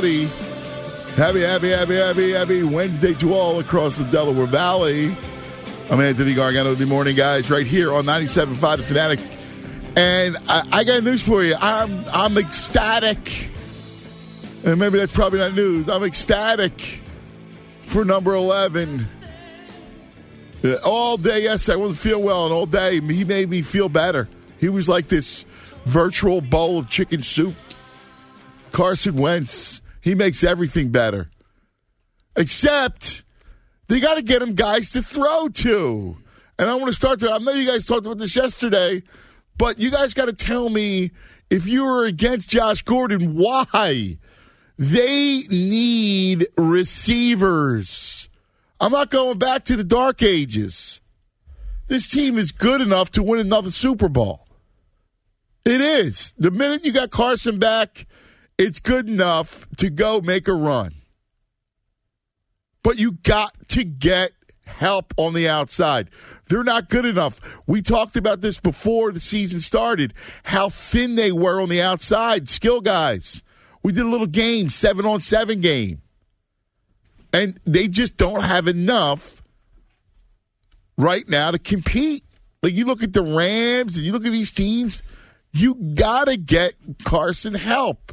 everybody. Happy, happy, happy, happy, happy Wednesday to all across the Delaware Valley. I'm Anthony Gargano. Good morning, guys, right here on 97.5 The Fanatic. And I, I got news for you. I'm, I'm ecstatic. And maybe that's probably not news. I'm ecstatic for number 11. Uh, All day yesterday, I wasn't feel well, and all day he made me feel better. He was like this virtual bowl of chicken soup. Carson Wentz, he makes everything better. Except they got to get him guys to throw to. And I want to start there. I know you guys talked about this yesterday, but you guys got to tell me if you were against Josh Gordon, why? They need receivers. I'm not going back to the dark ages. This team is good enough to win another Super Bowl. It is. The minute you got Carson back, it's good enough to go make a run. But you got to get help on the outside. They're not good enough. We talked about this before the season started, how thin they were on the outside, skill guys. We did a little game, seven on seven game. And they just don't have enough right now to compete. Like you look at the Rams and you look at these teams, you got to get Carson help.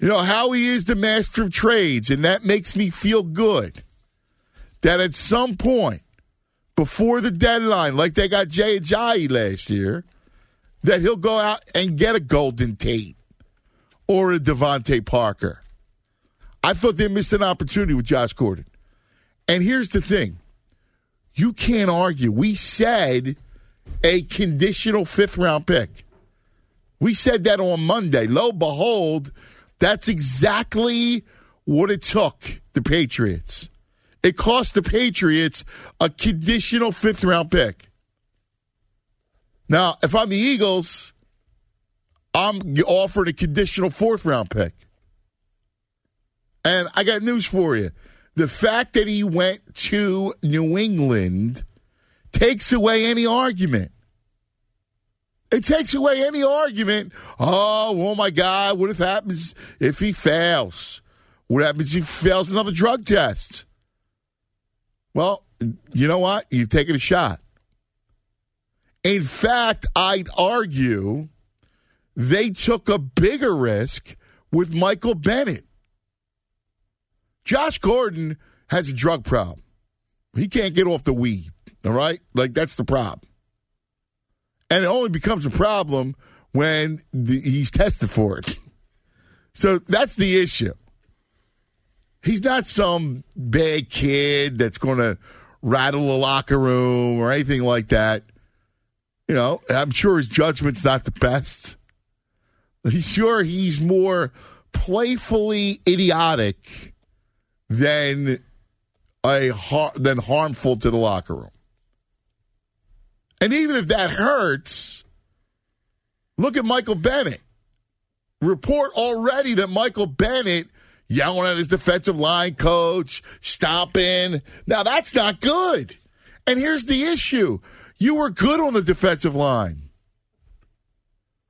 You know, Howie is the master of trades, and that makes me feel good that at some point before the deadline, like they got Jay Ajayi last year, that he'll go out and get a Golden Tate or a DeVante Parker. I thought they missed an opportunity with Josh Gordon. And here's the thing you can't argue. We said a conditional fifth round pick. We said that on Monday. Lo behold, that's exactly what it took the Patriots. It cost the Patriots a conditional fifth round pick. Now, if I'm the Eagles, I'm offered a conditional fourth round pick. And I got news for you. The fact that he went to New England takes away any argument. It takes away any argument. Oh, oh my God, what if happens if he fails? What happens if he fails another drug test? Well, you know what? You've taken a shot. In fact, I'd argue they took a bigger risk with Michael Bennett. Josh Gordon has a drug problem. He can't get off the weed, all right? Like, that's the problem. And it only becomes a problem when the, he's tested for it. So that's the issue. He's not some bad kid that's going to rattle a locker room or anything like that. You know, I'm sure his judgment's not the best. He's sure he's more playfully idiotic than a than harmful to the locker room. And even if that hurts, look at Michael Bennett. Report already that Michael Bennett yelling at his defensive line coach, stomping. Now that's not good. And here's the issue. You were good on the defensive line.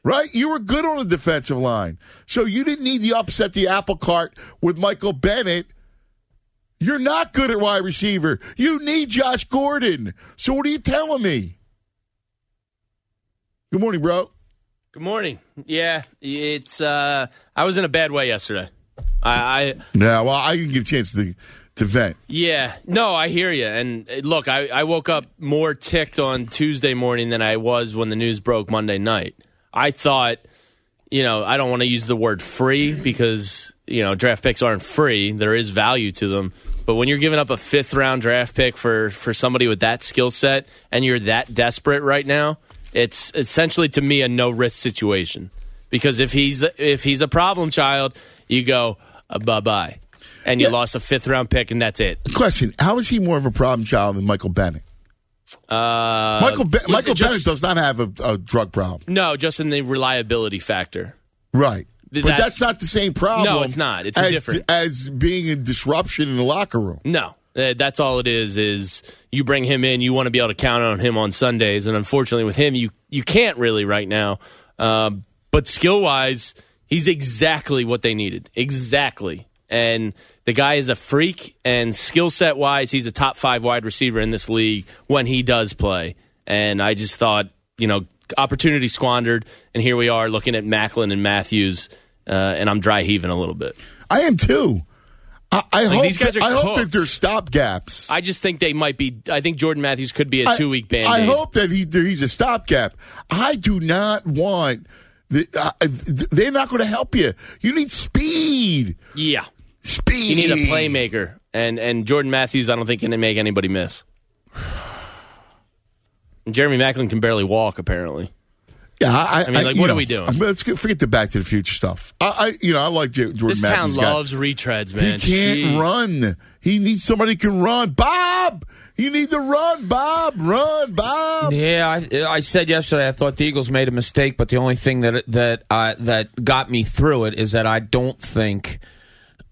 Right? You were good on the defensive line. So you didn't need to upset the apple cart with Michael Bennett. You're not good at wide receiver. You need Josh Gordon. So what are you telling me? Good morning, bro. Good morning. Yeah, it's. uh I was in a bad way yesterday. I, I Yeah, well, I can get a chance to to vent. yeah. No, I hear you. And uh, look, I, I woke up more ticked on Tuesday morning than I was when the news broke Monday night. I thought, you know, I don't want to use the word free because you know draft picks aren't free. There is value to them. But when you're giving up a fifth round draft pick for for somebody with that skill set and you're that desperate right now, it's essentially to me a no risk situation. Because if he's if he's a problem child, you go uh, bye bye, and you Yeah. lost a fifth round pick, and that's it. Question: How is he more of a problem child than Michael Bennett? Uh, Michael Be- Michael just- Bennett does not have a, a drug problem, No, just in the reliability factor. right? Th- But that's- that's not the same problem. No, it's not. It's as, different. as being a disruption in the locker room. No, that's all it is. Is you bring him in, you want to be able to count on him on Sundays, and unfortunately with him, you you can't really right now. Um, but skill wise, he's exactly what they needed. Exactly. And the guy is a freak, and skill set wise, he's a top five wide receiver in this league when he does play. And I just thought, you know, opportunity squandered, and here we are looking at Maclin and Matthews, uh, and I'm dry heaving a little bit. I am too. I, I hope these guys are I hope that there's stop gaps. I just think they might be. I think Jordan Matthews could be a two week band I hope that he he's a stopgap. I do not want. The, uh, they're not going to help you. You need speed. Yeah. Speed. You need a playmaker, and and Jordan Matthews, I don't think can make anybody miss. And Jeremy Maclin can barely walk, apparently. Yeah, I, I mean, like, you what are we doing? I mean, let's get, forget the Back to the Future stuff. I, I you know, I like J- Jordan This town Matthews. guy. loves retreads, man. He can't Jeez. run. He needs somebody who can run. Bob, you need to run. Bob, run, Bob. Yeah, I, I said yesterday I thought the Eagles made a mistake, but the only thing that that uh, that got me through it is that I don't think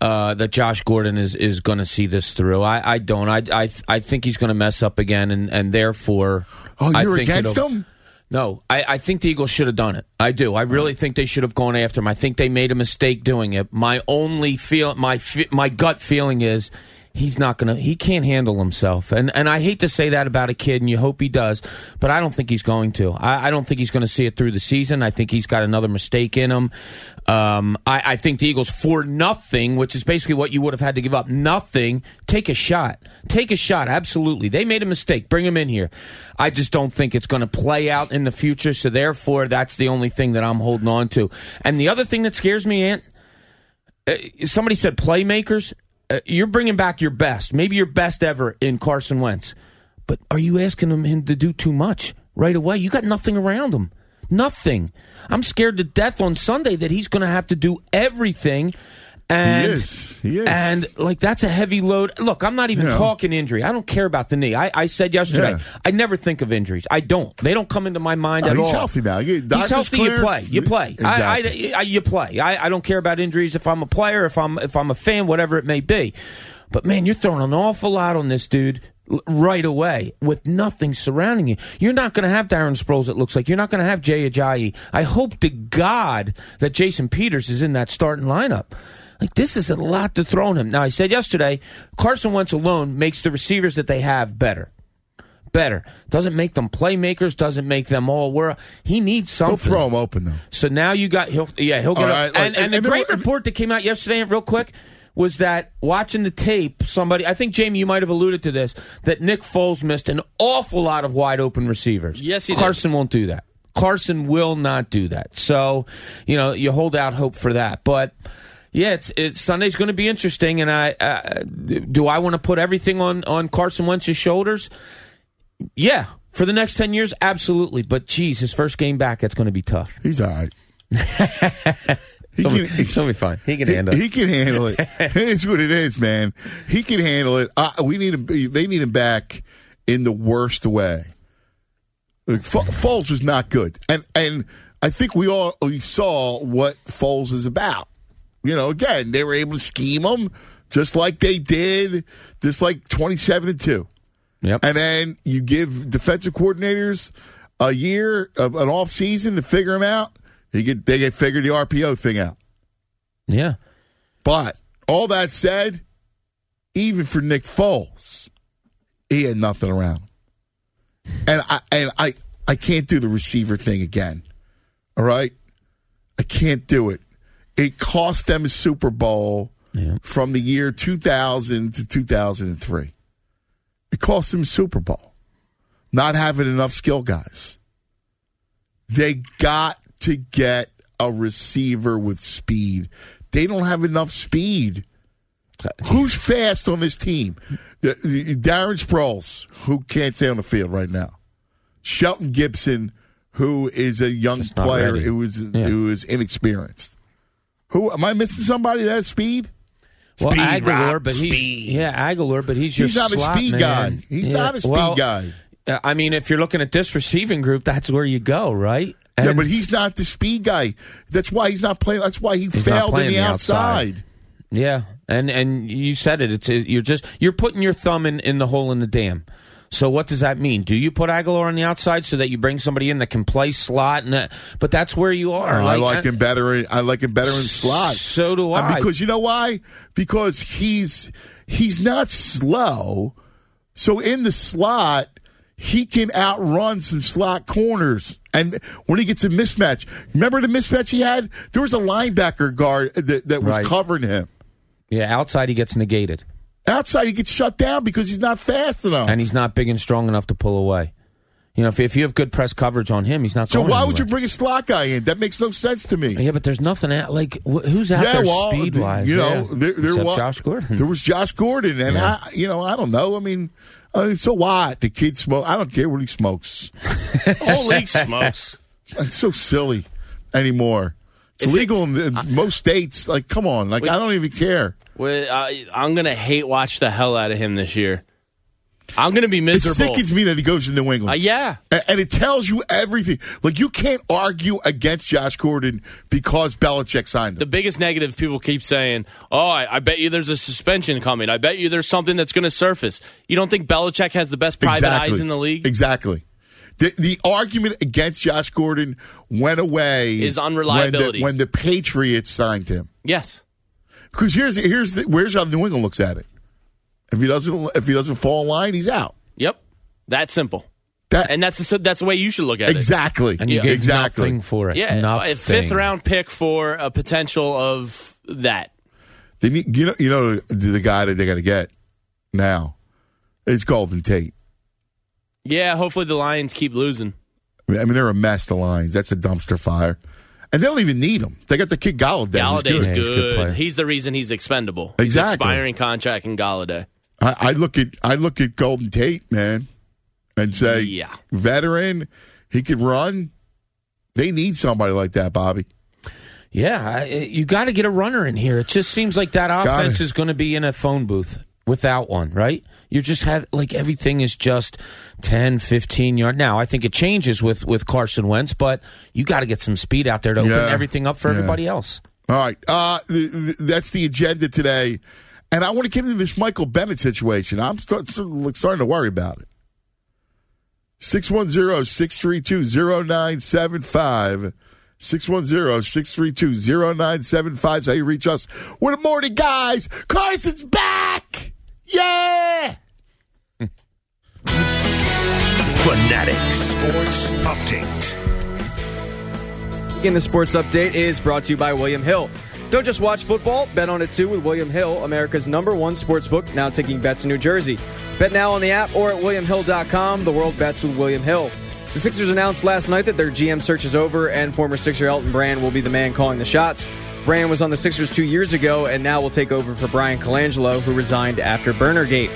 uh, that Josh Gordon is, is going to see this through. I, I don't. I, I I think he's going to mess up again, and, and therefore. Oh, I you're think against him? No, I, I think the Eagles should have done it. I do. I really think they should have gone after him. I think they made a mistake doing it. My only feel, my my gut feeling is he's not gonna. He can't handle himself. And and I hate to say that about a kid, and you hope he does, but I don't think he's going to. I, I don't think he's going to see it through the season. I think he's got another mistake in him. Um, I, I think the Eagles for nothing, which is basically what you would have had to give up, nothing. Take a shot. Take a shot. Absolutely. They made a mistake. Bring him in here. I just don't think it's going to play out in the future. So therefore, that's the only thing that I'm holding on to. And the other thing that scares me, Ant, uh, somebody said playmakers. Uh, you're bringing back your best, maybe your best ever in Carson Wentz. But are you asking him, him to do too much right away? You got nothing around him. Nothing. I'm scared to death on Sunday that he's going to have to do everything. And, He is. He is. And like that's a heavy load. Look, I'm not even Yeah. talking injury. I don't care about the knee. I, I said yesterday, Yeah. I never think of injuries. I don't. They don't come into my mind Oh, at he's all. healthy now. You He's healthy. You play. You play. Exactly. I, I, I, you play. I, I don't care about injuries if I'm a player, if I'm if I'm a fan, whatever it may be. But man, you're throwing an awful lot on this dude right away with nothing surrounding you. You're not going to have Darren Sproles. It looks like you're not going to have Jay Ajayi. I hope to God that Jason Peters is in that starting lineup. Like this is a lot to throw on him. Now I said yesterday, Carson Wentz alone makes the receivers that they have better. Better doesn't make them playmakers. Doesn't make them all world. He needs something. He'll throw him open though. So now you got he'll yeah he'll get All up. right, like, and, and, and- the and great report that came out yesterday, real quick, was that watching the tape, somebody I think Jamie, you might have alluded to this that Nick Foles missed an awful lot of wide open receivers. Yes, he did. Carson won't do that. Carson will not do that. So you know you hold out hope for that, but. Yeah, it's, it's Sunday's going to be interesting, and I uh, do I want to put everything on on Carson Wentz's shoulders? Yeah, for the next ten years, absolutely. But geez, his first game back, that's going to be tough. He's all right. he He'll be, can, he'll be fine. He can he, handle it. he can handle it. it's what it is, man. He can handle it. Uh, we need him. They need him back in the worst way. Like, F- Foles was not good, and and I think we all we saw what Foles is about. You know, again, they were able to scheme them just like they did, just like twenty-seven and two. Yep. And then you give defensive coordinators a year, of an off season to figure them out. They get they get figure the RPO thing out. yeah. But all that said, even for Nick Foles, he had nothing around. And I and I I can't do the receiver thing again. All right, I can't do it. It cost them a Super Bowl Yeah. from the year 2000 to 2003. It cost them a Super Bowl. Not having enough skill guys. They got to get a receiver with speed. They don't have enough speed. Who's fast on this team? The- the- Darren Sproles, who can't stay on the field right now. Shelton Gibson, who is a young player who is Yeah. who is inexperienced. Who am I missing? Somebody that speed? Well, Speed, Agholor, Rob, but he's speed. yeah, Agholor, but he's your He's not a speed man. guy. He's Yeah, not a speed well, guy. uh, I mean, if you're looking at this receiving group, that's where you go, right? yeah, but he's not the speed guy. That's why he's not playing. That's why he failed in the, the outside. outside. yeah, and and you said it. It's you're just you're putting your thumb in in the hole in the dam. So what does that mean? Do you put Agholor on the outside so that you bring somebody in that can play slot? And that, but that's where you are. I like him better. In, I like him better in slot. So do I. Uh, because you know why? Because he's he's not slow. So in the slot, he can outrun some slot corners. And when he gets a mismatch, remember the mismatch he had? There was a linebacker guard that, that was Right. covering him. Yeah, outside he gets negated, Outside, he gets shut down because he's not fast enough. and he's not big and strong enough to pull away. You know, if, if you have good press coverage on him, he's not. so going why would you bring a slot guy in? That makes no sense to me. Yeah, but there's nothing out like wh- who's out Yeah, there well, speed wise. you know, there, there was Josh Gordon. There was Josh Gordon, and Yeah. I, you know, I don't know. I mean, uh, so what? The kid smoke. I don't care what he smokes. Whole league smokes. It's so silly anymore. It's legal in, the, most states. Like, come on. Like, I don't even care. Well, I, I'm gonna hate watch the hell out of him this year. I'm gonna be miserable. It sickens me that he goes to New England. Uh, yeah, A- And it tells you everything. Like, you can't argue against Josh Gordon because Belichick signed him. the biggest negative people keep saying, "Oh, I, I bet you there's a suspension coming. I bet you there's something that's going to surface." You don't think Belichick has the best private eyes in the league? Exactly. The, the argument against Josh Gordon went away Is when unreliability. the, when the Patriots signed him. Yes. Because here's here's the, where's how New England looks at it. If he doesn't if he doesn't fall in line, he's out. Yep. That simple. That And that's the, that's the way you should look at it. exactly. and you Yeah. get exactly. nothing for it. Yeah, nothing. a fifth round pick for a potential of that. They need, you know you know the, the guy that they're going to get now is Golden Tate. Yeah, hopefully the Lions keep losing. I mean they're a mess. The Lions. That's a dumpster fire, and they don't even need him. They got the kid Golladay. who's Golladay's good. Yeah, he's good good. He's the reason he's expendable. He's expiring contract in Golladay. I, I look at I look at Golden Tate, man, and say, Yeah. veteran, he can run. They need somebody like that, Bobby. Yeah, I- eh, you got to get a runner in here. It just seems like that offense it. is going to be in a phone booth without one, right? You just have like everything is just 10, 15 yard. Now, I think it changes with with Carson Wentz, but you got to get some speed out there to Yeah. open everything up for Yeah. everybody else. All right, uh, th- th- that's the agenda today, and I want to get into this Michael Bennett situation. I'm start, starting to worry about it. 610-632-0975. 610-632-0975 is how you reach us. What a morning, guys. Carson's back. Yeah. Fanatic Sports Update. Again, the sports update is brought to you by William Hill. Don't just watch football, bet on it too with William Hill, America's number one sports book, now taking bets in New Jersey. Bet now on the app or at WilliamHill.com. The world bets with William Hill. The Sixers announced last night that their GM search is over and former Sixer Elton Brand will be the man calling the shots. Brand was on the Sixers two years ago and now will take over for Bryan Colangelo, who resigned after Burnergate.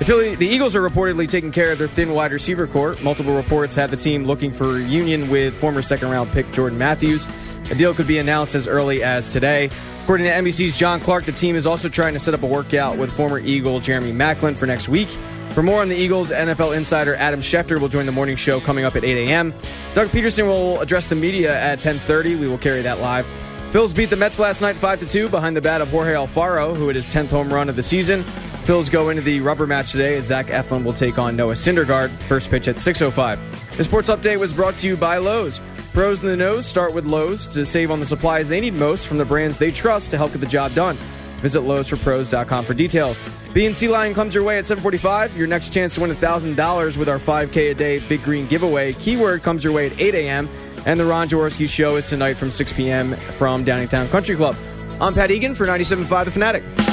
The, Philly, the Eagles are reportedly taking care of their thin wide receiver corps. Multiple reports have the team looking for a reunion with former second round pick Jordan Matthews. A deal could be announced as early as today. According to NBC's John Clark, the team is also trying to set up a workout with former Eagle Jeremy Maclin for next week. For more on the Eagles, NFL insider Adam Schefter will join the morning show coming up at 8 a.m. Doug Pederson will address the media at 10:30. We will carry that live. Phils beat the Mets last night 5 2 behind the bat of Jorge Alfaro, who hit his 10th home run of the season. Phils go into the rubber match today as Zach Eflin will take on Noah Syndergaard. First pitch at 6.05. The sports update was brought to you by Lowe's. Pros in the nose start with Lowe's to save on the supplies they need most from the brands they trust to help get the job done. Visit Lowe'sForPros.com for details. BNC Line comes your way at 745. Your next chance to win $1,000 with our 5K a day Big Green giveaway. Keyword comes your way at 8 a.m. And the Ron Jaworski Show is tonight from 6 p.m. from Downingtown Country Club. I'm Pat Egan for 97.5 The Fanatic.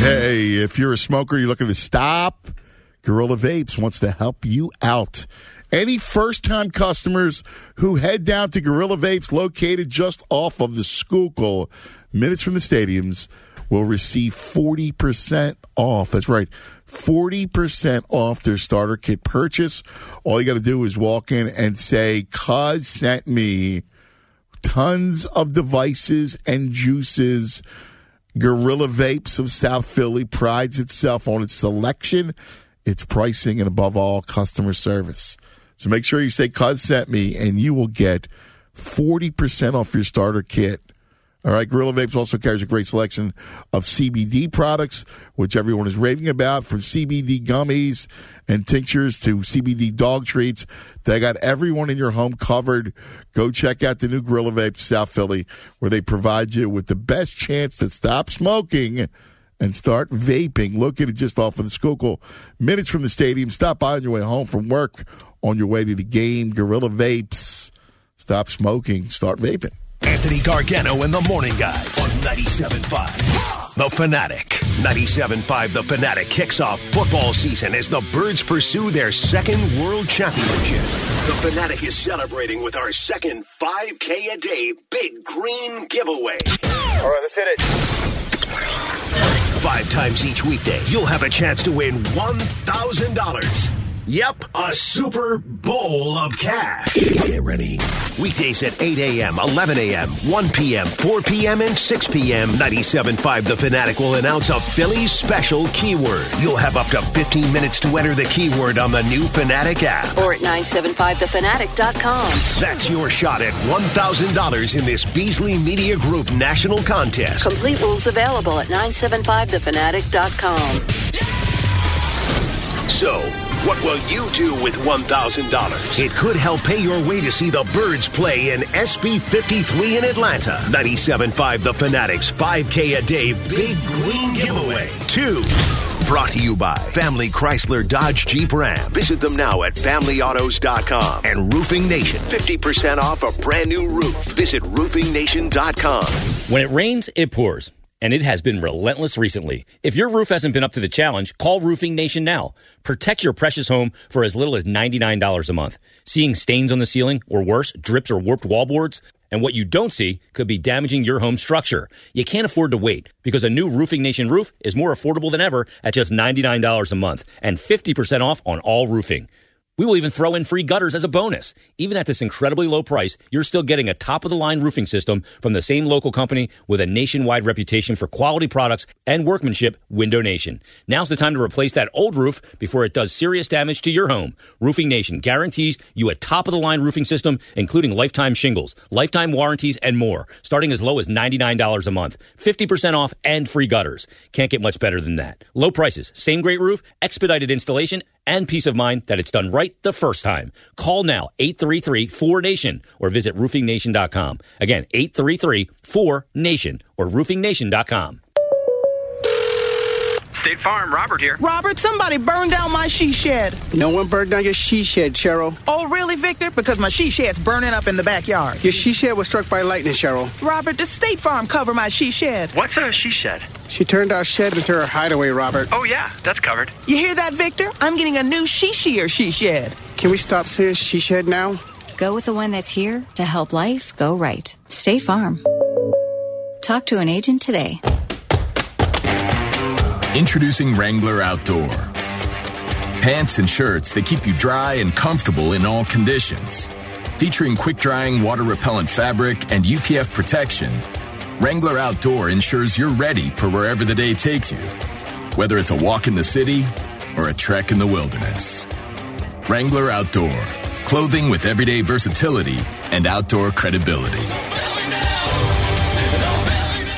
Hey, if you're a smoker, you're looking to stop, Gorilla Vapes wants to help you out. Any first time customers who head down to Gorilla Vapes, located just off of the Schuylkill, minutes from the stadiums, will receive 40% off. That's right, 40% off their starter kit purchase. All you got to do is walk in and say, Cuz sent me tons of devices and juices. Gorilla Vapes of South Philly prides itself on its selection, its pricing, and above all, customer service. So make sure you say Cuz sent me, and you will get 40% off your starter kit All right, Gorilla Vapes also carries a great selection of CBD products, which everyone is raving about, from CBD gummies and tinctures to CBD dog treats. They got everyone in your home covered. Go check out the new Gorilla Vapes South Philly, where they provide you with the best chance to stop smoking and start vaping. Located just off of the Schuylkill, minutes from the stadium. Stop by on your way home from work, on your way to the game. Gorilla Vapes. Stop smoking, start vaping. Anthony Gargano and the Morning Guys on 97.5. The Fanatic. 97.5 The Fanatic kicks off football season as the Birds pursue their second world championship. The Fanatic is celebrating with our second 5K a day Big Green giveaway. All right, let's hit it. Five times each weekday, you'll have a chance to win $1,000. Yep, a Super Bowl of cash. Get ready. Weekdays at 8 a.m., 11 a.m., 1 p.m., 4 p.m., and 6 p.m. 97.5 The Fanatic will announce a Philly special keyword. You'll have up to 15 minutes to enter the keyword on the new Fanatic app. Or at 975thefanatic.com. That's your shot at $1,000 in this Beasley Media Group national contest. Complete rules available at 975thefanatic.com. So, what will you do with $1,000? It could help pay your way to see the Birds play in SB 53 in Atlanta. 97.5 The Fanatics 5K a day Big Green Giveaway. Two. Brought to you by Family Chrysler Dodge Jeep Ram. Visit them now at FamilyAutos.com and Roofing Nation. 50% off a brand new roof. Visit RoofingNation.com. When it rains, it pours. And it has been relentless recently. If your roof hasn't been up to the challenge, call Roofing Nation now. Protect your precious home for as little as $99 a month. Seeing stains on the ceiling, or worse, drips or warped wallboards? And what you don't see could be damaging your home structure. You can't afford to wait because a new Roofing Nation roof is more affordable than ever at just $99 a month and 50% off on all roofing. We will even throw in free gutters as a bonus. Even at this incredibly low price, you're still getting a top of the line roofing system from the same local company with a nationwide reputation for quality products and workmanship, Window Nation. Now's the time to replace that old roof before it does serious damage to your home. Roofing Nation guarantees you a top of the line roofing system, including lifetime shingles, lifetime warranties, and more, starting as low as $99 a month, 50% off, and free gutters. Can't get much better than that. Low prices, same great roof, expedited installation, and peace of mind that it's done right the first time. Call now 833-4NATION or visit roofingnation.com. Again, 833-4NATION or roofingnation.com. State Farm, Robert here. Robert, somebody burned down my she shed. No one burned down your she shed, Cheryl. Oh, really, Victor? Because my she shed's burning up in the backyard. Your she shed was struck by lightning, Cheryl. Robert, does State Farm cover my she shed? What's a she shed? She turned our shed into her hideaway, Robert. Oh, yeah, that's covered. You hear that, Victor? I'm getting a new she shear she shed. Can we stop saying she shed now? Go with the one that's here to help life go right. State Farm. Talk to an agent today. Introducing Wrangler Outdoor. Pants and shirts that keep you dry and comfortable in all conditions. Featuring quick drying, water repellent fabric and UPF protection, Wrangler Outdoor ensures you're ready for wherever the day takes you, whether it's a walk in the city or a trek in the wilderness. Wrangler Outdoor, clothing with everyday versatility and outdoor credibility.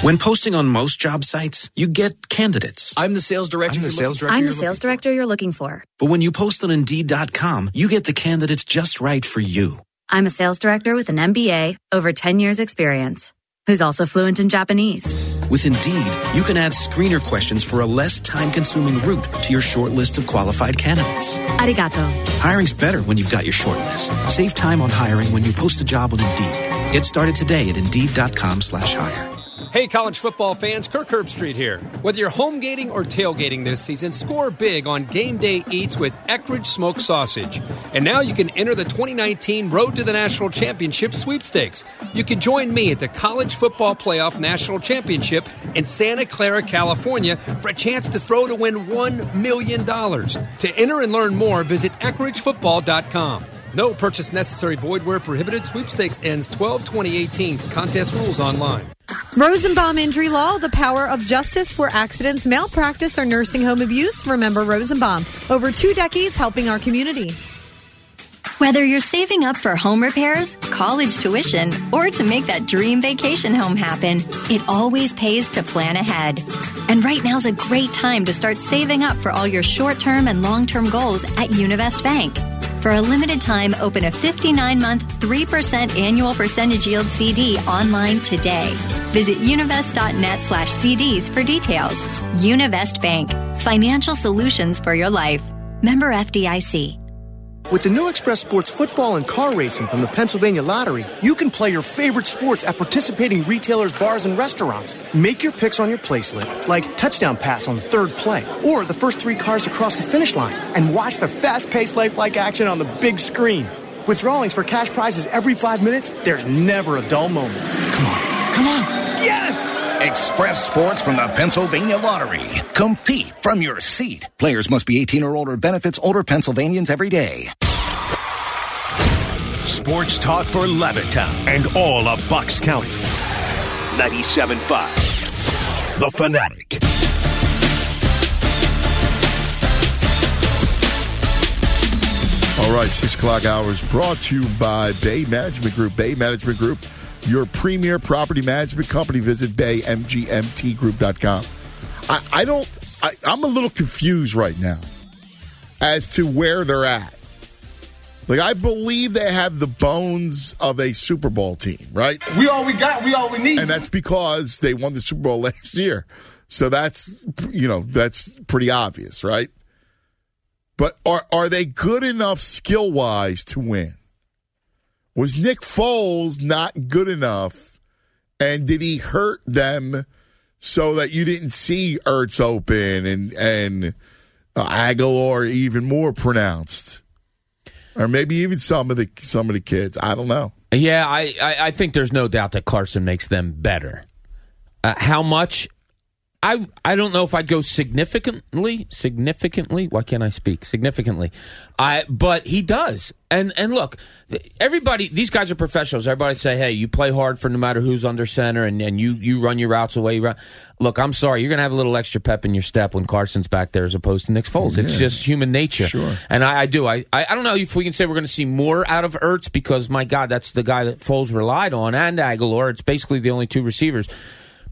When posting on most job sites, you get candidates. I'm the sales director. I'm the sales director. I'm the sales director you're looking for. But when you post on Indeed.com, you get the candidates just right for you. I'm a sales director with an MBA, over 10 years experience, who's also fluent in Japanese. With Indeed, you can add screener questions for a less time-consuming route to your short list of qualified candidates. Arigato. Hiring's better when you've got your short list. Save time on hiring when you post a job on Indeed. Get started today at Indeed.com slash hire. Hey, college football fans, Kirk Herbstreit here. Whether you're home gating or tailgating this season, score big on Game Day Eats with Eckrich Smoked Sausage. And now you can enter the 2019 Road to the National Championship sweepstakes. You can join me at the College Football Playoff National Championship in Santa Clara, California for a chance to throw to win $1 million. To enter and learn more, visit EckrichFootball.com. No purchase necessary, void where prohibited. Sweepstakes ends 12 2018. Contest rules online. Rosenbaum Injury Law, the power of justice for accidents, malpractice, or nursing home abuse. Remember Rosenbaum. Over two decades helping our community. Whether you're saving up for home repairs, college tuition, or to make that dream vacation home happen, it always pays to plan ahead. And right now's a great time to start saving up for all your short term and long term goals at Univest Bank. For a limited time, open a 59 month, 3% annual percentage yield CD online today. Visit univest.net slash CDs for details. Univest Bank, financial solutions for your life. Member FDIC. With the new Express Sports football and car racing from the Pennsylvania Lottery, you can play your favorite sports at participating retailers, bars, and restaurants. Make your picks on your play slip, like touchdown pass on the third play, or the first three cars across the finish line, and watch the fast paced lifelike action on the big screen. With drawings for cash prizes every five minutes, there's never a dull moment. Come on, come on. Yes! Express Sports from the Pennsylvania Lottery. Compete from your seat. Players must be 18 or older. Benefits older Pennsylvanians every day. Sports talk for Levittown and all of Bucks County. 97.5. The Fanatic. All right, six o'clock hours brought to you by Bay Management Group. Bay Management Group, your premier property management company. Visit baymgmtgroup.com. I, I don't, I, I'm a little confused right now as to where they're at. Like, I believe they have the bones of a Super Bowl team, right? We all we got, we all we need. And that's because they won the Super Bowl last year. So that's, you know, that's pretty obvious, right? But are are they good enough skill wise to win? Was Nick Foles not good enough? And did he hurt them so that you didn't see Ertz open and and uh, Agholor even more pronounced, or maybe even some of the some of the kids? I don't know. Yeah, I, I, I think there's no doubt that Carson makes them better. Uh, how much? I I don't know if I'd go significantly. Significantly, why can't I speak? Significantly, I but he does. And and look, everybody, these guys are professionals. Everybody say, hey, you play hard for no matter who's under center, and, and you you run your routes away. you run. Look, I'm sorry, you're gonna have a little extra pep in your step when Carson's back there as opposed to Nick Foles. It's just human nature. Sure. And I, I do. I, I I don't know if we can say we're going to see more out of Ertz because my God, that's the guy that Foles relied on, and Agholor. It's basically the only two receivers.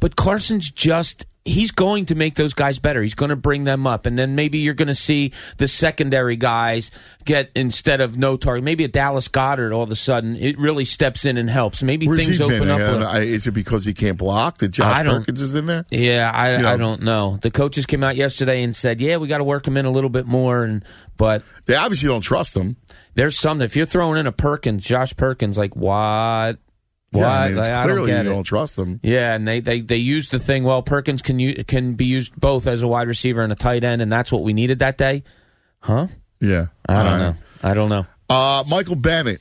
But Carson's just. He's going to make those guys better. He's going to bring them up, and then maybe you're going to see the secondary guys get instead of no target. Maybe a Dallas Goedert all of a sudden it really steps in and helps. Maybe Where's things open been? up. I- Is it because he can't block that Josh Perkins is in there? Yeah, I, You know. I don't know. The coaches came out yesterday and said, "Yeah, we got to work him in a little bit more." And but they obviously don't trust him. There's some if you're throwing in a Perkins, Josh Perkins, like what? What? Yeah, I mean, it's Like, I don't clearly get you it. don't trust them. Yeah, and they, they, they used the thing. Well, Perkins can u- can be used both as a wide receiver and a tight end, and that's what we needed that day, huh? Yeah, I don't All right. know. I don't know. Uh, Michael Bennett.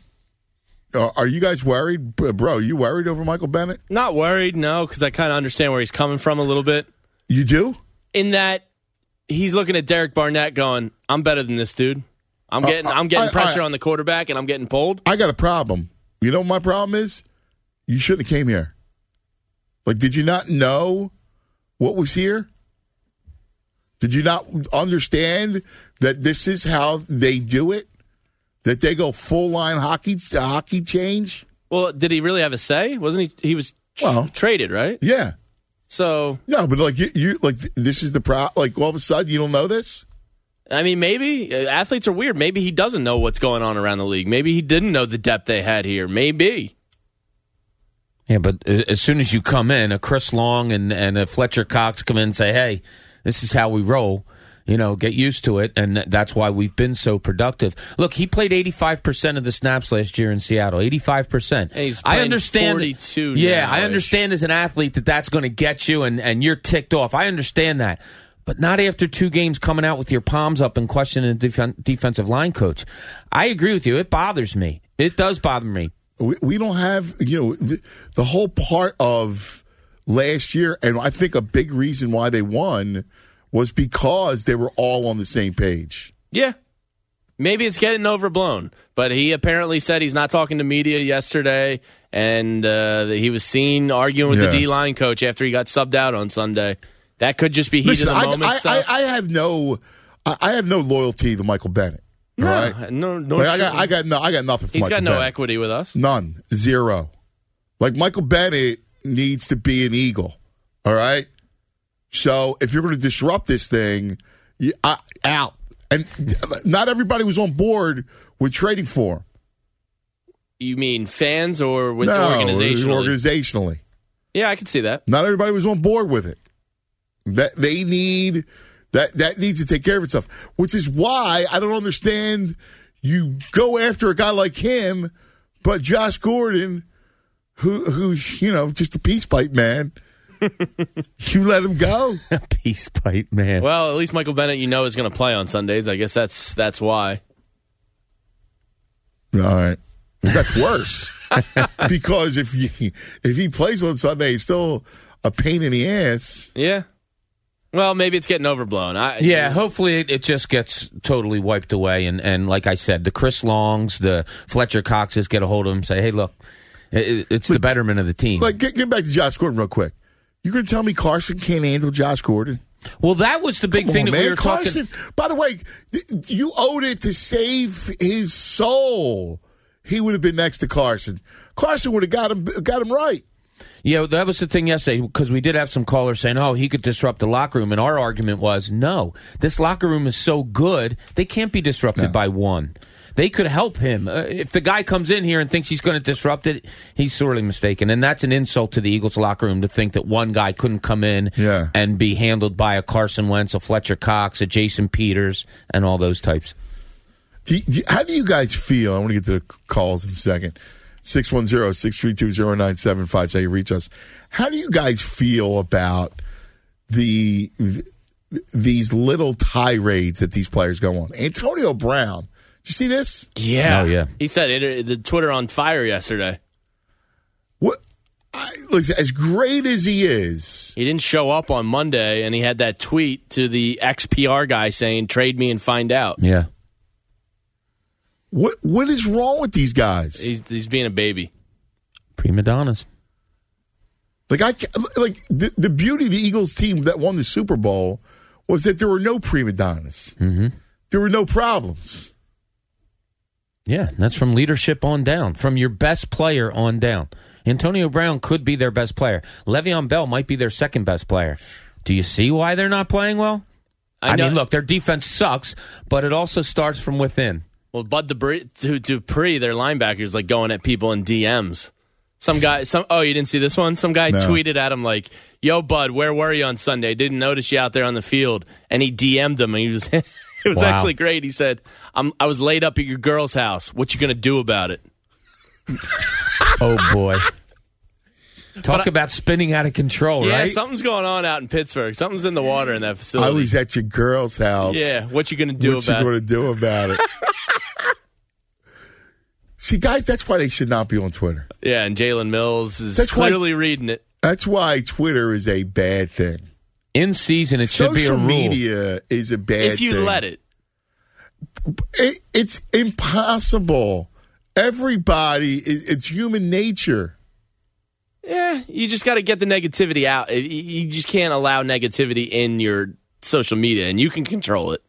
Uh, are you guys worried, B- bro? You worried over Michael Bennett? Not worried, no, because I kind of understand where he's coming from a little bit. You do? In that he's looking at Derek Barnett, going, "I'm better than this dude. I'm Uh, getting, uh, I'm getting I- pressure I- on the quarterback, and I'm getting pulled." I got a problem. You know what my problem is? You shouldn't have came here. Like, did you not know what was here? Did you not understand that this is how they do it? That they go full line hockey hockey change? Well, did he really have a say? Wasn't he? He was tr- traded, right? Yeah. So No, but like you, you like this is the pro. Like all of a sudden you don't know this. I mean, maybe uh, athletes are weird. Maybe he doesn't know what's going on around the league. Maybe he didn't know the depth they had here. Maybe. Yeah, but as soon as you come in, a Chris Long and, and a Fletcher Cox come in and say, hey, this is how we roll. You know, get used to it, and that's why we've been so productive. Look, he played 85% of the snaps last year in Seattle. 85%. He's I understand. 42 Yeah, now-ish. I understand as an athlete that that's going to get you, and, and you're ticked off. I understand that. But not after two games coming out with your palms up and questioning the defen- defensive line coach. I agree with you. It bothers me. It does bother me. We, we don't have you know the, the whole part of last year and i think a big reason why they won was because they were all on the same page Yeah. Maybe it's getting overblown, but he apparently said he's not talking to media yesterday, and uh, he was seen arguing with Yeah. the D line coach after he got subbed out on Sunday. That could just be heat Listen, of the I, moment I, stuff. I, I have no I I have no loyalty to michael bennett No, right? no, no Like, I got. I got, no, I got nothing. For He's Michael got no Bennett. equity with us. None, zero. Like Michael Bennett needs to be an Eagle. All right. So if you're going to disrupt this thing, you, I, out. And not everybody was on board with trading for him. You mean fans or with no, organizationally? organizationally. yeah, I can see that. Not everybody was on board with it. That they need that that needs to take care of itself. Which is why I don't understand you go after a guy like him, but Josh Gordon, who who's you know just a peace pipe man, you let him go. Peace pipe, man. Well, at least Michael Bennett, you know, is going to play on Sundays. I guess that's that's why. All right, that's worse because if you if he plays on Sunday, it's still a pain in the ass. Yeah. Well, maybe it's getting overblown. I, Yeah, hopefully it, it just gets totally wiped away. And, and like I said, the Chris Longs, the Fletcher Coxes get a hold of him and say, hey, look, it, it's the betterment of the team. Like get, get back to Josh Gordon real quick. You're going to tell me Carson can't handle Josh Gordon? well, that was the big Come thing on, that man. we were Carson, talking. By the way, you owed it to save his soul. He would have been next to Carson. Carson would have got him got him right. Yeah, that was the thing yesterday because we did have some callers saying, "Oh, he could disrupt the locker room," and our argument was, "No, this locker room is so good they can't be disrupted by one. They could help him. Uh, if the guy comes in here and thinks he's going to disrupt it, he's sorely mistaken, and that's an insult to the Eagles locker room to think that one guy couldn't come in Yeah. and be handled by a Carson Wentz, a Fletcher Cox, a Jason Peters, and all those types." Do you- do you- how do you guys feel? I want to get to the calls in a second. 610-632-0975 is how you reach us. How do you guys feel about the these little tirades that these players go on? Antonio Brown. Did you see this? Yeah. Oh, yeah. He said it, the Twitter on fire yesterday. What? I, listen, as great as he is, He didn't show up on Monday, and he had that tweet to the XPR guy saying, "Trade me and find out." Yeah. What what is wrong with these guys? He's, he's being a baby. Prima donnas. Like I like the, the beauty of the Eagles team that won the Super Bowl was that there were no prima donnas. Mm-hmm. There were no problems. Yeah, that's from leadership on down, from your best player on down. Antonio Brown could be their best player. Le'Veon Bell might be their second best player. Do you see why they're not playing well? I I, mean, look, their defense sucks, but it also starts from within. Well, Bud Dupree, Du- Dupree, their linebackers, like going at people in DMs. Some guy, some oh, you didn't see this one? Some guy No. tweeted at him like, "Yo, Bud, where were you on Sunday? Didn't notice you out there on the field." And he DM'd him, and he was it was Wow. actually great. He said, "I'm I was laid up at your girl's house. What you gonna do about it?" Oh boy. Talk But I- about spinning out of control, yeah, right? something's going on out in Pittsburgh. Something's in the water in that facility. I was at your girl's house. yeah, what you gonna do what about you it? going to do about it? See, guys, that's why they should not be on Twitter. Yeah, and Jalen Mills is That's why- clearly reading it. That's why Twitter is a bad thing. In season, it should be a rule. media is a bad If you thing. let it, It- it's impossible. Everybody, it, it's human nature. Yeah, you just got to get the negativity out. You- You just can't allow negativity in your social media, and you can control it.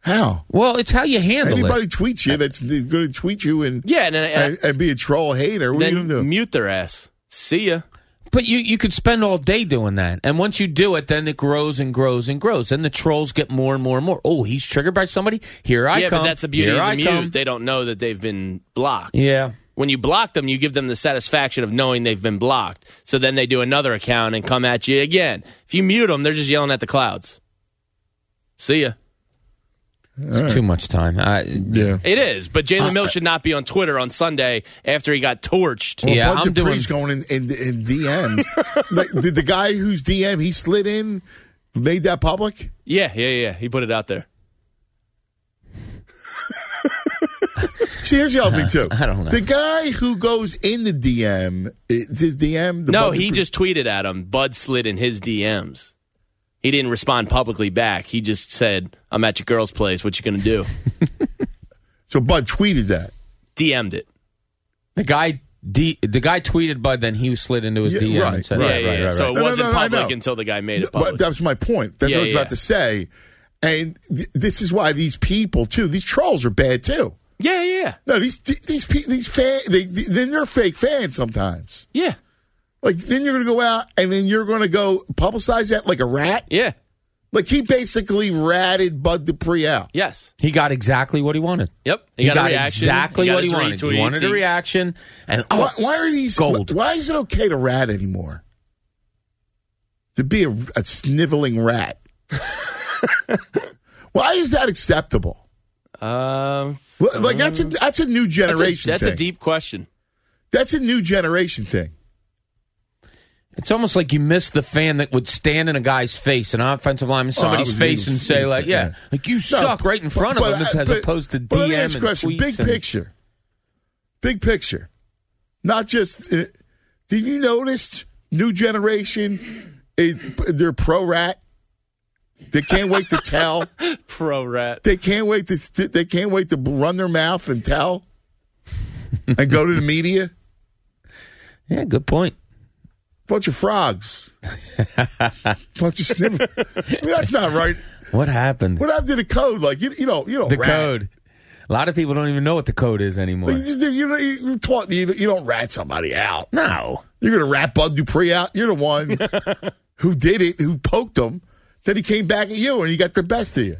How? Well, it's how you handle Anybody it. Anybody tweets you that's going to tweet you and Yeah, and, uh, and, and be a troll hater. What are you then do? mute their ass. See ya. But you, you could spend all day doing that. And once you do it, then it grows and grows and grows. And the trolls get more and more and more. Oh, he's triggered by somebody? Here I yeah, come. but that's the beauty Here of the I mute. come. They don't know that they've been blocked. Yeah. When you block them, you give them the satisfaction of knowing they've been blocked. So then they do another account and come at you again. If you mute them, they're just yelling at the clouds. See ya. It's too much time. I, yeah. It is, but Jalen Mills should not be on Twitter on Sunday after he got torched. Well, Yeah, Bud I'm doing- going in, in, in DMs. like, did the guy whose DM he slid in made that public? Yeah, yeah, yeah. He put it out there. See, here's the other thing too. I don't know. The guy who goes in the DM, it's his DM. The no, Bud he Dupree- just tweeted at him. Bud slid in his DMs. He didn't respond publicly back. He just said, "I'm at your girl's place. What you gonna do?" So Bud tweeted that. DM'd it. the guy D, the guy tweeted Bud, then he slid into his Yeah, DM right, and said, right, yeah, right, yeah, right, yeah. right, So it No, no, wasn't no, I public until the guy made it But public. that was my point. That's Yeah, what I was yeah. about to say. And th- this is why these people too, these trolls are bad too. Yeah, yeah, No, these these these fan, they, then they're fake fans sometimes. yeah, Like then you're going to go out and then you're going to go publicize that like a rat. yeah. Like he basically ratted Bud Dupree out. Yes. He got exactly what he wanted. Yep. He, got, a reaction. exactly got what he his wanted. He wanted a reaction, and oh, Why, why are these gold. Why is it okay to rat anymore? To be a, a sniveling rat. why is that acceptable? Um, Well, Like that's a that's a new that's a, generation. that's a deep question. That's a new generation thing. It's almost like you miss the fan that would stand in a guy's face, an offensive lineman, Oh, somebody's was- face, and say, like, yeah, yeah. like you suck right in front But- of him, as but- opposed to but let me DM ask and you a question. Big and- picture. Big picture. Not just. Uh, did you notice new generation is they're pro rat. They can't wait to tell. Pro rat. They can't wait to. They can't wait to run their mouth and tell, and go to the media. Yeah, good point. Bunch of frogs. Bunch of sniffers. I mean, that's not right. What happened? What happened to the code? Like you, you know, you don't the rat. code. A lot of people don't even know what the code is anymore. You, just, you, know, you, taught, you, you don't rat somebody out. No. You're going to rat Bud Dupree out. You're the one who did it, who poked him. Then he came back at you and he got the best of you.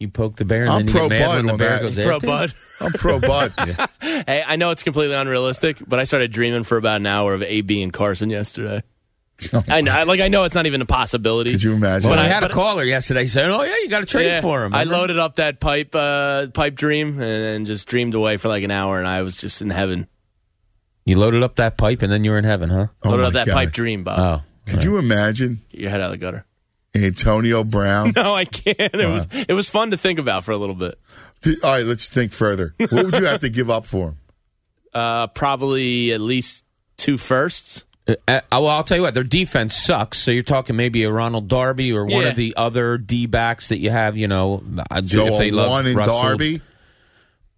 You poke the bear, and I'm then you pro get mad Bud when the on bear that. goes Pro after you? Bud. I'm pro Bud. Hey, I know it's completely unrealistic, but I started dreaming for about an hour of AB and Carson yesterday. I know, like I know it's not even a possibility. Could you imagine? Well, But I I- had a caller yesterday saying, "Oh yeah, you got to trade Yeah, for him." I remember? loaded up that pipe uh, pipe dream and, and just dreamed away for like an hour, and I was just in heaven. You loaded up that pipe, and then you were in heaven, huh? Oh, loaded my up that God. pipe dream, Bob. Oh, Could you imagine Get your head out of the gutter. Antonio Brown? No, I can't. It was it was fun to think about for a little bit. Th- All right, let's think further. What would you have to give up for him? Uh, probably at least two firsts. Uh, uh, well, I'll tell you what, their defense sucks. So you're talking maybe a Ronald Darby or one Yeah. of the other D backs that you have. You know, uh, So if they a love one in Russell, Darby.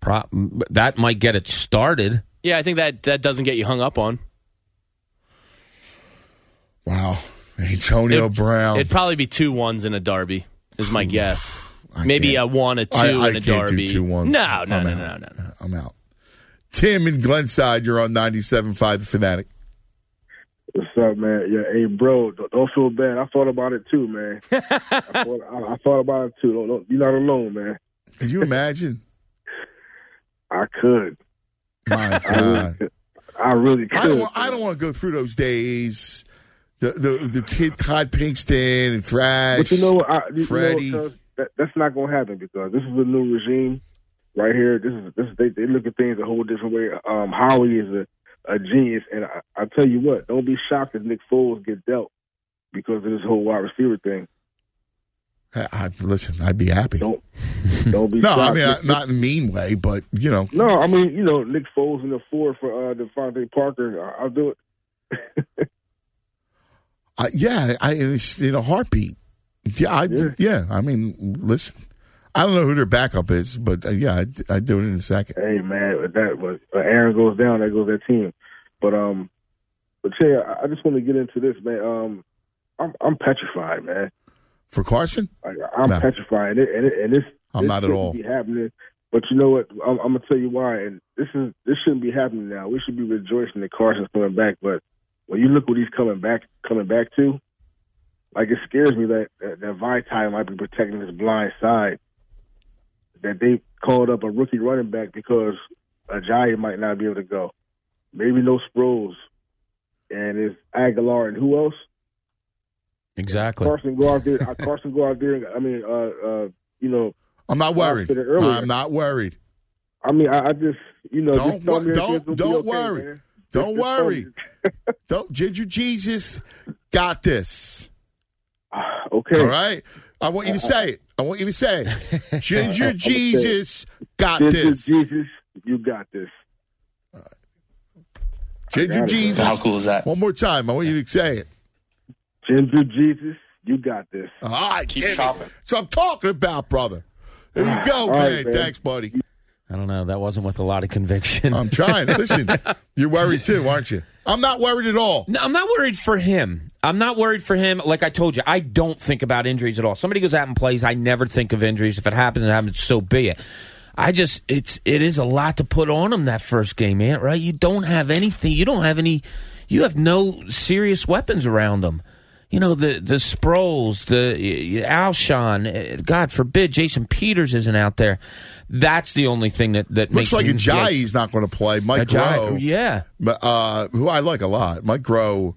pro- that might get it started. Yeah, I think that that doesn't get you hung up on. Wow, Antonio Brown. It'd probably be two ones in a derby, is my guess. Maybe a one, a two, I, I and a can't derby. do two ones. No, no, I'm no, no, no. I'm out. Tim in Glenside, you're on 97.5 The Fanatic. What's up, man? Yeah, hey, bro, don't, don't feel bad. I thought about it too, man. I, thought, I, I thought about it too. Don't, don't, you're not alone, man. Could you imagine? I could. My I really God. could. I really could. I don't, want, I don't want to go through those days. The the the T- Todd Pinkston and Thrash. But you know? I, you Freddie. Know, that, that's not going to happen because this is a new regime right here. This is this. They, they look at things a whole different way. Um, Howie is a, a genius, and I, I tell you what, don't be shocked if Nick Foles get dealt because of this whole wide receiver thing. I, I, listen, I'd be happy. Don't don't be no, shocked. I mean I, not in a mean way, but you know, No, I mean, you know, Nick Foles in the four for uh, DeVante Parker. I- I'll do it. I, yeah, I it's in a heartbeat. Yeah, I, yeah. I mean, listen, I don't know who their backup is, but uh, yeah, I'd, I'd do it in a second. Hey, man, that was uh, Aaron goes down, there goes that team. But um, but Jay, I, I just want to get into this, man. Um, I'm I'm petrified, man. For Carson, Like, I'm No. petrified, and, it, and, it, and this I'm this not at all. Be happening, but you know what? I'm, I'm gonna tell you why. And this is this shouldn't be happening now. We should be rejoicing that Carson's coming back. But when you look what he's coming back coming back to, like it scares me that that, that Vaitai might be protecting his blind side. That they called up a rookie running back because Ajayi might not be able to go. Maybe no Sproles, and it's Agholor and who else? Exactly. Carson go out there. uh, Carson go out there. I mean, uh, uh, you know, I'm not worried. said it earlier. I'm not worried. I mean, I, I just, you know, Don't just wor- don't don't okay, worry. man. Don't Just- just tell worry. don't Ginger Jesus got this. Okay. All right. I want you to say it. I want you to say it. Ginger I'ma say it. Jesus got Ginger this. Jesus, you got this. Ginger got it. Jesus. How cool is that? One more time. I want you to say it. Ginger Jesus, you got this. All right, keep chopping. So I'm talking about, brother. There you go, All man. right, man. Thanks, buddy. I don't know. That wasn't with a lot of conviction. I'm trying. Listen, you're worried too, aren't you? I'm not worried at all. No, I'm not worried for him. I'm not worried for him. Like I told you, I don't think about injuries at all. Somebody goes out and plays, I never think of injuries. If it happens, it happens. So be it. I just it's it is a lot to put on him that first game, man. Right? You don't have anything. You don't have any. You have no serious weapons around him. You know the the Sproles, the Alshon. uh, God forbid, Jason Peters isn't out there. That's the only thing that that Looks makes like me- Ajayi's not going to play. Mike Ajayi, Groh, yeah. uh, who I like a lot. Mike Groh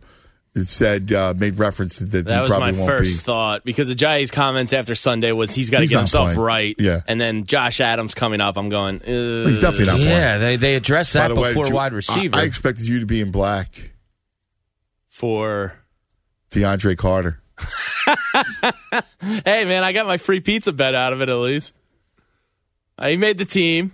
said uh, made reference to that. That he was my probably won't first be. thought because Ajayi's comments after Sunday was he's got to get himself playing. right. Yeah. And then Josh Adams coming up, I'm going. Uh, He's definitely not playing. Yeah, they they addressed that the way, before too, wide I- receiver. I, expected you to be in black, for. DeAndre Carter. Hey man, I got my free pizza bet out of it at least. Uh, he made the team.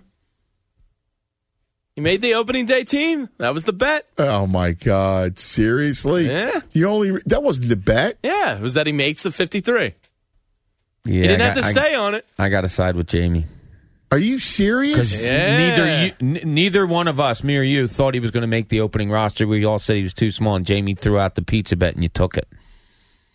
He made the opening day team. That was the bet. Oh my God! Seriously? Yeah. The only that wasn't the bet. Yeah, it was that he makes the 53. yeah, he didn't I have to got- I- stay on it. I got to side with Jamie. Are you serious? Yeah. neither you, n- neither one of us, me or you, thought he was going to make the opening roster. We all said he was too small, and Jamie threw out the pizza bet, and you took it.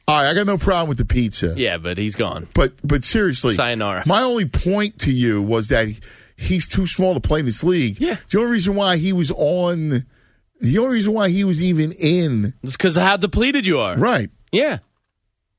All right, I got no problem with the pizza. Yeah, but he's gone. But but seriously, Sayonara. My only point to you was that he- he's too small to play in this league. Yeah. The only reason why he was on, the only reason why he was even in, It's because of how depleted you are. right? Yeah.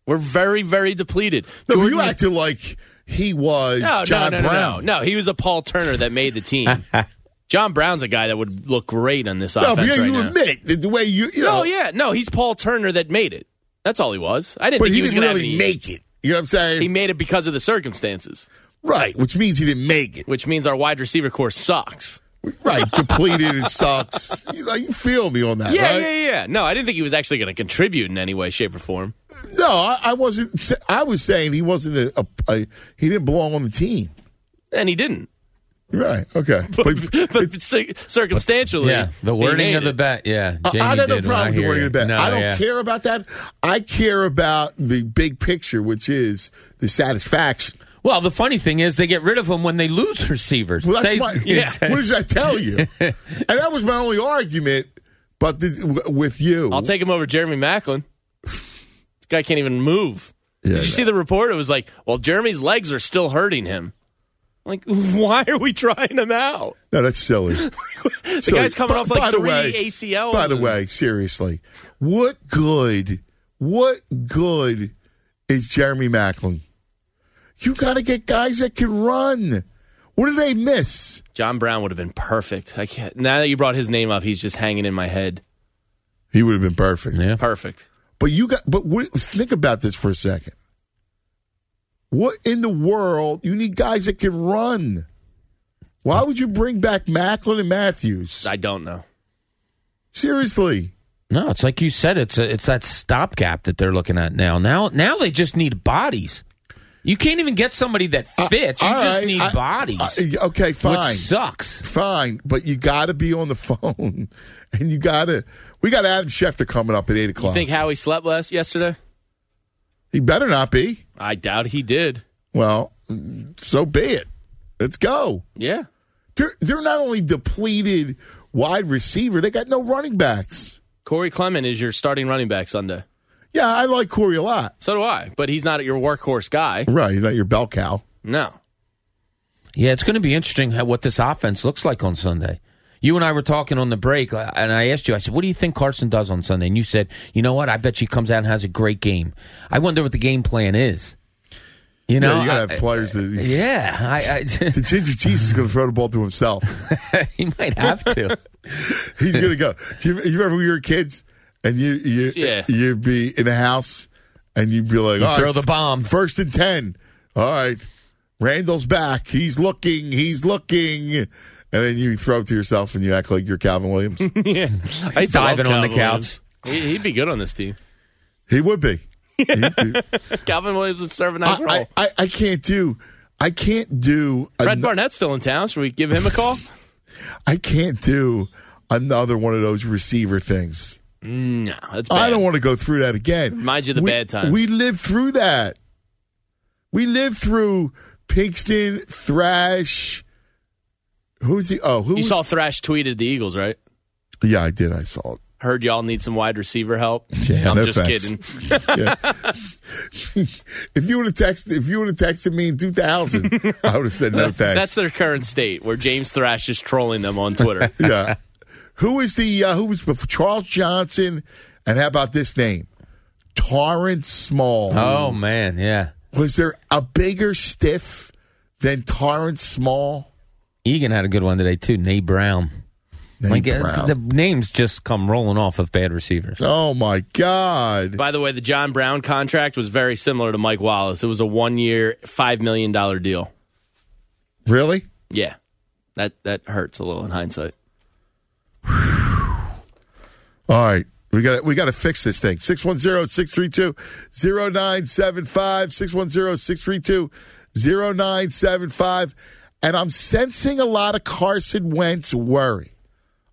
We're very, very depleted. No, but Jordan- you acted like he was no, John no, no, no, Brown. no, no. He was a Paul Turner that made the team. John Brown's a guy that would look great on this No, offense but yeah, right you now. admit that the way you, you know, no, yeah, no. He's Paul Turner that made it. That's all he was. I didn't but think he, he, was didn't really make it. You know what I'm saying? He made it because of the circumstances, right, which means he didn't make it. which means our wide receiver corps sucks. Right, depleted and sucks. You, know, you feel me on that, Yeah, right? yeah, yeah. No, I didn't think he was actually going to contribute in any way, shape, or form. No, I, I wasn't. I was saying he wasn't a, a, a. He didn't belong on the team. And he didn't. Right. Okay. But, But cir- circumstantially, Yeah, the wording of the bet. Yeah, I- Jamie I got no problem with the wording of the bet. No, I don't yeah. care about that. I care about the big picture, which is the satisfaction. Well, the funny thing is, they get rid of him when they lose receivers. Well, that's They- my. What does that tell you? and that was my only argument. But the, with you, I'll take him over Jeremy Maclin. This guy can't even move. Yeah, Did you see the report? It was like, well, Jeremy's legs are still hurting him. Like, why are we trying him out? No, that's silly. The guy's coming off like three ACL. By the way, seriously, what good? What good is Jeremy Maclin? You got to get guys that can run. What did they miss? John Brown would have been perfect. I can't. Now that you brought his name up, he's just hanging in my head. He would have been perfect. Yeah. Perfect. But you got. But what, think about this for a second. What in the world? You need guys that can run. Why would you bring back Maclin and Matthews? I don't know. Seriously. No, it's like you said. It's a, it's that stopgap that they're looking at now. Now, now they just need bodies. You can't even get somebody that fits. you Uh, All just right, need I- bodies. I- okay, fine. Which sucks. Fine, but you got to be on the phone, and you got to. We got Adam Schefter coming up at eight o'clock. You think Howie slept last yesterday? he better not be. I doubt he did. Well, so be it. Let's go. Yeah. They're they're not only depleted wide receiver, they got no running backs. Corey Clement is your starting running back Sunday. Yeah, I like Corey a lot. So do I, but he's not your workhorse guy. Right, he's not your bell cow. No. Yeah, it's going to be interesting how, what this offense looks like on Sunday. You and I were talking on the break, uh, and I asked you, I said, what do you think Carson does on Sunday? And you said, you know what? I bet she comes out and has a great game. I wonder what the game plan is. You know, yeah, you gotta I- have players that. Yeah, I, I the ginger cheese is going to throw the ball to himself. he might have to. He's going to go. Do you, you remember when we were kids and you you Yeah. you'd be in the house and you'd be like, You throw right, the bomb. first and ten. All right, Randall's back. He's looking. He's looking." And then you throw it to yourself and you act like you're Calvin Williams. yeah. I used to love Diving on the Calvin couch. Williams. He, he'd be good on this team. he would be. Calvin Williams would serve a nice I, role. I, I, I can't do. I can't do. Fred ano- Barnett's still in town. Should we give him a call? I can't do another one of those receiver things. no, that's bad. I don't want to go through that again. Reminds you of the we, bad times. We lived through that. We lived through Pinkston, Thrash. Who's he? Oh, who? You was- saw Thrash tweeted the Eagles, right? Yeah, I did. I saw it. Heard y'all need some wide receiver help. Yeah, I'm no just thanks. kidding. if you would have texted, if you would have texted me in 2000, I would have said no thanks. That's their current state, where James Thrash is trolling them on Twitter. yeah. Who is the uh, who was before Charles Johnson? And how about this name, Torrance Small? Oh man, yeah. Was there a bigger stiff than Torrance Small? Egan had a good one today too. Nate Brown. Nate like, uh, Brown. The names just come rolling off of bad receivers. Oh my God! By the way, the John Brown contract was very similar to Mike Wallace. It was a one-year, five million dollar deal. Really? Yeah, that that hurts a little in hindsight. All right. We got we got to fix this thing. 610-632-0975 610-632-0975 and I'm sensing a lot of Carson Wentz worry.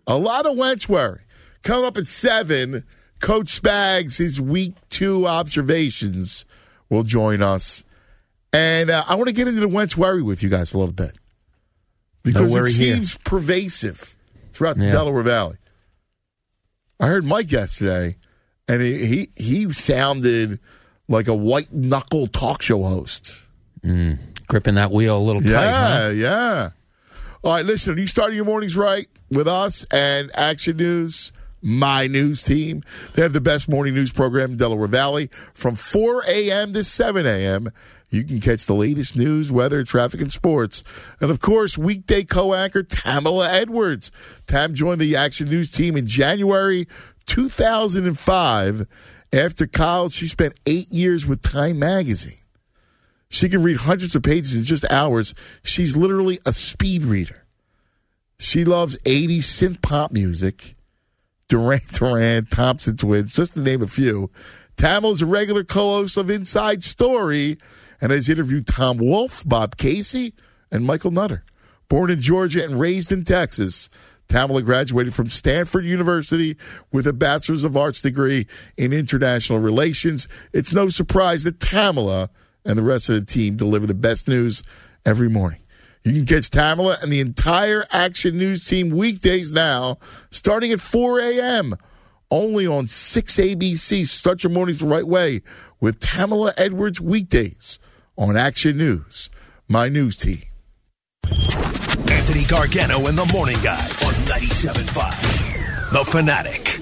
A lot of Wentz worry. Coming up at 7, Coach Spags his week 2 observations will join us. And uh, I want to get into the Wentz worry with you guys a little bit. Because worry it here. seems pervasive throughout the Yeah. Delaware Valley. I heard Mike yesterday, and he, he he sounded like a white knuckle talk show host. Mm, gripping that wheel a little tight. Yeah, huh? yeah. All right, listen. You starting your mornings right with us and Action News, my news team? They have the best morning news program in Delaware Valley from 4 a.m. to 7 a.m. You can catch the latest news, weather, traffic, and sports. And of course, weekday co anchor Tamala Edwards. Tam joined the Action News team in January 2005. After college, she spent eight years with Time Magazine. She can read hundreds of pages in just hours. She's literally a speed reader. She loves 80s synth pop music, Duran Duran, Thompson Twins, just to name a few. Tamil is a regular co-host of Inside Story and has interviewed Tom Wolfe, Bob Casey, and Michael Nutter. Born in Georgia and raised in Texas, Tamala graduated from Stanford University with a Bachelor's of Arts degree in International Relations. It's no surprise that Tamala and the rest of the team deliver the best news every morning. You can catch Tamala and the entire Action News team weekdays now, starting at 4 a.m. Only on 6 ABC. Start your mornings the right way with Tamala Edwards weekdays on Action News, my news team. Anthony Gargano and the Morning Guys on 97.5. The Fanatic.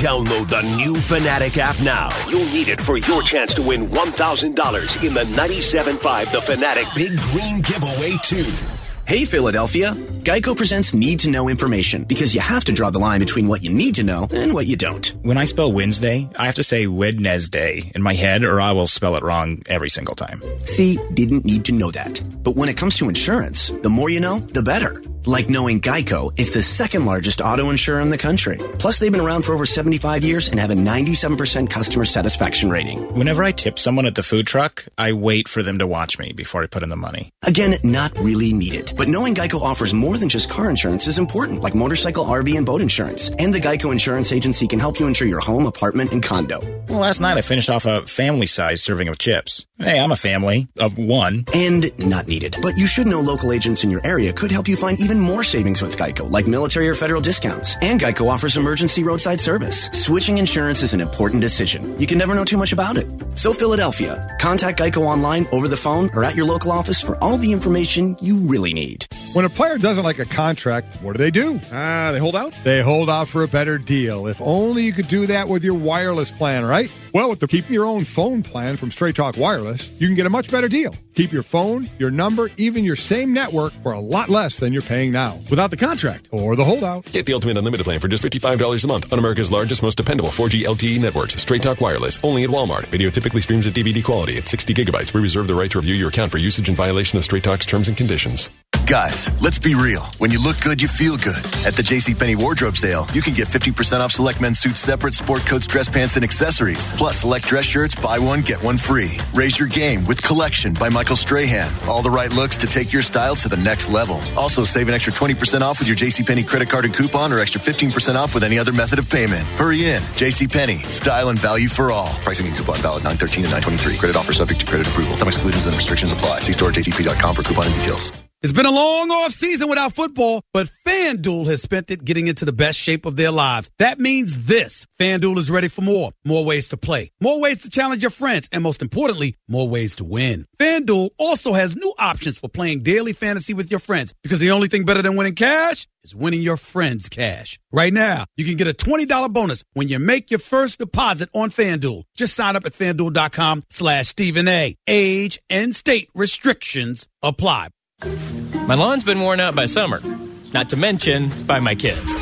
Download the new Fanatic app now. You'll need it for your chance to win $1,000 in the 97.5 The Fanatic Big Green Giveaway 2. Hey, Philadelphia. Geico presents need to know information because you have to draw the line between what you need to know and what you don't. When I spell Wednesday, I have to say Wednesday in my head or I will spell it wrong every single time. See, didn't need to know that. But when it comes to insurance, the more you know, the better. Like knowing Geico is the second largest auto insurer in the country. Plus, they've been around for over 75 years and have a 97% customer satisfaction rating. Whenever I tip someone at the food truck, I wait for them to watch me before I put in the money. Again, not really needed. But knowing Geico offers more than just car insurance is important, like motorcycle, RV, and boat insurance. And the Geico Insurance Agency can help you insure your home, apartment, and condo. Well, last night I finished off a family size serving of chips. Hey, I'm a family of one. And not needed. But you should know local agents in your area could help you find even more savings with Geico, like military or federal discounts. And Geico offers emergency roadside service. Switching insurance is an important decision. You can never know too much about it. So, Philadelphia, contact Geico online, over the phone, or at your local office for all the information you really need. When a player doesn't like a contract, what do they do? Ah, they hold out? They hold out for a better deal. If only you could do that with your wireless plan, right? Well, with the Keep Your Own Phone plan from Straight Talk Wireless, you can get a much better deal. Keep your phone, your number, even your same network for a lot less than you're paying now. Without the contract. Or the holdout. Get the Ultimate Unlimited plan for just $55 a month on America's largest, most dependable 4G LTE networks. Straight Talk Wireless, only at Walmart. Video typically streams at DVD quality at 60 gigabytes. We reserve the right to review your account for usage in violation of Straight Talk's terms and conditions. Guys, let's be real. When you look good, you feel good. At the JCPenney wardrobe sale, you can get 50% off select men's suits separate, sport coats, dress pants, and accessories. Plus, select dress shirts, buy one, get one free. Raise your game with Collection by Michael Strahan. All the right looks to take your style to the next level. Also, save an extra 20% off with your JCPenney credit card and coupon or extra 15% off with any other method of payment. Hurry in. JCPenney. Style and value for all. Pricing and coupon valid 913 and 923. Credit offer subject to credit approval. Some exclusions and restrictions apply. See store jcp.com for coupon and details. It's been a long off season without football, but FanDuel has spent it getting into the best shape of their lives. That means this. FanDuel is ready for more. More ways to play, more ways to challenge your friends, and most importantly, more ways to win. FanDuel also has new options for playing daily fantasy with your friends because the only thing better than winning cash is winning your friends cash. Right now, you can get a $20 bonus when you make your first deposit on FanDuel. Just sign up at fanduel.com slash Stephen A. Age and state restrictions apply. My lawn's been worn out by summer, not to mention by my kids.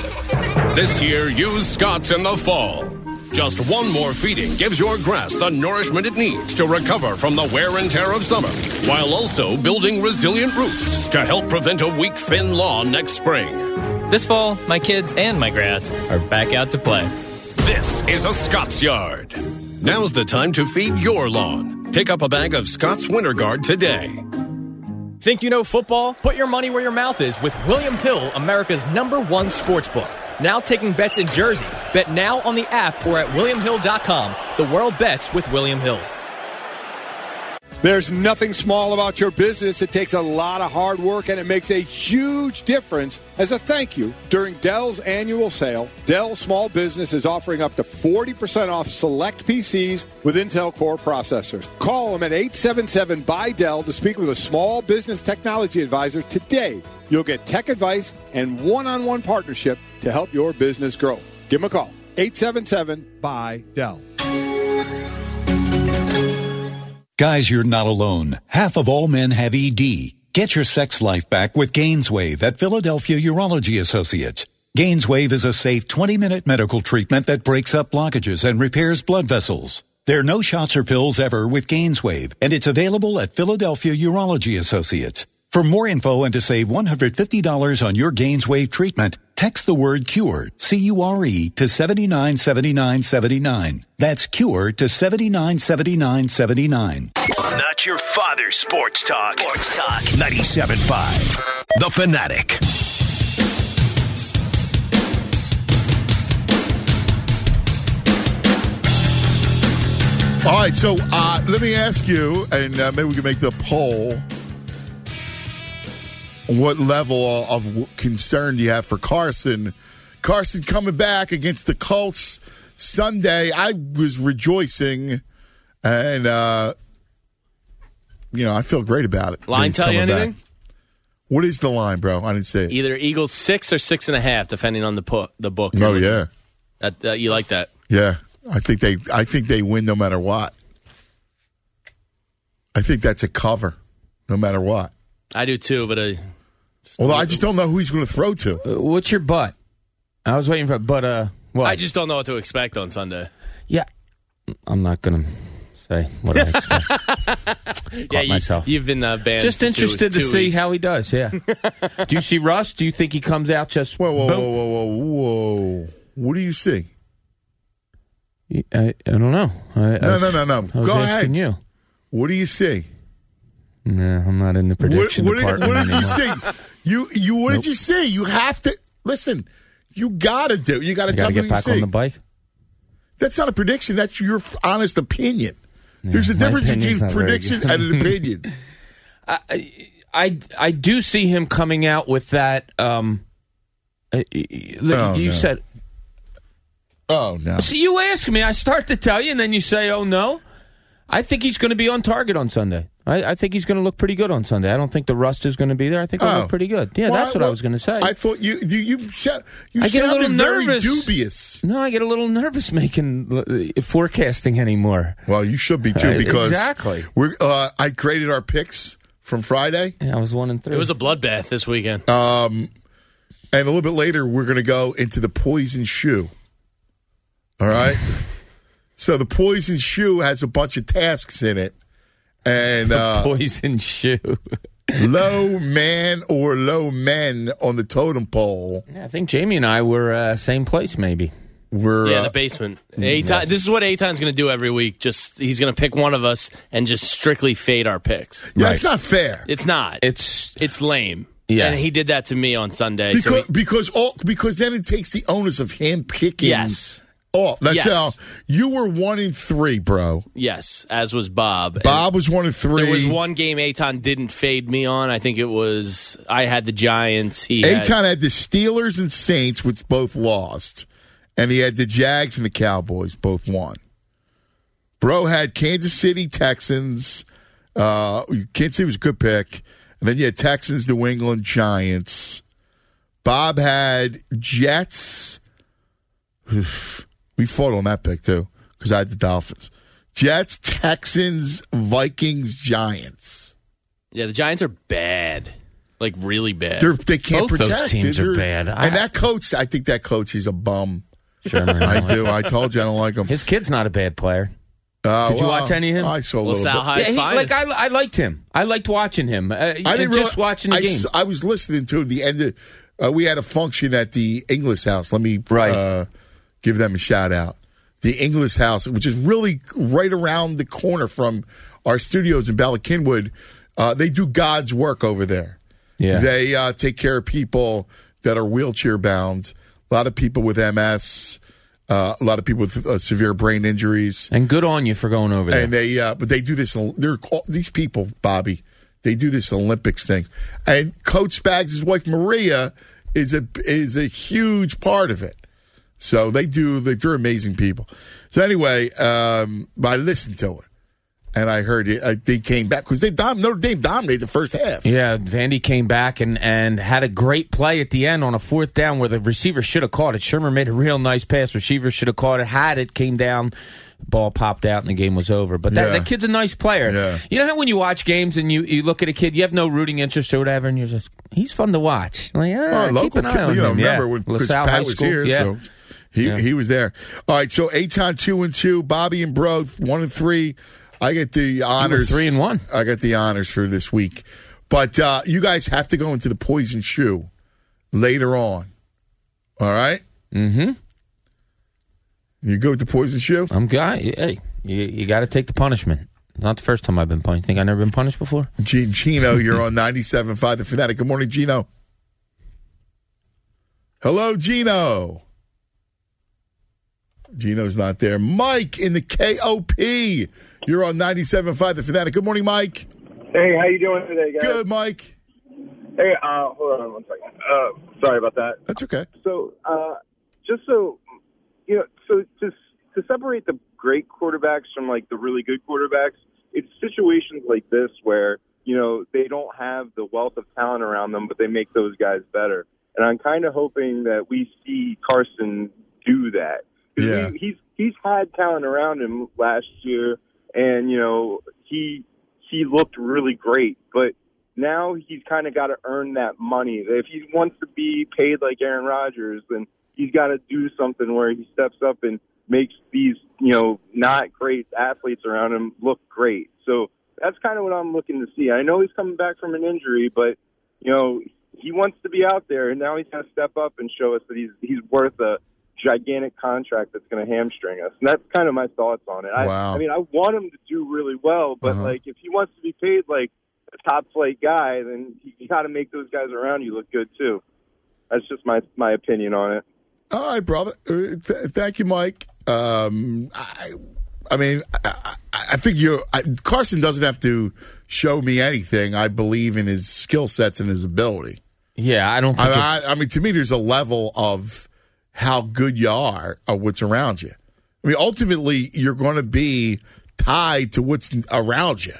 This year, use Scott's in the fall. Just one more feeding gives your grass the nourishment it needs to recover from the wear and tear of summer, while also building resilient roots to help prevent a weak, thin lawn next spring. This fall, my kids and my grass are back out to play. This is a Scott's Yard. Now's the time to feed your lawn. Pick up a bag of Scott's Winter Guard today. Think you know football? Put your money where your mouth is with William Hill, America's number one sports book. Now taking bets in Jersey. Bet now on the app or at WilliamHill.com. The world bets with William Hill. There's nothing small about your business. It takes a lot of hard work and it makes a huge difference. As a thank you, during Dell's annual sale, Dell Small Business is offering up to 40% off select PCs with Intel Core processors. Call them at 877 by Dell to speak with a small business technology advisor today. You'll get tech advice and one on one partnership to help your business grow. Give them a call. 877 by Dell. Guys, you're not alone. Half of all men have ED. Get your sex life back with Gainswave at Philadelphia Urology Associates. Gainswave is a safe 20 minute medical treatment that breaks up blockages and repairs blood vessels. There are no shots or pills ever with Gainswave, and it's available at Philadelphia Urology Associates. For more info and to save $150 on your Gainswave treatment, text the word CURE, C-U-R-E, to 797979. That's CURE to 797979. Not your father's sports talk. Sports talk. 97.5. The Fanatic. All right, so uh, let me ask you, and uh, maybe we can make the poll. What level of concern do you have for Carson? Carson coming back against the Colts Sunday. I was rejoicing, and uh, you know I feel great about it. Line tell you coming back. anything? What is the line, bro? I didn't say it. Either Eagles six or six and a half, depending on the po- the book. Oh yeah, That, that- you like that? yeah. I think they. I think they win no matter what. I think that's a cover, no matter what. I do too, but uh, Although I just don't know who he's going to throw to. Uh, What's your butt? I was waiting for, but uh, what? I just don't know what to expect on Sunday. yeah, I'm not gonna say what I expect. yeah, Caught you, myself. You've been uh, banned. Just for two- interested to two see weeks. how he does. Yeah. do you see Russ? Do you think he comes out just Whoa, whoa, boom? whoa, whoa, whoa, whoa! What do you see? I, I don't know. I, I No, was- no, no, no. I was Go asking ahead. you. What do you see? No, I'm not in the What, prediction what did, department what did you anymore. see? You, you, what Nope. did you see? You have to listen. You got to do. You gotta, got tell to me get back you on see. the bike. That's not a prediction. That's your honest opinion. There's a difference between prediction and an opinion. I, I I do see him coming out with that. Um, uh, y- y- Oh, you no. said. Oh no! So you ask me, I start to tell you, and then you say, "Oh no." I think he's going to be on target on Sunday. I, I think he's going to look pretty good on Sunday. I don't think the rust is going to be there. I think he'll Oh. look pretty good. Yeah, Well, that's what I was going to say. I thought you, you, you, said- you I get a little sounded very nervous. dubious. No, I get a little nervous making uh, forecasting anymore. Well, you should be too Uh, because exactly. We're, uh, I graded our picks from Friday. Yeah, I was one and three. It was a bloodbath this weekend. Um, and a little bit later, we're going to go into the poison shoe. All right. so the poison shoe has a bunch of tasks in it, and uh, poison shoe. low man or low men on the totem pole. Yeah, I think Jamie and I were uh, same place, maybe. We're yeah, uh, the basement. Aton, This is what Aton's going to do every week. Just he's going to pick one of us and just strictly fade our picks. yeah, it's not fair It's not. It's It's lame. Yeah. and he did that to me on Sunday. so because he- because all because then it takes the onus of him picking. yes, off. That's Yes. how you were one in three, bro. Yes, as was Bob. Bob was one in three. There was one game Aton didn't fade me on. I think it was I had the Giants. He had, Aton had the Steelers and Saints, which both lost, and he had the Jags and the Cowboys, both won. Bro had Kansas City Texans. Uh, Kansas City was a good pick, and then you had Texans, New England Giants. Bob had Jets. we fought on that pick too because I had the Dolphins. Jets, Texans, Vikings, Giants. yeah, the Giants are bad, like really bad. They're, they can't Both those protect. teams are They're- bad. I- and that coach, I think that coach is a bum. Shurmur. I do. I told you I don't like him. His kid's not a bad player. Uh, Did you well, watch any of him? I saw a little LaSalle bit. Yeah, he, like. I, I liked him. I liked watching him. Uh, I didn't just realize- watching the I, game. s- I was listening to the end of. Uh, we had a function at the English House. Let me Right. Give them a shout out. The English House, which is really right around the corner from our studios in Bala Cynwyd, uh, they do God's work over there. Yeah. They uh, take care of people that are wheelchair bound. A lot of people with MS. Uh, a lot of people with uh, severe brain injuries. and good on you for going over there. And they, uh, but they do this. They're these people, Bobby. They do this Olympics thing, and Coach Spags' wife Maria is a is a huge part of it. So they do. They, they're amazing people. So anyway, um, I listened to it, and I heard it. Uh, they came back because they dom- Notre Dame dominated the first half. Yeah, Vandy came back and, and had a great play at the end on a fourth down where the receiver should have caught it. Shurmur made a real nice pass. Receiver should have caught it, had it, came down, ball popped out, and the game was over. But that, Yeah. that kid's a nice player. Yeah. You know how when you watch games and you, you look at a kid, you have no rooting interest or whatever, and you're just, he's fun to watch. Like, ah, Oh, keep an eye kid, on you know, him. remember yeah. when LaSalle Pat High was School. here, yeah. so he Yeah. he was there. All right, so Aton two and two, Bobby and Bro one and three. I get the honors. three and one. I got the honors for this week, but uh, you guys have to go into the poison shoe later on. All right, Mm-hmm. you go with the poison shoe. I'm guy. Hey, you, you got to take the punishment. Not the first time I've been punished. Think I've never been punished before? G- Gino, you're on 97.5 The Fanatic. Good morning, Gino. Hello, Gino. Gino's not there. Mike in the KOP. You're on 97.5 The Fanatic. Good morning, Mike. Hey, how you doing today, guys? Good, Mike. Hey, uh, hold on one second. Uh, sorry about that. That's okay. So, uh, just so you know, so to to separate the great quarterbacks from like the really good quarterbacks, it's situations like this where you know they don't have the wealth of talent around them, but they make those guys better. And I'm kind of hoping that we see Carson do that. Yeah. he, he's he's had talent around him last year, and you know he he looked really great, but now he's kind of got to earn that money. If he wants to be paid like Aaron Rodgers, then he's got to do something where he steps up and makes these, you know, not great athletes around him look great. So that's kind of what I'm looking to see. I know he's coming back from an injury, but you know, he wants to be out there, and now he's got to step up and show us that he's he's worth a gigantic contract that's going to hamstring us. And that's kind of my thoughts on it. I, Wow. I mean, I want him to do really well, but Uh-huh. like if he wants to be paid like a top flight guy, then you, you got to make those guys around you look good too. That's just my my opinion on it. All right, brother. Uh, th- thank you, Mike. Um, I, I mean, I, I, I think you I, Carson doesn't have to show me anything. I believe in his skill sets and his ability. Yeah, I don't think it's, I, I, I mean, to me, there's a level of how good you are or what's around you. I mean, ultimately, you're going to be tied to what's around you.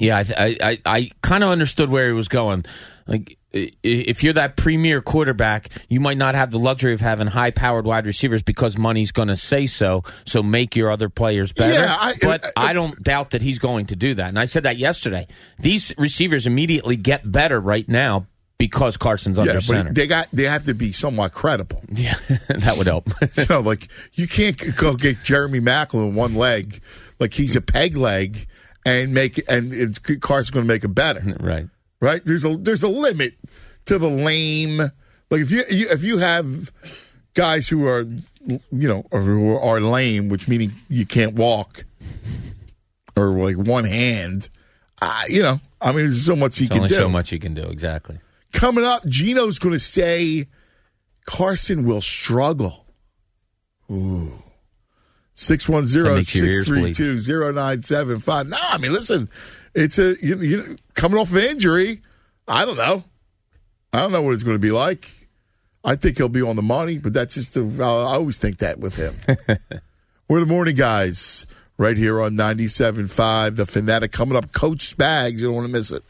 Yeah, I I, I, I kind of understood where he was going. Like, if you're that premier quarterback, you might not have the luxury of having high-powered wide receivers because money's going to say so. So make your other players better. Yeah, I- but I don't doubt that he's going to do that. And I said that yesterday. These receivers immediately get better right now because Carson's under yeah, center. they got they have to be somewhat credible. Yeah, that would help. you know, like you can't go get Jeremy Maclin with one leg, like he's a peg leg, and make and it's, Carson's going to make it better. right. right? There's a there's a limit to the lame. Like if you, you if you have guys who are you know or who are lame, which meaning you can't walk or like one hand, uh, you know, I mean, there's so much he There's can only do. so much he can do. Exactly. Coming up, Gino's going to say Carson will struggle. Ooh. That makes your ears bleed. 610-632-0975. No, I mean, listen, it's a you, you coming off of injury. I don't know. I don't know what it's going to be like. I think he'll be on the money, but that's just, a, I always think that with him. We're the morning guys right here on 97.5. The Fanatic coming up. Coach Spags, you don't want to miss it.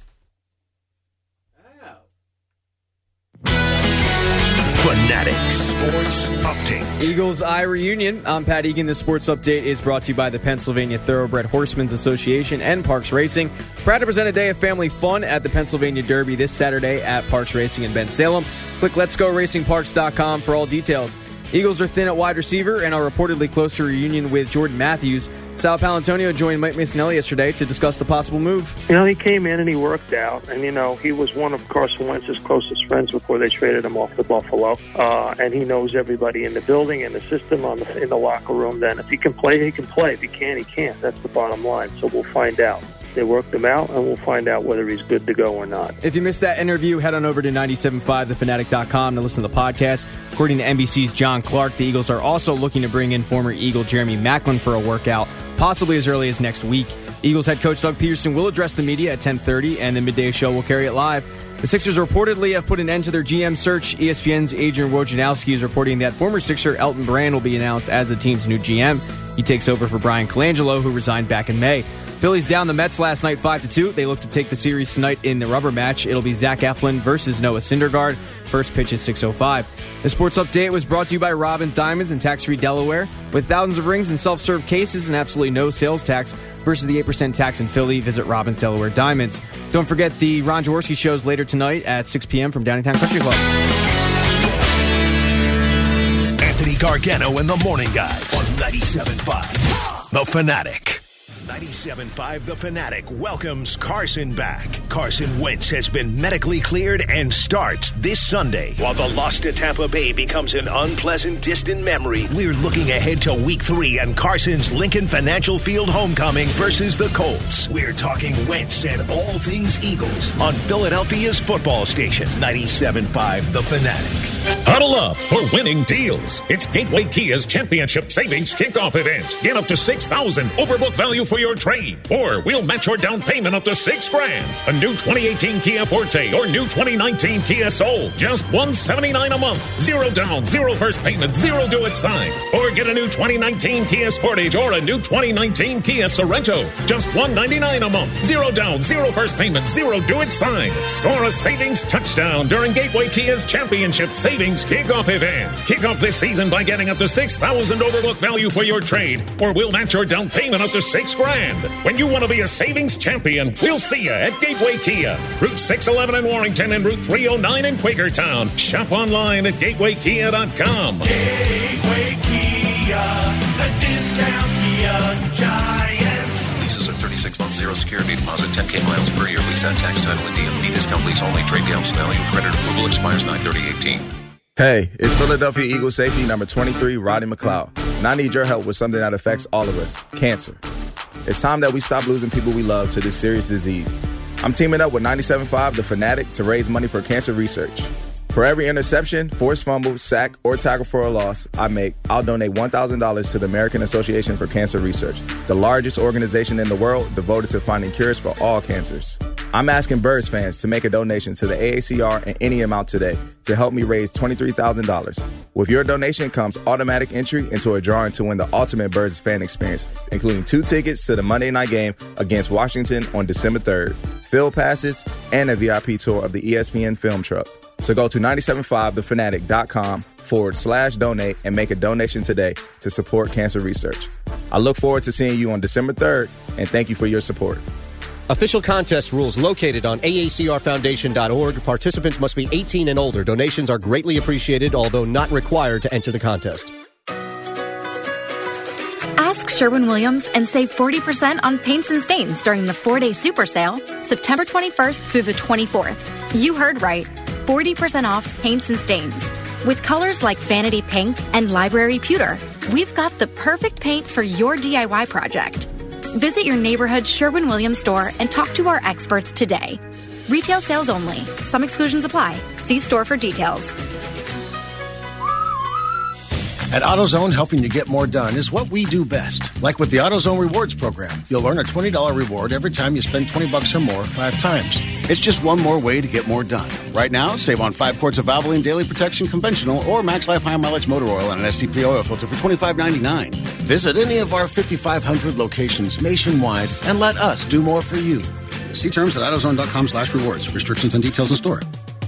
Sports Update. Eagles Eye Reunion. I'm Pat Egan. The sports update is brought to you by the Pennsylvania Thoroughbred Horsemen's Association and Parx Racing. Proud to present a day of family fun at the Pennsylvania Derby this Saturday at Parx Racing in Bensalem. Click letsgoracingparks.com for all details. Eagles are thin at wide receiver and are reportedly close to reunion with Jordan Matthews. Sal Paolantonio joined Mike Missanelli yesterday to discuss the possible move. You know, he came in and he worked out, and you know, he was one of Carson Wentz's closest friends before they traded him off to Buffalo, uh, and he knows everybody in the building and the system on the, in the locker room. Then, if he can play, he can play. If he can't, he can't. That's the bottom line. So we'll find out. They worked him out, and we'll find out whether he's good to go or not. If you missed that interview, head on over to 975thefanatic.com to listen to the podcast. According to NBC's John Clark, the Eagles are also looking to bring in former Eagle Jeremy Maclin for a workout, possibly as early as next week. Eagles head coach Doug Pederson will address the media at 10:30, and the midday show will carry it live. The Sixers reportedly have put an end to their GM search. ESPN's Adrian Wojnarowski is reporting that former Sixer Elton Brand will be announced as the team's new GM. He takes over for Bryan Colangelo, who resigned back in May. Phillies down the Mets last night 5 to 2. They look to take the series tonight in the rubber match. It'll be Zach Eflin versus Noah Syndergaard. First pitch is 6:05. The sports update was brought to you by Robbins Diamonds in tax-free Delaware, with thousands of rings and self-serve cases and absolutely no sales tax versus the 8% tax in Philly. Visit Robbins Delaware Diamonds. Don't forget the Ron Jaworski shows later tonight at 6 p.m. from Downingtown Country Club. Anthony Gargano and the Morning Guys on 97.5. The Fanatic. 97.5 The Fanatic welcomes Carson back. Carson Wentz has been medically cleared and starts this Sunday. While the loss to Tampa Bay becomes an unpleasant, distant memory, we're looking ahead to week three and Carson's Lincoln Financial Field homecoming versus the Colts. We're talking Wentz and all things Eagles on Philadelphia's football station, 97.5 The Fanatic. Huddle up for winning deals. It's Gateway Kia's Championship Savings Kickoff event. Get up to 6000 overbook value for your trade. Or we'll match your down payment up to 6 grand. A new 2018 Kia Forte or new 2019 Kia Soul. Just 179 a month. Zero down, zero first payment, zero do it sign. Or get a new 2019 Kia Sportage or a new 2019 Kia Sorento. Just 199 a month. Zero down, zero first payment, zero do it sign. Score a savings touchdown during Gateway Kia's Championship Savings Kickoff event. Kick off this season by getting up to 6000 overbook value for your trade, or we'll match your down payment up to 6 grand. When you want to be a savings champion, we'll see you at Gateway Kia, Route 611 in Warrington and Route 309 in Quakertown. Shop online at gatewaykia.com. Gateway Kia, the discount Kia Giants. Leases are 36 months, zero security deposit, 10K miles per year. Lease at tax title and DMV discount lease only. Trade gap value. Credit approval expires 93018. Hey, it's Philadelphia Eagle safety number 23, Roddy McLeod. And I need your help with something that affects all of us cancer. It's time that we stop losing people we love to this serious disease. I'm teaming up with 97.5 The Fanatic to raise money for cancer research. For every interception, forced fumble, sack, or tackle for a loss I make, I'll donate $1,000 to the American Association for Cancer Research, the largest organization in the world devoted to finding cures for all cancers. I'm asking Birds fans to make a donation to the AACR in any amount today to help me raise $23,000. With your donation comes automatic entry into a drawing to win the ultimate Birds fan experience, including two tickets to the Monday night game against Washington on December 3rd, field passes, and a VIP tour of the ESPN film truck. So go to 975thefanatic.com forward slash donate and make a donation today to support cancer research. I look forward to seeing you on December 3rd, and thank you for your support. Official contest rules located on aacrfoundation.org. Participants must be 18 and older. Donations are greatly appreciated, although not required to enter the contest. Ask Sherwin Williams and save 40% on paints and stains during the four day super sale, September 21st through the 24th. You heard right 40% off paints and stains. With colors like Vanity Pink and Library Pewter, we've got the perfect paint for your DIY project. Visit your neighborhood Sherwin Williams store and talk to our experts today. Retail sales only. Some exclusions apply. See store for details. At AutoZone, helping you get more done is what we do best. Like with the AutoZone Rewards program, you'll earn a $20 reward every time you spend 20 bucks or more five times. It's just one more way to get more done. Right now, save on five quarts of Valvoline Daily Protection Conventional or Max Life High Mileage Motor Oil and an STP oil filter for $25.99. Visit any of our 5,500 locations nationwide and let us do more for you. See terms at AutoZone.com slash rewards. Restrictions and details in store.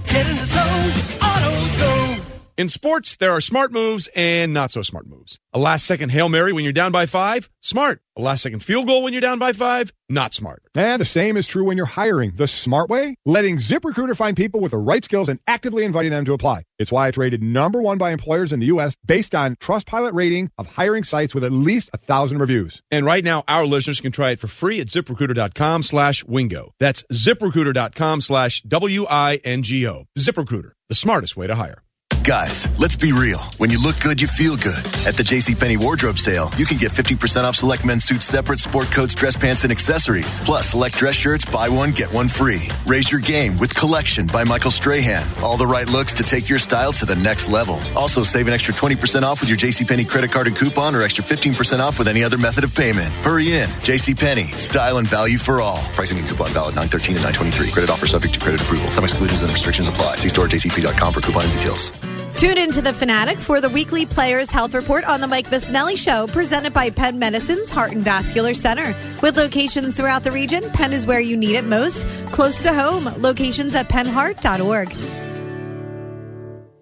Get in the zone, AutoZone. In sports, there are smart moves and not so smart moves. A last second Hail Mary when you're down by five? Smart. A last second field goal when you're down by five? Not smart. And the same is true when you're hiring the smart way, letting ZipRecruiter find people with the right skills and actively inviting them to apply. It's why it's rated number one by employers in the U.S. based on Trustpilot rating of hiring sites with at least a thousand reviews. And right now, our listeners can try it for free at ziprecruiter.com slash wingo. That's ziprecruiter.com slash W-I-N-G-O. ZipRecruiter, the smartest way to hire. Guys, let's be real. When you look good, you feel good. At the JCPenney wardrobe sale, you can get 50% off select men's suits separate, sport coats, dress pants, and accessories. Plus, select dress shirts, buy one, get one free. Raise your game with Collection by Michael Strahan. All the right looks to take your style to the next level. Also, save an extra 20% off with your JCPenney credit card and coupon or extra 15% off with any other method of payment. Hurry in. JCPenney. Style and value for all. Pricing and coupon valid 913 and 923. Credit offer subject to credit approval. Some exclusions and restrictions apply. See store jcp.com for coupon details. Tune into the Fanatic for the weekly Players Health Report on the Mike Missanelli Show, presented by Penn Medicine's Heart and Vascular Center. With locations throughout the region, Penn is where you need it most. Close to home, locations at pennheart.org.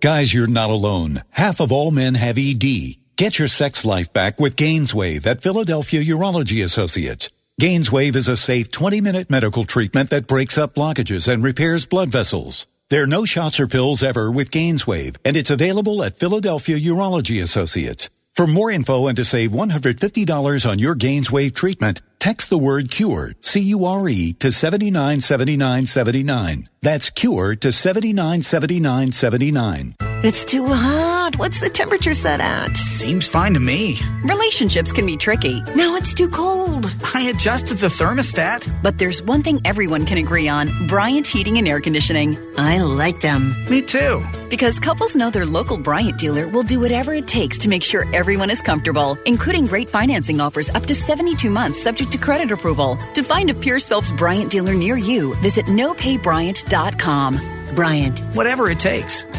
Guys, you're not alone. Half of all men have ED. Get your sex life back with Gainswave at Philadelphia Urology Associates. Gainswave is a safe 20 minute medical treatment that breaks up blockages and repairs blood vessels. There are no shots or pills ever with Gainswave, and it's available at Philadelphia Urology Associates. For more info and to save $150 on your Gainswave treatment, text the word CURE, C-U-R-E, to 797979. That's CURE to 797979. It's too hot. What's the temperature set at? Seems fine to me. Relationships can be tricky. Now it's too cold. I adjusted the thermostat. But there's one thing everyone can agree on Bryant Heating and Air Conditioning. I like them. Me too. Because couples know their local Bryant dealer will do whatever it takes to make sure everyone is comfortable, including great financing offers up to 72 months subject to credit approval. To find a Pierce Phelps Bryant dealer near you, visit nopaybryant.com. Bryant. Whatever it takes. You're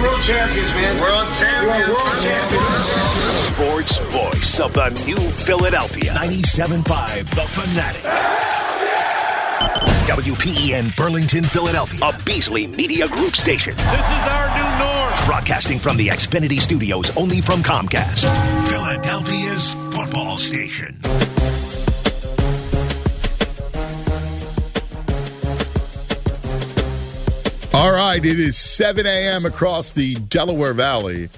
world champions, man. World champions. You're world champions. Sports voice of the new Philadelphia. 97.5 The Fanatic. WPEN Burlington, Philadelphia. A Beasley Media Group station. This is our new norm. Broadcasting from the Xfinity studios only from Comcast. Philadelphia's football station. All right, it is 7 a.m. across the Delaware Valley.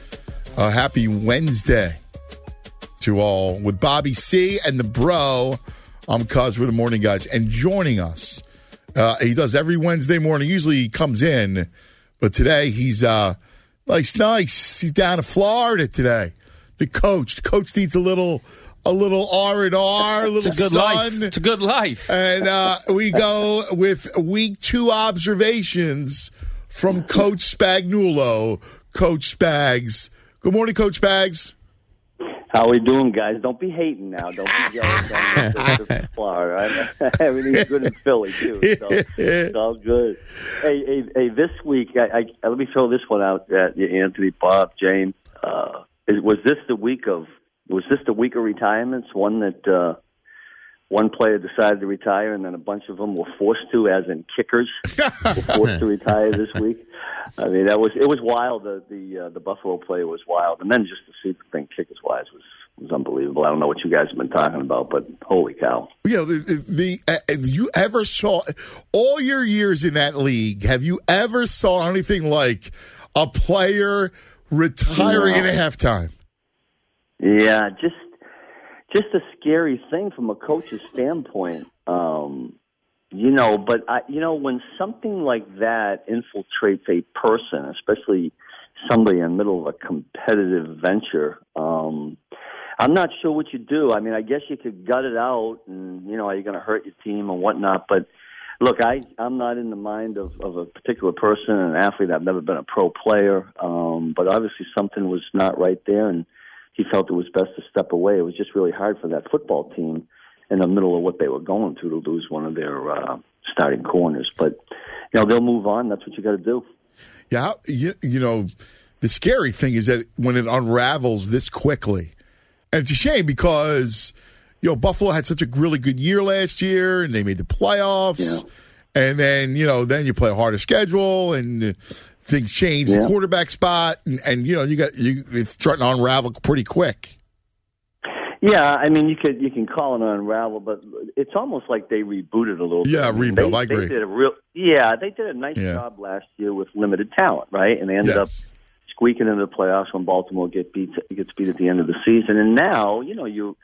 A happy Wednesday to all with Bobby C and the bro. I'm Cuz with the morning guys. And joining us, uh, he does every Wednesday morning. Usually he comes in, but today he's uh nice, nice. He's down in Florida today. The coach. The coach needs a little a little R and R, a little It's a good sun. life. It's a good life. And uh, we go with week two observations from Coach Spagnuolo. Coach Spags. Good morning, Coach Spags. How we doing, guys? Don't be hating now. Don't be jealous. I'm not from Everything's good in Philly too. So it's all good. Hey, hey, hey this week, I, I, let me throw this one out at you, Anthony, Bob, Jamie. Uh, was this the week of? Was this the week of retirements? One that uh, one player decided to retire, and then a bunch of them were forced to, as in kickers, were forced to retire this week. I mean, that was it was wild. The the, uh, the Buffalo play was wild, and then just to see the thing kickers wise was was unbelievable. I don't know what you guys have been talking about, but holy cow! You know, the, the, uh, have you ever saw all your years in that league? Have you ever saw anything like a player retiring No. at halftime? Yeah, just just a scary thing from a coach's standpoint. Um, you know, but I, you know, when something like that infiltrates a person, especially somebody in the middle of a competitive venture, um, I'm not sure what you do. I mean, I guess you could gut it out, and you know, are you going to hurt your team and whatnot? But look, I I'm not in the mind of of a particular person, an athlete. I've never been a pro player, um, but obviously something was not right there, and he felt it was best to step away. It was just really hard for that football team in the middle of what they were going through to lose one of their uh, starting corners. But you know they'll move on. That's what you got to do. Yeah, you, you know, the scary thing is that when it unravels this quickly, and it's a shame because you know Buffalo had such a really good year last year, and they made the playoffs, and then you know then you play a harder schedule, and things change the quarterback spot, and, and you know you got you it's starting to unravel pretty quick. Yeah, I mean, you could you can call it an unravel, but it's almost like they rebooted a little. Yeah, bit. rebuild, They, I agree. They did a real, yeah, they did a nice Yeah. job last year with limited talent, right? And they ended up squeaking into the playoffs when Baltimore get beat gets beat at the end of the season. And now, you know, you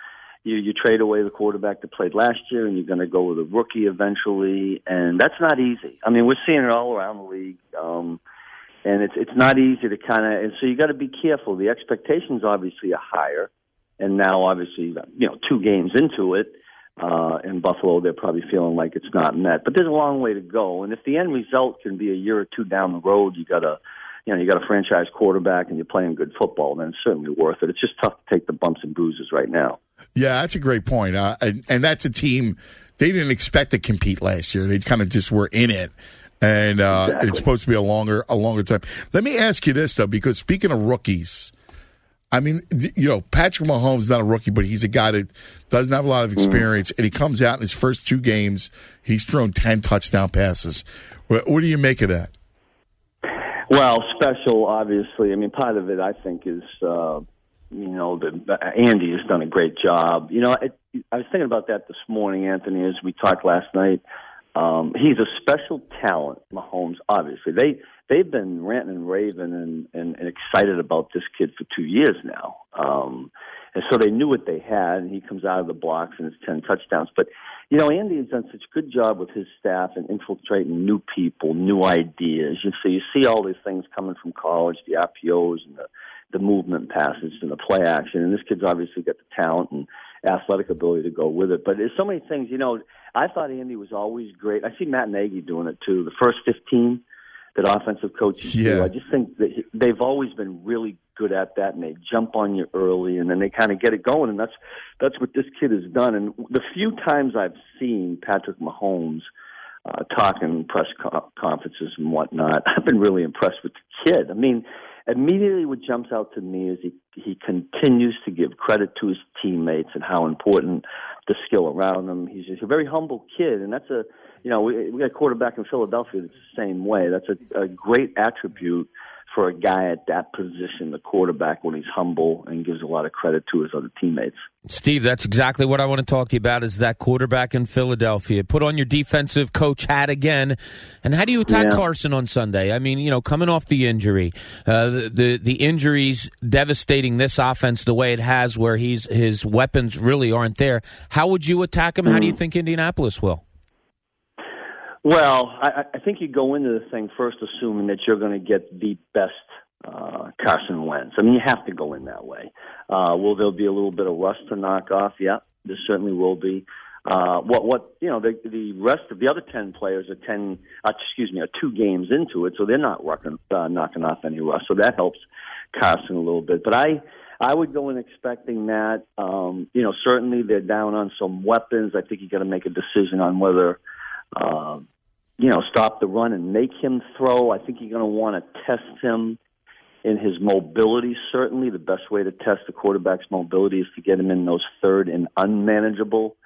you you trade away the quarterback that played last year, and you're going to go with a rookie eventually, and that's not easy. I mean, we're seeing it all around the league. Um, and it's it's not easy to kind of and so you got to be careful. The expectations obviously are higher, and now obviously you know two games into it uh, in Buffalo, they're probably feeling like it's not met. But there's a long way to go, and if the end result can be a year or two down the road, you got a you know you got a franchise quarterback and you're playing good football, then it's certainly worth it. It's just tough to take the bumps and bruises right now. Yeah, that's a great point. Uh, and, and that's a team they didn't expect to compete last year. They kind of just were in it, and uh, Exactly. it's supposed to be a longer a longer time. Let me ask you this though, because speaking of rookies, I mean, you know, Patrick Mahomes is not a rookie, but he's a guy that doesn't have a lot of experience, and he comes out in his first two games, he's thrown ten touchdown passes. What, what do you make of that? Well, special, obviously. I mean, part of it, I think, is uh, you know, the, Andy has done a great job. You know, it, I was thinking about that this morning, Anthony, as we talked last night. Um, he's a special talent, Mahomes. Obviously, they they've been ranting and raving and, and, and excited about this kid for two years now. Um, and so they knew what they had, and he comes out of the blocks and it's ten touchdowns. But you know, Andy has done such a good job with his staff and infiltrating new people, new ideas. You so you see all these things coming from college, the RPOs and the the movement passes and the play action. And this kid's obviously got the talent and athletic ability to go with it. But there's so many things. You know, I thought Andy was always great. I see Matt Nagy doing it too. The first 15 that offensive coaches do. Yeah. I just think that he- they've always been really good at that, and they jump on you early, and then they kind of get it going, and that's that's what this kid has done. And the few times I've seen Patrick Mahomes uh, talking press co- conferences and whatnot, I've been really impressed with the kid. I mean, immediately what jumps out to me is he he continues to give credit to his teammates and how important the skill around him. He's just a very humble kid, and that's a you know we, we got a quarterback in Philadelphia that's the same way. That's a, a great attribute for a guy at that position, the quarterback, when he's humble and gives a lot of credit to his other teammates. Steve, that's exactly what I want to talk to you about is that quarterback in Philadelphia. Put on your defensive coach hat again. And how do you attack Yeah. Carson on Sunday? I mean, you know, coming off the injury, uh, the, the the injuries devastating this offense the way it has where he's his weapons really aren't there. How would you attack him? How do you think Indianapolis will? Well, I, I think you go into the thing first assuming that you're going to get the best uh, Carson Wentz. I mean, you have to go in that way. Uh, will there be a little bit of rust to knock off? Yeah, there certainly will be. Uh, what what you know the the rest of the other ten players are ten uh, excuse me are two games into it, so they're not rocking, uh, knocking off any rust. So that helps Carson a little bit. But I I would go in expecting that. Um, you know, certainly they're down on some weapons. I think you got to make a decision on whether uh, you know, stop the run and make him throw. I think you're going to want to test him in his mobility. Certainly, the best way to test the quarterback's mobility is to get him in those third and unmanageable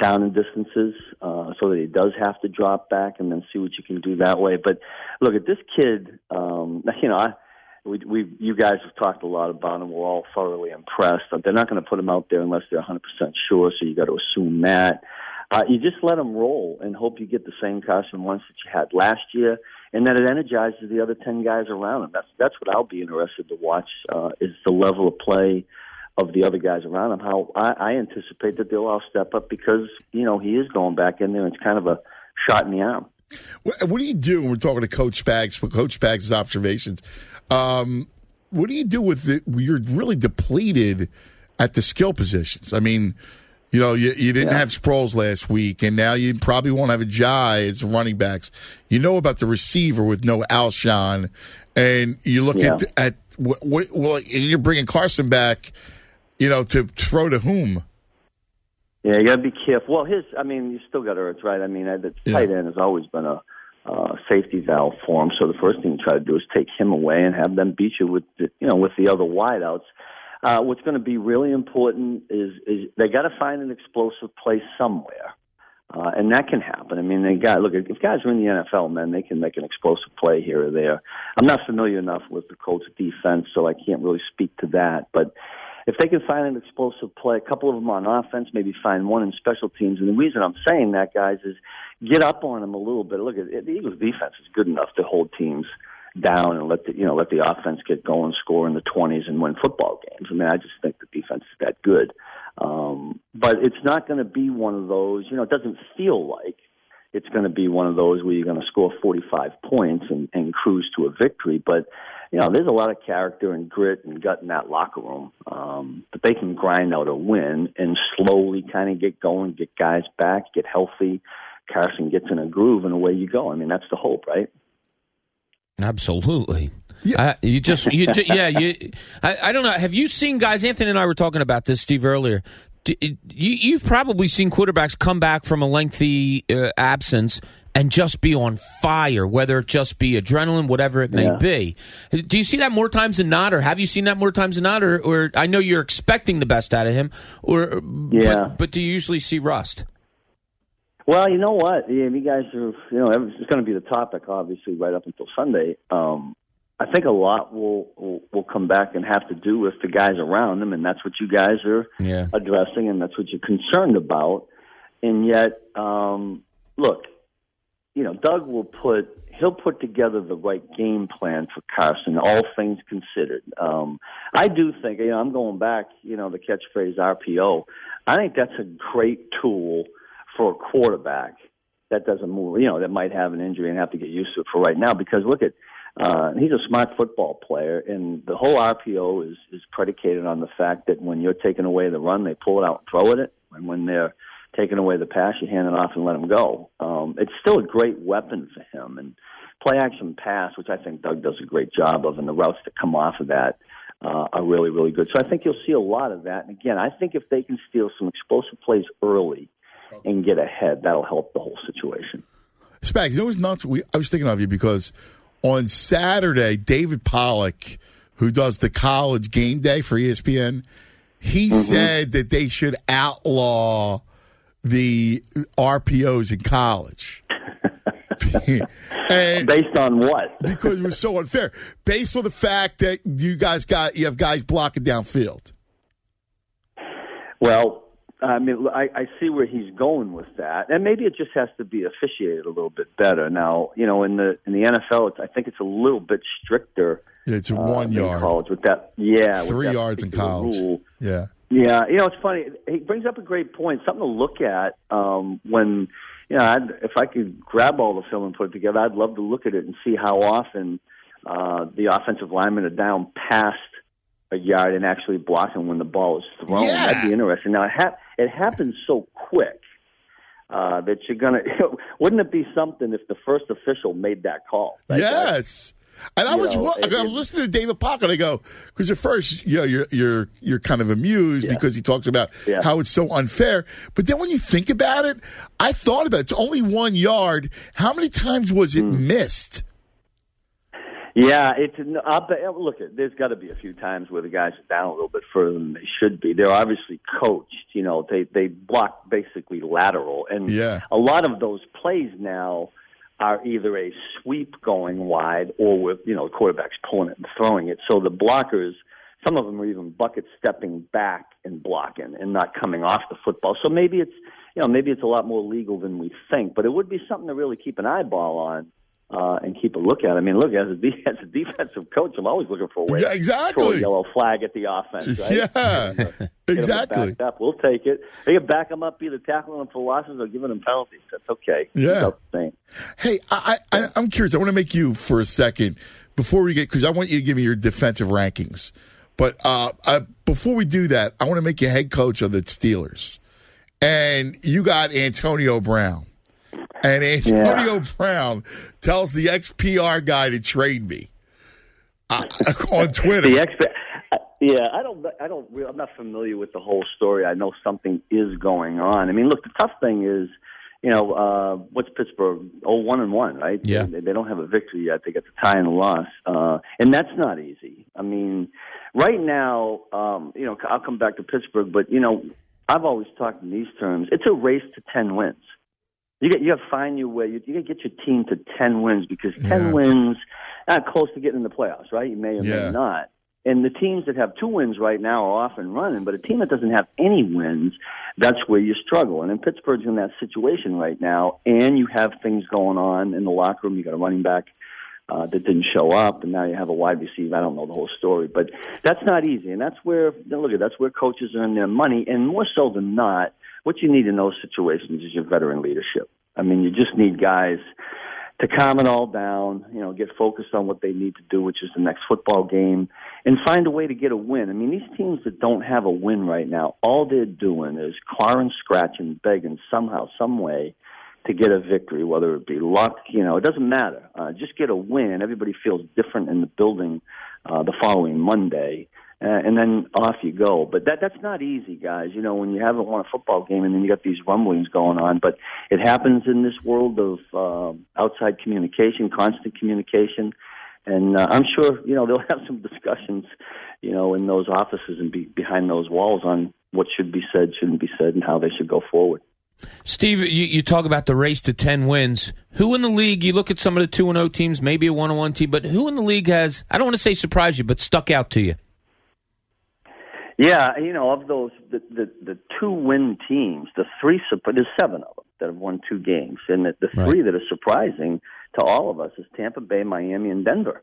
down and distances, uh, so that he does have to drop back and then see what you can do that way. But look at this kid. Um, you know, I, we, we, you guys have talked a lot about him. We're all thoroughly impressed. They're not going to put him out there unless they're 100% sure. So you got to assume that. Uh, you just let them roll and hope you get the same Carson Wentz that you had last year, and that it energizes the other ten guys around him. That's that's what I'll be interested to watch uh, is the level of play of the other guys around him. How I, I anticipate that they'll all step up because you know he is going back in there. It's kind of a shot in the arm. What, what do you do when we're talking to Coach Spags? Coach Spags' observations, um, what do you do with the? You're really depleted at the skill positions. I mean, You know, you, you didn't Yeah. have Sproles last week, and now you probably won't have Ajayi as running backs. You know about the receiver with no Alshon, and you look Yeah. at at what, what, well, you're bringing Carson back. You know, to throw to whom? Yeah, you got to be careful. Well, his, I mean, you still got Ertz, right? I mean, the tight end has always been a uh, safety valve for him. So the first thing you try to do is take him away and have them beat you with, the, you know, with the other wideouts. Uh, what's going to be really important is is they got to find an explosive play somewhere, uh, and that can happen. I mean, they got look if guys are in the NFL, man, they can make an explosive play here or there. I'm not familiar enough with the Colts defense, so I can't really speak to that, but if they can find an explosive play, a couple of them on offense, maybe find one in special teams. And the reason I'm saying that, guys, is get up on them a little bit. Look, the Eagles' defense is good enough to hold teams down and let the you know let the offense get going, score in the 20s, and win football games. I mean, I just think the defense is that good. Um, but it's not going to be one of those. You know, it doesn't feel like it's going to be one of those where you're going to score 45 points and, and cruise to a victory. But you know, there's a lot of character and grit and gut in that locker room. Um, but they can grind out a win and slowly kind of get going, get guys back, get healthy. Carson gets in a groove, and away you go. I mean, that's the hope, right? Absolutely. Yeah. you just, you, ju- yeah, you. I, I don't know. Have you seen guys? Anthony and I were talking about this, Steve, earlier. D- You, you've probably seen quarterbacks come back from a lengthy uh, absence and just be on fire, whether it just be adrenaline, whatever it may Yeah. be. Do you see that more times than not, or have you seen that more times than not? Or, or I know you're expecting the best out of him, or Yeah. but, but do you usually see rust? Well, you know what? Yeah, you guys are, you know, it's going to be the topic, obviously, right up until Sunday. Um, I think a lot will, will will come back and have to do with the guys around them, and that's what you guys are Yeah. addressing, and that's what you're concerned about. And yet, um, look, you know, Doug will put he'll put together the right game plan for Carson, all things considered. Um, I do think, you know, I'm going back, you know, the catchphrase RPO. I think that's a great tool for a quarterback that doesn't move, you know, that might have an injury and have to get used to it for right now. Because look at, uh, he's a smart football player, and the whole RPO is is predicated on the fact that when you're taking away the run, they pull it out and throw at it, and when they're taking away the pass, you hand it off and let him go. Um, it's still a great weapon for him, and play action pass, which I think Doug does a great job of, and the routes that come off of that uh, are really, really good. So I think you'll see a lot of that. And again, I think if they can steal some explosive plays early and get ahead, that'll help the whole situation. Spags, you know what's nuts? We, I was thinking of you because on Saturday, David Pollack, who does the college game day for ESPN, he mm-hmm. said that they should outlaw the RPOs in college. and based on what? because it was so unfair. Based on the fact that you guys got you have guys blocking downfield. Well, I mean, I, I see where he's going with that, and maybe it just has to be officiated a little bit better. Now, you know, in the in the NFL, it's, I think it's a little bit stricter. Yeah, it's uh, one than yard. college with that. Yeah, Three that yards in particular college. Rule. Yeah. Yeah, you know, it's funny. He brings up a great point, something to look at um, when, you know, I'd, if I could grab all the film and put it together, I'd love to look at it and see how often uh, the offensive linemen are down past a yard and actually blocking when the ball is thrown. That'd be interesting. Now, it, ha- it happens so quick uh, that you're going to, wouldn't it be something if the first official made that call? Like, yes. And I you was know, it- I was listening to David Pollack. I go because at first you know you're you're you're kind of amused because he talks about Yeah. how it's so unfair. But then when you think about it, I thought about it. It's only one yard. How many times was it Hmm. missed? Yeah, it's I'll bet, look. There's got to be a few times where the guys are down a little bit further than they should be. They're obviously coached. You know, they they block basically lateral, and Yeah. a lot of those plays now are either a sweep going wide or with you know the quarterbacks pulling it and throwing it. So the blockers, some of them are even bucket stepping back and blocking and not coming off the football. So maybe it's you know maybe it's a lot more legal than we think, but it would be something to really keep an eyeball on. Uh, and keep a look at. I mean, look as a, de- as a defensive coach, I'm always looking for a way Yeah, to throw a yellow flag at the offense. Right? Yeah, 'em exactly. Up. We'll take it. They can back them up, either tackling them for losses or giving them penalties. That's okay. Yeah. It's about the same. Hey, I, I, I'm curious. I want to make you for a second before we get because I want you to give me your defensive rankings. But uh, uh, before we do that, I want to make you head coach of the Steelers, and you got Antonio Brown. And Antonio Brown tells the XPR guy to trade me uh, on Twitter. The ex- yeah, I don't. I don't. re- I'm not familiar with the whole story. I know something is going on. I mean, look, the tough thing is, you know, uh, what's Pittsburgh? Oh, one and one, right? Yeah. They, they don't have a victory yet. They got the tie and the loss, uh, and that's not easy. I mean, right now, um, you know, I'll come back to Pittsburgh, but you know, I've always talked in these terms. It's a race to ten wins. You get you got to find your way. You, you got to get your team to ten wins because ten Yeah. wins, not close to getting in the playoffs, right? You may or Yeah. may not. And the teams that have two wins right now are off and running, but a team that doesn't have any wins, that's where you struggle. And in Pittsburgh's in that situation right now, and you have things going on in the locker room. You got a running back uh, that didn't show up, and now you have a wide receiver. I don't know the whole story, but that's not easy. And that's where look at that's where coaches earn their money, and more so than not, what you need in those situations is your veteran leadership. I mean, you just need guys to calm it all down, you know, get focused on what they need to do, which is the next football game, and find a way to get a win. I mean, these teams that don't have a win right now, all they're doing is clawing, scratching, begging somehow, some way to get a victory, whether it be luck, you know, it doesn't matter. Uh, just get a win. Everybody feels different in the building uh, the following Monday. Uh, and then off you go. But that that's not easy, guys. You know, when you haven't won a football game and then you got these rumblings going on. But it happens in this world of uh, outside communication, constant communication, and uh, I'm sure you know they'll have some discussions, you know, in those offices and be, behind those walls on what should be said, shouldn't be said, and how they should go forward. Steve, you, you talk about the race to 10 wins. Who in the league, you look at some of the 2 and 0 teams, maybe a 1 1 team, but who in the league has, I don't want to say surprised you, but stuck out to you? Yeah, you know, of those the the, the two win teams, the three there's seven of them that have won two games, and the, the three that are surprising to all of us is Tampa Bay, Miami, and Denver.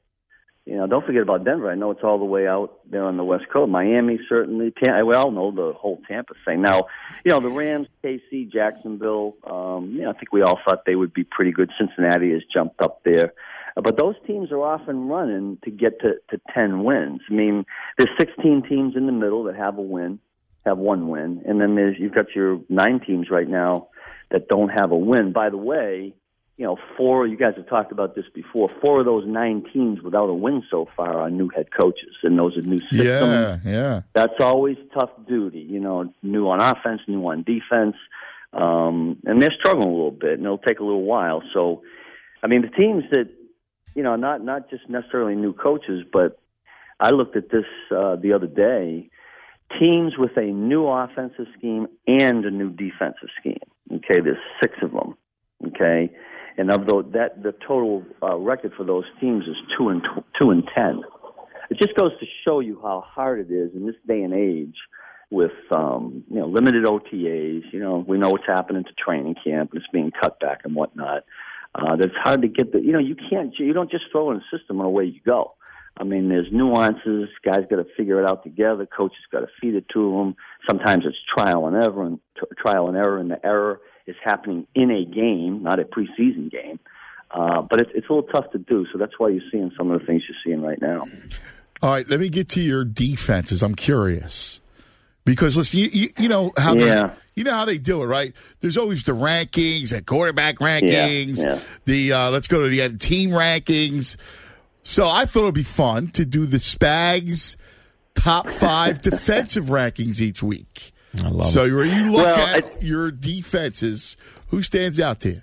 You know, don't forget about Denver. I know it's all the way out there on the West Coast. Miami certainly. Tam- we all know the whole Tampa thing. Now, you know, the Rams, KC, Jacksonville. Um, you know, I think we all thought they would be pretty good. Cincinnati has jumped up there. But those teams are often running to get to, to 10 wins. I mean, there's 16 teams in the middle that have a win, have one win, and then there's you've got your nine teams right now that don't have a win. By the way, you know, four. You guys have talked about this before. Four of those nine teams without a win so far are new head coaches, and those are new systems. Yeah, yeah. That's always tough duty. You know, new on offense, new on defense, um, and they're struggling a little bit, and it'll take a little while. So, I mean, the teams that you know, not not just necessarily new coaches, but I looked at this uh, the other day. Teams with a new offensive scheme and a new defensive scheme. Okay, there's six of them. Okay, and of those, that the total uh, record for those teams is two and tw- two and ten. It just goes to show you how hard it is in this day and age with um, you know limited OTAs. You know, we know what's happening to training camp it's being cut back and whatnot. Uh, that's hard to get the. You know, you can't. You don't just throw in a system and away you go. I mean, there's nuances. Guys got to figure it out together. Coaches got to feed it to them. Sometimes it's trial and error, and t- trial and error, and the error is happening in a game, not a preseason game. Uh, but it's, it's a little tough to do. So that's why you're seeing some of the things you're seeing right now. All right, let me get to your defenses. I'm curious because listen, you, you, you know how Yeah. they, you know how they do it, right? There's always the rankings, the quarterback rankings, yeah. the uh, let's go to the uh, team rankings. So I thought it'd be fun to do the Spags top five defensive rankings each week. I love so it. where you look Well, at your defenses, who stands out to you?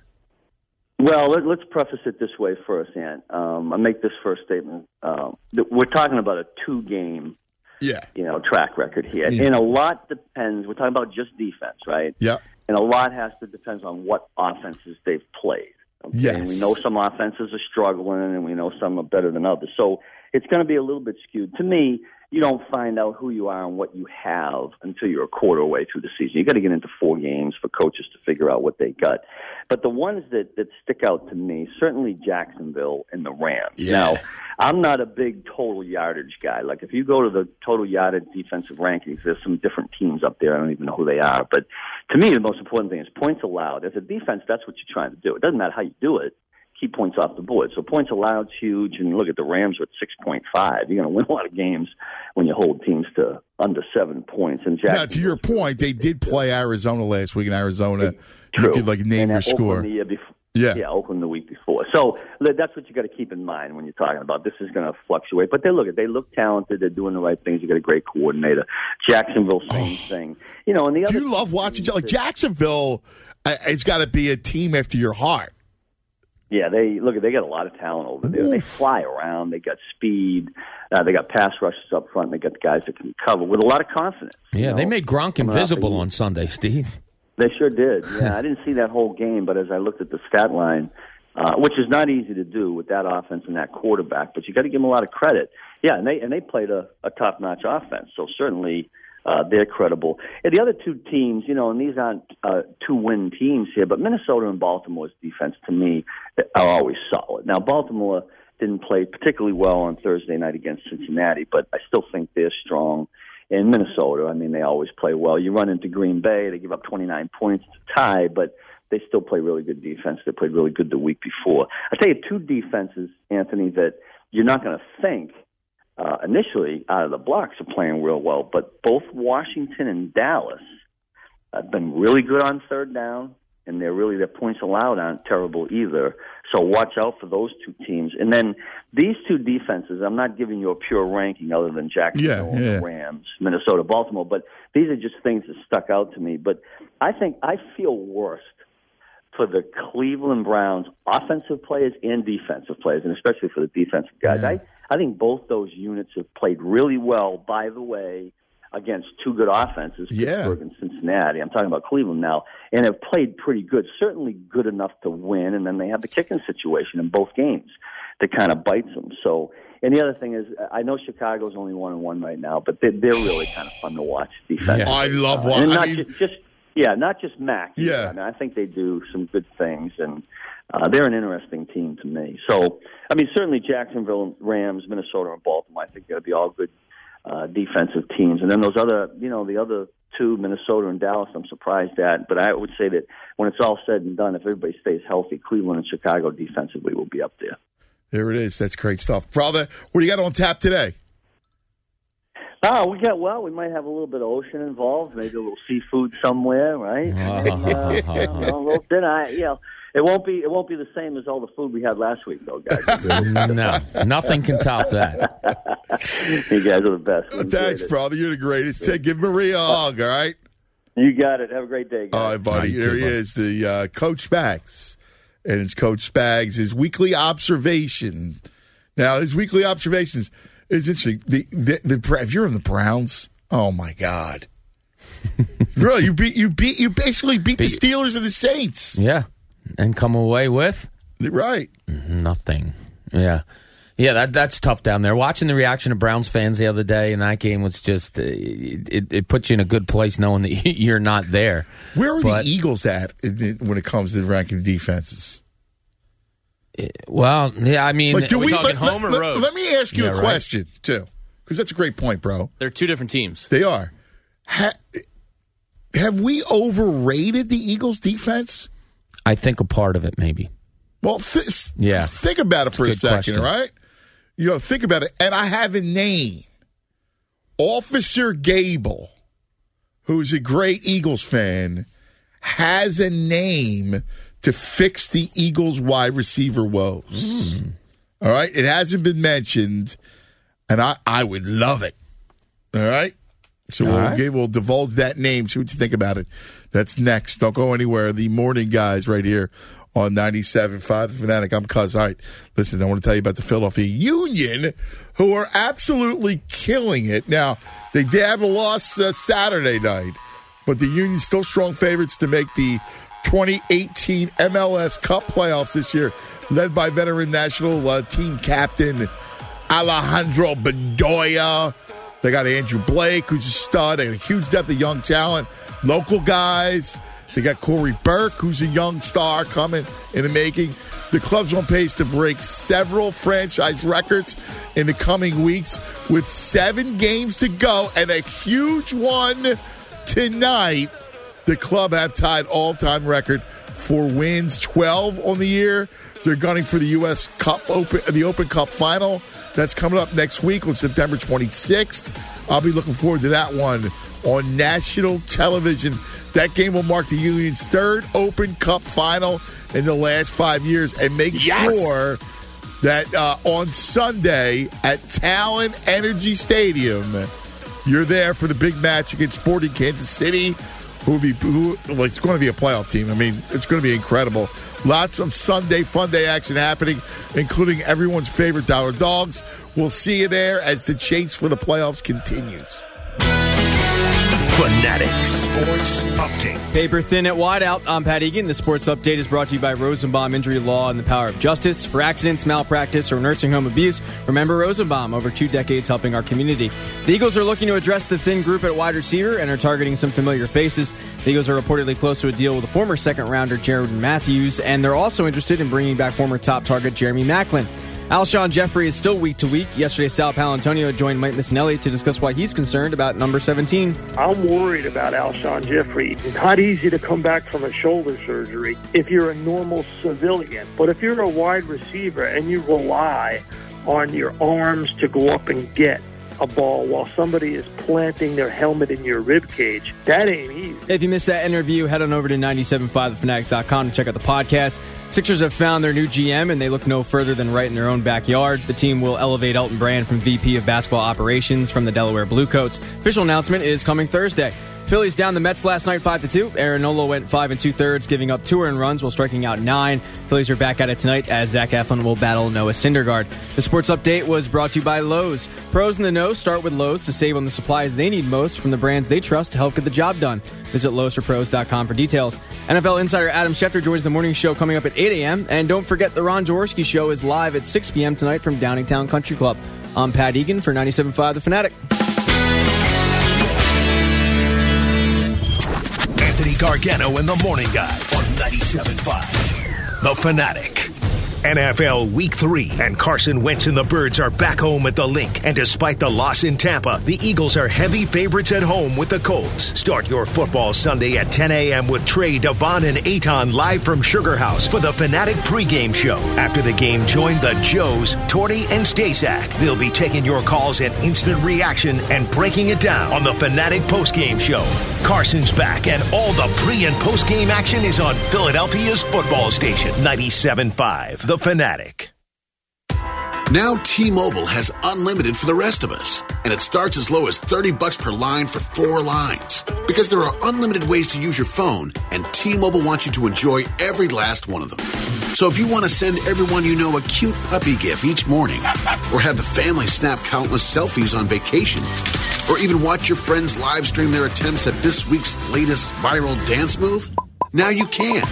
Well, let, let's preface it this way first, Ant. Um, I make this first statement. Um, that we're talking about a two-game, yeah, you know, track record here, Yeah. and a lot depends. We're talking about just defense, right? Yeah. And a lot has to depend on what offenses they've played. Okay? Yes. And we know some offenses are struggling, and we know some are better than others. So it's going to be a little bit skewed. To me, you don't find out who you are and what you have until you're a quarter way through the season. You got to get into four games for coaches to figure out what they got. But the ones that that stick out to me, certainly Jacksonville and the Rams. Yeah. Now, I'm not a big total yardage guy. Like if you go to the total yardage defensive rankings, there's some different teams up there. I don't even know who they are. But to me, the most important thing is points allowed. As a defense, that's what you're trying to do. It doesn't matter how you do it. Points off the board. So points alloud's huge. And look at the Rams with 6.5. You're going to win a lot of games when you hold teams to under seven points. And Now, to your point, they did play Arizona last week in Arizona. True. You could like name and your score. Before. Yeah. yeah, Oakland the week before. So that's what you got to keep in mind when you're talking about this is going to fluctuate. But they look at they look talented. They're doing the right things. You got a great coordinator. Jacksonville, same thing. You know, and the other. Do you love watching like Jacksonville? uh, It's got to be a team after your heart. Yeah, they look. At they got a lot of talent over there. They fly around. They got speed. Uh, they got pass rushes up front. They got the guys that can cover with a lot of confidence. Yeah, you they made Gronk coming invisible on Sunday, Steve. They sure did. Yeah, I didn't see that whole game, but as I looked at the stat line, uh, which is not easy to do with that offense and that quarterback, but you got to give them a lot of credit. Yeah, and they and they played a, a top notch offense, so certainly uh, they're credible. And the other two teams, you know, and these aren't uh, two win teams here, but Minnesota and Baltimore's defense to me are always solid. Now Baltimore didn't play particularly well on Thursday night against Cincinnati, but I still think they're strong. In Minnesota, I mean, they always play well. You run into Green Bay, they give up 29 points to tie, but they still play really good defense. They played really good the week before. I tell you, two defenses, Anthony, that you're not going to think uh, initially out of the blocks are playing real well, but both Washington and Dallas have been really good on third down, and they're really their points allowed aren't terrible either. So watch out for those two teams. And then these two defenses, I'm not giving you a pure ranking other than Jacksonville Yeah, yeah. Rams, Minnesota, Baltimore, but these are just things that stuck out to me. But I think I feel worst for the Cleveland Browns offensive players and defensive players, and especially for the defensive guys. I, I think both those units have played really well, by the way, against two good offenses, Yeah. Pittsburgh and Cincinnati. I'm talking about Cleveland now, and have played pretty good, certainly good enough to win, and then they have the kicking situation in both games that kind of bites them. So, and the other thing is, I know Chicago's only one and one right now, but they're, they're really kind of fun to watch defense. I love Uh, watching. and I not mean, ju- just yeah, not just Mack. Yeah. I mean, I think they do some good things, and uh, they're an interesting team to me. So, I mean, certainly Jacksonville, Rams, Minnesota, and Baltimore. I think they'll be all good uh, defensive teams, and then those other, you know, the other two, Minnesota and Dallas. I'm surprised at, but I would say that when it's all said and done, if everybody stays healthy, Cleveland and Chicago defensively will be up there. there it is. That's great stuff, brother. What do you got on tap today? Oh, we got well. We might have a little bit of ocean involved, maybe a little seafood somewhere, right? uh, you know, a little dinner. I, you know, it won't be it won't be the same as all the food we had last week, though, guys. no, nothing can top that. you guys are the best. We Thanks, it. brother. You're the greatest. Take, give Maria a hug, all right? You got it. Have a great day, guys. All right, buddy. you Here he bud. is, the uh, Coach Spags. And it's Coach Spags, his weekly observation. Now, his weekly observations is interesting. The, the, the, if you're in the Browns, oh, my God. really, you beat you beat you basically beat, the Steelers and the Saints. Yeah, and come away with right nothing. Yeah, yeah, that that's tough down there. Watching the reaction of Browns fans the other day in that game was just uh, it, it puts you in a good place knowing that you're not there. Where are But- the Eagles at when it comes to ranking defenses? Well, yeah, I mean, Like, do are we we talking let, home let- or road? Let, me ask you Yeah, a right. question too, because that's a great point, bro. They're two different teams. They are. Ha, have we overrated the Eagles' defense? I think a part of it maybe. Well, th- Yeah. Think about it for a Good second, question. all right? You know, think about it. And I have a name Officer Gable, who's a great Eagles fan, has a name to fix the Eagles wide receiver woes. All right? It hasn't been mentioned, and I, I would love it. All right? So All we'll, right. give, we'll divulge that name, see what you think about it. That's next. Don't go anywhere. The morning guys right here on 97.5 The Fanatic. I'm Cuz. All right. Listen, I want to tell you about the Philadelphia Union, who are absolutely killing it. Now, they did have a loss uh, Saturday night, but the Union's still strong favorites to make the 2018 MLS Cup playoffs this year, led by veteran national uh, team captain Alejandro Bedoya. They got Andrew Blake, who's a stud. They got a huge depth of young talent, local guys. They got Corey Burke, who's a young star coming in the making. The club's on pace to break several franchise records in the coming weeks with seven games to go and a huge one tonight. The club have tied all-time record for wins, 12 on the year. They're gunning for the U.S. Cup Open, the Open Cup final. That's coming up next week on September 26th. I'll be looking forward to that one on national television. That game will mark the Union's third Open Cup final in the last five years, and make Yes! sure that uh, on Sunday at Talen Energy Stadium, you're there for the big match against Sporting Kansas City, who be who like it's going to be a playoff team. I mean, it's going to be incredible. Lots of Sunday fun day action happening, including everyone's favorite dollar dogs. We'll see you there as the chase for the playoffs continues. Fanatic Sports Update. Paper thin at wideout. I'm Pat Egan. The sports update is brought to you by Rosenbaum Injury Law and the Power of Justice. For accidents, malpractice, or nursing home abuse, remember Rosenbaum, over two decades helping our community. The Eagles are looking to address the thin group at wide receiver and are targeting some familiar faces. The Eagles are reportedly close to a deal with a former second rounder, Jordan Matthews, and they're also interested in bringing back former top target, Jeremy Maclin. Alshon Jeffery is still week to week. Yesterday, Sal Paolantonio joined Mike Missanelli to discuss why he's concerned about number 17. I'm worried about Alshon Jeffery. It's not easy to come back from a shoulder surgery if you're a normal civilian. But if you're a wide receiver and you rely on your arms to go up and get a ball while somebody is planting their helmet in your rib cage, that ain't easy. If you missed that interview, head on over to 975thefanatic.com to check out the podcast. Sixers have found their new GM, and they look no further than right in their own backyard. The team will elevate Elton Brand from VP of Basketball Operations from the Delaware Bluecoats. Official announcement is coming Thursday. Phillies down the Mets last night, five to two. Aaron Nola went five and two thirds, giving up two earned runs while striking out nine. Phillies are back at it tonight as Zach Eflin will battle Noah Syndergaard. The sports update was brought to you by Lowe's. Pros in the know start with Lowe's to save on the supplies they need most from the brands they trust to help get the job done. Visit Lowe'sForPros.com for details. NFL insider Adam Schefter joins the morning show coming up at 8 a.m. And don't forget the Ron Jaworski show is live at 6 p.m. tonight from Downingtown Country Club. I'm Pat Egan for 97.5 The Fanatic. Gargano and the Morning Guys on 97.5. The Fanatic. NFL Week 3 and Carson Wentz and the Birds are back home at the Linc. And despite the loss in Tampa, the Eagles are heavy favorites at home with the Colts. Start your football Sunday at 10 a.m. with Trey, Devon, and Aton live from Sugar House for the Fanatic pregame show. After the game, join the Joes, Torty, and Stasak. They'll be taking your calls and instant reaction and breaking it down on the Fanatic postgame show. Carson's back, and all the pre and postgame action is on Philadelphia's football station, 97.5. The Fanatic. Now T-Mobile has unlimited for the rest of us. And it starts as low as 30 bucks per line for four lines. Because there are unlimited ways to use your phone, and T-Mobile wants you to enjoy every last one of them. So if you want to send everyone you know a cute puppy gif each morning, or have the family snap countless selfies on vacation, or even watch your friends live stream their attempts at this week's latest viral dance move, now you can.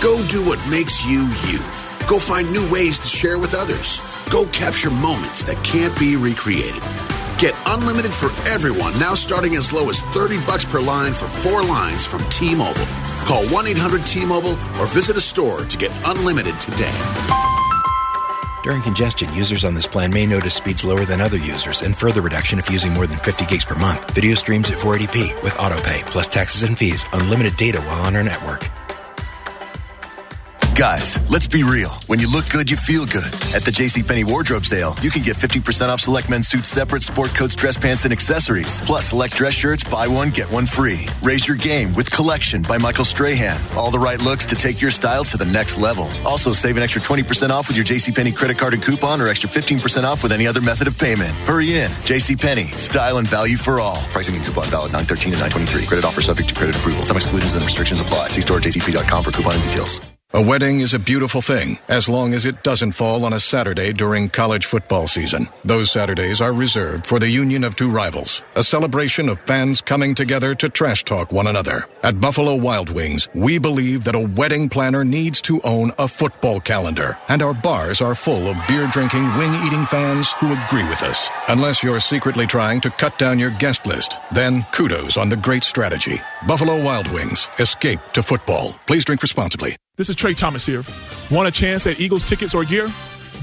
Go do what makes you you. Go find new ways to share with others. Go capture moments that can't be recreated. Get unlimited for everyone now starting as low as 30 bucks per line for four lines from T-Mobile. Call 1-800-T-Mobile or visit a store to get unlimited today. During congestion, users on this plan may notice speeds lower than other users and further reduction if using more than 50 gigs per month. Video streams at 480p with autopay plus taxes and fees, unlimited data while on our network. Guys, let's be real. When you look good, you feel good. At the JCPenney wardrobe sale, you can get 50% off select men's suits separate, sport coats, dress pants, and accessories. Plus, select dress shirts, buy one, get one free. Raise your game with Collection by Michael Strahan. All the right looks to take your style to the next level. Also, save an extra 20% off with your JCPenney credit card and coupon or extra 15% off with any other method of payment. Hurry in. JCPenney. Style and value for all. Pricing and coupon valid 913 and 923. Credit offer subject to credit approval. Some exclusions and restrictions apply. See store jcp.com for coupon and details. A wedding is a beautiful thing, as long as it doesn't fall on a Saturday during college football season. Those Saturdays are reserved for the union of two rivals, a celebration of fans coming together to trash talk one another. At Buffalo Wild Wings, we believe that a wedding planner needs to own a football calendar, and our bars are full of beer drinking, wing eating fans who agree with us. Unless you're secretly trying to cut down your guest list, then kudos on the great strategy. Buffalo Wild Wings, escape to football. Please drink responsibly. This is Trey Thomas here. Want a chance at Eagles tickets or gear?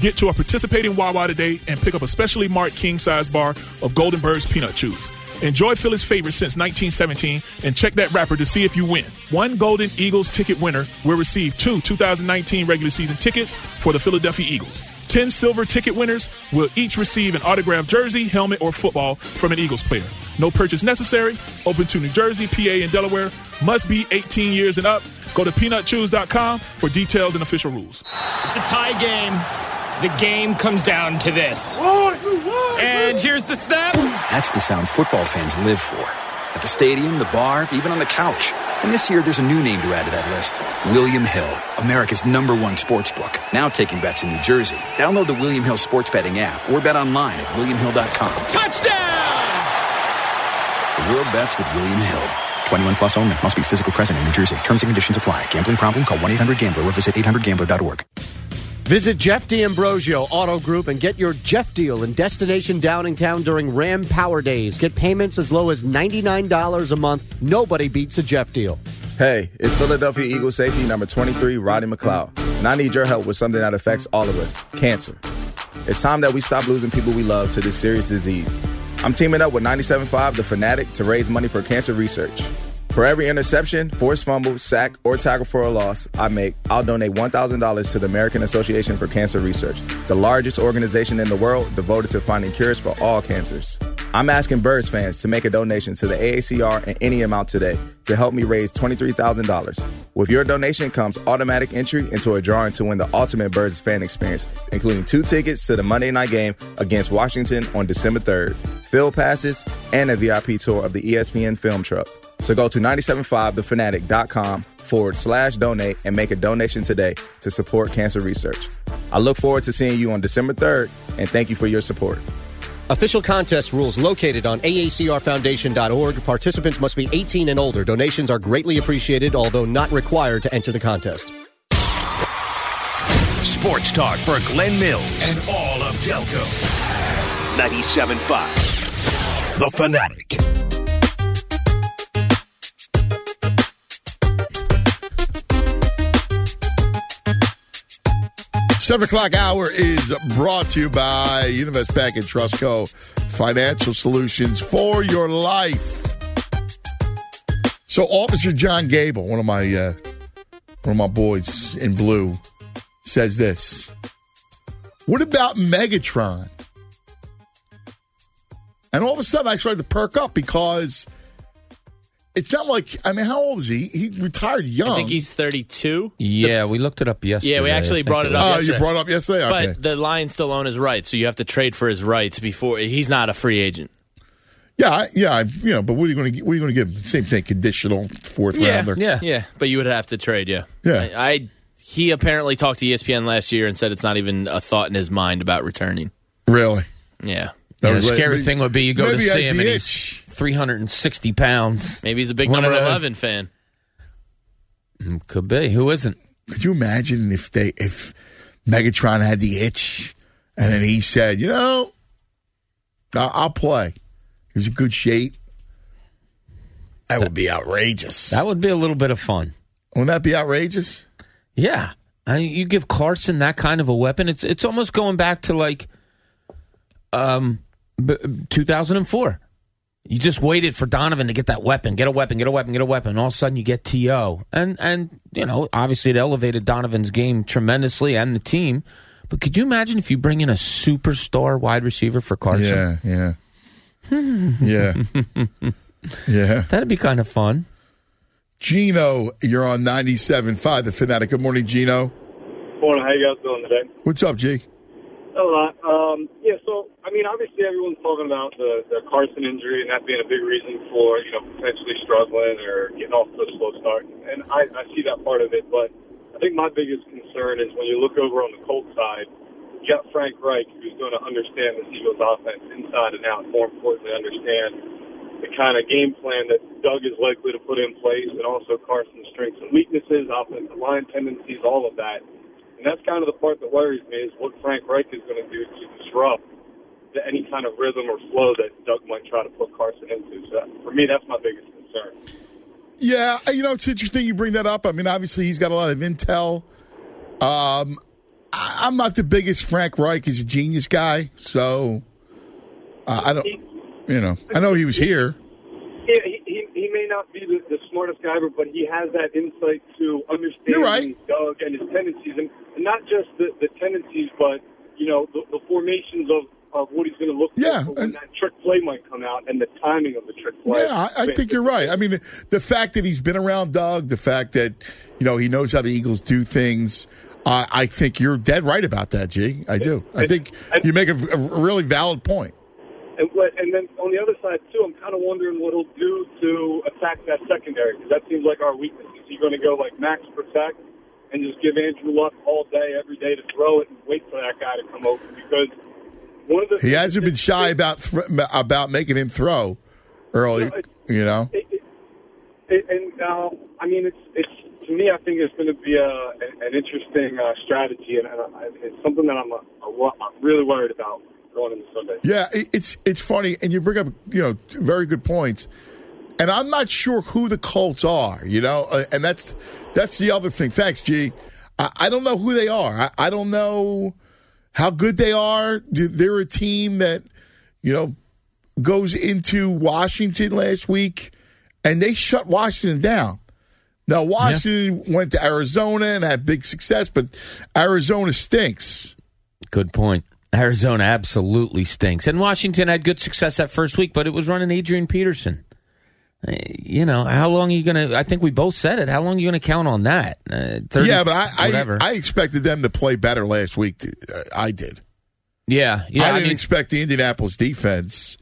Get to a participating Wawa today and pick up a specially marked king size bar of Goldenberg's peanut chews. Enjoy Philly's favorite since 1917 and check that wrapper to see if you win. One Golden Eagles ticket winner will receive two 2019 regular season tickets for the Philadelphia Eagles. 10 silver ticket winners will each receive an autographed jersey, helmet, or football from an Eagles player. No purchase necessary. Open to New Jersey, PA, and Delaware. Must be 18 years and up. Go to peanutchews.com for details and official rules. It's a tie game. The game comes down to this. And here's the snap. That's the sound football fans live for. At the stadium, the bar, even on the couch. And this year, there's a new name to add to that list William Hill, America's number one sports book. Now taking bets in New Jersey. Download the William Hill sports betting app or bet online at WilliamHill.com. Touchdown! The world bets with William Hill. 21 plus only. Must be physically present in New Jersey. Terms and conditions apply. Gambling problem? Call 1 800 Gambler or visit 800Gambler.org. Visit Jeff D'Ambrosio Auto Group and get your Jeff deal in Destination Downingtown during Ram Power Days. Get payments as low as $99 a month. Nobody beats a Jeff deal. Hey, it's Philadelphia Eagle safety number 23, Rodney McLeod. And I need your help with something that affects all of us cancer. It's time that we stop losing people we love to this serious disease. I'm teaming up with 97.5 The Fanatic to raise money for cancer research. For every interception, forced fumble, sack, or tackle for a loss I make, I'll donate $1,000 to the American Association for Cancer Research, the largest organization in the world devoted to finding cures for all cancers. I'm asking Birds fans to make a donation to the AACR in any amount today to help me raise $23,000. With your donation comes automatic entry into a drawing to win the ultimate Birds fan experience, including two tickets to the Monday night game against Washington on December 3rd, field passes, and a VIP tour of the ESPN film truck. So go to 975thefanatic.com forward slash donate and make a donation today to support cancer research. I look forward to seeing you on December 3rd, and thank you for your support. Official contest rules located on aacrfoundation.org. Participants must be 18 and older. Donations are greatly appreciated, although not required to enter the contest. Sports talk for Glen Mills and all of Delco. 97.5. The Fanatic. Seven o'clock hour is brought to you by Univest Bank and Trust Co. Financial solutions for your life. So, Officer John Gable, one of my uh, one of my boys in blue, says this. What about Megatron? And all of a sudden, I started to perk up because it's not like I mean, how old is he? He retired young. I think he's 32. Yeah, we looked it up yesterday. Yeah, we actually brought it was. up. Oh, yesterday. you brought it up yesterday? Okay. But the Lions still own his rights, so you have to trade for his rights before he's not a free agent. Yeah, yeah, I- you know, but what are you going to what are you going to give? Same thing, conditional fourth rounder. yeah, yeah. But you would have to trade. Yeah, Yeah. I, I he apparently talked to ESPN last year and said it's not even a thought in his mind about returning. Really? Yeah. Yeah, the scary thing would be you go to see him and he's 360 pounds. Maybe he's a big One number of those- 11 fan. Mm, Could be. Who isn't? Could you imagine if they if Megatron had the itch and then he said, you know, I'll, I'll play. He was in good shape. That would be outrageous. That would be a little bit of fun. Wouldn't that be outrageous? Yeah. I mean, you give Carson that kind of a weapon. It's it's almost going back to like um b- 2004. You just waited for Donovan to get that weapon, get a weapon, get a weapon, get a weapon. And all of a sudden you get T.O., and and you know obviously it elevated Donovan's game tremendously and the team. But could you imagine if you bring in a superstar wide receiver for Carson? Yeah, yeah, yeah, yeah. That'd be kind of fun. Gino, you're on 97.5, The Fanatic. Good morning, Gino. Morning. How you guys doing today? What's up, G? A lot. Um, yeah. So, I mean, obviously, everyone's talking about the, the Carson injury and that being a big reason for you know potentially struggling or getting off to a slow start. And I, I see that part of it, but I think my biggest concern is when you look over on the Colts side, you got Frank Reich, who's going to understand the Eagles' offense inside and out. More importantly, understand the kind of game plan that Doug is likely to put in place, and also Carson's strengths and weaknesses, offensive line tendencies, all of that. And that's kind of the part that worries me is what Frank Reich is going to do to disrupt the, any kind of rhythm or flow that Doug might try to put Carson into. So for me, that's my biggest concern. Yeah, you know, it's interesting you bring that up. I mean, obviously, he's got a lot of intel. Um, I- I'm not the biggest Frank Reich. He's a genius guy, so uh, I don't. you know, I know he was here. Yeah, he, he, he may not be the, the smartest guy ever, but he has that insight to understand right. Doug and his tendencies, and not just the, the tendencies, but you know the, the formations of, of what he's going to look Yeah, for when that trick play might come out and the timing of the trick play. Yeah, I, I think you're right. I mean, the fact that he's been around Doug, the fact that you know he knows how the Eagles do things. I I think you're dead right about that, G. I do. I think you make a, a really valid point. And what, and then on the other side too, I'm kind of wondering what he'll do to attack that secondary because that seems like our weakness. Is he going to go like max protect and just give Andrew Luck all day, every day to throw it and wait for that guy to come over? Because one of the He hasn't been shy about th- about making him throw early. You know, It, and uh, I mean, it's it's to me. I think it's going to be a, an, interesting uh, strategy, and uh, it's something that I'm a, a, lo- I'm really worried about going into Sunday. Yeah, it's it's funny, and you bring up you know very good points, and I'm not sure who the Colts are. You know, uh, and that's that's the other thing. Thanks, G. I, I don't know who they are. I, I don't know how good they are. They're a team that you know goes into Washington last week, and they shut Washington down. Now Washington went to Arizona and had big success, but Arizona stinks. Good point. Arizona absolutely stinks. And Washington had good success that first week, but it was running Adrian Peterson. Uh, You know, how long are you going to? I think we both said it. How long are you going to count on that? Uh, 30, yeah, but I, whatever. I I expected them to play better last week. Uh, I did. yeah, yeah. I I didn't mean, expect the Indianapolis defense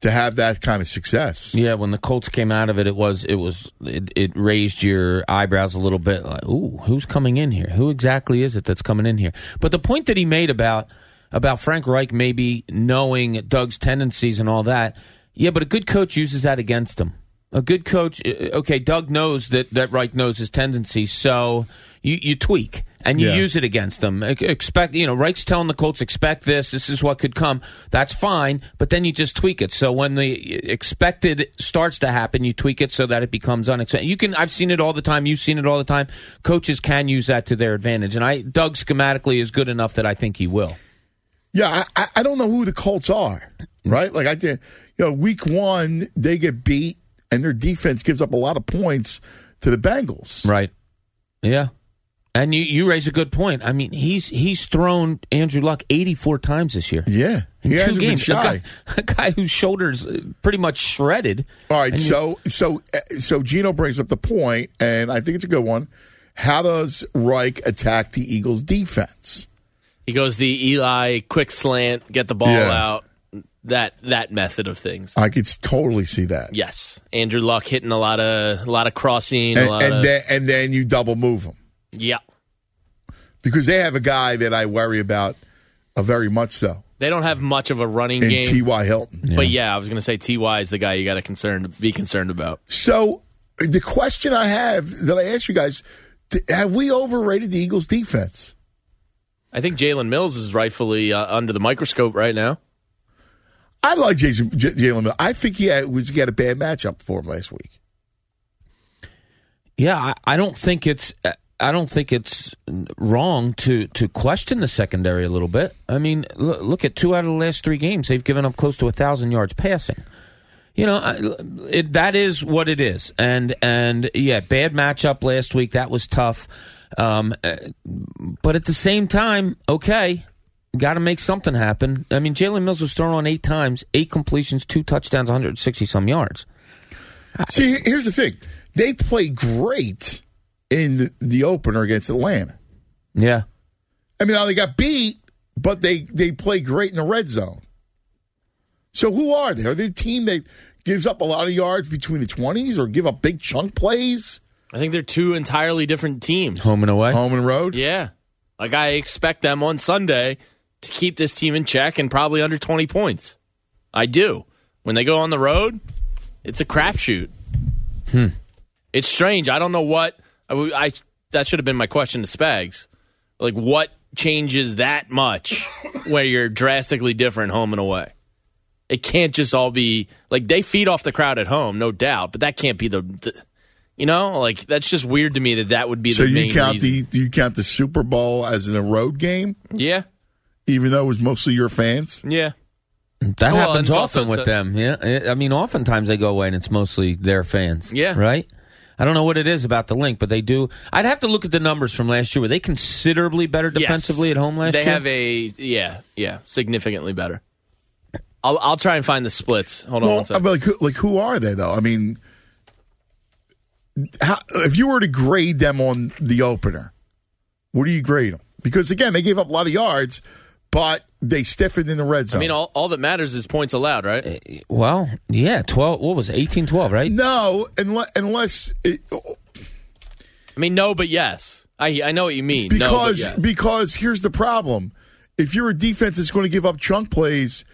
to have that kind of success. yeah. When the Colts came out of it, it was it was it, it raised your eyebrows a little bit. Like, ooh, who's coming in here? Who exactly is it that's coming in here? But the point that he made about about Frank Reich maybe knowing Doug's tendencies and all that. Yeah, but a good coach uses that against him. A good coach, uh, okay, Doug knows that, that Reich knows his tendencies, so you, you tweak and you Yeah. use it against them. Expect, you know, Reich's telling the Colts, expect this, this is what could come. That's fine, but then you just tweak it. So when the expected starts to happen, you tweak it so that it becomes unexpected. You can, I've seen it all the time, you've seen it all the time. Coaches can use that to their advantage, and I, Doug schematically is good enough that I think he will. Yeah, I, I- don't know who the Colts are, right? Like I did, you know, week one they get beat, and their defense gives up a lot of points to the Bengals. Right. Yeah. And you, you raise a good point. I mean, he's he's thrown Andrew Luck 84 times this year. Yeah, In he two hasn't been games. shy. A guy, a guy whose shoulders uh, pretty much shredded. All right, you- so so uh, so Gino brings up the point, and I think it's a good one. How does Reich attack the Eagles' defense? He goes the Eli quick slant, get the ball Yeah. out. That that method of things. I could totally see that. Yes, Andrew Luck hitting a lot of a lot of crossing, a And, lot and of then and then you double move them yeah. because they have a guy that I worry about, uh, very much so. They don't have much of a running In game. T.Y. Hilton. But yeah, I was going to say Ty is the guy you got to concern be concerned about. So the question I have that I ask you guys: Have we overrated the Eagles' defense? I think Jalen Mills is rightfully uh, under the microscope right now. I like Jason J- Jalen. Mills. I think he had, was he had a bad matchup for him last week. Yeah, I, I don't think it's I don't think it's wrong to to question the secondary a little bit. I mean, look, look at two out of the last three games they've given up close to a thousand yards passing. You know, I, it, that is what it is, and and yeah, bad matchup last week. That was tough, um, uh, but at the same time, okay, got to make something happen. I mean, Jalen Mills was thrown on eight times, eight completions, two touchdowns, 160 some yards. See, here's the thing: they play great in the opener against Atlanta. Yeah, I mean, they got beat, but they they play great in the red zone. So who are they? Are they a team that gives up a lot of yards between the twenties, or give up big chunk plays? I think they're two entirely different teams. Home and away. Home and road. Yeah. Like I expect them on Sunday to keep this team in check and probably under 20 points. I do. When they go on the road, it's a crapshoot. Hmm. It's strange. I don't know what I. that should have been my question to Spags. Like what changes that much where you're drastically different home and away? It can't just all be like they feed off the crowd at home, no doubt, but that can't be the, the you know, like that's just weird to me that that would be So the you main count reason. the do you count the Super Bowl as in a road game, yeah. even though it was mostly your fans? Yeah. That Well, happens and it's also often with to- them. Yeah, I mean, oftentimes they go away and it's mostly their fans. Yeah. right. I don't know what it is about the Linc, but they do. I'd have to look at the numbers from last year. Were they considerably better Yes. defensively at home last they year? have a yeah, yeah, significantly better. I'll I'll try and find the splits. Hold on Well, one second. I mean, like, who, like who are they though? I mean, how, if you were to grade them on the opener, what do you grade them? Because again, they gave up a lot of yards, but they stiffened in the red zone. I mean, all, all that matters is points allowed, right? Eh, well, yeah, twelve. What was it? eighteen twelve? Right? no, unless unless it, oh. I mean, no, but yes. I I know what you mean. no, but because yes. because here's the problem: if you're a defense that's going to give up chunk plays,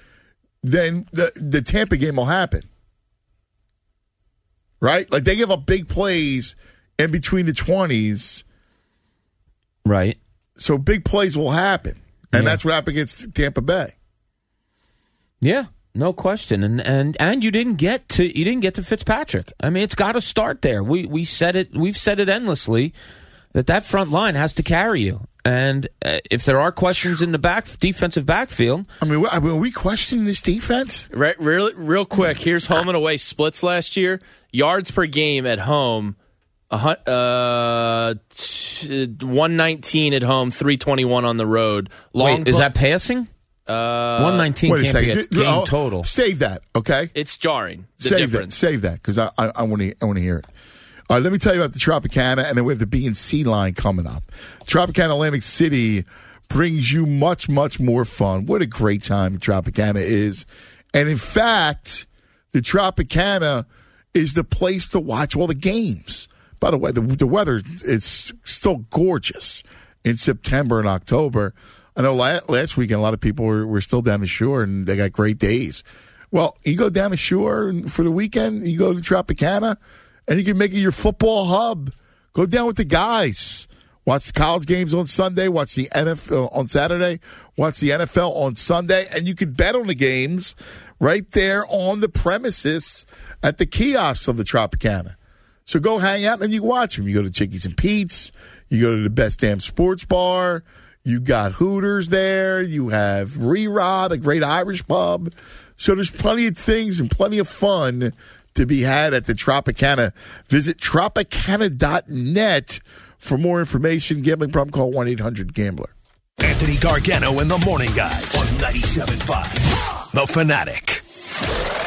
then the the Tampa game will happen, right? Like they give up big plays in between the twenties, Right. so big plays will happen, and that's what happened against Tampa Bay. Yeah, no question. And and and you didn't get to you didn't get to Fitzpatrick. I mean, it's got to start there. We we said it. We've said it endlessly that that front line has to carry you. And uh, if there are questions in the back defensive backfield, I mean, I mean, are we questioning this defense? Right, real, real quick, here's home and away splits last year. Yards per game at home, uh, t- 119 at home, 321 on the road. wait, is that passing? Uh, One nineteen Wait a second. a game Oh, total. Save that, okay? It's jarring. The save difference. that. Save that because I I, I want to I want to hear it. All right, let me tell you about the Tropicana, and then we have the B and C line coming up. Tropicana Atlantic City brings you much much more fun. What a great time Tropicana is, and in fact, the Tropicana is the place to watch all the games. By the way, the, the weather is still gorgeous in September and October. I know la- last weekend a lot of people were, were still down the shore and they got great days. Well, you go down the shore for the weekend, you go to Tropicana and you can make it your football hub. Go down with the guys. Watch the college games on Sunday, watch the NFL uh, on Saturday, watch the NFL on Sunday, and you can bet on the games right there on the premises at the kiosks of the Tropicana. So go hang out and you watch them. You go to Chickies and Pete's. You go to the Best Damn Sports Bar. You got Hooters there. You have Ri Ra, the great Irish pub. So there's plenty of things and plenty of fun to be had at the Tropicana. Visit tropicana.net for more information. Gambling problem, call 1 800 Gambler. Anthony Gargano and the Morning Guys on 97.5. The Fanatic.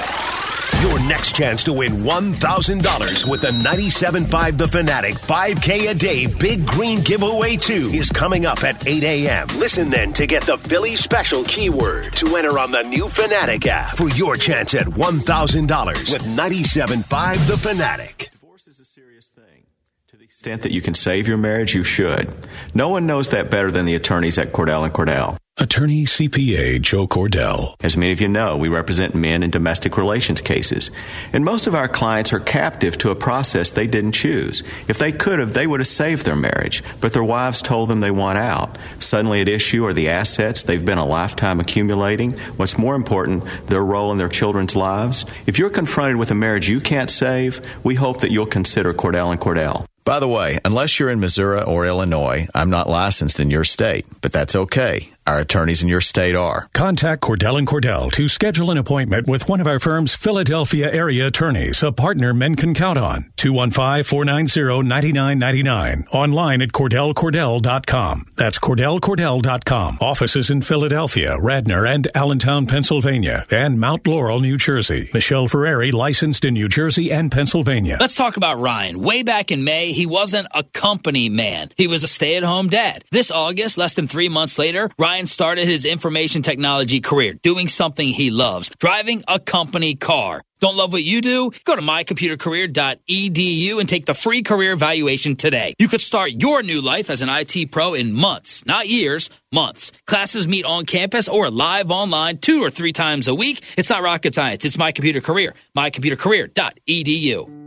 Your next chance to win $1,000 with the 97.5 The Fanatic 5K a day Big Green Giveaway 2 is coming up at 8 a.m. Listen then to get the Philly special keyword to enter on the new Fanatic app for your chance at $1,000 with 97.5 The Fanatic. Divorce is a serious thing. To the extent that you can save your marriage, you should. No one knows that better than the attorneys at Cordell and Cordell. Attorney CPA Joe Cordell. As many of you know, we represent men in domestic relations cases. And most of our clients are captive to a process they didn't choose. If they could have, they would have saved their marriage, but their wives told them they want out. Suddenly at issue are the assets they've been a lifetime accumulating. What's more important, their role in their children's lives. If you're confronted with a marriage you can't save, we hope that you'll consider Cordell and Cordell. By the way, unless you're in Missouri or Illinois, I'm not licensed in your state, but that's okay. Our attorneys in your state are. Contact Cordell and Cordell to schedule an appointment with one of our firm's Philadelphia area attorneys, a partner men can count on. 215-490-9999. Online at cordellcordell.com. That's cordellcordell.com. Offices in Philadelphia, Radnor, and Allentown, Pennsylvania, and Mount Laurel, New Jersey. Michelle Ferrari, licensed in New Jersey and Pennsylvania. Let's talk about Ryan. Way back in May, he wasn't a company man. He was a stay at home dad. This August, less than three months later, Ryan started his information technology career doing something he loves driving a company car. Don't love what you do? Go to mycomputercareer.edu and take the free career evaluation today. You could start your new life as an IT pro in months, not years, months. Classes meet on campus or live online two or three times a week. It's not rocket science. It's My Computer Career. mycomputercareer.edu.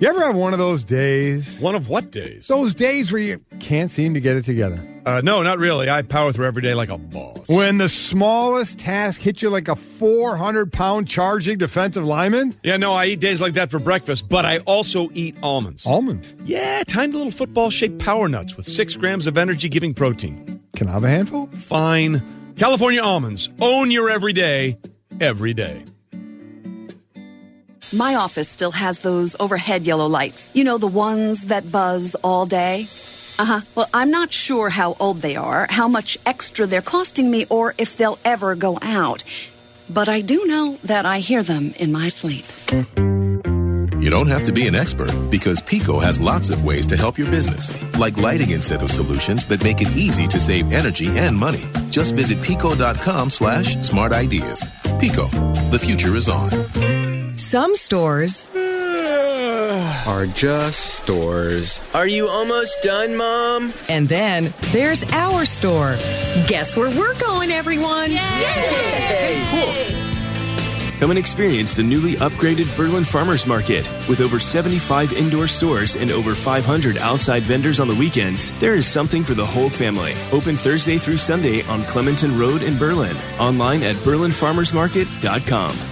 You ever have one of those days? One of what days? Those days where you can't seem to get it together. Uh, no, not really. I power through every day like a boss. When the smallest task hits you like a 400 pound charging defensive lineman? Yeah, no, I eat days like that for breakfast, but I also eat almonds. Almonds? Yeah, tiny little football shaped power nuts with six grams of energy giving protein. Can I have a handful? Fine. California almonds. Own your everyday, every day. My office still has those overhead yellow lights. You know, the ones that buzz all day? Uh huh. Well, I'm not sure how old they are, how much extra they're costing me, or if they'll ever go out. But I do know that I hear them in my sleep. You don't have to be an expert because PECO has lots of ways to help your business, like lighting incentive solutions that make it easy to save energy and money. Just visit peco.com slash smart ideas. PECO, the future is on. Some stores are just stores. Are you almost done, Mom? And then there's our store. Guess where we're going, everyone? Yay! Cool. Come and experience the newly upgraded Berlin Farmers Market. With over 75 indoor stores and over 500 outside vendors on the weekends, there is something for the whole family. Open Thursday through Sunday on Clementon Road in Berlin. Online at berlinfarmersmarket.com.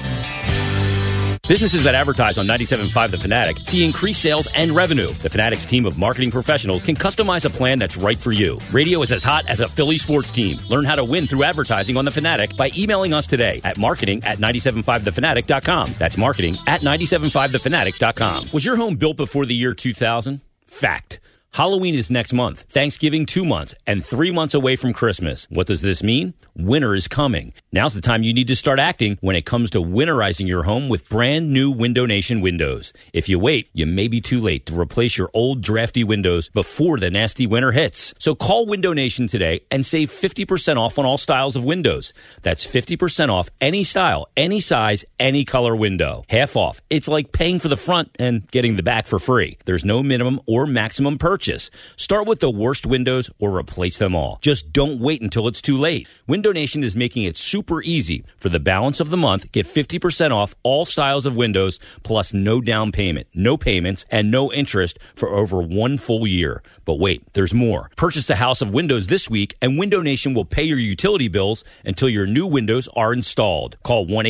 Businesses that advertise on 97.5 The Fanatic see increased sales and revenue. The Fanatic's team of marketing professionals can customize a plan that's right for you. Radio is as hot as a Philly sports team. Learn how to win through advertising on The Fanatic by emailing us today at marketing at 975thefanatic.com. That's marketing at 975thefanatic.com. Was your home built before the year 2000? Fact. Halloween is next month, Thanksgiving two months, and three months away from Christmas. What does this mean? Winter is coming. Now's the time you need to start acting when it comes to winterizing your home with brand new Window Nation windows. If you wait, you may be too late to replace your old drafty windows before the nasty winter hits. So call Window Nation today and save 50% off on all styles of windows. That's 50% off any style, any size, any color window. Half off. It's like paying for the front and getting the back for free. There's no minimum or maximum purchase purchase. Start with the worst windows or replace them all. Just don't wait until it's too late. Window Nation is making it super easy. For the balance of the month, get 50% off all styles of windows plus no down payment, no payments, and no interest for over one full year. But wait, there's more. Purchase a house of windows this week and Window Nation will pay your utility bills until your new windows are installed. Call 1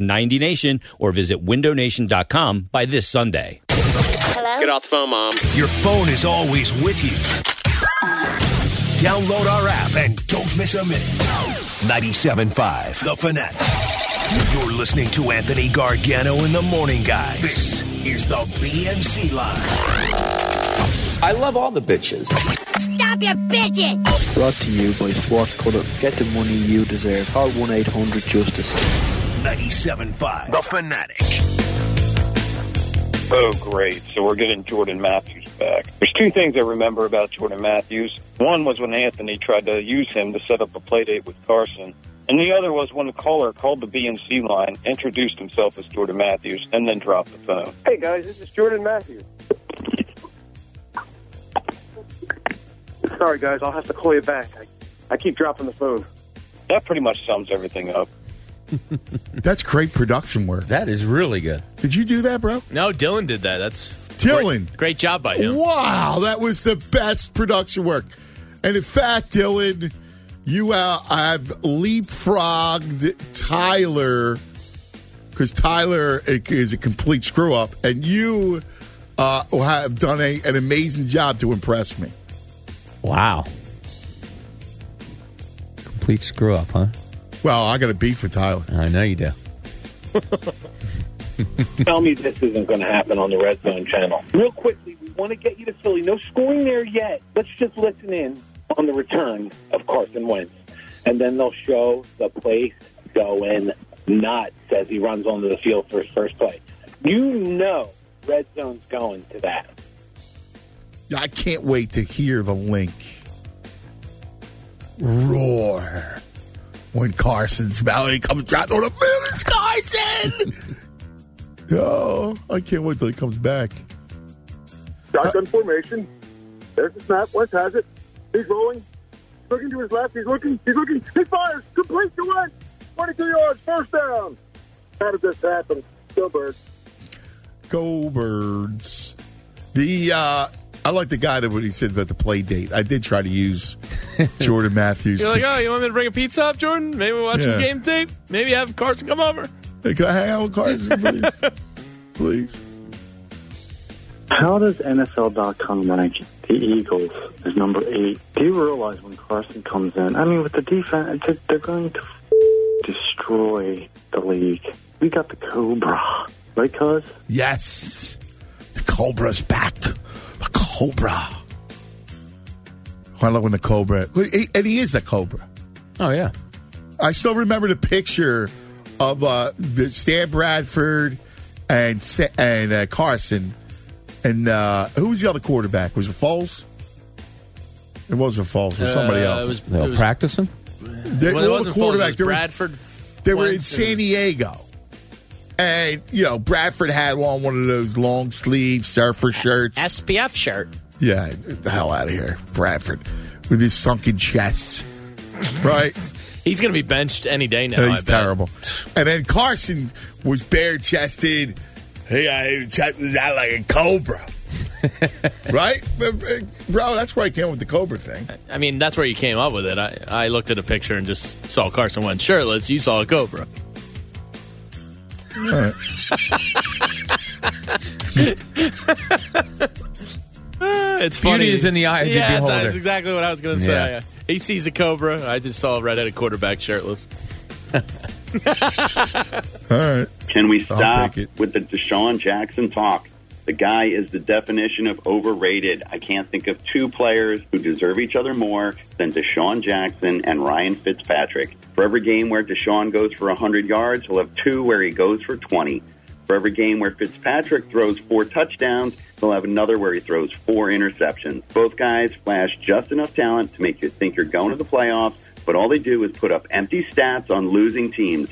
90 Nation or visit windownation.com by this Sunday. Hello? Get off the phone, Mom. Your phone is always with you. Download our app and don't miss a minute. 97.5, The Fanatic. You're listening to Anthony Gargano in the Morning Guys. This is the BNC line. I love all the bitches. Stop your bitches! Brought to you by Swartz Culleton. Get the money you deserve. Call 1 800 Justice. 97.5, The Fanatic. Oh, great. So we're getting Jordan Matthews back. There's two things I remember about Jordan Matthews. One was when Anthony tried to use him to set up a play date with Carson. And the other was when the caller called the BNC line, introduced himself as Jordan Matthews, and then dropped the phone. Hey, guys, this is Jordan Matthews. Sorry, guys, I'll have to call you back. I, I keep dropping the phone. That pretty much sums everything up. That's great production work. That is really good. Did you do that, bro? No, Dylan did that. That's Dylan. Great, great job by him. Wow, that was the best production work. And in fact, Dylan, you uh, have leapfrogged Tyler because Tyler is a complete screw up, and you uh, have done a, an amazing job to impress me. Wow. Complete screw up, huh? Well, I got a beef with Tyler. I know you do. Tell me this isn't going to happen on the Red Zone channel. Real quickly, we want to get you to Philly. No scoring there yet. Let's just listen in on the return of Carson Wentz. And then they'll show the place going nuts as he runs onto the field for his first play. You know Red Zone's going to that. I can't wait to hear the Linc. Roar when Carson's Valley comes down on the field. It's Carson. oh, I can't wait till he comes back. Shotgun formation. There's the snap. West has it. He's rolling. Looking to his left. He's looking. He's looking. He fires. Complete to Wentz. 22 yards. First down. How did this happen? Go Birds. Go Birds. The uh, I like the guy that what he said about the play date. I did try to use Jordan Matthews. You're like, oh, you want me to bring a pizza up, Jordan? Maybe we'll watch Yeah. some game tape. Maybe have Carson come over. Hey, can I hang out with Carson, please? please. How does NFL.com rank the Eagles as number eight? Do you realize when Carson comes in? I mean, with the defense, they're- they're going to destroy the league. We got the Cobra, right, cuz? Yes. The Cobra's back. The Cobra. I love when the Cobra, and he is a Cobra. Oh yeah. I still remember the picture of uh, the Sam Bradford and Sa- and uh, Carson, and uh, who was the other quarterback? Was it Foles? It wasn't Foles. It was somebody Uh, else. it was- They were practicing. They, Well, it wasn't the Foles, it quarterback. was They were- Bradford, They were in Wentz, San and- Diego, and you know Bradford had on one of those long sleeve surfer shirts. SPF shirt. Yeah, the hell out of here, Bradford, with his sunken chest. Right. He's going to be benched any day now. I he's terrible. And then Carson was bare chested. Hey, I chest was out like a cobra. right? Bro, that's where I came with the cobra thing. I mean, that's where you came up with it. I, I looked at a picture and just saw Carson Wentz shirtless. You saw a cobra. All right. It's Beauty is in the eye of the yeah, that's- beholder. That's exactly what I was going to say. Yeah. He sees a cobra. I just saw a redheaded quarterback shirtless. All right. Can we I'll stop with the DeSean Jackson talk? The guy is the definition of overrated. I can't think of two players who deserve each other more than DeSean Jackson and Ryan Fitzpatrick. For every game where DeSean goes for 100 yards, he'll have two where he goes for 20. For every game where Fitzpatrick throws four touchdowns, he'll have another where he throws four interceptions. Both guys flash just enough talent to make you think you're going to the playoffs, but all they do is put up empty stats on losing teams.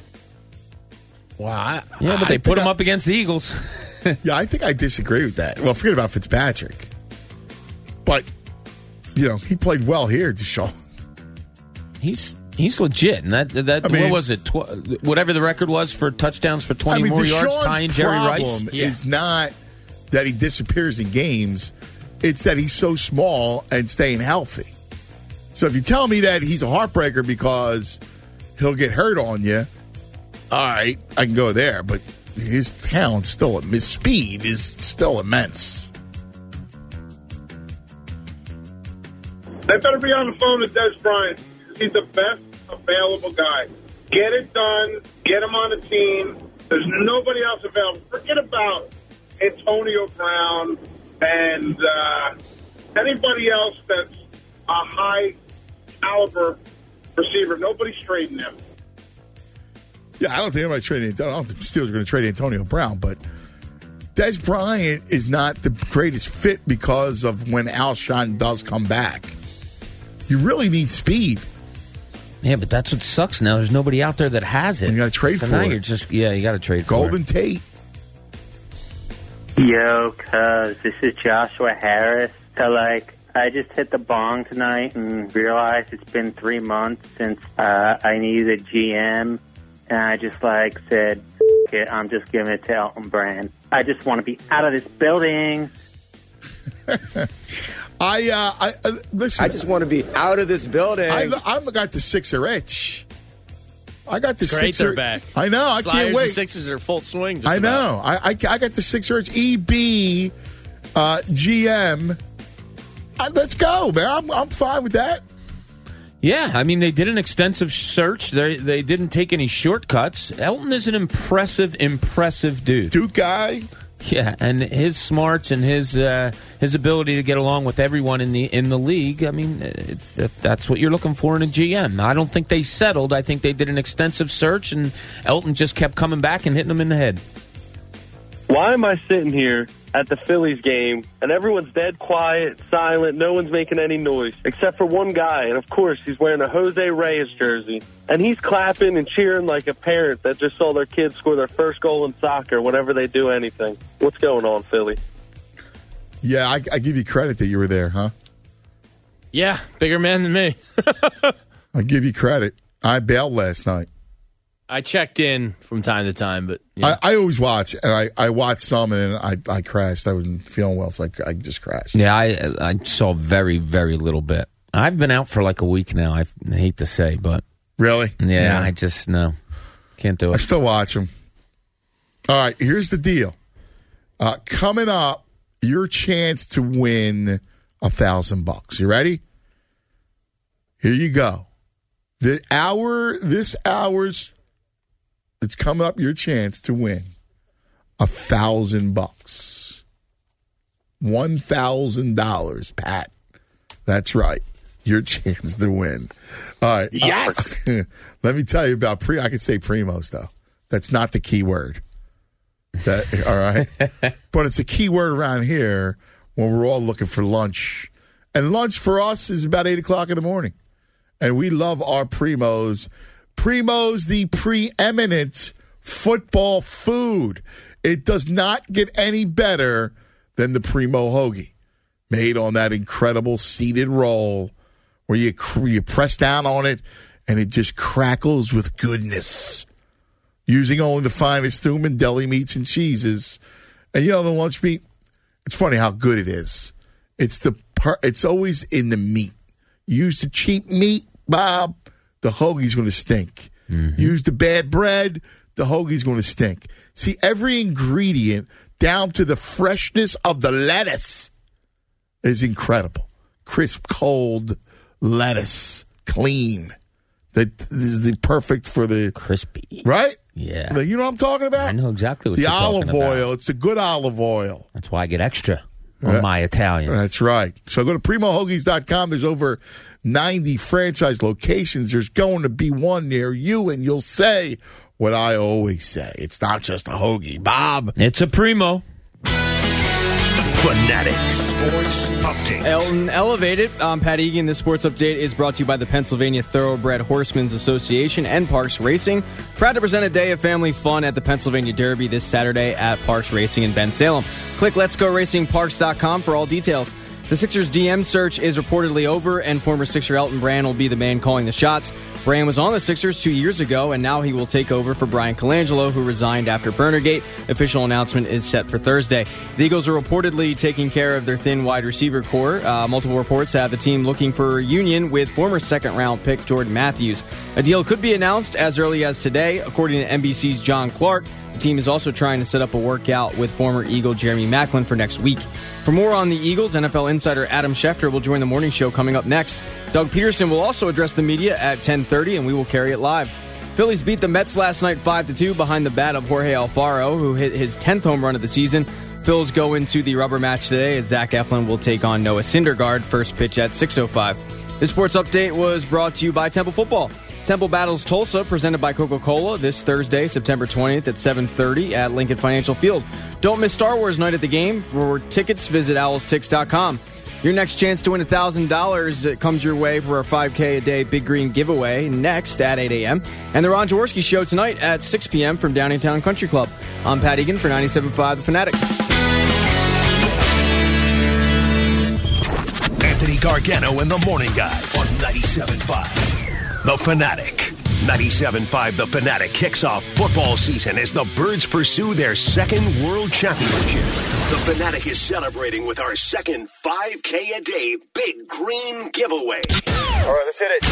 Wow. I- Yeah, but I they put think him I- up against the Eagles. yeah, I think I disagree with that. Well, forget about Fitzpatrick. But, you know, he played well here, DeSean. He's he's legit, and that that I mean- what was it? Tw- whatever the record was for touchdowns for twenty I mean, more yards, DeSean's tying Jerry problem Rice. is not that he disappears in games; it's that he's so small and staying healthy. So if you tell me that he's a heartbreaker because he'll get hurt on you, all right, I can go there. But his talent still, his speed is still immense. They better be on the phone with Dez Bryant. He's the best available guy. Get it done. Get him on the team. There's nobody else available. Forget about Antonio Brown and uh, anybody else that's a high caliber receiver. Nobody's trading him. Yeah, I don't think anybody's trading. I don't think the Steelers are going to trade Antonio Brown, but Dez Bryant is not the greatest fit because of when Alshon does come back. You really need speed. Yeah, but that's what sucks now. There's nobody out there that has it. And You got to trade so for now it. You're just yeah, you got to trade for Golden. Tate. Yo, cuz this is Joshua Harris. So, like, I just hit the bong tonight and realized it's been three months since uh, I needed a GM, and I just like said, "F- it, I'm just giving it to Elton Brand. I just want to be out of this building. I, uh, I uh, listen. I just want to be out of this building. I, I got the sixer itch. I got the It's great sixer. they're back. I know. I Flyers can't wait. And Sixers are full swing. Just I know. I, I I got the sixer itch. EB, uh, GM. Uh, let's go, man. I'm I'm fine with that. Yeah, I mean they did an extensive search. They they didn't take any shortcuts. Elton is an impressive, impressive dude. Duke guy. Yeah, and his smarts and his uh, his ability to get along with everyone in the in the league. I mean, that's what you're looking for in a GM. I don't think they settled. I think they did an extensive search, and Elton just kept coming back and hitting them in the head. Why am I sitting here at the Phillies game and everyone's dead quiet, silent, no one's making any noise except for one guy, and of course he's wearing a Jose Reyes jersey, and he's clapping and cheering like a parent that just saw their kid score their first goal in soccer whenever they do anything. What's going on, Philly? Yeah, I, I give you credit that you were there, huh? Yeah, bigger man than me. I give you credit. I bailed last night. I checked in from time to time, but yeah. I, I always watch, and I, I watched some, and I, I crashed. I wasn't feeling well, so I, I just crashed. Yeah, I I saw very very little bit. I've been out for like a week now. I hate to say, but Really? yeah, Yeah. I just no can't do it. I still watch them. All right, here's the deal. Uh, coming up, your chance to win a thousand bucks. You ready? Here you go. The hour, this hour's, it's coming up. Your chance to win a thousand bucks, one thousand dollars, Pat. That's right. Your chance to win. All right. Uh, yes. Let me tell you about pre. I could say primos though. That's not the key word. That all right, but it's a key word around here when we're all looking for lunch, and lunch for us is about eight o'clock in the morning, and we love our primos. Primos, the preeminent football food. It does not get any better than the Primo hoagie, made on that incredible seeded roll where you you press down on it and it just crackles with goodness using only the finest Thumann deli meats and cheeses. And you know the lunch meat. It's funny how good it is. It's the part. It's always in the meat. Use the cheap meat, Bob. The hoagie's going to stink. Mm-hmm. Use the bad bread. The hoagie's going to stink. See every ingredient down to the freshness of the lettuce is incredible. Crisp, cold lettuce, clean. That is the perfect for the crispy, right? Yeah. You know what I'm talking about? I know exactly what the you're talking olive about. oil. It's the good olive oil. That's why I get extra on my Italian. That's right. So go to primohoagies.com. There's over 90 franchise locations. There's going to be one near you, and you'll say what I always say. It's not just a hoagie, Bob. It's a primo. Fanatic Sports Update. Elton Elevated. I'm Pat Egan. This sports update is brought to you by the Pennsylvania Thoroughbred Horsemen's Association and Parx Racing. Proud to present a day of family fun at the Pennsylvania Derby this Saturday at Parx Racing in Bensalem. Click letsgoracingparx.com for all details. The Sixers DM search is reportedly over, and former Sixer Elton Brand will be the man calling the shots. Brand was on the Sixers two years ago, and now he will take over for Bryan Colangelo, who resigned after Burnergate. Official announcement is set for Thursday. The Eagles are reportedly taking care of their thin wide receiver corps. Uh, multiple reports have the team looking for a reunion with former second round pick Jordan Matthews. A deal could be announced as early as today, according to NBC's John Clark. The team is also trying to set up a workout with former Eagle Jeremy Maclin for next week. For more on the Eagles, NFL insider Adam Schefter will join the morning show coming up next. Doug Pederson will also address the media at 10:30 and we will carry it live. Phillies beat the Mets last night 5 to 2 behind the bat of Jorge Alfaro, who hit his 10th home run of the season. Phils go into the rubber match today as Zach Eflin will take on Noah Syndergaard, first pitch at 6.05. This sports update was brought to you by Temple Football. Temple battles Tulsa, presented by Coca-Cola, this Thursday, September 20th at 7.30 at Lincoln Financial Field. Don't miss Star Wars night at the game. For tickets, visit owlstix.com. Your next chance to win $1,000 comes your way for our 5K a day Big Green giveaway next at 8 a.m. And the Ron Jaworski Show tonight at 6 p.m. from Downingtown Country Club. I'm Pat Egan for 97.5 The Fanatic. Anthony Gargano and the Morning Guys on 97.5. The Fanatic. 97.5 The Fanatic kicks off football season as the Birds pursue their second world championship. The Fanatic is celebrating with our second 5K a day Big Green giveaway. All right, let's hit it.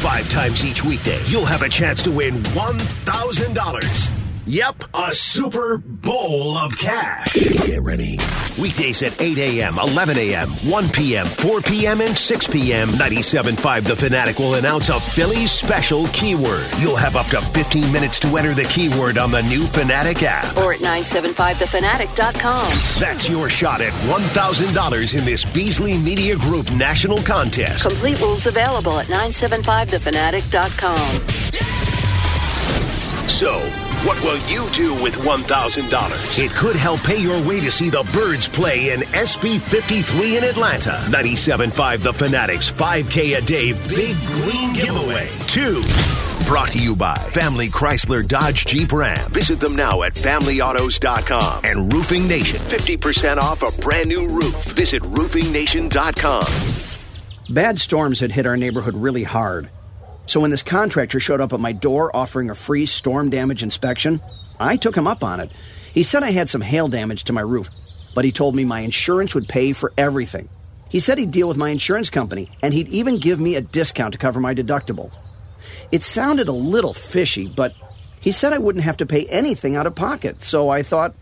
Five times each weekday, you'll have a chance to win $1,000. Yep, a Super Bowl of cash. Get ready. Weekdays at 8 a.m., 11 a.m., 1 p.m., 4 p.m., and 6 p.m. 97.5 The Fanatic will announce a Phillies special keyword. You'll have up to 15 minutes to enter the keyword on the new Fanatic app. Or at 975thefanatic.com. That's your shot at $1,000 in this Beasley Media Group national contest. Complete rules available at 975thefanatic.com. So, what will you do with $1,000? It could help pay your way to see the Birds play in SB 53 in Atlanta. 97.5 The Fanatics 5K a day Big Green Giveaway. Two. Brought to you by Family Chrysler Dodge Jeep Ram. Visit them now at FamilyAutos.com and Roofing Nation. 50% off a brand new roof. Visit RoofingNation.com. Bad storms had hit our neighborhood really hard. So when this contractor showed up at my door offering a free storm damage inspection, I took him up on it. He said I had some hail damage to my roof, but he told me my insurance would pay for everything. He said he'd deal with my insurance company, and he'd even give me a discount to cover my deductible. It sounded a little fishy, but he said I wouldn't have to pay anything out of pocket, so I thought,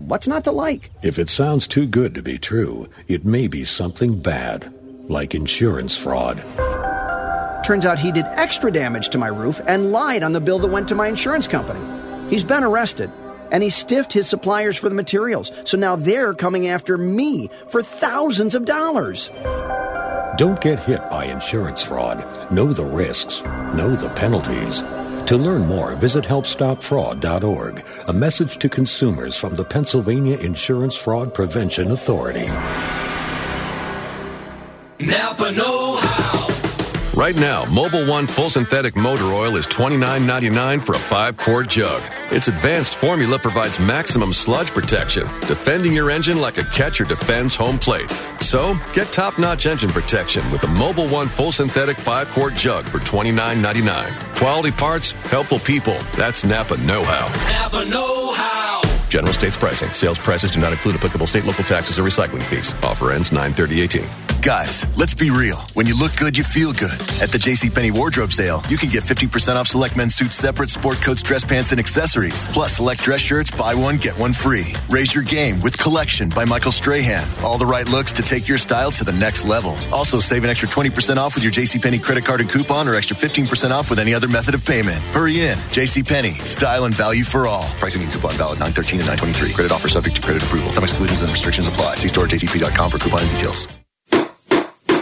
What's not to like? If it sounds too good to be true, it may be something bad, like insurance fraud. Turns out he did extra damage to my roof and lied on the bill that went to my insurance company. He's been arrested and he stiffed his suppliers for the materials. So now they're coming after me for thousands of dollars. Don't get hit by insurance fraud. Know the risks. Know the penalties. To learn more, visit helpstopfraud.org. A message to consumers from the Pennsylvania Insurance Fraud Prevention Authority. Napa Know How. Right now, Mobil One Full Synthetic Motor Oil is $29.99 for a 5 quart jug. Its advanced formula provides maximum sludge protection, defending your engine like a catcher defends home plate. So, get top notch engine protection with the Mobil One Full Synthetic 5 quart jug for $29.99. Quality parts, helpful people. That's Napa Know How. Napa Know How. General states pricing. Sales prices do not include applicable state, local taxes, or recycling fees. Offer ends 9 18 Guys, let's be real. When you look good, you feel good. At the JCPenney wardrobe sale, you can get 50% off select men's suits, separate sport coats, dress pants, and accessories. Plus, select dress shirts, buy one, get one free. Raise your game with Collection by Michael Strahan. All the right looks to take your style to the next level. Also, save an extra 20% off with your JCPenney credit card and coupon or extra 15% off with any other method of payment. Hurry in. JCPenney. Style and value for all. Pricing and coupon valid 913 and 923. Credit offer subject to credit approval. Some exclusions and restrictions apply. See store jcp.com for coupon details.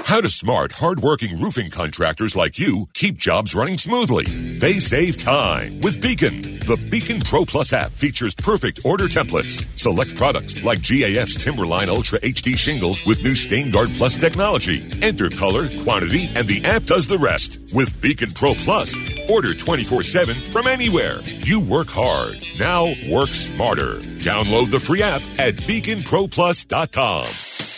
How do smart, hardworking roofing contractors like you keep jobs running smoothly? They save time with Beacon. The Beacon Pro Plus app features perfect order templates. Select products like GAF's Timberline Ultra HD shingles with new Stain Guard Plus technology. Enter color, quantity, and the app does the rest. With Beacon Pro Plus, order 24 7 from anywhere. You work hard. Now work smarter. Download the free app at beaconproplus.com.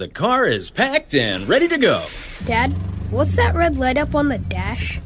The car is packed and ready to go. Dad, what's that red light up on the dash?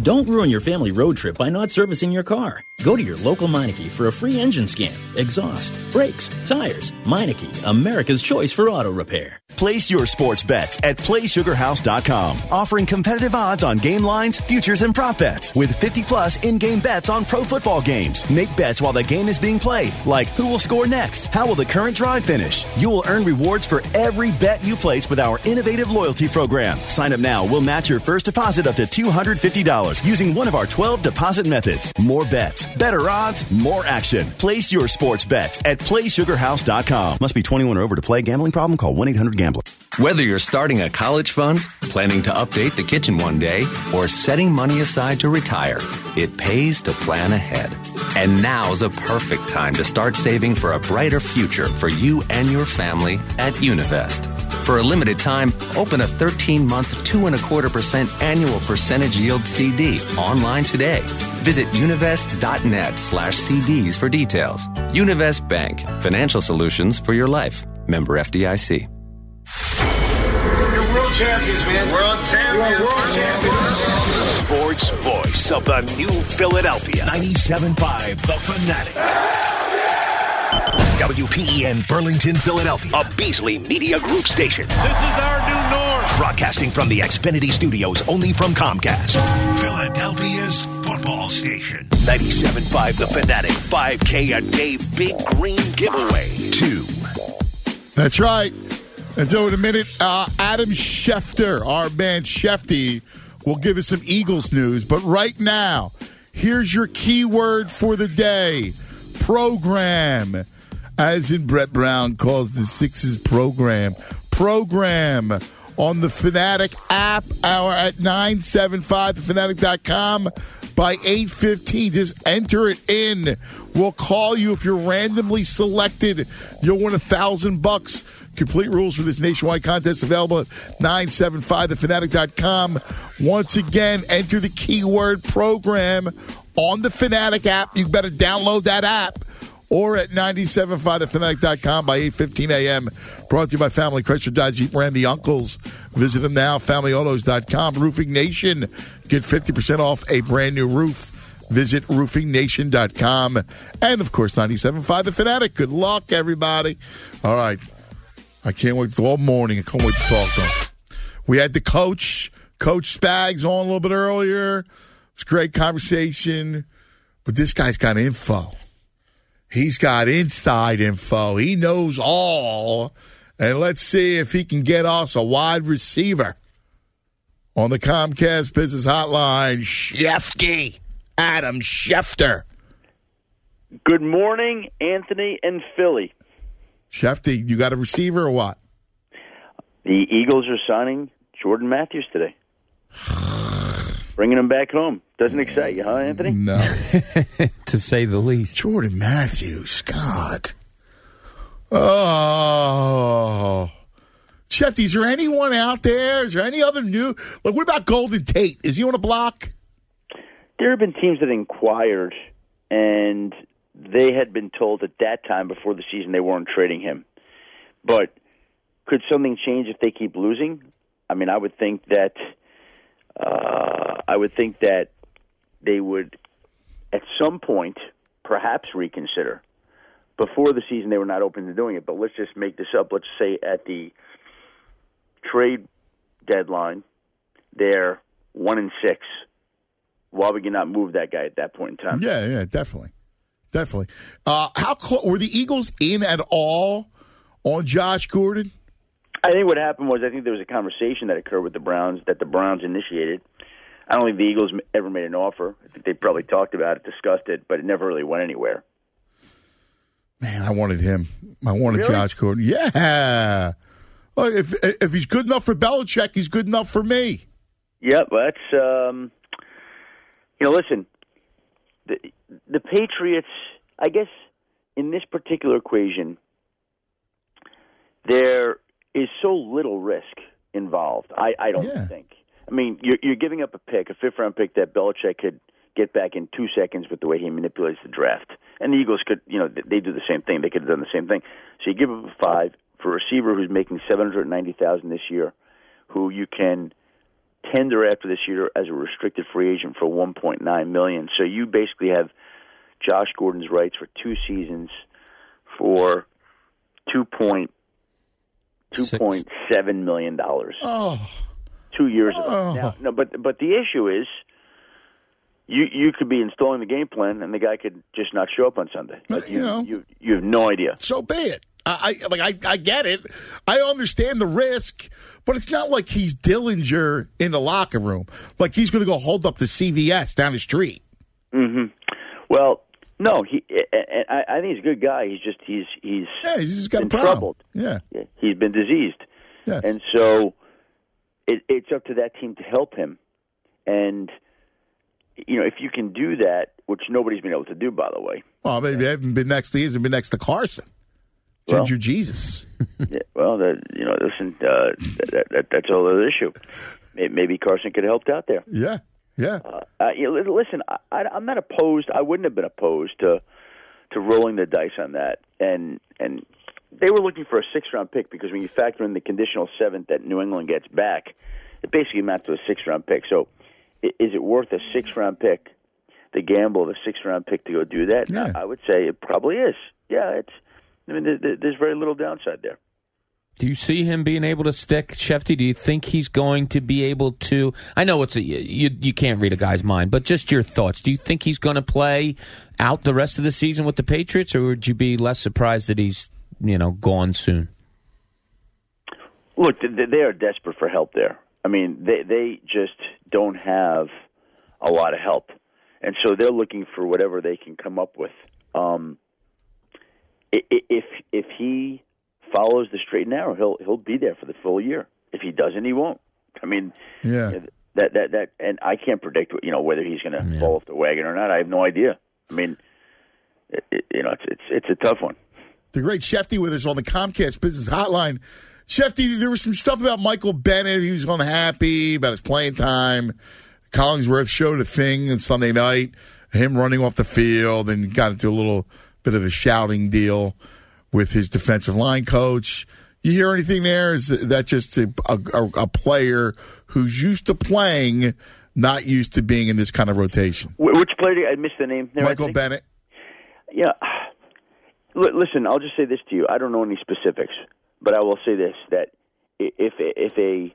Don't ruin your family road trip by not servicing your car. Go to your local Meineke for a free engine scan, exhaust, brakes, tires. Meineke, America's choice for auto repair. Place your sports bets at PlaySugarHouse.com, offering competitive odds on game lines, futures, and prop bets with 50 plus in-game bets on pro football games. Make bets while the game is being played, like who will score next, how will the current drive finish. You will earn rewards for every bet you place with our innovative loyalty program. Sign up now. We'll match your first deposit up to $250 using one of our 12 deposit methods. More bets, better odds, more action. Place your sports bets at PlaySugarHouse.com. Must be 21 or over to play. Gambling problem? Call 1-800-GAMBLER. Whether you're starting a college fund, planning to update the kitchen one day, or setting money aside to retire, it pays to plan ahead. And now's a perfect time to start saving for a brighter future for you and your family at Univest. For a limited time, open a 13 month, two and a quarter percent annual percentage yield CD online today. Visit univest.net slash CDs for details. Univest Bank, financial solutions for your life. Member FDIC. You're world champions, man. World champions. You're world champions. Sports voice of the new Philadelphia. 97.5 The Fanatic. WPEN Burlington, Philadelphia. A Beasley Media Group station. This is our new norm. Broadcasting from the Xfinity studios only from Comcast. Philadelphia's football station. 97.5 The Fanatic. 5K a day big green giveaway. Two. That's right. And so in a minute, uh, Adam Schefter, our man Shefty, will give us some Eagles news. But right now, here's your keyword for the day program. As in Brett Brown calls the Sixes program. Program on the Fanatic app, hour at 975thefanatic.com by 8.15. Just enter it in. We'll call you if you're randomly selected. You'll win a thousand bucks. Complete rules for this nationwide contest available at 975thefanatic.com. Once again, enter the keyword program on the Fanatic app. You better download that app or at 975thefanatic.com by 8.15 a.m. Brought to you by Family Chrysler Dodge Jeep Ram the Uncles. Visit them now, familyautos.com. Roofing Nation. Get 50% off a brand new roof. Visit roofingnation.com. And, of course, 97.5 The Fanatic. Good luck, everybody. All right. I can't wait all morning. I can't wait to talk to him. We had the coach, Coach Spags, on a little bit earlier. It's great conversation. But this guy's got info. He's got inside info. He knows all. And let's see if he can get us a wide receiver on the Comcast Business Hotline. Shefty, Adam Schefter. Good morning, Anthony and Philly. Shefty, you got a receiver or what? The Eagles are signing Jordan Matthews today. Bringing him back home. Doesn't mm. excite you, huh, Anthony? No. to say the least. Jordan Matthews, God. Oh. Shefty, is there anyone out there? Is there any other new? Like, what about Golden Tate? Is he on a block? There have been teams that inquired, and they had been told at that time before the season they weren't trading him. But could something change if they keep losing? I mean, I would think that uh, I would think that they would at some point perhaps reconsider. Before the season, they were not open to doing it. But let's just make this up. Let's say at the trade deadline, they're one and six. Why would you not move that guy at that point in time? Yeah, yeah, definitely, definitely. Uh, how close were the Eagles in at all on Josh Gordon? I think what happened was I think there was a conversation that occurred with the Browns that the Browns initiated. I don't think the Eagles ever made an offer. I think they probably talked about it, discussed it, but it never really went anywhere. Man, I wanted him. I wanted Really? Josh Gordon. Yeah. Well, if if he's good enough for Belichick, he's good enough for me. Yeah, but that's um, you know, listen, the the Patriots. I guess in this particular equation, there is so little risk involved. I I don't think. I mean, you're you're giving up a pick, a fifth round pick that Belichick could get back in two seconds with the way he manipulates the draft, and the Eagles could, you know, they do the same thing. They could have done the same thing. So you give up a five for a receiver who's making seven hundred ninety thousand this year, who you can tender after this year as a restricted free agent for 1.9 million. So you basically have Josh Gordon's rights for two seasons for two point two point seven million dollars. Oh, two years ago. Oh. Now, no, but but the issue is. You you could be installing the game plan, and the guy could just not show up on Sunday. Like you, you know. you you have no idea. So be it. I, I like I, I get it. I understand the risk, but it's not like he's Dillinger in the locker room. Like he's going to go hold up the CVS down the street. hmm Well, no, he. I, I think he's a good guy. He's just he's he's yeah, he's just got been a problem. troubled. Yeah. He's been diseased, and so it, it's up to that team to help him. And you know, if you can do that, which nobody's been able to do, by the way. Well, they, they haven't been next to he hasn't been next to Carson. Well- Jesus. yeah, well, that, you know, listen, uh, that, that, that's a whole other issue. May- Maybe Carson could have helped out there. Yeah, yeah. Uh, you know, listen, I, I'm not opposed. I wouldn't have been opposed to to rolling the dice on that. And and they were looking for a six round pick because when you factor in the conditional seventh that New England gets back, it basically amounts to a six round pick. So, is it worth a six round pick? The gamble of a six round pick to go do that? I, I would say it probably is. Yeah, it's. I mean, there, there- there's very little downside there. Do you see him being able to stick, Shefty? Do you think he's going to be able to? I know it's a, you. You can't read a guy's mind, but just your thoughts. Do you think he's going to play out the rest of the season with the Patriots, or would you be less surprised that he's you know gone soon? Look, th- th- they are desperate for help there. I mean, they they just don't have a lot of help, and so they're looking for whatever they can come up with. Um, if if he follows the straight and narrow, he'll he'll be there for the full year. If he doesn't, he won't. I mean, Yeah. that that that, and I can't predict you know whether he's going to fall off the wagon or not. I have no idea. I mean, it, it, you know, it's it's it's a tough one. The great Shefty with us on the Comcast Business Hotline. Shefty, there was some stuff about Michael Bennett. He was unhappy about his playing time. Collinsworth showed a thing on Sunday night, him running off the field, and got into a little bit of a shouting deal with his defensive line coach. You hear anything there? Is that just a, a, a player who's used to playing, not used to being in this kind of rotation? Which player? Did I missed the name. there, Michael Bennett. Yeah. Listen, I'll just say this to you. I don't know any specifics, but I will say this: that if if a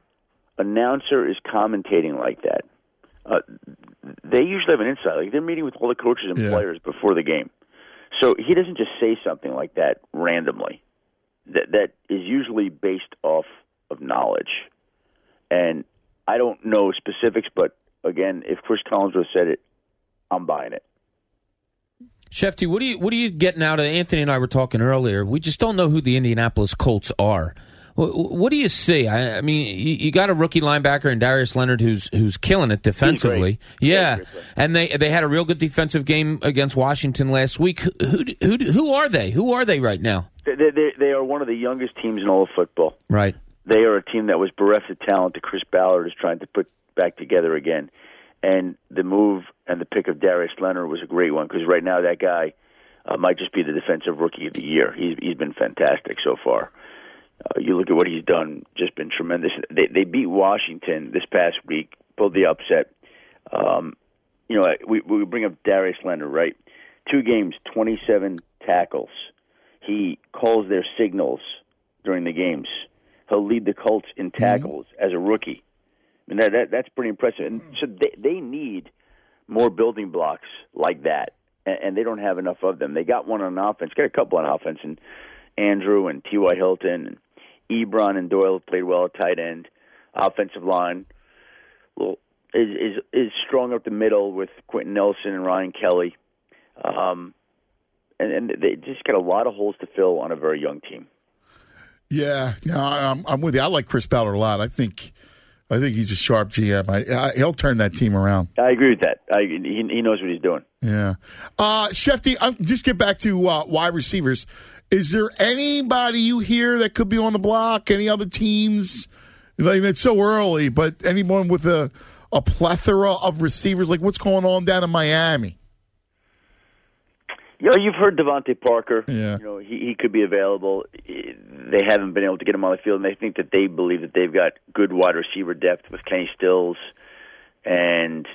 announcer is commentating like that, uh, they usually have an insight. Like they're meeting with all the coaches and Yeah. players before the game, so he doesn't just say something like that randomly. That that is usually based off of knowledge, and I don't know specifics, but again, if Chris Collinsworth said it, I'm buying it. Shefty, what are you what are you getting out of Anthony and I were talking earlier? We just don't know who the Indianapolis Colts are. What, do you see? I, I mean, you, you got a rookie linebacker in Darius Leonard who's who's killing it defensively. Yeah, and they they had a real good defensive game against Washington last week. Who who who, who are they? Who are they right now? They, they, they are one of the youngest teams in all of football. Right. They are a team that was bereft of talent that Chris Ballard is trying to put back together again. And the move and the pick of Darius Leonard was a great one because right now that guy uh, might just be the defensive rookie of the year. He's he's been fantastic so far. Uh, you look at what he's done, just been tremendous. They they beat Washington this past week, pulled the upset. Um, you know, we we bring up Darius Leonard, right? Two games, twenty-seven tackles. He calls their signals during the games. He'll lead the Colts in tackles as a rookie. I mean, that, that that's pretty impressive. And so they they need more building blocks like that, and, and they don't have enough of them. They got one on offense, got a couple on offense, and Andrew and T. Y. Hilton and Ebron and Doyle played well at tight end. Offensive line, is is is strong up the middle with Quenton Nelson and Ryan Kelly, um, and and they just got a lot of holes to fill on a very young team. Yeah, no, I'm, I'm with you. I like Chris Ballard a lot. I think, I think he's a sharp GM. I, I, he'll turn that team around. I agree with that. I, he, he knows what he's doing. Yeah, uh, Shefty. Um, just get back to uh, wide receivers. Is there anybody you hear that could be on the block? Any other teams? Like, it's so early, but anyone with a a plethora of receivers? Like what's going on down in Miami? You know, you've heard DeVante Parker. Yeah. You know, he, he could be available. They haven't been able to get him on the field, and they think that they believe that they've got good wide receiver depth with Kenny Stills and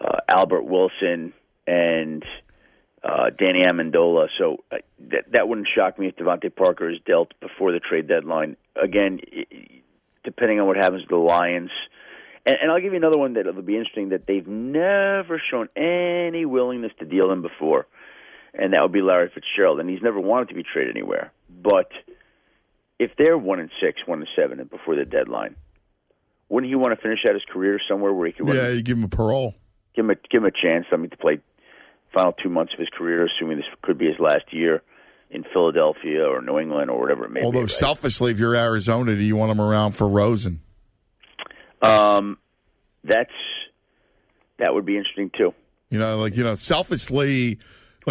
uh, Albert Wilson and uh, Danny Amendola. So uh, that that wouldn't shock me if DeVante Parker is dealt before the trade deadline. Again, depending on what happens to the Lions. And, and I'll give you another one that will be interesting that they've never shown any willingness to deal him before, and that would be Larry Fitzgerald. And he's never wanted to be traded anywhere. But if they're one and six, one and seven, and before the deadline, wouldn't he want to finish out his career somewhere where he could? Yeah, you give him a parole. give him a give him a chance. I mean, to play final two months of his career, assuming this could be his last year in Philadelphia or New England or whatever it may Although be. right? selfishly, if you're Arizona, do you want him around for Rosen? Um, that's that would be interesting too. You know, like you know, selfishly.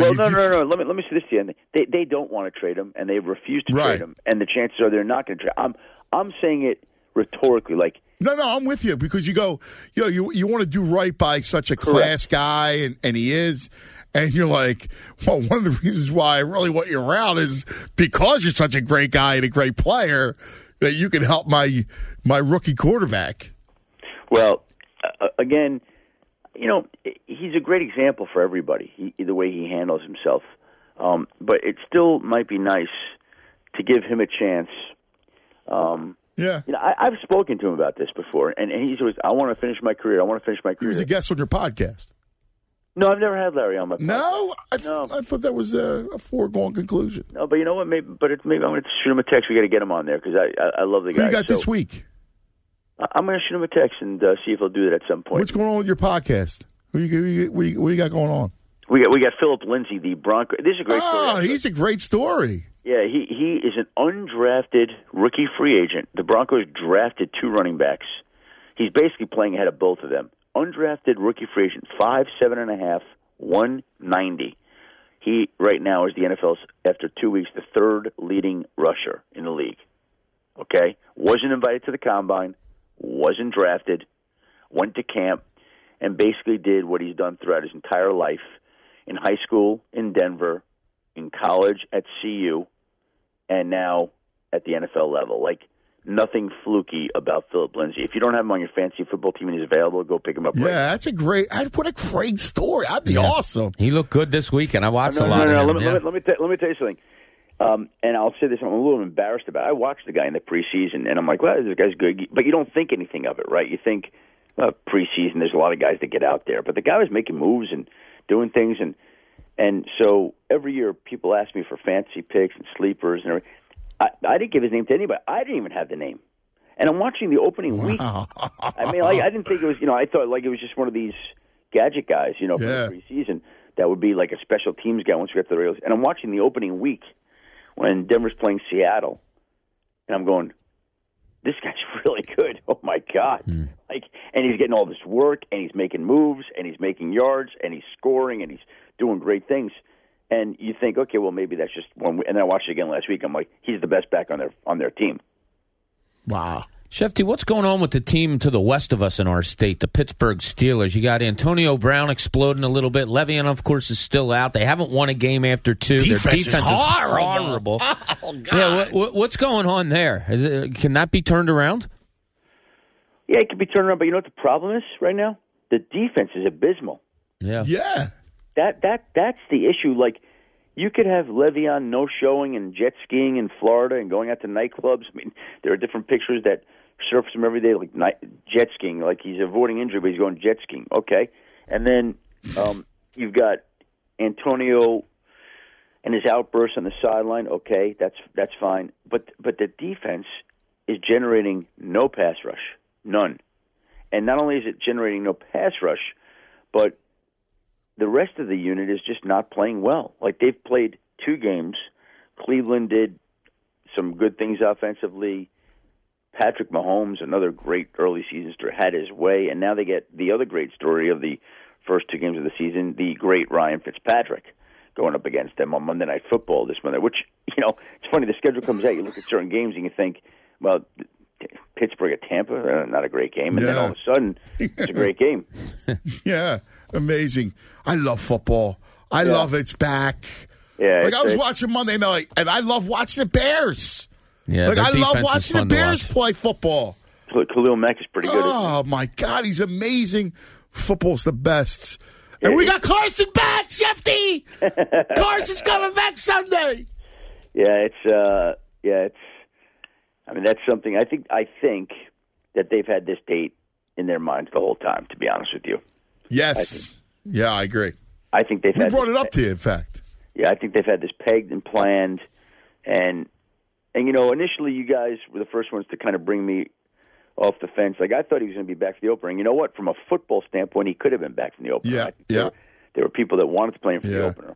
Well, you- no, you- no, no. Let me let me say this to you. They they don't want to trade him, and they refuse to Right. trade him, and the chances are they're not going to trade. I'm I'm saying it rhetorically, like No, no, I'm with you because you go, you know, you you want to do right by such a class guy, and, and he is, and you're like, well, one of the reasons why I really want you around is because you're such a great guy and a great player that you can help my my rookie quarterback. Well, uh, again, you know, he's a great example for everybody. He, the way he handles himself, um, but it still might be nice to give him a chance. Um, yeah, you know, I, I've spoken to him about this before, and, and he's always, "I want to finish my career. I want to finish my He career." was a guest on your podcast. no, I've never had Larry on my. Podcast. No, I, th- I thought that was a, a foregone conclusion. No, but you know what? Maybe, but it's, maybe I'm going to shoot him a text. We got to get him on there because I, I I love the Who guy. you got So, this week? I'm going to shoot him a text and uh, see if he'll do that at some point. What's going on with your podcast? Who you, you, what you, what you got going on? We got we got Philip Lindsay, the Bronco. This is a great story. Oh, he's a great story. Yeah, he he is an undrafted rookie free agent. The Broncos drafted two running backs. He's basically playing ahead of both of them. Undrafted rookie free agent, five seven and a half, one ninety. He right now is the NFL's after two weeks the third leading rusher in the league. Okay, wasn't invited to the combine, wasn't drafted, went to camp, and basically did what he's done throughout his entire life in high school in Denver, in college at CU and now at the NFL level. Like nothing fluky about Philip Lindsay. If you don't have him on your fantasy football team and he's available, go pick him up. Yeah, right that's a great. I what a great story. That'd be Yeah. awesome. He looked good this weekend. I watched no, a lot no, no, of Let him. me, yeah. let me, let me, t- let me tell you something. Um, and I'll say this: I'm a little embarrassed about. it. I watched the guy in the preseason, and I'm like, "Well, this guy's good," but you don't think anything of it, right? You think, well, preseason. There's a lot of guys that get out there, but the guy was making moves and doing things, and and so every year people ask me for fantasy picks and sleepers and everything. I, I didn't give his name to anybody. I didn't even have the name. And I'm watching the opening week. I mean, like, I didn't think it was, you know, I thought like it was just one of these gadget guys, you know, for Yeah. the preseason that would be like a special teams guy once we get to the Rails. And I'm watching the opening week when Denver's playing Seattle, and I'm going, this guy's really good. Oh my god! Hmm. Like, and he's getting all this work, and he's making moves, and he's making yards, and he's scoring, and he's doing great things. And you think, okay, well, maybe that's just one. And then I watched it again last week. I'm like, he's the best back on their on their team. Wow. Shefty, what's going on with the team to the west of us in our state, the Pittsburgh Steelers? You got Antonio Brown exploding a little bit. Le'Veon, of course, is still out. They haven't won a game after two. Defense Their is defense horrible. horrible. Oh, God. Yeah, what, what, what's going on there? Is it, can that be turned around? Yeah, it could be turned around, but you know what the problem is right now? The defense is abysmal. Yeah. Yeah. That that that's the issue. Like you could have Le'Veon no showing and jet skiing in Florida and going out to nightclubs. I mean, there are different pictures that surface him every day, like night, jet skiing. Like he's avoiding injury, but he's going jet skiing. Okay, and then um, you've got Antonio and his outbursts on the sideline. Okay, that's that's fine. But but the defense is generating no pass rush, none. And not only is it generating no pass rush, but the rest of the unit is just not playing well. Like they've played two games. Cleveland did some good things offensively. Patrick Mahomes, another great early season story, had his way, and now they get the other great story of the first two games of the season, the great Ryan Fitzpatrick going up against them on Monday Night Football this Monday. Which you know, it's funny. The schedule comes out. You look at certain games and you think, well, Pittsburgh at Tampa, uh, not a great game, and then all of a sudden, it's a great game. Yeah, amazing. I love football. I Yeah. love it's back. Yeah, like it's- I was watching Monday night, and I love watching the Bears. Yeah, like I love watching the Bears watch. play football. Khalil Mack is pretty good. Oh my God, he's amazing. Football's the best. And we got Carson back, Shefty. Carson's coming back Sunday. Yeah, it's uh yeah, it's I mean that's something I think I think that they've had this date in their minds the whole time, to be honest with you. Yes. yeah, I agree. I think they've We had brought this, it up to you, in fact. Yeah, I think they've had this pegged and planned and and you know, initially you guys were the first ones to kind of bring me off the fence. Like I thought he was going to be back for the opener. And you know what? From a football standpoint, he could have been back from the opener. Yeah, I there yeah. were- There were people that wanted to play him for the opener.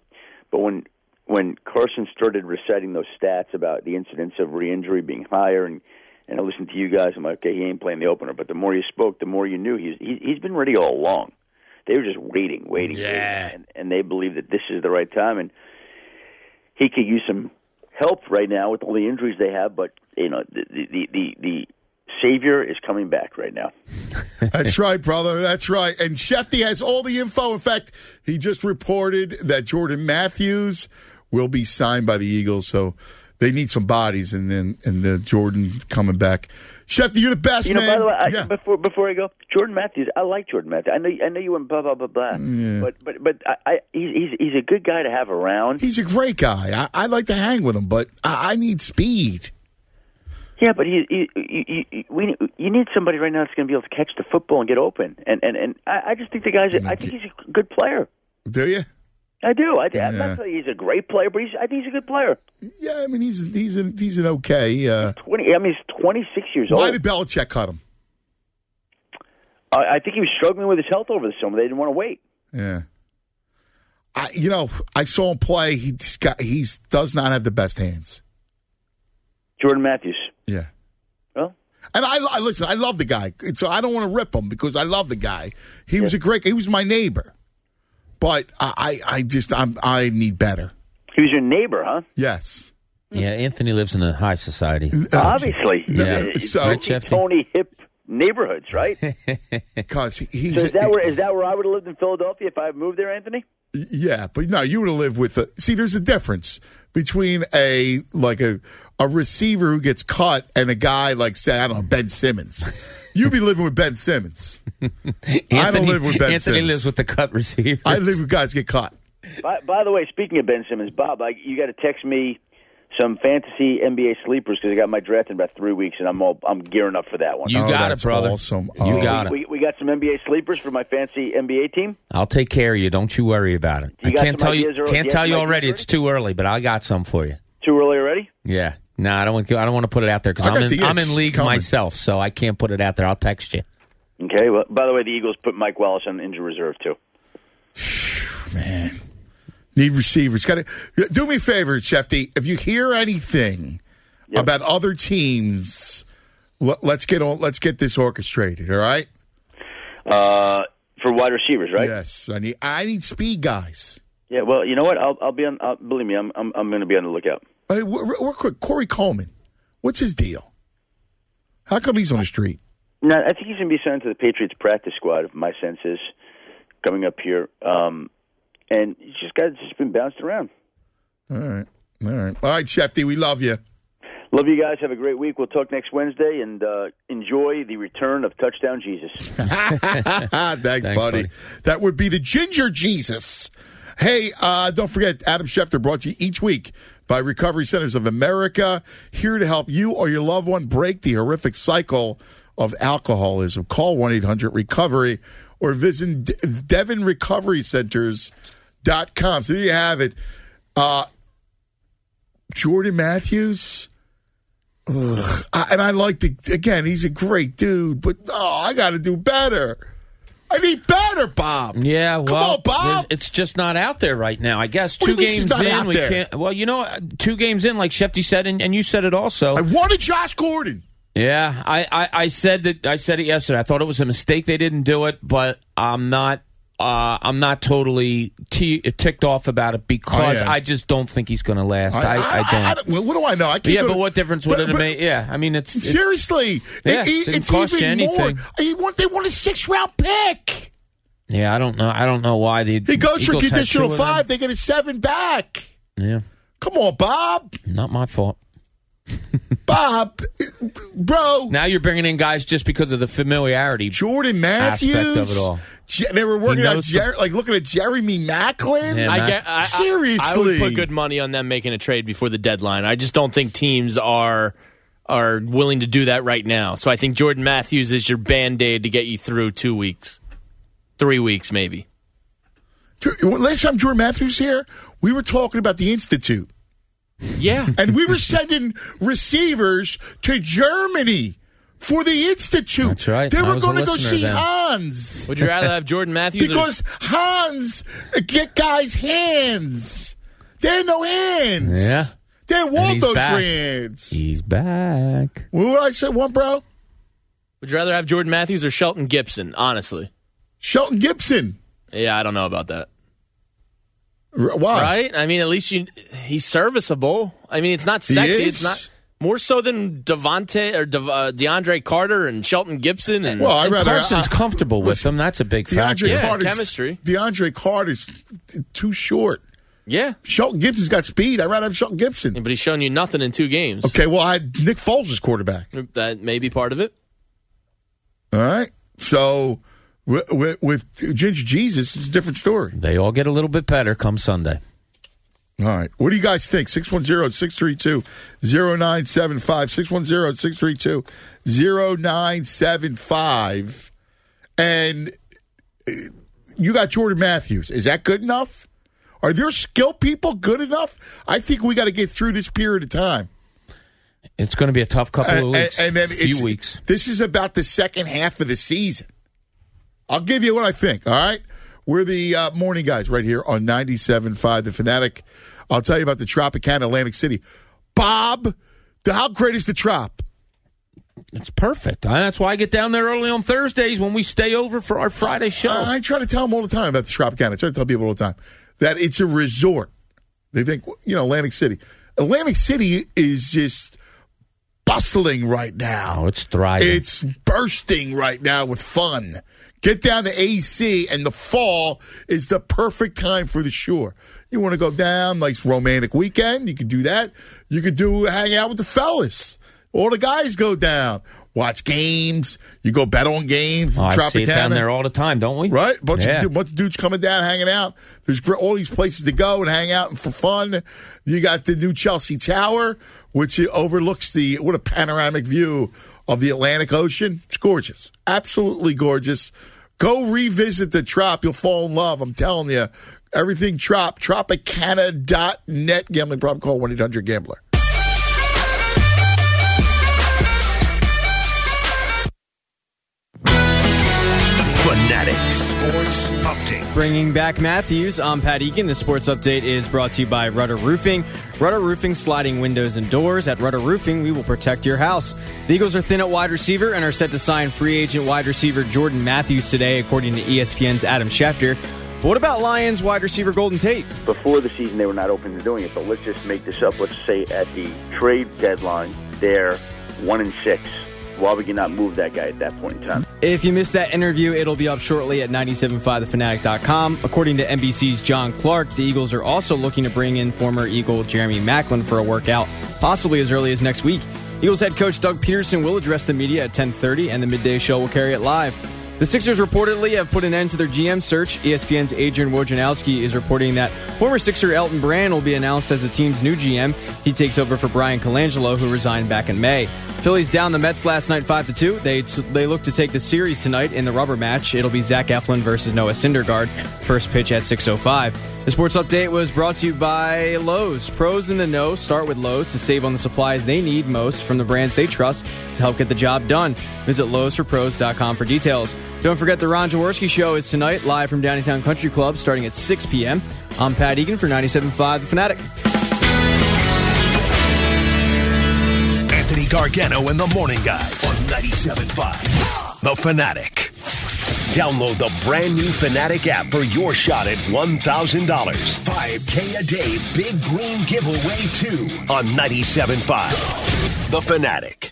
But when when Carson started reciting those stats about the incidence of re-injury being higher, and and I listened to you guys, I'm like, okay, he ain't playing the opener. But the more you spoke, the more you knew he's he, he's been ready all along. They were just waiting, waiting, Yeah. waiting, and, and they believe that this is the right time, and he could use some help right now with all the injuries they have. But you know, the the the, the savior is coming back right now. That's right, brother. That's right. And Shefty has all the info. In fact, he just reported that Jordan Matthews will be signed by the Eagles. So they need some bodies, and then and the Jordan coming back. Shefty, you're the best, You know, man. by the way, I, yeah. before before I go, Jordan Matthews, I like Jordan Matthews. I know I know you went blah blah blah blah, Yeah. but but but I, I he's he's he's a good guy to have around. He's a great guy. I, I like to hang with him, but I, I need speed. Yeah, but he, he, he, he, we you need somebody right now that's going to be able to catch the football and get open. And and and I, I just think the guy's. I think he's a good player. Do you? I do. I, I'm not saying he's a great player, but he's, I think he's a good player. Yeah, I mean he's he's an, he's an okay. Uh, Twenty. I mean, he's 26 years why old. Why did Belichick cut him? I, I think he was struggling with his health over the summer. They didn't want to wait. Yeah. I, you know, I saw him play. He's got he's does not have the best hands. Jordan Matthews. Yeah. Well, And I, I listen. I love the guy, so I don't want to rip him because I love the guy. He was a great. He was my neighbor, but I, I, I just I'm I need better. he was your neighbor, huh? Yes. Yeah, Anthony lives in a high society. Uh, Obviously. Yeah. It's So- Tony- Tony hip neighborhoods, right? Because he's so is that where is that where I would have lived in Philadelphia if I had moved there, Anthony? Yeah, but no, you would have lived with. A, see, there's a difference between a like a a receiver who gets cut and a guy like say I don't know Ben Simmons. You'd be living with Ben Simmons. I don't live with Ben Anthony Simmons. lives with the cut receiver. I live with guys get caught. By, by the way, speaking of Ben Simmons, Bob, I, you got to text me some fantasy NBA sleepers because I got my draft in about three weeks, and I'm all I'm gearing up for that one. You Oh, got it, brother. awesome. You Oh. got it. We, we got some NBA sleepers for my fancy NBA team. I'll take care of you. Don't you worry about it. You I can't tell you. Can't tell you already. ideas It's too early, but I got some for you. Too early already? Yeah. No, I don't want. I don't want to put it out there because I I'm in. the I'm in league myself, so I can't put it out there. I'll text you. Okay. Well, by the way, the Eagles put Mike Wallace on injury reserve too. Man, need receivers. Got to do me a favor, Shefty. If you hear anything about other teams, l- let's get on. Let's get this orchestrated. All right. Uh, for wide receivers, right? Yes. I need. I need speed guys. Yeah. Well, you know what? I'll I'll be on. Uh, believe me, I'm I'm I'm going to be on the lookout. Hey, real real quick, Corey Coleman. What's his deal? How come he's on the street? No, I think he's going to be sent to the Patriots practice squad. If my sense is coming up here, um, and he's just got just been bounced around. All right. All right. All right, Shefty. We love you. Love you guys. Have a great week. We'll talk next Wednesday and uh, enjoy the return of Touchdown Jesus. Thanks, buddy. That would be the Ginger Jesus. Hey, uh, don't forget, Adam Schefter brought to you each week by Recovery Centers of America, here to help you or your loved one break the horrific cycle of alcoholism. Call 1 800 Recovery or visit DevonRecoveryCenters.com. So there you have it. Uh, Jordan Matthews. Ugh. I, and I like to, again, he's a great dude, but oh, I got to do better. I need better, Bob. Yeah, well, on, Bob. It's just not out there right now. I guess What two you mean it's games in, we there? can't. Well, you know, uh, two games in, like Shefty said, and, and you said it also. I wanted Josh Gordon. Yeah, I, I, I said that. I said it yesterday. I thought it was a mistake they didn't do it, but I'm not. Uh, I'm not totally t- ticked off about it because I am. I, just don't think he's going to last. I, I, don't. well, what do I know? I can't yeah, but to- what difference would but- it made? Yeah, I mean, it's it- Seriously, Yeah, it- it it's cost you even anything. more. Want, they want a six round pick. yeah, I don't know. I don't know why they. He goes for conditional two of them. five. They get a seven back. Yeah, Come on, Bob. not my fault. Bob, bro. Now you're bringing in guys just because of the familiarity. Jordan Matthews. aspect of it all. Je- They were working He on knows the- like looking at Jeremy Maclin. Yeah, I get, I, I- Seriously. I, would put good money on them making a trade before the deadline. I just don't think teams are are willing to do that right now. So I think Jordan Matthews is your band aid to get you through two weeks, three weeks maybe. Last time Jordan Matthews here, we were talking about the institute. Yeah, and we were sending receivers to Germany for the institute. That's right. They I were going to go see then. Hans. Would you rather have Jordan Matthews? or- because Hans get guys' hands. They had no hands. Yeah. They didn't want those back. hands. He's back. What did I say, one bro? would you rather have Jordan Matthews or Shelton Gibson? Honestly, Shelton Gibson. yeah, I don't know about that. R- Why? Right? I mean, at least you he's serviceable. I mean, it's not sexy. It's not more so than Devonte or De, uh, DeAndre Carter and Shelton Gibson. And Well, I'd And rather. Carson's I- comfortable with listen, them. That's a big factor. DeAndre Yeah, Carter's chemistry. DeAndre Carter's too short. yeah, Shelton Gibson's got speed. I'd rather have Shelton Gibson. but he's shown you nothing in two games. Okay, well, I Nick Foles is quarterback. That may be part of it. All right. So with, with, with Ginger Jesus, it's a different story. They all get a little bit better come Sunday. All right. What do you guys think? 610 632 0975. 610 632 0975. And uh, you got Jordan Matthews. Is that good enough? Are there skill people good enough? I think we got to get through this period of time. It's going to be a tough couple of weeks. and, and then a few it's- weeks. This is about the second half of the season. I'll give you what I think. All right, we're the uh, morning guys right here on 97.5 The Fanatic. I'll tell you about the Tropicana Atlantic City. Bob, the, how great is the Trop? It's perfect. That's why I get down there early on Thursdays when we stay over for our Friday show. I, I try to tell them all the time about the Tropicana. I try to tell people all the time that it's a resort. They think, you know, Atlantic City. Atlantic City is just bustling right now. oh, it's thriving. It's bursting right now with fun. Get down to AC, and the fall is the perfect time for the shore. You want to go down, nice romantic weekend, you can do that. You could do hang out with the fellas. All the guys go down, watch games. You go bet on games. Oh, I see it down there all the time, don't we? Right? Bunch, Yeah. of, bunch of dudes coming down, hanging out. There's all these places to go and hang out and for fun. You got the new Chelsea Tower, which overlooks the what a panoramic view of the Atlantic Ocean. It's gorgeous, absolutely gorgeous. Go revisit the Trop. You'll fall in love. I'm telling you. Everything Trop, Tropicana.net. Gambling problem, call 1 800 Gambler. Fanatic Sports Update. Bringing back Matthews, I'm Pat Egan. The sports update is brought to you by Rudder Roofing. Rudder Roofing sliding windows and doors. At Rudder Roofing, we will protect your house. The Eagles are thin at wide receiver and are set to sign free agent wide receiver Jordan Matthews today, according to ESPN's Adam Schefter. But what about Lions wide receiver Golden Tate? Before the season, they were not open to doing it, but let's just make this up. Let's say at the trade deadline, they're one and six. Why would you not move that guy at that point in time? If you missed that interview, it'll be up shortly at 975thefanatic.com. According to NBC's John Clark, the Eagles are also looking to bring in former Eagle Jeremy Maclin for a workout, possibly as early as next week. Eagles head coach Doug Pederson will address the media at 10:30 and the midday show will carry it live. The Sixers reportedly have put an end to their GM search. ESPN's Adrian Wojnarowski is reporting that former Sixer Elton Brand will be announced as the team's new GM. He takes over for Bryan Colangelo, who resigned back in May. Phillies down the Mets last night, five to two. They they look to take the series tonight in the rubber match. It'll be Zach Eflin versus Noah Syndergaard. First pitch at 6:05. The sports update was brought to you by Lowe's. Pros in the know start with Lowe's to save on the supplies they need most from the brands they trust to help get the job done. Visit Lowe'sForPros.com for details. Don't forget the Ron Jaworski Show is tonight, live from Downtown Country Club, starting at 6 p.m. I'm Pat Egan for 97.5 The Fanatic. Anthony Gargano and the Morning Guys on 97.5. The Fanatic. Download the brand new Fanatic app for your shot at $1,000. 5K a day big green giveaway too on 97.5. The Fanatic.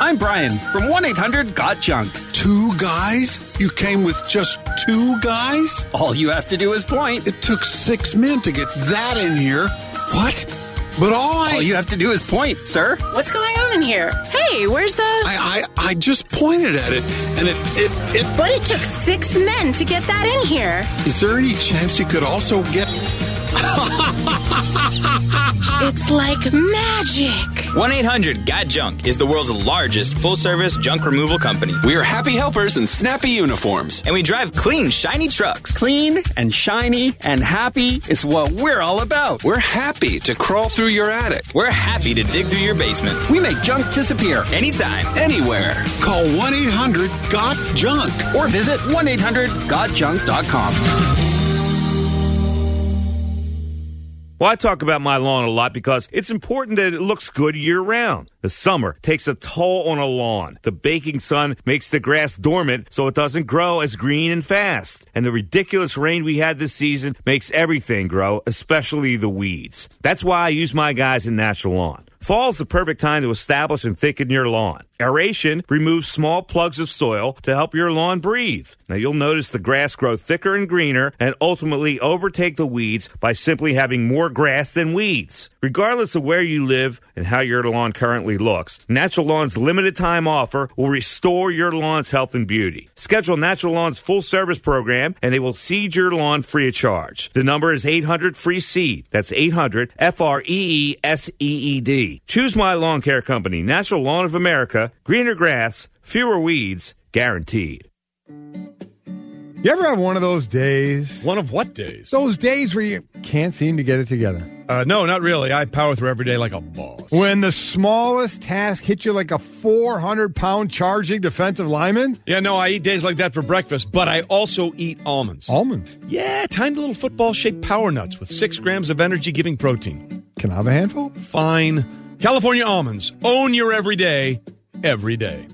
I'm Brian from 1 800 Got Junk. Two guys? You came with just two guys? All you have to do is point. It took six men to get that in here. What? But all I. All you have to do is point, sir. What's going on in here? Hey, where's the. I, I, I just pointed at it, and it, it, it. But it took six men to get that in here. Is there any chance you could also get. It's like magic. 1 800 Got Junk is the world's largest full service junk removal company. We are happy helpers in snappy uniforms, and we drive clean, shiny trucks. Clean and shiny and happy is what we're all about. We're happy to crawl through your attic. We're happy to dig through your basement. We make junk disappear anytime, anywhere. Call 1 800 Got Junk or visit 1 800 GotJunk.com. Well, I talk about my lawn a lot because it's important that it looks good year round. The summer takes a toll on a lawn. The baking sun makes the grass dormant so it doesn't grow as green and fast. And the ridiculous rain we had this season makes everything grow, especially the weeds. That's why I use my guys in Natural Lawn. Fall's the perfect time to establish and thicken your lawn. Aeration removes small plugs of soil to help your lawn breathe. Now you'll notice the grass grow thicker and greener and ultimately overtake the weeds by simply having more grass than weeds. Regardless of where you live and how your lawn currently looks, Natural Lawn's limited time offer will restore your lawn's health and beauty. Schedule Natural Lawn's full service program and they will seed your lawn free of charge. The number is 800 free seed. That's 800 F R E E S E E D. Choose my lawn care company, Natural Lawn of America. Greener grass, fewer weeds, guaranteed. You ever have one of those days? One of what days? Those days where you can't seem to get it together. Uh, no, not really. I power through every day like a boss. When the smallest task hits you like a 400 pound charging defensive lineman? Yeah, no, I eat days like that for breakfast, but I also eat almonds. Almonds? Yeah, tiny little football shaped power nuts with six grams of energy giving protein. Can I have a handful? Fine. California almonds. Own your everyday, every day.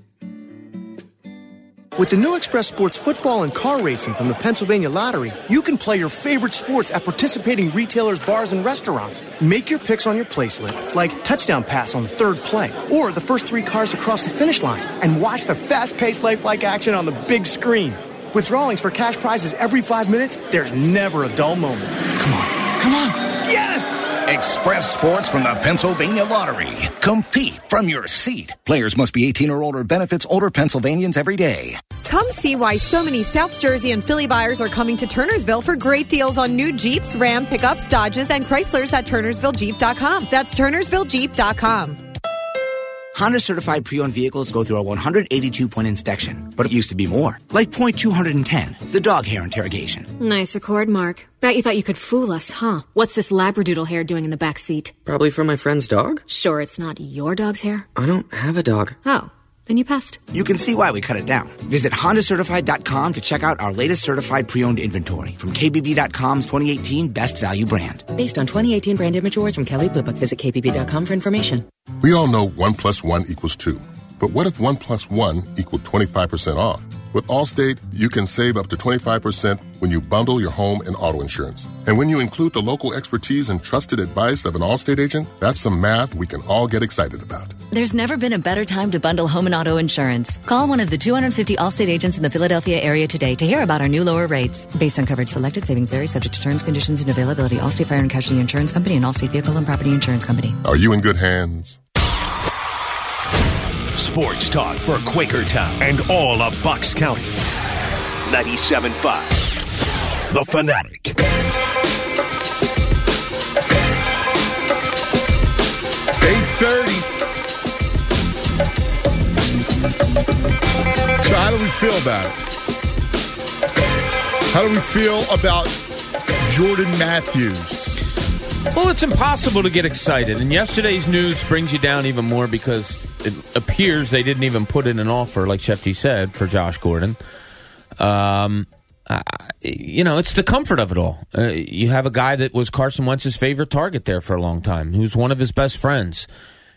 With the new Express Sports football and car racing from the Pennsylvania Lottery, you can play your favorite sports at participating retailers, bars, and restaurants. Make your picks on your play slip, like touchdown pass on the third play, or the first three cars across the finish line, and watch the fast paced lifelike action on the big screen. With drawings for cash prizes every five minutes, there's never a dull moment. Come on, come on. Yes! Express Sports from the Pennsylvania Lottery. Compete from your seat. Players must be 18 or older. Benefits older Pennsylvanians every day. Come see why so many South Jersey and Philly buyers are coming to Turnersville for great deals on new Jeeps, Ram, pickups, Dodges, and Chryslers at TurnersvilleJeep.com. That's TurnersvilleJeep.com. Honda certified pre owned vehicles go through a 182 point inspection, but it used to be more. Like point 210, the dog hair interrogation. Nice Accord, Mark. Bet you thought you could fool us, huh? What's this Labradoodle hair doing in the back seat? Probably from my friend's dog? Sure, it's not your dog's hair. I don't have a dog. Oh, then you passed. You can see why we cut it down. Visit HondaCertified.com to check out our latest certified pre owned inventory from KBB.com's 2018 Best Value brand. Based on 2018 brand inventories from Kelley Blue Book, visit KBB.com for information. We all know 1 plus 1 equals 2. But what if 1 plus 1 equaled 25% off? With Allstate, you can save up to 25% when you bundle your home and auto insurance. And when you include the local expertise and trusted advice of an Allstate agent, that's some math we can all get excited about. There's never been a better time to bundle home and auto insurance. Call one of the 250 Allstate agents in the Philadelphia area today to hear about our new lower rates. Based on coverage selected, savings vary subject to terms, conditions, and availability. Allstate Fire and Casualty Insurance Company and Allstate Vehicle and Property Insurance Company. Are you in good hands? Sports talk for Quakertown and all of Bucks County. 97.5. The Fanatic. Eight thirty. So how do we feel about it? How do we feel about Jordan Matthews? Well, it's impossible to get excited, and yesterday's news brings you down even more because it appears they didn't even put in an offer, like Shefty said, for Josh Gordon. Um, uh, you know, it's the comfort of it all. Uh, you have a guy that was Carson Wentz's favorite target there for a long time, who's one of his best friends.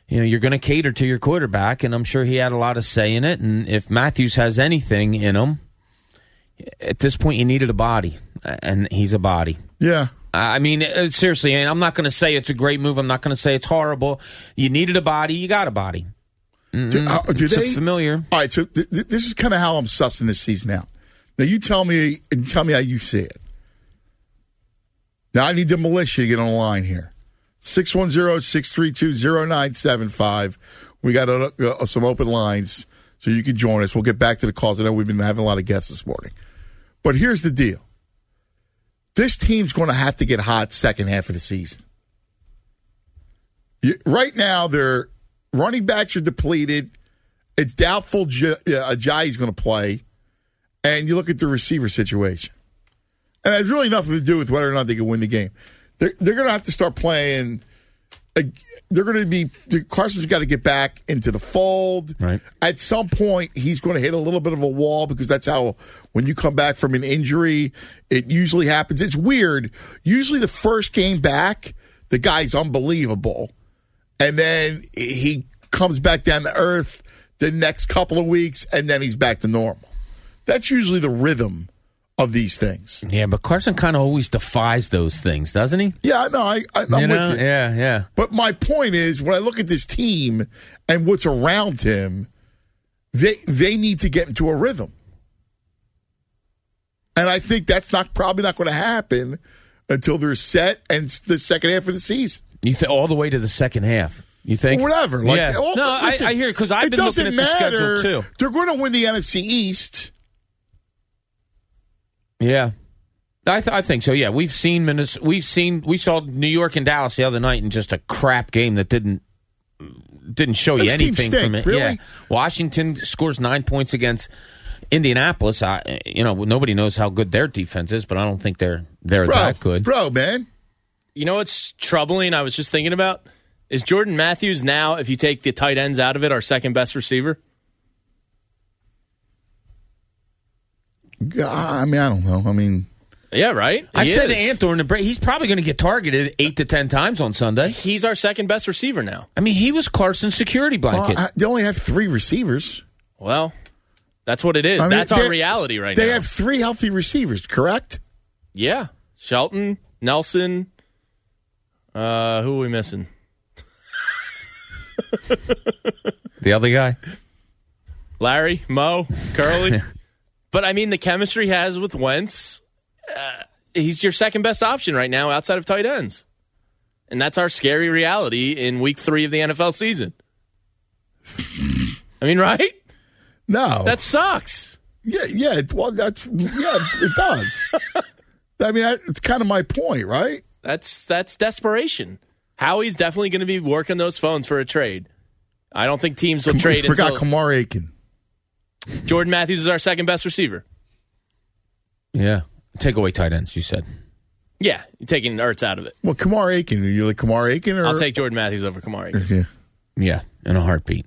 You know, you're going to cater to your quarterback, and I'm sure he had a lot of say in it. And if Matthews has anything in him, at this point, you needed a body, and he's a body. Yeah. I mean, uh, seriously, and I'm not going to say it's a great move. I'm not going to say it's horrible. You needed a body, you got a body. Do, uh, do they familiar? All right, so th- th- this is kind of how I'm sussing this season out. Now you tell me and tell me how you see it. Now I need the militia to get on the line here. 610-632-0975. We got uh, uh, some open lines, so you can join us. We'll get back to the calls. I know we've been having a lot of guests this morning. But here's the deal. This team's going to have to get hot second half of the season. You, right now, their running backs are depleted. It's doubtful J- uh, Ajayi's going to play. And you look at the receiver situation. And it has really nothing to do with whether or not they can win the game. They're, they're going to have to start playing. uh, They're going to be. Carson's got to get back into the fold. Right. At some point, he's going to hit a little bit of a wall because that's how, when you come back from an injury, it usually happens. It's weird. Usually, the first game back, the guy's unbelievable. And then he comes back down to earth the next couple of weeks, and then he's back to normal. That's usually the rhythm of these things. Yeah, but Carson kind of always defies those things, doesn't he? Yeah, no, I, I, I'm you know? with you. Yeah, yeah. But my point is, when I look at this team and what's around him, they they need to get into a rhythm, and I think that's not probably not going to happen until they're set and the second half of the season. You th- all the way to the second half. You think? Whatever. Like, yeah. oh, no, listen, I, I hear because I've it been looking doesn't at the matter. schedule too. They're going to win the NFC East. Yeah. I, th- I think so. Yeah, we've seen Minnes- we've seen we saw New York and Dallas the other night in just a crap game that didn't didn't show you Those teams anything stink, from it. really? Yeah, Washington scores nine points against Indianapolis. I, you know, nobody knows how good their defense is, but I don't think they're they're Bro, that good. bro, man. You know what's troubling? I was just thinking about is Jordan Matthews now, if you take the tight ends out of it, our second best receiver. I mean, I don't know. I mean, Yeah, right. I He said to is. Anthor in the break, he's probably going to get targeted eight to ten times on Sunday. He's our second best receiver now. I mean, he was Carson's security blanket. well, I, they only have three receivers. Well, That's what it is. I mean, That's our reality right They now. They have three healthy receivers, correct? yeah, Shelton, Nelson. Uh, who are we missing? The other guy? Larry, Mo, Curly. but I mean, the chemistry has with Wentz. Uh, he's your second best option right now outside of tight ends, and that's our scary reality in Week Three of the NFL season. I mean, right? No, That sucks. yeah, yeah. Well, that's yeah, it does. I mean, that, it's kind of my point, right? That's that's desperation. Howie's definitely going to be working those phones for a trade. I don't think teams will I trade forgot until Kamar Aiken. Jordan Matthews is our second best receiver. Yeah. Take away tight ends, you said. Yeah, you're taking Ertz out of it. Well, Kamar Aiken. Are you like Kamar Aiken? Or I'll take Jordan Matthews over Kamari. Yeah. Yeah, in a heartbeat.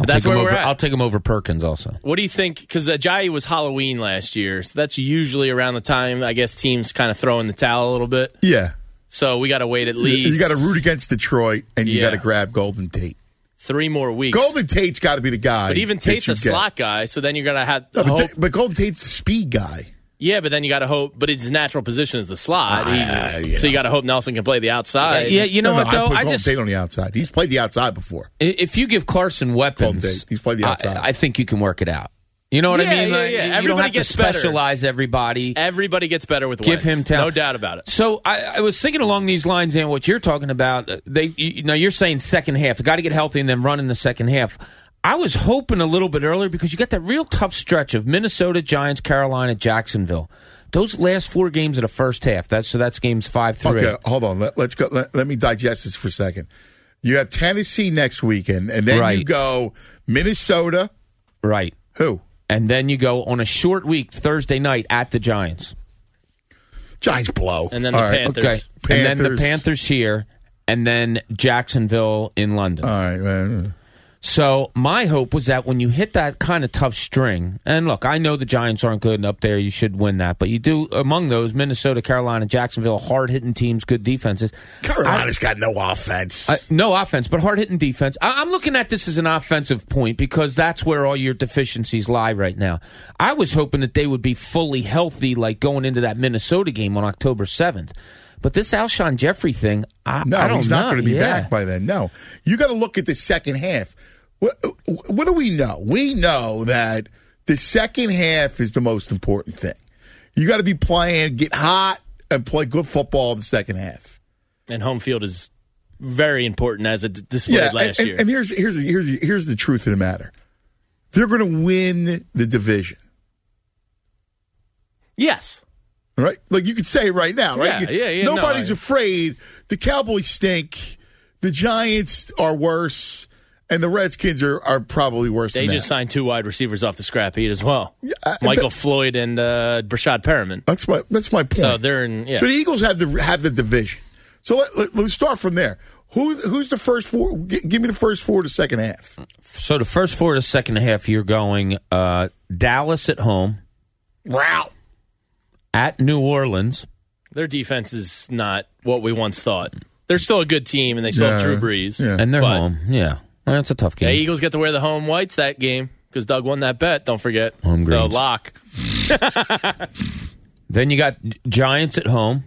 I'll That's take him we're over, at. I'll take him over Perkins also. What do you think? Because Ajayi uh, was Halloween last year, so that's usually around the time I guess teams kind of throw in the towel a little bit. Yeah. So we got to wait at least You got to root against Detroit, and you Yeah. got to grab Golden Tate. three more weeks. Golden Tate's got to be the guy. but even Tate's a get. slot guy, so then you're gonna have No, but, hope. Ta- but Golden Tate's a speed guy. Yeah, but then you got to hope. But his natural position is the slot, He- yeah. so you got to hope Nelson can play the outside. Yeah, you know no, what no, though? I put I just Tate on the outside. He's played the outside before. If you give Carson weapons, He's played the outside. I, think you can work it out. You know what Yeah, I mean? yeah, Like, yeah. You don't Everybody have to gets better. everybody. Everybody gets better with Give Wentz. him talent. no doubt about it. So I, I was thinking along these lines, and what you're talking about. uh, They, you, now you're saying second half. Got to get healthy and then run in the second half. I was hoping a little bit earlier because you got that real tough stretch of Minnesota, Giants, Carolina, Jacksonville. Those last four games of the first half. That's so that's games five through Okay, eight. hold on. Let, let's go. Let, let me digest this for a second. You have Tennessee next weekend, and then you go Minnesota. Right. Who? And then you go on a short week Thursday night at the Giants. Giants blow. And then the All right. Panthers. Okay. And then the Panthers. Panthers here, and then Jacksonville in London. All right, man. So my hope was that when you hit that kind of tough string, and look, I know the Giants aren't good and up there, you should win that, but you do among those Minnesota, Carolina, Jacksonville, hard hitting teams, good defenses. Carolina's got no offense. Uh, no offense, but hard hitting defense. I- I'm looking at this as an offensive point because that's where all your deficiencies lie right now. I was hoping that they would be fully healthy, like going into that Minnesota game on October 7th. But this Alshon Jeffery thing, I, no, I don't he's not going to be Yeah. back by then. No, you got to look at the second half. What, what do we know? We know that the second half is the most important thing. You got to be playing, get hot, and play good football in the second half. And home field is very important as it displayed Yeah, last and, year. and, and here's here's here's here's the truth of the matter. They're going to win the division. yes. Right? Like you could say it right now, right? Yeah, yeah, yeah, no, Nobody's I- afraid. The Cowboys stink. The Giants are worse. And the Redskins are, are probably worse They than just that. signed two wide receivers off the scrap heap as well. uh, Michael that- Floyd and uh, Breshad Perriman. That's my that's my point. So they're in. Yeah. So the Eagles have the have the division. So let, let, us start from there. Who who's the first four? G- give me the first four to second half. So the first four to second half, you're going uh, Dallas at home, Route. At New Orleans, Their defense is not what we once thought. They're still a good team, and they still have Yeah. Drew Brees. Yeah. and they're But- home. Yeah, Well, that's a tough Yeah, game. Eagles get to wear the home whites that game because Doug won that bet. Don't forget. Home so greens. lock. then you got Giants at home,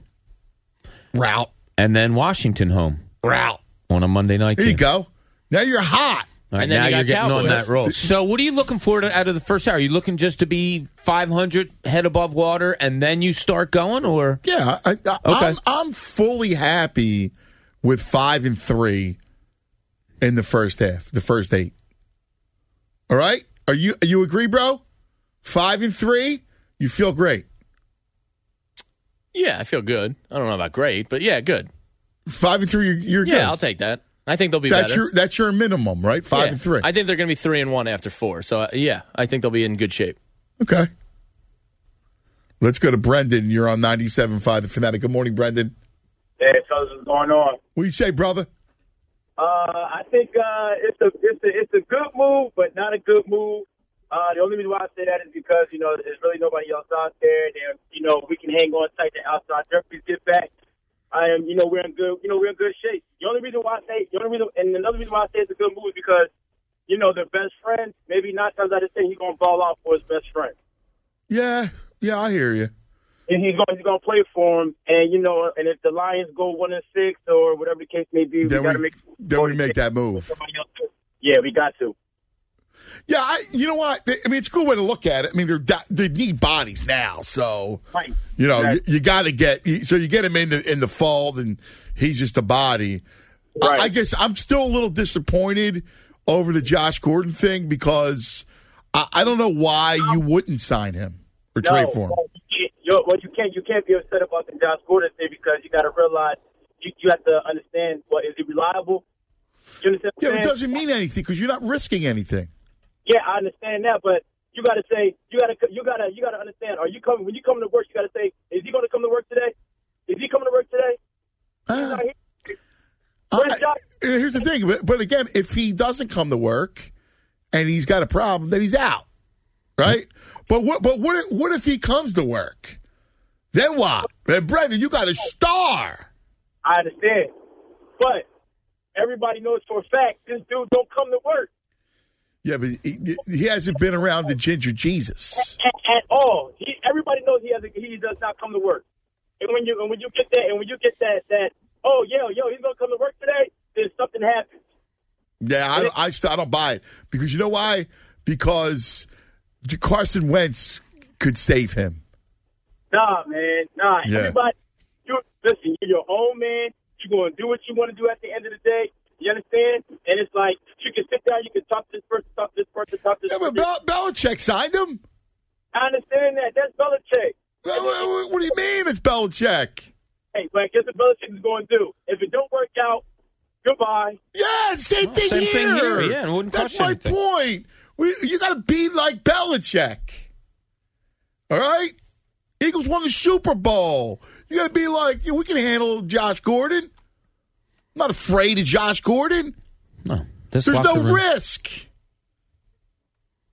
Route. and then Washington home Route. on a Monday night. Here you go. Now you're hot. All right, And then now you you're getting on that roll. So, what are you looking for to, out of the first hour? Are you looking just to be 500 head above water, and then you start going, or Yeah, I, I, Okay. I'm, I'm fully happy with five and three in the first half, the first eight. All right, are you you agree, bro? Five and three, you feel great. Yeah, I feel good. I don't know about great, but yeah, good. Five and three, you're, you're Yeah, good. I'll take that. I think they'll be that's better. your that's your minimum, right? Five Yeah. and three. I think they're going to be three and one after four. So uh, yeah, I think they'll be in good shape. okay. Let's go to Brendan. You're on 97.5 The Fanatic. Good morning, Brendan. Hey, fellas, what's going on? What do you say, brother? Uh, I think uh, it's a it's a it's a good move, but not a good move. Uh, the only reason why I say that is because you know there's really nobody else out there. There, you know, we can hang on tight to outside Jeffery's get back. I am, you know, we're in good, you know, we're in good shape. The only reason why I say, the only reason, and another reason why I say it's a good move is because, you know, they're best friend, maybe not times out of ten he's gonna ball out for his best friend. Yeah, yeah, I hear you. And he's going he's gonna play for him and you know, and if the Lions go one and six or whatever the case may be, we Then gotta we, make then we make that move. Yeah, we got to. Yeah, I, you know what? I mean, it's a good way to look at it. I mean, they're they need bodies now, so Right. you know Right. you, you got to get. So you get him in the in the fold, and he's just a body. I, I guess I'm still a little disappointed over the Josh Gordon thing because I, I don't know why you wouldn't sign him or trade for him. well, you well, you can't you can't be upset about the Josh Gordon thing because you got to realize you, you have to understand what is he reliable. You understand? Yeah, it doesn't mean anything because you're not risking anything. Yeah, I understand that, but you got to say you got to you got to you got to understand. Are you coming when you come to work? You got to say, is he going to come to work today? Is he coming to work today? Not here. Uh, Here's the thing, but, but again, if he doesn't come to work and he's got a problem, then he's out, right? But what? But what? If, what if he comes to work? Then what? And Brendan, you got a star. I understand, but everybody knows for a fact this dude don't come to work Yeah, but he, he hasn't been around the ginger Jesus. at, at all. He, everybody knows he has a, he does not come to work. And when you and when you get that and when you get that that oh yo yo he's gonna come to work today, then something happens. Yeah, I, I, I don't buy it because you know why? Because Carson Wentz could save him. Nah, man, nah. Yeah. Everybody, you listen. You're your own man. You're gonna do what you want to do at the end of the day. You understand? And it's like you can sit down, you can talk to this person, talk to this person, talk to this person. Yeah, but. Bel- Belichick signed him. I understand that. That's Belichick. What, what- what do you mean it's Belichick? Hey, but guess what Belichick is going to do? If it don't work out, goodbye. Yeah, same thing same here. thing here. Yeah, and wouldn't That's my anything. point. We, you got to be like Belichick. All right? Eagles won the Super Bowl. You got to be like, yeah, we can handle Josh Gordon. I'm not afraid of Josh Gordon. This There's no room- risk.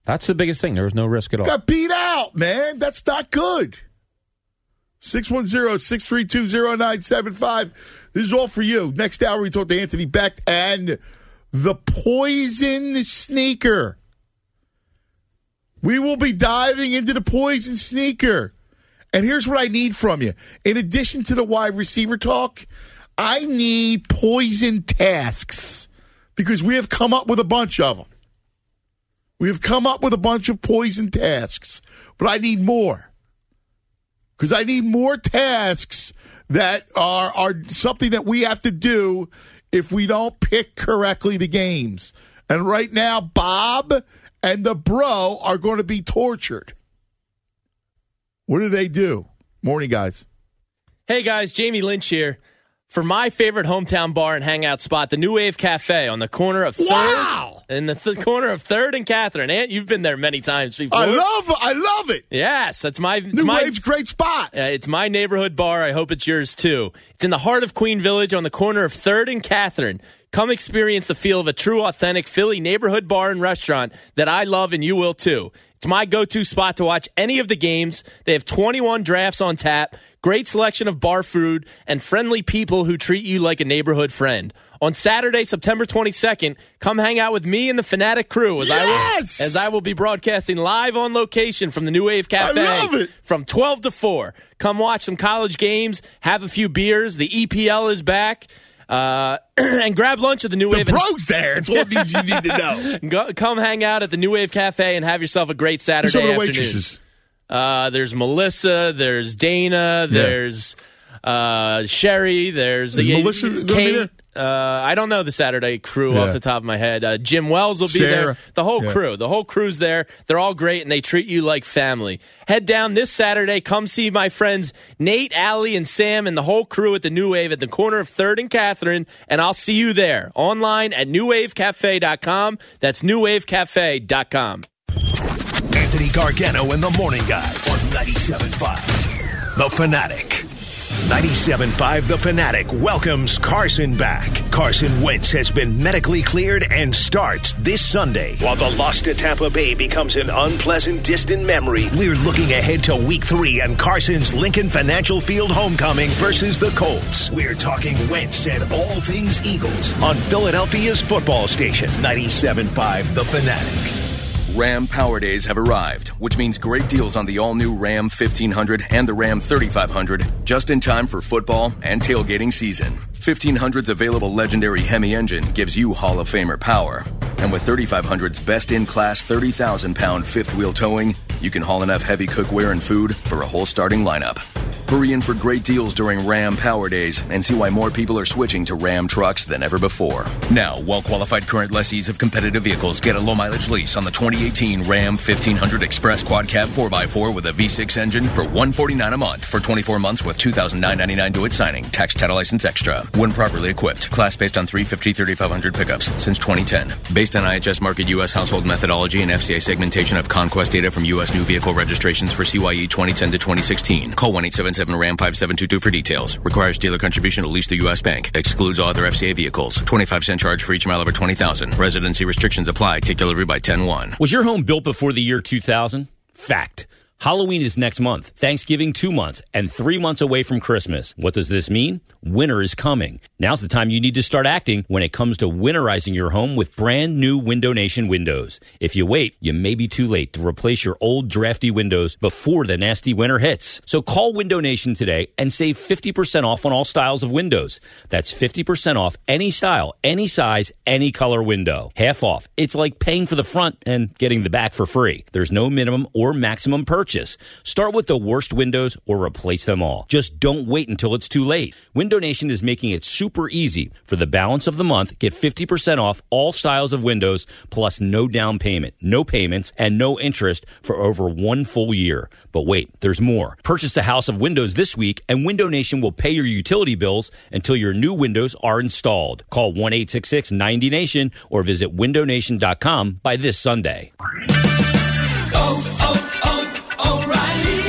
That's the biggest thing. There was no risk at all. Got beat out, man. That's not good. 610-632-0975. This is all for you. Next hour, we talk to Anthony Becht and the Poison Sneaker. We will be diving into the Poison Sneaker. And here's what I need from you. In addition to the wide receiver talk, I need poison tasks because we have come up with a bunch of them. We have come up with a bunch of poison tasks, but I need more because I need more tasks that are are something that we have to do if we don't pick correctly the games. And right now, Bob and the Bro are going to be tortured. What do they do? Morning, guys. Hey guys, Jamie Lynch here. For my favorite hometown bar and hangout spot, the New Wave Cafe on the corner of Third, wow! in the th- corner of Third and Catherine. Aunt, you've been there many times before. I love, I love it. Yes, that's my it's New my, Wave's great spot. Uh, it's my neighborhood bar. I hope it's yours too. It's in the heart of Queen Village on the corner of 3rd and Catherine. Come experience the feel of a true, authentic Philly neighborhood bar and restaurant that I love and you will too. It's my go to spot to watch any of the games. They have 21 drafts on tap, great selection of bar food, and friendly people who treat you like a neighborhood friend. On Saturday, September 22nd, come hang out with me and the Fanatic crew as, I, will, as I will be broadcasting live on location from the New Wave Cafe love it. from 12 to 4. Come watch some college games, have a few beers. The EPL is back. Uh, and grab lunch at the New Wave. The bro's there. It's all things you need to know. Go, come hang out at the New Wave Cafe and have yourself a great Saturday Some of the afternoon. waitresses. Uh, there's Melissa. There's Dana. There's uh, Sherry. There's Is the Melissa Kate. Uh, I don't know the Saturday crew Yeah. off the top of my head. Uh, Jim Wells will be Sarah. there. The whole Yeah. crew. The whole crew's there. They're all great and they treat you like family. Head down this Saturday. Come see my friends Nate, Allie, and Sam and the whole crew at the New Wave at the corner of 3rd and Catherine. And I'll see you there online at newwavecafe.com. That's newwavecafe.com. Anthony Gargano and the Morning Guys on 97.5. The Fanatic. 97.5 The Fanatic welcomes Carson back. Carson Wentz has been medically cleared and starts this Sunday. While the loss to Tampa Bay becomes an unpleasant, distant memory, we're looking ahead to week three and Carson's Lincoln Financial Field homecoming versus the Colts. We're talking Wentz and all things Eagles on Philadelphia's football station, 97.5 The Fanatic. Ram Power Days have arrived, which means great deals on the all new Ram 1500 and the Ram 3500 just in time for football and tailgating season. 1500's available legendary Hemi engine gives you Hall of Famer power. And with 3500's best in class 30,000 pound fifth wheel towing, you can haul enough heavy cookware and food for a whole starting lineup. Hurry in for great deals during Ram Power Days and see why more people are switching to Ram trucks than ever before. Now, well qualified current lessees of competitive vehicles get a low mileage lease on the 2018 Ram 1500 Express Quad Cab 4x4 with a V6 engine for 149 a month for 24 months with $2,999 due at signing. Tax title license extra. When properly equipped. Class based on 350 3500 pickups since 2010. Based on IHS Markit U.S. household methodology and FCA segmentation of conquest data from U.S. new vehicle registrations for CYE 2010 to 2016. Call 1 877 RAM 5722 for details. Requires dealer contribution to lease the U.S. bank. Excludes all other FCA vehicles. 25 cent charge for each mile over 20,000. Residency restrictions apply. Take delivery by 10 1. Was your home built before the year 2000? Fact. Halloween is next month, Thanksgiving two months, and three months away from Christmas. What does this mean? Winter is coming. Now's the time you need to start acting when it comes to winterizing your home with brand new Window Nation windows. If you wait, you may be too late to replace your old drafty windows before the nasty winter hits. So call Window Nation today and save 50% off on all styles of windows. That's 50% off any style, any size, any color window. Half off. It's like paying for the front and getting the back for free. There's no minimum or maximum purchase. Start with the worst windows or replace them all. Just don't wait until it's too late. Window Nation is making it super easy. For the balance of the month, get 50% off all styles of windows plus no down payment, no payments, and no interest for over one full year. But wait, there's more. Purchase a house of windows this week and Window Nation will pay your utility bills until your new windows are installed. Call 1-866-90Nation or visit windownation.com by this Sunday.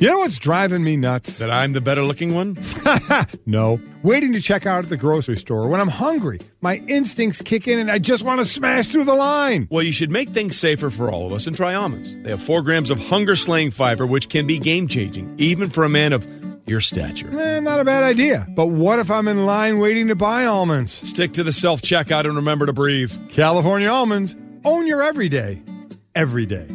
You know what's driving me nuts? That I'm the better looking one? no. Waiting to check out at the grocery store when I'm hungry. My instincts kick in and I just want to smash through the line. Well, you should make things safer for all of us and try almonds. They have four grams of hunger slaying fiber, which can be game changing, even for a man of your stature. Eh, not a bad idea. But what if I'm in line waiting to buy almonds? Stick to the self checkout and remember to breathe. California almonds. Own your everyday. Every day.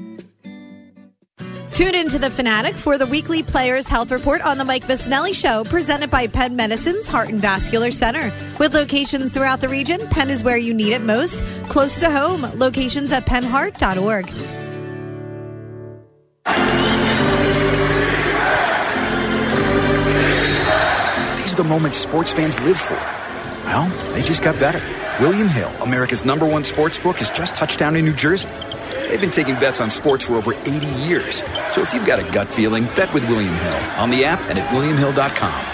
Tune into the Fanatic for the weekly Players Health Report on the Mike Missanelli Show, presented by Penn Medicine's Heart and Vascular Center. With locations throughout the region, Penn is where you need it most. Close to home, locations at pennheart.org. These are the moments sports fans live for. Well, they just got better. William Hill, America's number one sports book, has just touched down in New Jersey. They've been taking bets on sports for over 80 years. So if you've got a gut feeling, bet with William Hill on the app and at WilliamHill.com.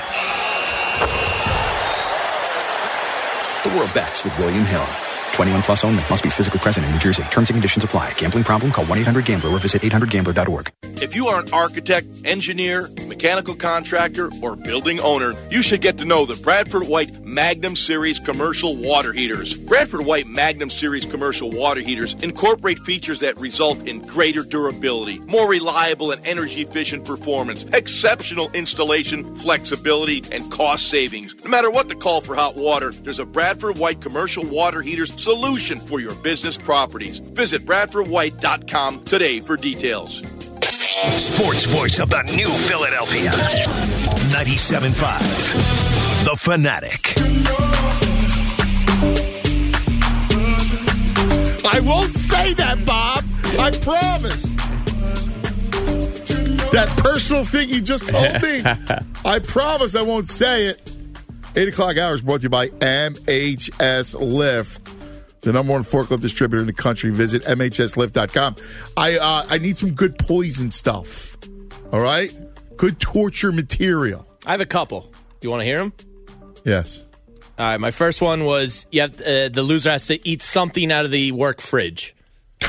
The world bets with William Hill. 21 plus only. Must be physically present in New Jersey. Terms and conditions apply. Gambling problem? Call 1-800-GAMBLER or visit 800gambler.org. If you are an architect, engineer, mechanical contractor, or building owner, you should get to know the Bradford White Magnum Series commercial water heaters. Bradford White Magnum Series commercial water heaters incorporate features that result in greater durability, more reliable and energy efficient performance, exceptional installation, flexibility, and cost savings. No matter what the call for hot water, there's a Bradford White commercial water heaters solution for your business properties. Visit BradfordWhite.com today for details. Sports voice of the new Philadelphia. 97.5. The Fanatic. I won't say that, Bob. I promise. That personal thing he just told me. I promise I won't say it. 8 o'clock hours brought to you by MHS Lift, the number one forklift distributor in the country. Visit MHSLift.com. I, uh, I need some good poison stuff. All right? Good torture material. I have a couple. Do you want to hear them? Yes. All right. My first one was you have, uh, the loser has to eat something out of the work fridge.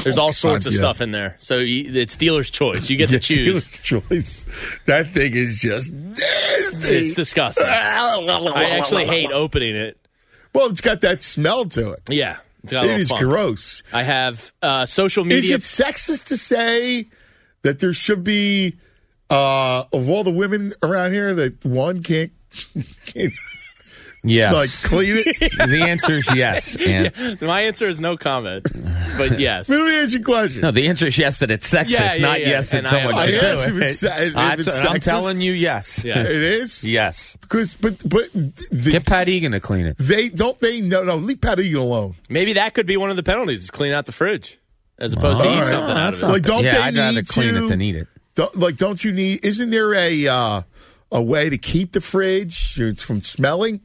There's all sorts of Oh, yeah. stuff in there, so you, it's dealer's choice. You get Yeah, to choose. dealer's choice. That thing is just nasty. It's disgusting. I actually hate opening it. Well, it's got that smell to it. Yeah, it's got a It is funk. gross. I have uh, social media. Is it sexist to say that there should be uh, of all the women around here that one can't, can't Yes. like clean it? the answer is yes. And Yeah, my answer is no comment, but yes. Let me ask you a question. no, the answer is yes that it's sexist, Yeah, yeah, not yeah. yes that And I someone should understand. I asked do if it. it's se- if I- it's I'm sexist. telling you, yes. Yes. It is Yes. because, but but the, Get Pat Egan to clean it. they don't they no no leave Pat Egan alone. Maybe that could be one of the penalties: is clean out the fridge as opposed to eat right. something out of it. Like don't yeah, they I'd rather need clean to, it than eat it. Don't, like don't you need? Isn't there a uh, a way to keep the fridge from smelling?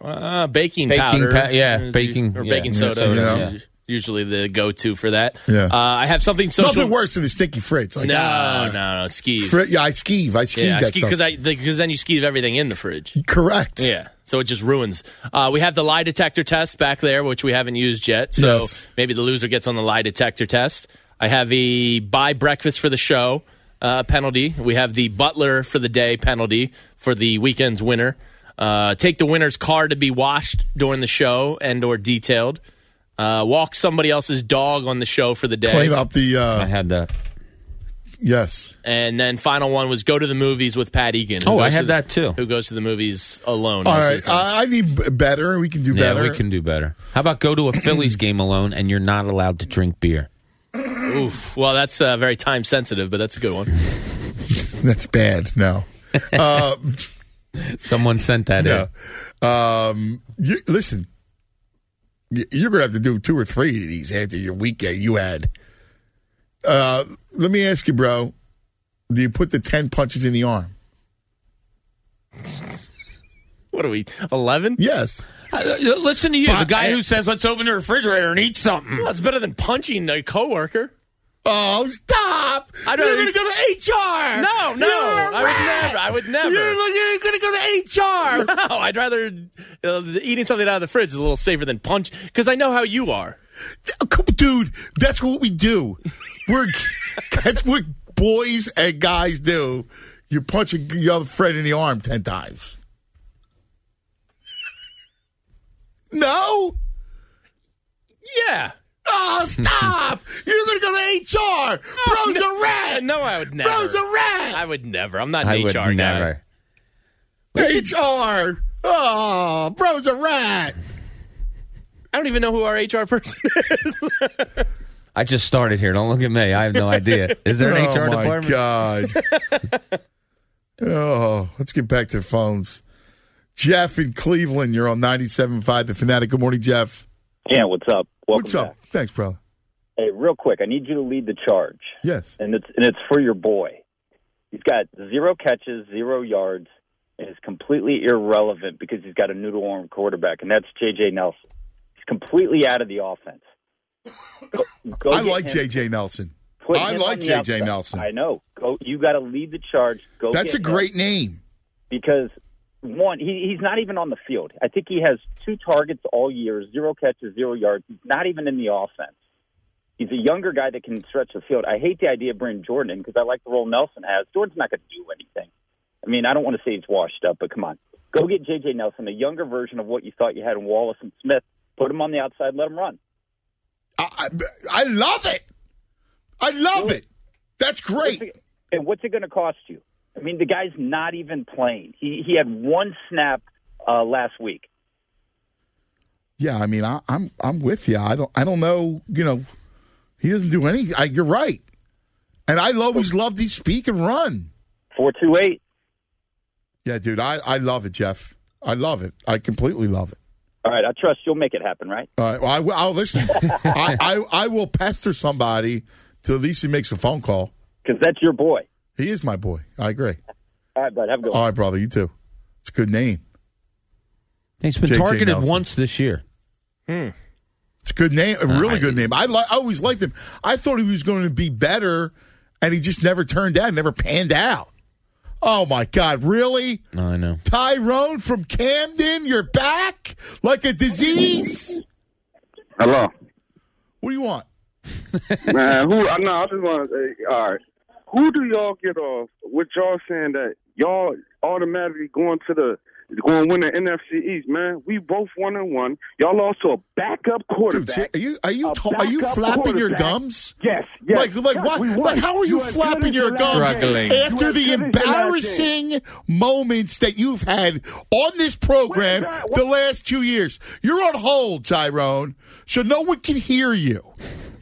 Uh, baking, Baking powder, pa- yeah, baking- or yeah, baking yeah, soda. yeah. is Usually the go-to for that. Yeah. Uh, I have something social. Nothing worse than a stinky fridge. Like no, ah, no, no, skeeve. fri- yeah, I skeeve. I skeeve yeah, that because stuff. I because then you skeeve everything in the fridge. Correct. Yeah, so it just ruins. Uh, we have the lie detector test back there, which we haven't used yet. So Yes. maybe the loser gets on the lie detector test. I have the buy breakfast for the show uh, penalty. We have the butler for the day penalty for the weekend's winner. Uh, take the winner's car to be washed during the show and or detailed. Uh, walk somebody else's dog on the show for the day. Clean up the. Uh, I had that. yes. And then final one was go to the movies with Pat Egan. Oh, I had to the- that too. Who goes to the movies alone? All most of right. the time. I, I need better. We can do Yeah, better. we can do better. How about go to a Phillies game alone and you're not allowed to drink beer? Oof. Well, that's uh, very time sensitive, but that's a good one. That's bad. No. Someone sent that in. Um, you, listen, you're going to have to do two or three of these after your weekend you had. Uh, let me ask you, bro. Do you put the 10 punches in the arm? What are we? Eleven? Yes. Uh, listen to you, But the guy I- who says, let's open the refrigerator and eat something. That's better than punching a coworker. Oh, stop! I'd You're going to go to HR. No, no, I would never. I would never. You're, you're going to go to HR. no, I'd rather uh, eating something out of the fridge is a little safer than punch because I know how you are. Dude, that's what we do. We're that's what boys and guys do. You punch a, your friend in the arm ten times. No. Yeah. Oh, stop! You're gonna go to HR. Oh, bro's a rat. No, I would never. Bro's a rat. I would never. I'm not I would HR guy. never. HR. Oh, bro's a rat. I don't even know who our HR person is. I just started here. Don't look at me. I have no idea. Is there an oh HR my department? God. oh, let's get back to the phones. Jeff in Cleveland, you're on 97.5 The Fanatic. Good morning, Jeff. Yeah, what's up? Welcome What's up? Thanks, brother. Hey, real quick, I need you to lead the charge. Yes. And it's and it's for your boy. He's got zero catches, zero yards, and is completely irrelevant because he's got a noodle arm quarterback, and that's JJ Nelson. He's completely out of the offense. Go, go I like. J.J. Nelson. Put I like J.J. Nelson. I know. Go. You got to lead the charge. Go. That's a get him. great name. because one, he, he's not even on the field. I think he has two targets all year, zero catches, zero yards. He's not even in the offense. He's a younger guy that can stretch the field. I hate the idea of bringing Jordan in because I like the role Nelson has. Jordan's not going to do anything. I mean, I don't want to say he's washed up, but come on. Go get J.J. Nelson, a younger version of what you thought you had in Wallace and Smith. Put him on the outside, let him run. I, I, love it. I love it. That's great. What's it, and what's it going to cost you? I mean, the guy's not even playing. He he had one snap uh, last week. Yeah, I mean, I, I'm I'm with you. I don't I don't know. You know, he doesn't do any. I, you're right. And I always loved his speak and run. Four two eight. Yeah, dude, I, I love it, Jeff. I love it. I completely love it. All right, I trust you'll make it happen, right? All right, well, I, will- I'll listen. I, I I will pester somebody till at least he makes a phone call. Because that's your boy. He is my boy. I agree. All right, bud. Have a good one. All right, brother. You too. It's a good name. He's been J.J. targeted Nelson. once this year. Hmm. It's a good name, a really good name. I, li- I always liked him. I thought he was going to be better, and he just never turned out, never panned out. Oh my God, really? I know. Tyrone from Camden, you're back like a disease. Hello. What do you want? Man, who? I know. I just want to say, all right. Who do y'all get off with y'all saying that y'all automatically going to the going to win the NFC East? Man, we both one and one. Y'all lost to a backup quarterback. Are you are you ta- are you flapping your gums? Yes, yes. Like like Yes, what? Like how are you, You flapping your gums last game. after You the finished the last embarrassing moments that you've had on this program the last two years? You're on hold, Tyrone, so no one can hear you.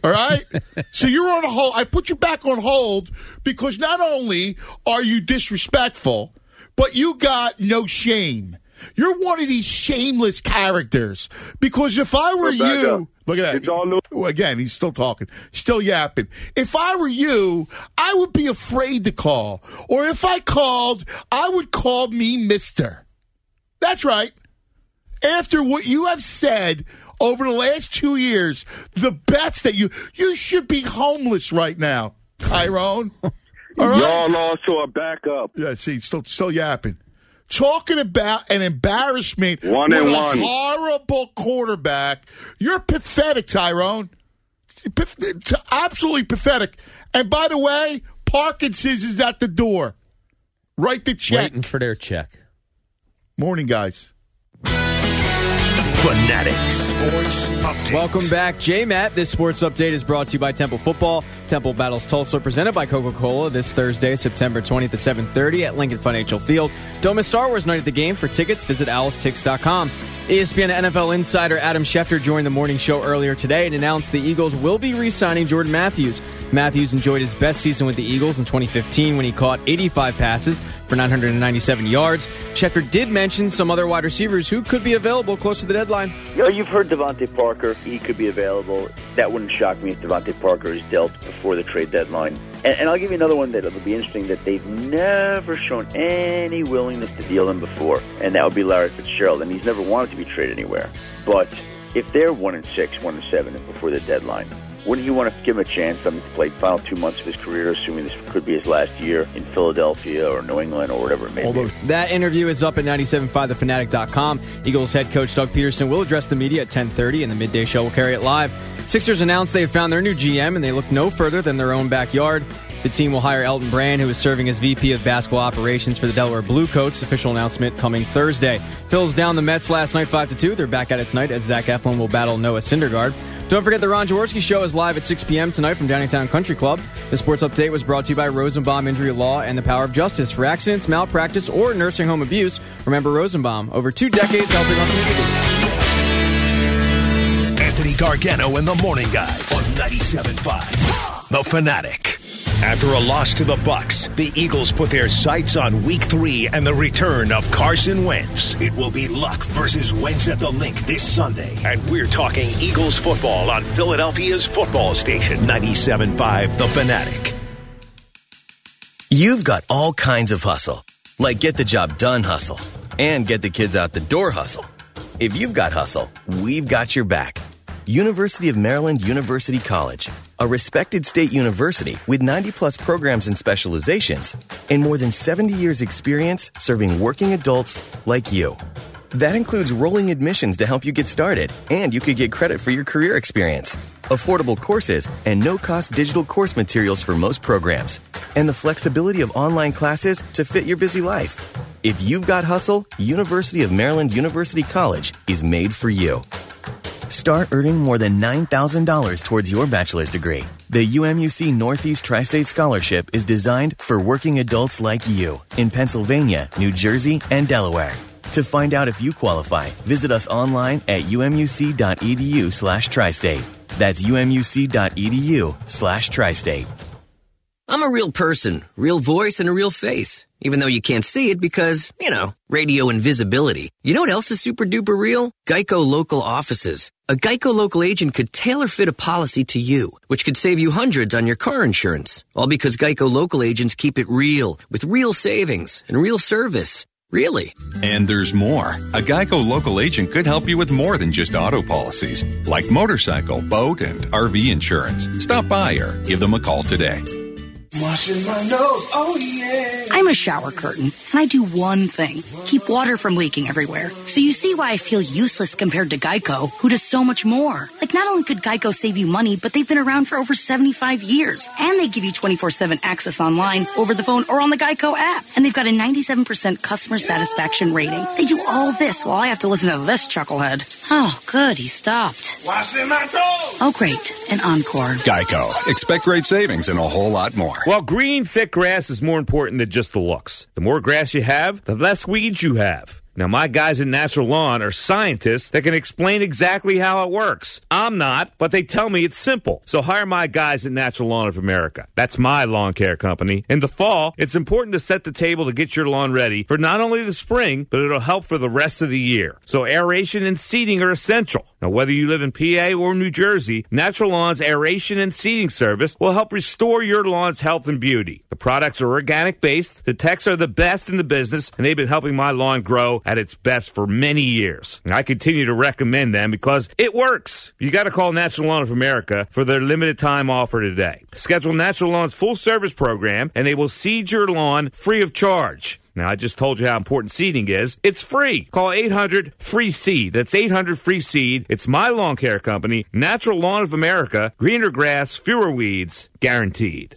All right, so you're on hold. I put you back on hold because not only are you disrespectful, but you got no shame. You're one of these shameless characters. Because if I were We're you, look at that. Again, he's still talking, still yapping. If I were you, I would be afraid to call. Or if I called, I would call me Mister. That's right. After what you have said over the last two years, the bets that you you should be homeless right now, Tyrone. All right? Y'all lost to a backup. Yeah, see, still still yapping. Talking about an embarrassment One with and a one. horrible quarterback. You're pathetic, Tyrone. It's absolutely pathetic. And by the way, Parkinson's is at the door. Write the check. Waiting for their check. Morning, guys. Fanatic Sports Update. Welcome back, J Matt. This sports update is brought to you by Temple Football. Temple battles Tulsa, presented by Coca-Cola this Thursday, September 20th at 7:30 at Lincoln Financial Field. Don't miss Star Wars night at the game. For tickets, visit owlstix.com. ESPN NFL insider Adam Schefter joined the morning show earlier today and announced the Eagles will be re-signing Jordan Matthews. Matthews enjoyed his best season with the Eagles in 2015 when he caught 85 passes for 997 yards. Schefter did mention some other wide receivers who could be available close to the deadline. You know, you've heard DeVante Parker. He could be available. That wouldn't shock me if DeVante Parker is dealt before the trade deadline. And, and I'll give you another one that will be interesting that they've never shown any willingness to deal him before, and that would be Larry Fitzgerald. And he's never wanted to be traded anywhere. But if they're one and six, one and seven before the deadline, wouldn't you want to give him a chance? I mean, to play final two months of his career, assuming this could be his last year in Philadelphia or New England or whatever it may be. That interview is up at 975thefanatic.com. Eagles head coach Doug Pederson will address the media at 10:30 and the midday show will carry it live. Sixers announced they have found their new GM and they look no further than their own backyard. The team will hire Elton Brand, who is serving as VP of basketball operations for the Delaware Bluecoats. Official announcement coming Thursday. Phils down the Mets last night 5 to 2. They're back at it tonight as Zach Eflin will battle Noah Syndergaard. Don't forget the Ron Jaworski show is live at 6 p.m. tonight from Downingtown Country Club. The sports update was brought to you by Rosenbaum Injury Law and the Power of Justice. For accidents, malpractice, or nursing home abuse, remember Rosenbaum. Over two decades helping our community. Anthony Gargano and the Morning Guys on 97.5. The Fanatic. After a loss to the Bucs, the Eagles put their sights on Week Three and the return of Carson Wentz. It will be Luck versus Wentz at the Linc this Sunday, and we're talking Eagles football on Philadelphia's football station 97.5 The Fanatic. You've got all kinds of hustle, like get the job done hustle and get the kids out the door hustle. If you've got hustle, we've got your back. University of Maryland University College, a respected state university with 90 plus programs and specializations, and more than 70 years' experience serving working adults like you. That includes rolling admissions to help you get started, and you could get credit for your career experience, affordable courses, and no cost digital course materials for most programs, and the flexibility of online classes to fit your busy life. If you've got hustle, University of Maryland University College is made for you. Start earning more than $9,000 towards your bachelor's degree. The UMUC Northeast Tri State Scholarship is designed for working adults like you in Pennsylvania, New Jersey, and Delaware. To find out if you qualify, visit us online at umuc.edu slash tri-state. That's umuc.edu slash tri-state. I'm a real person, real voice, and a real face. Even though you can't see it because, you know, radio invisibility. You know what else is super duper real? Geico local offices. A Geico local agent could tailor fit a policy to you, which could save you hundreds on your car insurance. All because Geico local agents keep it real, with real savings and real service. Really? And there's more. A Geico local agent could help you with more than just auto policies, like motorcycle, boat, and RV insurance. Stop by or give them a call today. Washing my nose, oh yeah. I'm a shower curtain, and I do one thing keep water from leaking everywhere. So you see why I feel useless compared to Geico, who does so much more. Like, not only could Geico save you money, but they've been around for over 75 years, and they give you 24 7 access online, over the phone, or on the Geico app. And they've got a 97% customer satisfaction rating. They do all this while I have to listen to this chucklehead. Oh, good, he stopped. Washing my toes. Oh, great, an encore. Geico. Expect great savings and a whole lot more. Well, green, thick grass is more important than just the looks. The more grass you have, the less weeds you have. Now, my guys in Natural Lawn are scientists that can explain exactly how it works. I'm not, but they tell me it's simple. So hire my guys at Natural Lawn of America. That's my lawn care company. In the fall, it's important to set the table to get your lawn ready for not only the spring, but it'll help for the rest of the year. So aeration and seeding are essential. Now, whether you live in PA or New Jersey, Natural Lawn's aeration and seeding service will help restore your lawn's health and beauty. The products are organic based, the techs are the best in the business, and they've been helping my lawn grow at its best for many years. And I continue to recommend them because it works. You got to call Natural Lawn of America for their limited time offer today. Schedule Natural Lawn's full service program, and they will seed your lawn free of charge. Now, I just told you how important seeding is. It's free. Call 800 Free Seed. That's 800 Free Seed. It's my lawn care company, Natural Lawn of America. Greener grass, fewer weeds, guaranteed.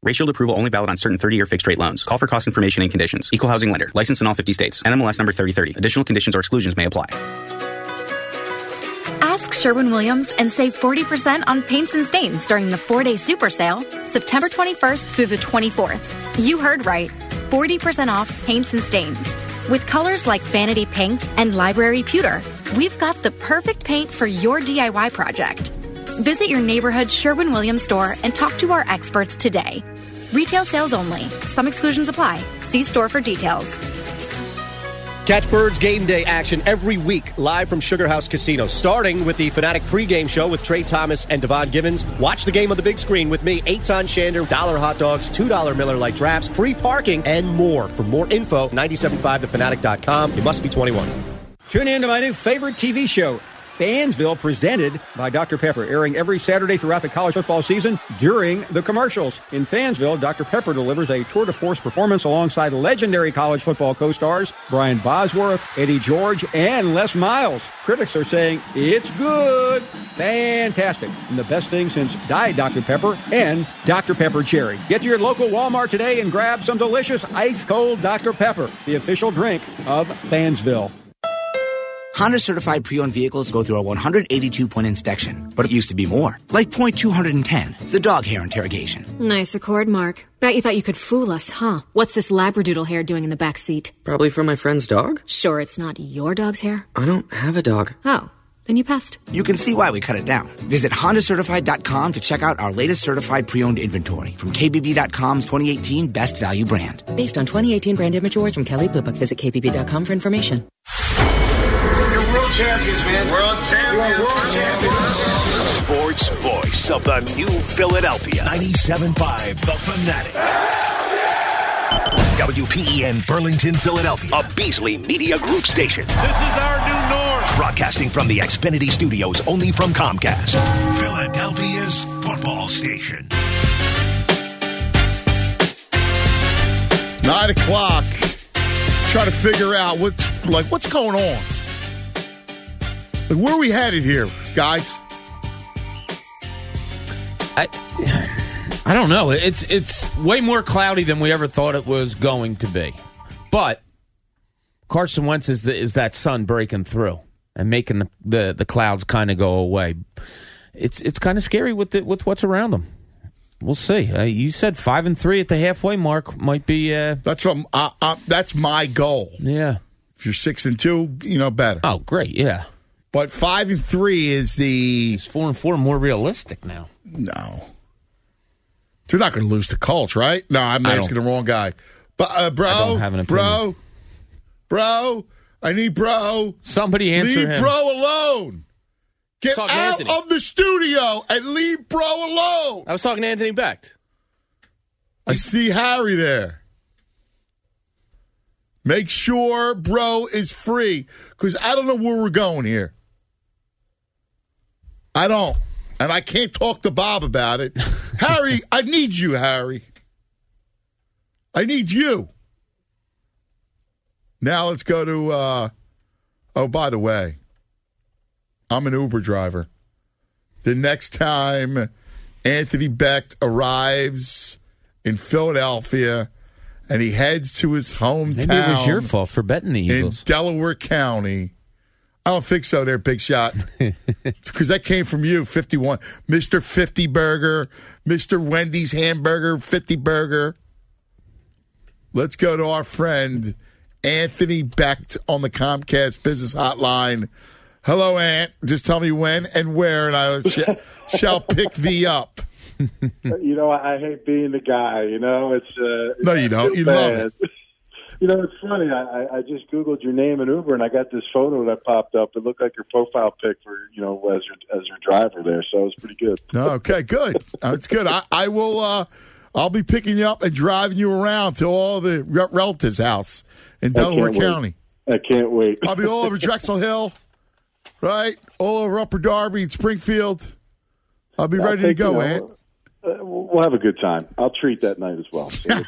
Rate Shield approval only valid on certain 30-year fixed-rate loans. Call for cost information and conditions. Equal housing lender. Licensed in all 50 states. NMLS number 3030. Additional conditions or exclusions may apply. Ask Sherwin Williams and save 40% on paints and stains during the four day super sale, September 21st through the 24th. You heard right 40% off paints and stains. With colors like Vanity Pink and Library Pewter, we've got the perfect paint for your DIY project. Visit your neighborhood Sherwin Williams store and talk to our experts today. Retail sales only, some exclusions apply. See store for details. Catch Birds game day action every week live from Sugar House Casino, starting with the Fanatic pregame show with Trey Thomas and Devon Givens. Watch the game on the big screen with me, Eytan Shander, dollar hot dogs, $2 Miller Lite drafts, free parking, and more. For more info, 975thefanatic.com. You must be 21. Tune in to my new favorite TV show, Fansville, presented by Dr. Pepper, airing every Saturday throughout the college football season during the commercials. In Fansville, Dr. Pepper delivers a tour de force performance alongside legendary college football co-stars Brian Bosworth, Eddie George, and Les Miles. Critics are saying it's good, fantastic, and the best thing since Diet Dr. Pepper and Dr. Pepper Cherry. Get to your local Walmart today and grab some delicious ice cold Dr. Pepper, the official drink of Fansville. Honda certified pre owned vehicles go through a 182 point inspection, but it used to be more. Like point 210, the dog hair interrogation. Nice Accord, Mark. Bet you thought you could fool us, huh? What's this Labradoodle hair doing in the back seat? Probably from my friend's dog? Sure, it's not your dog's hair. I don't have a dog. Oh, then you passed. You can see why we cut it down. Visit HondaCertified.com to check out our latest certified pre owned inventory from KBB.com's 2018 Best Value brand. Based on 2018 brand image from Kelley Blue Book, visit KBB.com for information. You're world champions, man. World champions. world champions. Sports voice of the new Philadelphia. 97.5 The Fanatic. WPEN Burlington, Philadelphia. A Beasley Media Group station. This is our new norm. Broadcasting from the Xfinity studios only from Comcast. Philadelphia's football station. Nine o'clock. Try to figure out what's like what's going on. Like where are we headed here, guys? I, I don't know. It's it's way more cloudy than we ever thought it was going to be. But Carson Wentz is the, is that sun breaking through and making the the, the clouds kind of go away. It's it's kind of scary with the, with what's around them. We'll see. Uh, you said five and three at the halfway mark might be. Uh, That's from uh, uh, that's my goal. Yeah. If you're six and two, you know better. Oh, great. Yeah. But five and three is the Is four and four more realistic now? No. They're not going to lose the Colts, right? No, I'm I asking the wrong guy. But uh, bro, I don't have an bro, bro, I need bro. Somebody answer leave him. bro alone. Get out Anthony. of the studio and leave bro alone. I was talking to Anthony Becht. I see Harry there. Make sure bro is free because I don't know where we're going here. I don't. And I can't talk to Bob about it. Harry, I need you, Harry. I need you. Now let's go to uh oh by the way, I'm an Uber driver. The next time Anthony Becht arrives in Philadelphia and he heads to his hometown Maybe it was your fault for betting the Eagles. in. Delaware County. I don't think so, there, big shot. Because that came from you, 51. Mr. 50 Burger, Mr. Wendy's Hamburger, 50 Burger. Let's go to our friend Anthony Becht on the Comcast Business Hotline. Hello, Ant. Just tell me when and where, and I sh- shall pick thee up. you know, I hate being the guy. You know, it's uh, No, you don't. it's You love it. You know, it's funny. I, I- I just googled your name in Uber, and I got this photo that popped up. It looked like your profile pic for you know as your as your driver there. So it was pretty good. Okay, good. It's good. I, I will. Uh, I'll be picking you up and driving you around to all the re- relatives' house in Delaware wait. County. I can't wait. I'll be all over Drexel Hill, right? All over Upper Darby and Springfield. I'll be I'll ready to go, you know, Ant. Uh, we'll have a good time. I'll treat that night as well. So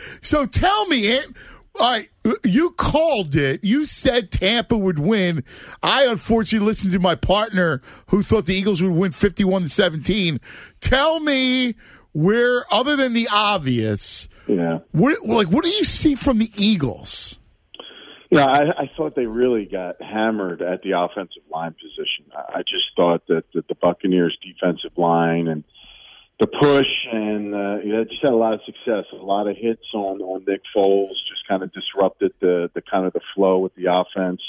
So tell me, Ant. All right, you called it. You said Tampa would win. I unfortunately listened to my partner who thought the Eagles would win 51 to 17. Tell me where, other than the obvious, yeah. what like what do you see from the Eagles? Yeah, I, I thought they really got hammered at the offensive line position. I I just thought that, that the Buccaneers' defensive line and the push and uh, you know, just had a lot of success. A lot of hits on on Nick Foles just kind of disrupted the the kind of the flow with the offense.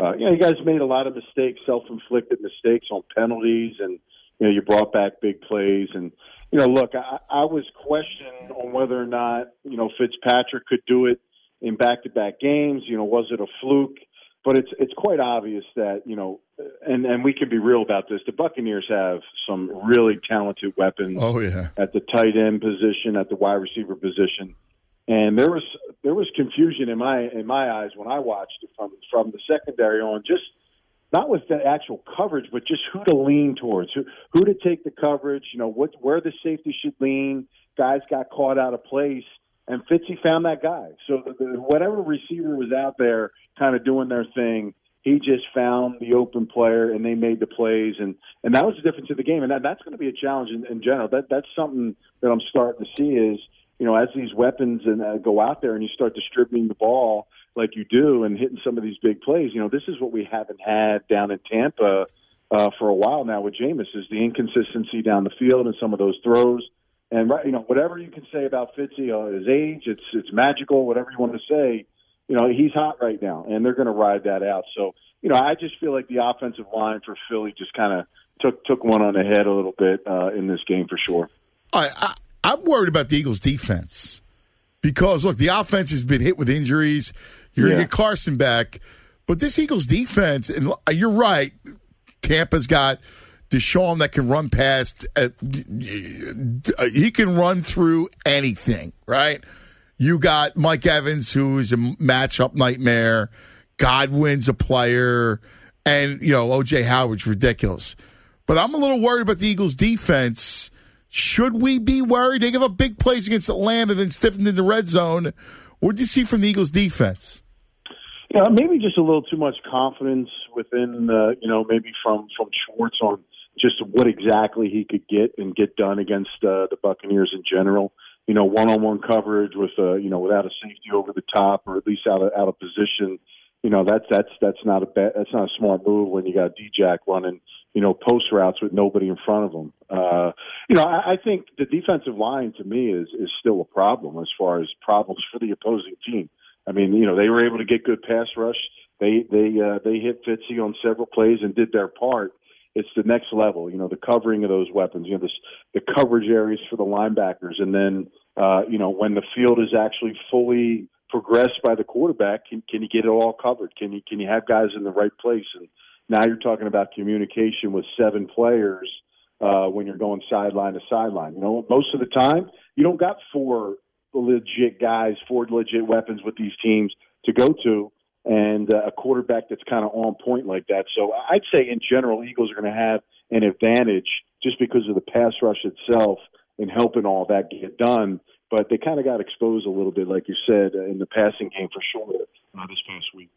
Uh, you know, you guys made a lot of mistakes, self-inflicted mistakes on penalties, and you know you brought back big plays. And you know, look, I, I was questioning on whether or not you know Fitzpatrick could do it in back-to-back games. You know, was it a fluke? But it's it's quite obvious that you know, and and we can be real about this. The Buccaneers have some really talented weapons Oh yeah. at the tight end position, at the wide receiver position, and there was there was confusion in my in my eyes when I watched it from from the secondary on just not with the actual coverage, but just who to lean towards, who who to take the coverage, you know, what where the safety should lean. Guys got caught out of place, and Fitzy found that guy. So the, whatever receiver was out there, kind of doing their thing, he just found the open player, and they made the plays, and and that was the difference of the game. And that, that's going to be a challenge in, in general. That that's something that I'm starting to see is you know as these weapons and uh, go out there and you start distributing the ball like you do and hitting some of these big plays. You know this is what we haven't had down in Tampa uh, for a while now with Jameis is the inconsistency down the field and some of those throws. And right, you know, whatever you can say about Fitzy, uh, his age, it's it's magical. Whatever you want to say, you know, he's hot right now, and they're going to ride that out. So, you know, I just feel like the offensive line for Philly just kind of took took one on the head a little bit uh, in this game for sure. I, I I'm worried about the Eagles' defense because look, the offense has been hit with injuries. You're going to get Carson back, but this Eagles' defense, and you're right. Tampa's got DeSean that can run past. Uh, he can run through anything, right? You got Mike Evans, who is a matchup nightmare. Godwin's a player, and you know OJ Howard's ridiculous. But I'm a little worried about the Eagles' defense. Should we be worried? They give up big plays against Atlanta, then stiffened in the red zone. What did you see from the Eagles' defense? Yeah, maybe just a little too much confidence within, uh, you know, maybe from from Schwartz on just what exactly he could get and get done against uh, the Buccaneers in general. You know, one-on-one coverage with, uh, you know, without a safety over the top or at least out of out of position. You know, that's that's that's not a bad, that's not a smart move when you got D-Jack running, you know, post routes with nobody in front of him. Uh, you know, I, I think the defensive line to me is is still a problem as far as problems for the opposing team. I mean, you know, they were able to get good pass rush. They they uh, they hit Fitzy on several plays and did their part. It's the next level. You know, the covering of those weapons. You know, this, the coverage areas for the linebackers, and then uh, you know when the field is actually fully progressed by the quarterback, can can you get it all covered? Can you can you have guys in the right place? And now you're talking about communication with seven players uh, when you're going sideline to sideline. You know, most of the time you don't got four legit guys, four legit weapons with these teams to go to and uh, a quarterback that's kind of on point like that. So I'd say in general, Eagles are going to have an advantage just because of the pass rush itself and helping all that get done. But they kind of got exposed a little bit, like you said, in the passing game for sure uh, this past week.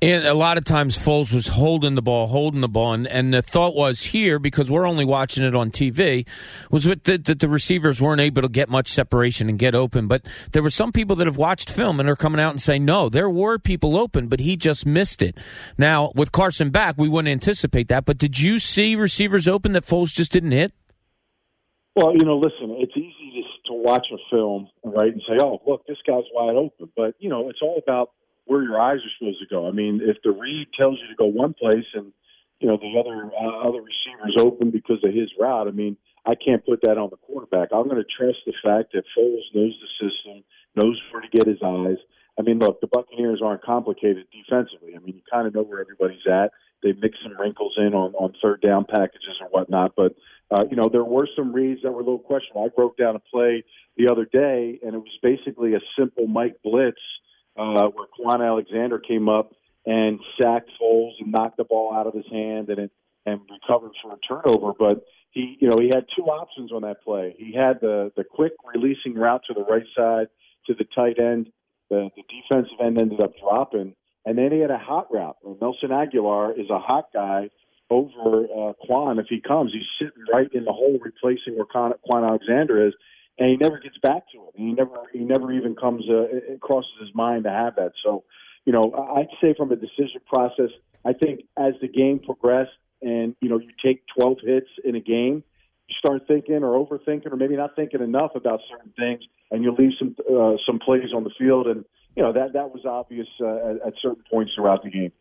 And a lot of times Foles was holding the ball, holding the ball, and, and the thought was here because we're only watching it on TV was that the, the, the, receivers weren't able to get much separation and get open. But there were some people that have watched film and are coming out and saying no, there were people open, but he just missed it. Now with Carson back, we wouldn't anticipate that. But did you see receivers open that Foles just didn't hit? Well, you know, listen, it's easy to, to watch a film, right, and say, "Oh, look, this guy's wide open," but you know, it's all about where your eyes are supposed to go. I mean, if the read tells you to go one place and you know the other uh, other receivers open because of his route, I mean, I can't put that on the quarterback. I'm going to trust the fact that Foles knows the system, knows where to get his eyes. I mean, look, the Buccaneers aren't complicated defensively. I mean, you kind of know where everybody's at. They mix some wrinkles in on on third down packages or whatnot, but uh, you know there were some reads that were a little questionable. I broke down a play the other day, and it was basically a simple Mike blitz uh, where Kwon Alexander came up and sacked Foles and knocked the ball out of his hand and it, and recovered for a turnover. But he, you know, he had two options on that play. He had the the quick releasing route to the right side to the tight end. The, the defensive end ended up dropping, and then he had a hot route. Nelson Agholor is a hot guy over uh, Kwon. If he comes, he's sitting right in the hole replacing where Kwon Alexander is and he never gets back to it. He never he never even comes uh, it crosses his mind to have that. So, you know, I'd say from a decision process, I think as the game progressed and you know you take 12 hits in a game, you start thinking or overthinking or maybe not thinking enough about certain things, and you leave some uh, some plays on the field, and you know that that was obvious uh, at, at certain points throughout the game.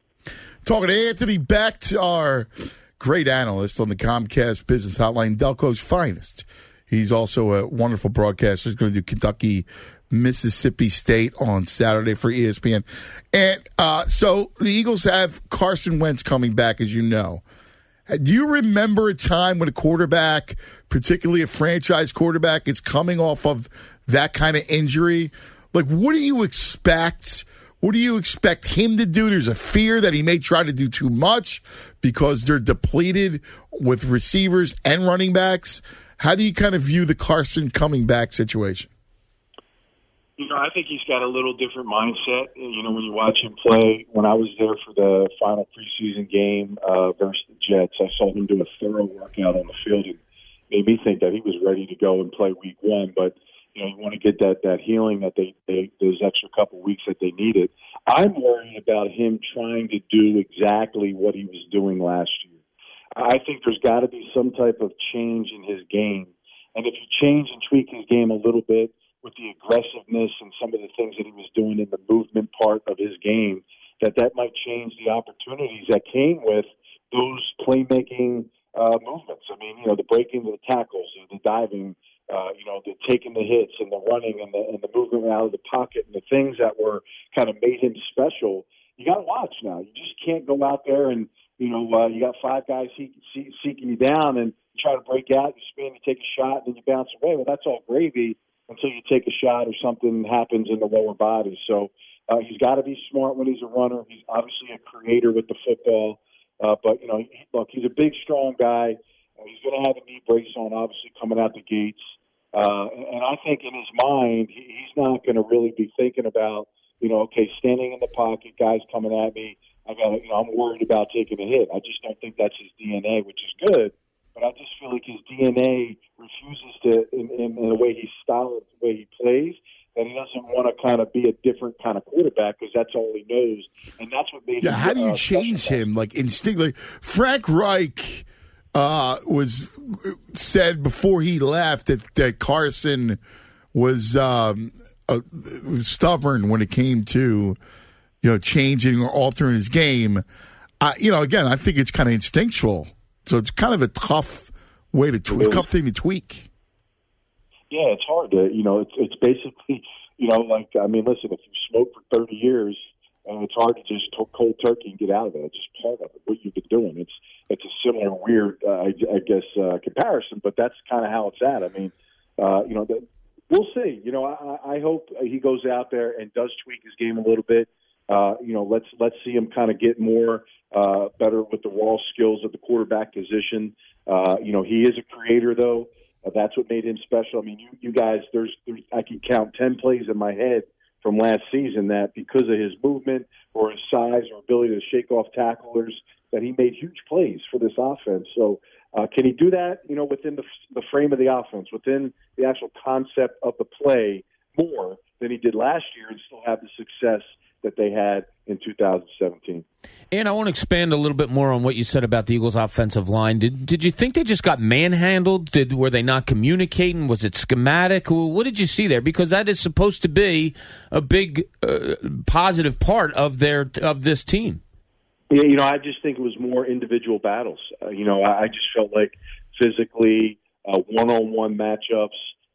Talking to Anthony Becht, our great analyst on the Comcast Business Hotline, Delco's finest. He's also a wonderful broadcaster. He's going to do Kentucky, Mississippi State on Saturday for ESPN. And uh, so the Eagles have Carson Wentz coming back, as you know. Do you remember a time when a quarterback, particularly a franchise quarterback, is coming off of that kind of injury? Like, what do you expect? What do you expect him to do? There's a fear that he may try to do too much because they're depleted with receivers and running backs. How do you kind of view the Carson coming back situation? You know, I think he's got a little different mindset. You know, when you watch him play, when I was there for the final preseason game uh, versus the Jets, I saw him do a thorough workout on the field and made me think that he was ready to go and play week one. But you know, you want to get that that healing that they, they those extra couple weeks that they needed. I'm worried about him trying to do exactly what he was doing last year. I think there's got to be some type of change in his game. And if you change and tweak his game a little bit with the aggressiveness and some of the things that he was doing in the movement part of his game, that that might change the opportunities that came with those playmaking uh, movements. I mean, you know, the breaking of the tackles, the diving, uh, you know, the taking the hits and the running and the, and the movement out of the pocket and the things that were kind of made him special. You got to watch now. You just can't go out there and you know, uh, you got five guys seek, seek, seeking you down, and you try to break out, you spin, you take a shot, and then you bounce away. Well, that's all gravy until you take a shot or something happens in the lower body. So uh, he's got to be smart when he's a runner. He's obviously a creator with the football, uh, but you know, look, he's a big, strong guy. Uh, he's going to have a knee brace on, obviously coming out the gates. Uh, and I think in his mind, he, he's not going to really be thinking about, you know, okay, standing in the pocket, guys coming at me I got, you know, I'm worried about taking a hit. I just don't think that's his DNA, which is good. But I just feel like his DNA refuses to, in, in, in the way he style, the way he plays, that he doesn't want to kind of be a different kind of quarterback because that's all he knows, and that's what made. Yeah, him, how do you uh, change him? Like instinctively, Frank Reich uh, was said before he left that, that Carson was um, uh, stubborn when it came to you know, changing or altering his game. Uh, you know, again, I think it's kind of instinctual. So it's kind of a tough way to tweak, tough thing to tweak. Yeah, it's hard to you know. It's it's basically you know like I mean, listen, if you smoke for thirty years, uh, it's hard to just cold turkey and get out of it. It's just part of it. What you've been doing. It's it's a similar weird, uh, I, I guess, uh, comparison, but that's kind of how it's at. I mean, uh, you know, the, we'll see. You know, I, I hope he goes out there and does tweak his game a little bit. Uh, you know, let's let's see him kind of get more uh, better with the raw skills at the quarterback position. Uh, you know, he is a creator, though. Uh, that's what made him special. I mean, you, you guys, there's, there's, I can count ten plays in my head from last season that because of his movement or his size or ability to shake off tacklers, that he made huge plays for this offense. So, uh, can he do that? You know, within the, the frame of the offense, within the actual concept of the play, more than he did last year, and still have the success that they had in 2017. And I want to expand a little bit more on what you said about the Eagles' offensive line. Did did you think they just got manhandled? Did were they not communicating? Was it schematic? What did you see there? Because that is supposed to be a big uh, positive part of their of this team. Yeah, you know, I just think it was more individual battles. Uh, you know, I, I just felt like physically uh, one-on-one matchups.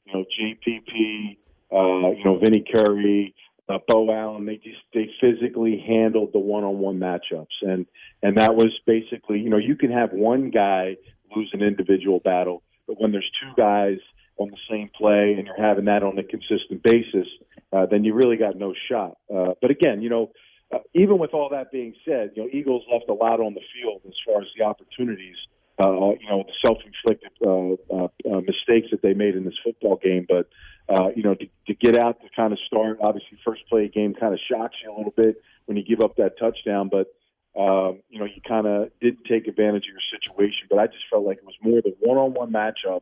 You know, JPP, uh, you know, Vinny Curry, uh, Beau Allen. They just they physically handled the one-on-one matchups, and and that was basically you know you can have one guy lose an individual battle, but when there's two guys on the same play and you're having that on a consistent basis, uh, then you really got no shot. Uh, but again, you know. Uh, even with all that being said, you know, Eagles left a lot on the field as far as the opportunities uh, you know, the self-inflicted uh, uh, uh, mistakes that they made in this football game. But uh, you know, to, to get out to kind of start, obviously, first play game kind of shocks you a little bit when you give up that touchdown. But um, you know, you kind of didn't take advantage of your situation. But I just felt like it was more the one-on-one matchups,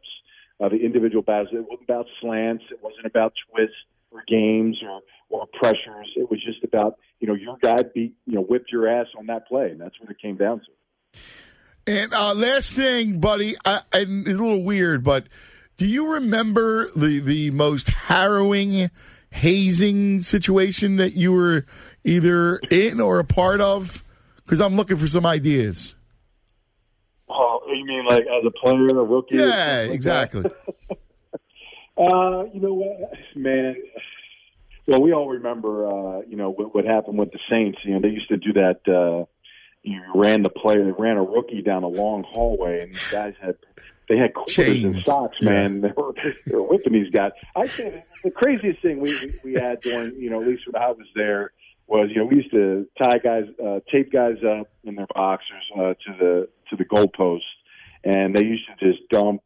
uh, the individual battles. It wasn't about slants. It wasn't about twists or games or or pressures. It was just about you know your guy beat you know whipped your ass on that play, and that's what it came down to. And uh, last thing, buddy, I, and it's a little weird, but do you remember the the most harrowing hazing situation that you were either in or a part of? Because I'm looking for some ideas. Oh, you mean like as a player, a rookie? Yeah, like exactly. uh, you know what, man. Well, we all remember, uh, you know, what, what happened with the Saints. You know, they used to do that. You ran the player, they ran a rookie down a long hallway, and these guys had they had quarters and socks, man. Yeah. They were they were whipping these guys. I think the craziest thing we we had during you know at least when I was there was you know we used to tie guys uh, tape guys up in their boxers uh, to the to the goalpost, and they used to just dump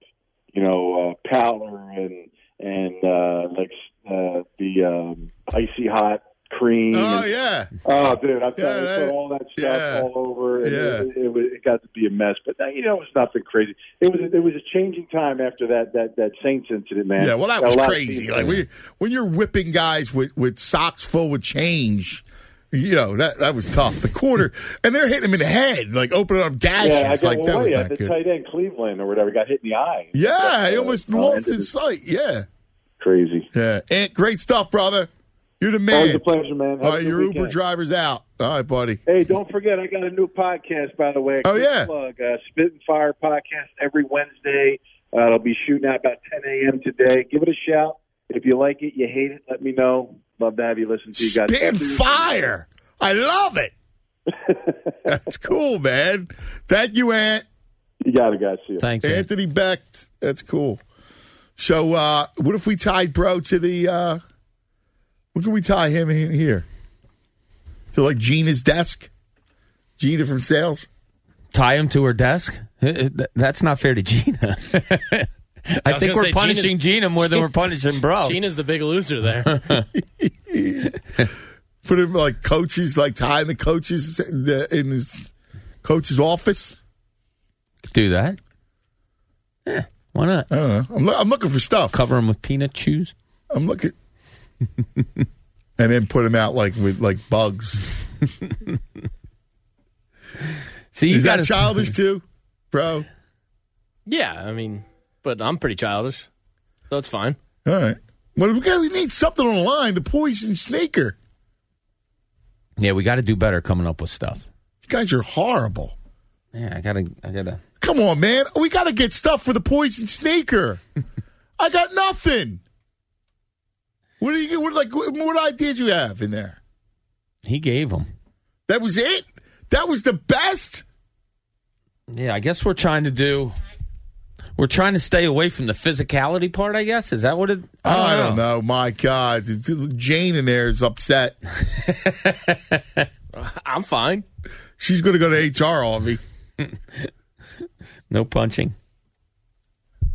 you know uh, powder and and uh, like uh, the um, icy hot cream. Oh and, yeah. Oh, dude, I tell Yeah, you, that- put all that stuff yeah. all over. And Yeah. it, it, it got to be a mess. But you know, it was nothing crazy. It was it was a changing time after that that that Saints incident, man. Yeah, well, that was crazy. Like we, when you're whipping guys with, with socks full with change, you know that that was tough. The quarter, and they're hitting him in the head, like opening up gashes. yeah, I got like well, that was yeah, the good. tight end Cleveland or whatever got hit in the eye. Yeah, he Uh, almost uh, lost his sight. Yeah, Crazy. yeah. And great stuff, brother. You're the man. Always a pleasure, man. Have All a right, good your Uber driver's out. All right, buddy. Hey, don't forget, I got a new podcast, by the way. Oh, Quick yeah. Plug, uh, Spit and Fire podcast every Wednesday. Uh, it'll be shooting out about 10 a.m. today. Give it a shout. If you like it, you hate it, let me know. Love to have you listen to you guys. Spit and fire. I love it. That's cool, man. Thank you, Ant. You got it, guys. See you. Thanks. Anthony Becht. That's cool. So, uh, what if we tied Bro to the? What can we tie him in here? To like Gina's desk. Gina from sales. Tie him to her desk. That's not fair to Gina. I, was think we're punishing Gina's- Gina more than we're punishing Bro. Gina's the big loser there. Put him like coaches, like tying the coaches the, in his coach's office. Do that. Yeah, why not? I don't know. I'm, loo- I'm looking for stuff. Cover him with peanut chews. I'm looking, and then put them out like with like bugs. See, you Is that gotta- childish too, bro? yeah, I mean, but I'm pretty childish, so it's fine. All right. Well, we, got, we need something on the line. The poison sneaker. Yeah, we got to do better coming up with stuff. You guys are horrible. Yeah, I gotta, I gotta. Come on, man. We got to get stuff for the poison sneaker. I got nothing. What do you what like what, what ideas you have in there? He gave them. That was it. That was the best. Yeah, I guess we're trying to do. We're trying to stay away from the physicality part. I guess is that what it? I don't, I don't know. know. My God, Jane in there is upset. I'm fine. She's going to go to HR on me. no punching.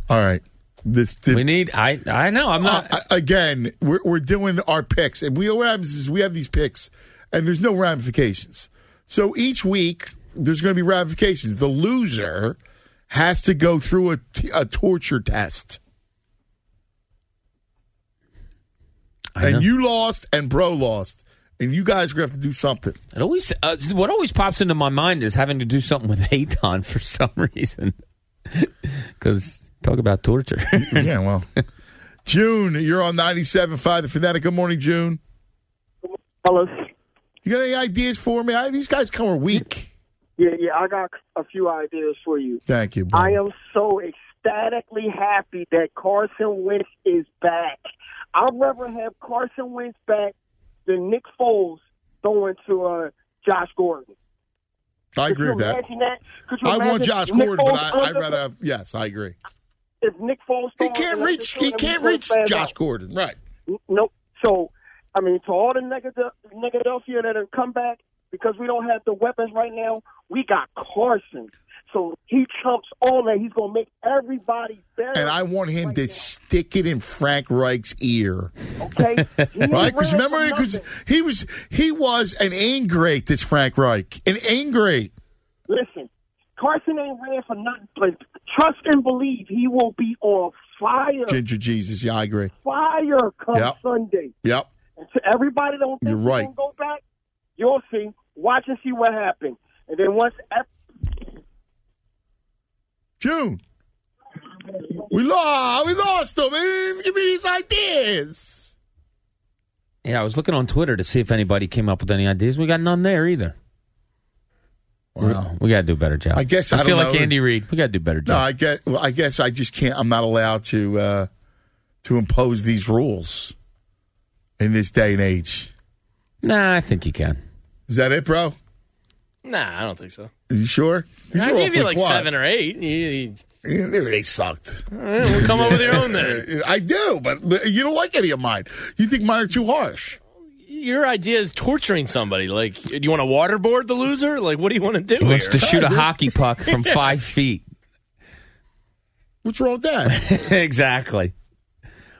All right. This, this we need. I I know. I'm not. Uh, again, we're we're doing our picks, and we what happens is we have these picks, and there's no ramifications. So each week there's going to be ramifications. The loser has to go through a, a torture test. and you lost, and Bro lost, and you guys are going to have to do something. It always uh, what always pops into my mind is having to do something with Eytan for some reason. Because talk about torture. yeah, well, June, you're on 97.5 The Fanatic. Good morning, June. Fellas. You got any ideas for me? I, these guys come are weak. Yeah, yeah, I got a few ideas for you. Thank you. Bro. I am so ecstatically happy that Carson Wentz is back. I'd rather have Carson Wentz back than Nick Foles going to uh, Josh Gordon. I agree with that. that? I want Josh Nick Gordon, Foles but I, would rather have. Yes, I agree. If Nick Foles, he can't reach. He can't reach Josh Gordon. Right. Nope. So, I mean, to all the Negadelphia that have come back because we don't have the weapons right now, we got Carson. So he trumps all that. He's going to make everybody better. And I want him right to now. stick it in Frank Reich's ear. Okay, right? Because remember, because he was he was an ingrate. This Frank Reich, an ingrate. Listen, Carson ain't ran for nothing. But trust and believe he will be on fire. Ginger Jesus, yeah, I agree. Fire come yep. Sunday. Yep. And to everybody that don't think You're right. go back, you'll see. Watch and see what happens. And then once June. We lost. We lost them. Man. Give me these ideas. Yeah, I was looking on Twitter to see if anybody came up with any ideas. We got none there either. Wow. We, got to do a better job. I guess I, I feel know. like Andy Reid. We got to do a better job. No, I guess. Well, I guess I just can't. I'm not allowed to uh, to impose these rules in this day and age. Nah, I think you can. Is that it, bro? Nah, I don't think so. Are you sure? I sure gave you like what? seven or eight. You, you, they sucked. All right, we'll come up with your own then. I do, but, but you don't like any of mine. You think mine are too harsh. Your idea is torturing somebody. Like, do you want to waterboard the loser? Like, what do you want to do? He wants here? to shoot a hockey puck from five feet. What's wrong with that? exactly.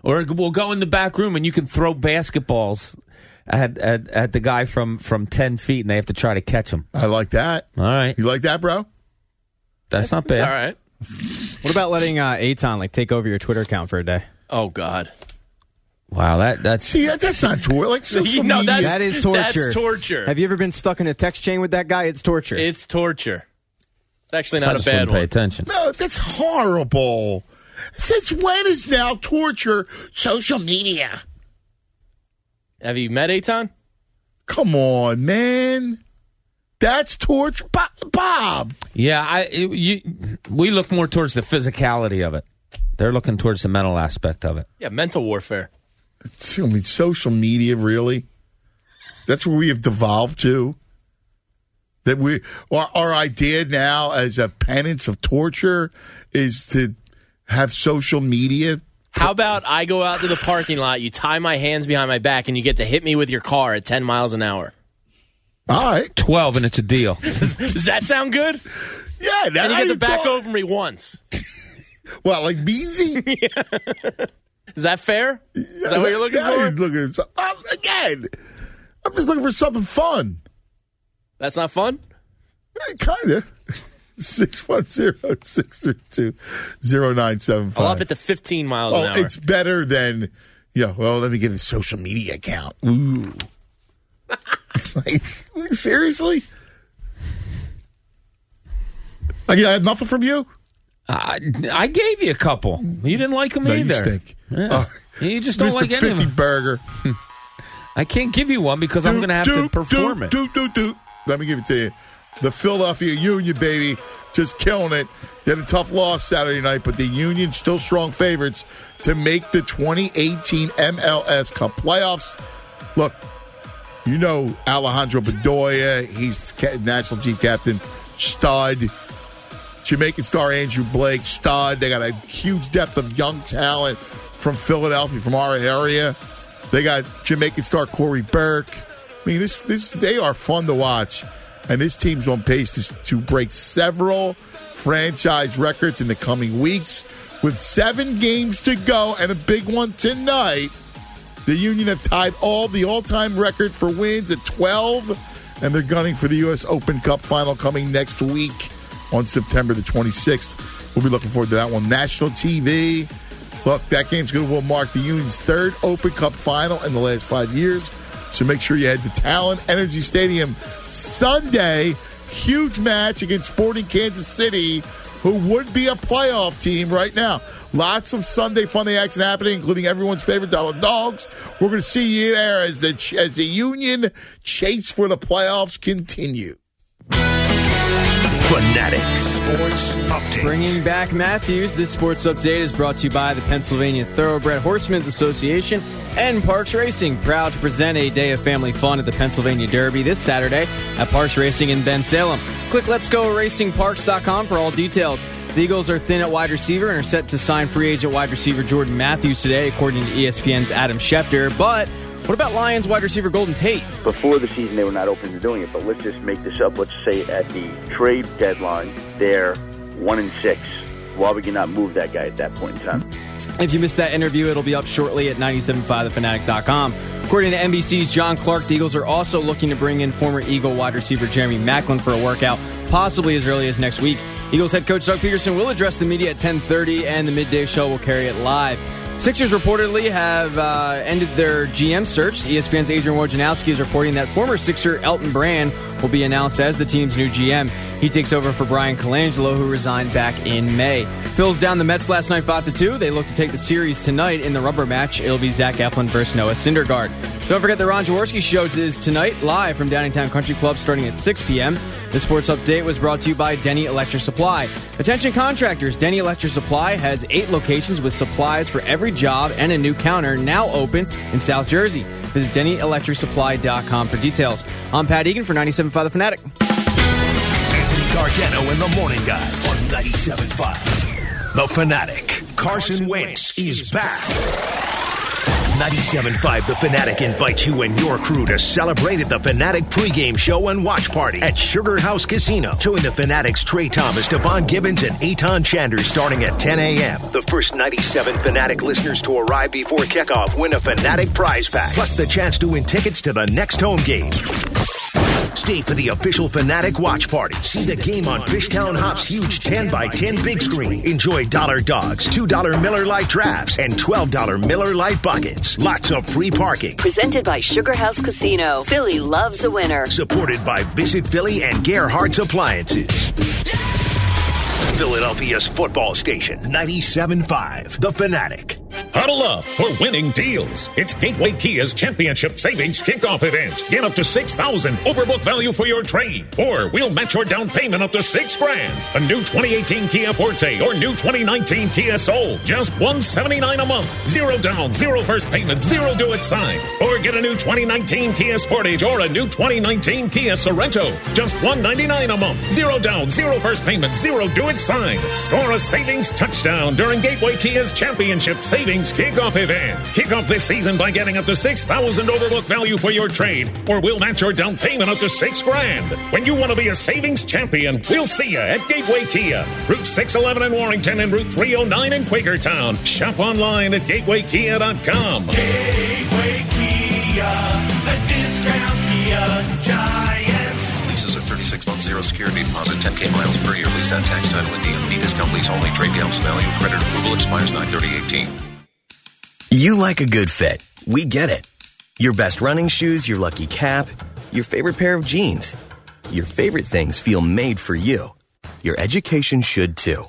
Or we'll go in the back room and you can throw basketballs at, at, at the guy from, from 10 feet and they have to try to catch him. I like that. All right. You like that, bro? That's, not bad. All right. What about letting uh, Eytan like take over your Twitter account for a day? Oh God. Wow, that that's see that, that's not torture. Like social no, media. that is torture. That's torture. Have you ever been stuck in a text chain with that guy? It's torture. It's torture. It's actually I not a just bad wouldn't pay attention. No, that's horrible. Since when is now torture social media? Have you met Eytan? Come on, man. That's torture, Bob. Yeah, I it, you, we look more towards the physicality of it. They're looking towards the mental aspect of it. Yeah, mental warfare. It's, I mean, social media, really. That's where we have devolved to. That we our, our idea now as a penance of torture is to have social media. How about I go out to the parking lot, you tie my hands behind my back, and you get to hit me with your car at 10 miles an hour? All right, twelve, and it's a deal. Does that sound good? Yeah, and you get to back over me once. Well, like Beansy? Is that fair? Is that what you're looking for? Looking at um, again, I'm just looking for something fun. That's not fun? Kind of. 610-632-0975. I'll up it to 15 miles hour. it's better than, you know, well, let me get a social media account. Ooh. like, seriously? Like, I had nothing from you? I, I gave you a couple. You didn't like them No, you stink. Yeah. Oh, you just don't Mr. like any of 50 them. Burger. I can't give you one because I'm going to have to perform it. Do, do, do. Let me give it to you. the Philadelphia Union, baby, just killing it. They had a tough loss Saturday night, but the Union still strong favorites to make the 2018 MLS Cup playoffs. Look, you know Alejandro Bedoya, he's national team captain, stud. Jamaican star Andrew Blake, stud. They got a huge depth of young talent from Philadelphia, from our area. They got Jamaican star Cory Burke. I mean, this this they are fun to watch, and this team's on pace to, to break several franchise records in the coming weeks. With seven games to go and a big one tonight, the Union have tied all the all-time record for wins at 12, and they're gunning for the U.S. Open Cup final coming next week on September the 26th. We'll be looking forward to that one. National TV. Look, that game's going to mark the Union's third Open Cup final in the last five years. So make sure you head to Talen Energy Stadium Sunday. Huge match against Sporting Kansas City, who would be a playoff team right now. Lots of Sunday funny action happening, including everyone's favorite Donald dogs. We're going to see you there as the as the Union chase for the playoffs continue. Fanatic Sports Update. Bringing back Matthews, this sports update is brought to you by the Pennsylvania Thoroughbred Horsemen's Association and Parx Racing. Proud to present a day of family fun at the Pennsylvania Derby this Saturday at Parx Racing in Bensalem. Click Let's Go RacingParks.com for all details. The Eagles are thin at wide receiver and are set to sign free agent wide receiver Jordan Matthews today, according to ESPN's Adam Schefter. But what about Lions wide receiver Golden Tate? Before the season, they were not open to doing it, but let's just make this up. Let's say at the trade deadline, they're one and six. Why would you not move that guy at that point in time? If you missed that interview, it'll be up shortly at 975thefanatic.com. According to NBC's John Clark, the Eagles are also looking to bring in former Eagle wide receiver Jeremy Maclin for a workout, possibly as early as next week. Eagles head coach Doug Pederson will address the media at 10:30, and the midday show will carry it live. Sixers reportedly have uh, ended their GM search. ESPN's Adrian Wojnarowski is reporting that former Sixer Elton Brand will be announced as the team's new GM. He takes over for Bryan Colangelo, who resigned back in May. Phil's down the Mets last night 5 to 2. They look to take the series tonight in the rubber match. It'll be Zach Eflin versus Noah Syndergaard. Don't forget the Ron Jaworski show is tonight live from Downingtown Country Club starting at 6 p.m. The sports update was brought to you by Denny Electric Supply. Attention contractors, Denny Electric Supply has eight locations with supplies for every job and a new counter now open in South Jersey. Visit DennyElectricSupply.com for details. I'm Pat Egan for 97.5 The Fanatic. Anthony Gargano and the Morning Guys on 97.5. The Fanatic. Carson Wentz is back. 97.5 The Fanatic invites you and your crew to celebrate at the Fanatic pregame show and watch party at Sugar House Casino. Join the Fanatics Trey Thomas, Devon Gibbons, and Eytan Shander starting at 10 a.m. The first 97 Fanatic listeners to arrive before kickoff win a Fanatic prize pack, plus the chance to win tickets to the next home game. Stay for the official Fanatic watch party. See the game on Fishtown Hop's huge 10 by 10 big screen. Enjoy dollar dogs, $2 Miller Lite drafts, and $12 Miller Lite buckets. Lots of free parking. Presented by Sugar House Casino. Philly loves a winner. Supported by Visit Philly and Gerhardt's Appliances. Philadelphia's football station, 97.5 The Fanatic. Huddle up for winning deals. It's Gateway Kia's Championship Savings Kickoff Event. Get up to 6000 overbook value for your trade. Or we'll match your down payment up to 6 grand. A new 2018 Kia Forte or new 2019 Kia Soul. Just 179 a month. Zero down, zero first payment, zero do it sign. Or get a new 2019 Kia Sportage or a new 2019 Kia Sorento. Just 199 a month. Zero down, zero first payment, zero do it sign. Score a savings touchdown during Gateway Kia's Championship Savings Kickoff Event. Kick off this season by getting up to 6000 overbook value for your trade, or we'll match your down payment up to 6 grand. When you want to be a savings champion, we'll see you at Gateway Kia, Route 611 in Warrington and Route 309 in Quakertown. Shop online at gatewaykia.com. Gateway Kia, the discount Kia Giants. Leases are 36 months, zero security deposit, 10K miles per year. Lease at tax title and DMV discount lease only. Trade helps value. Credit approval expires 93018. You like a good fit. We get it. Your best running shoes, your lucky cap, your favorite pair of jeans. Your favorite things feel made for you. Your education should too.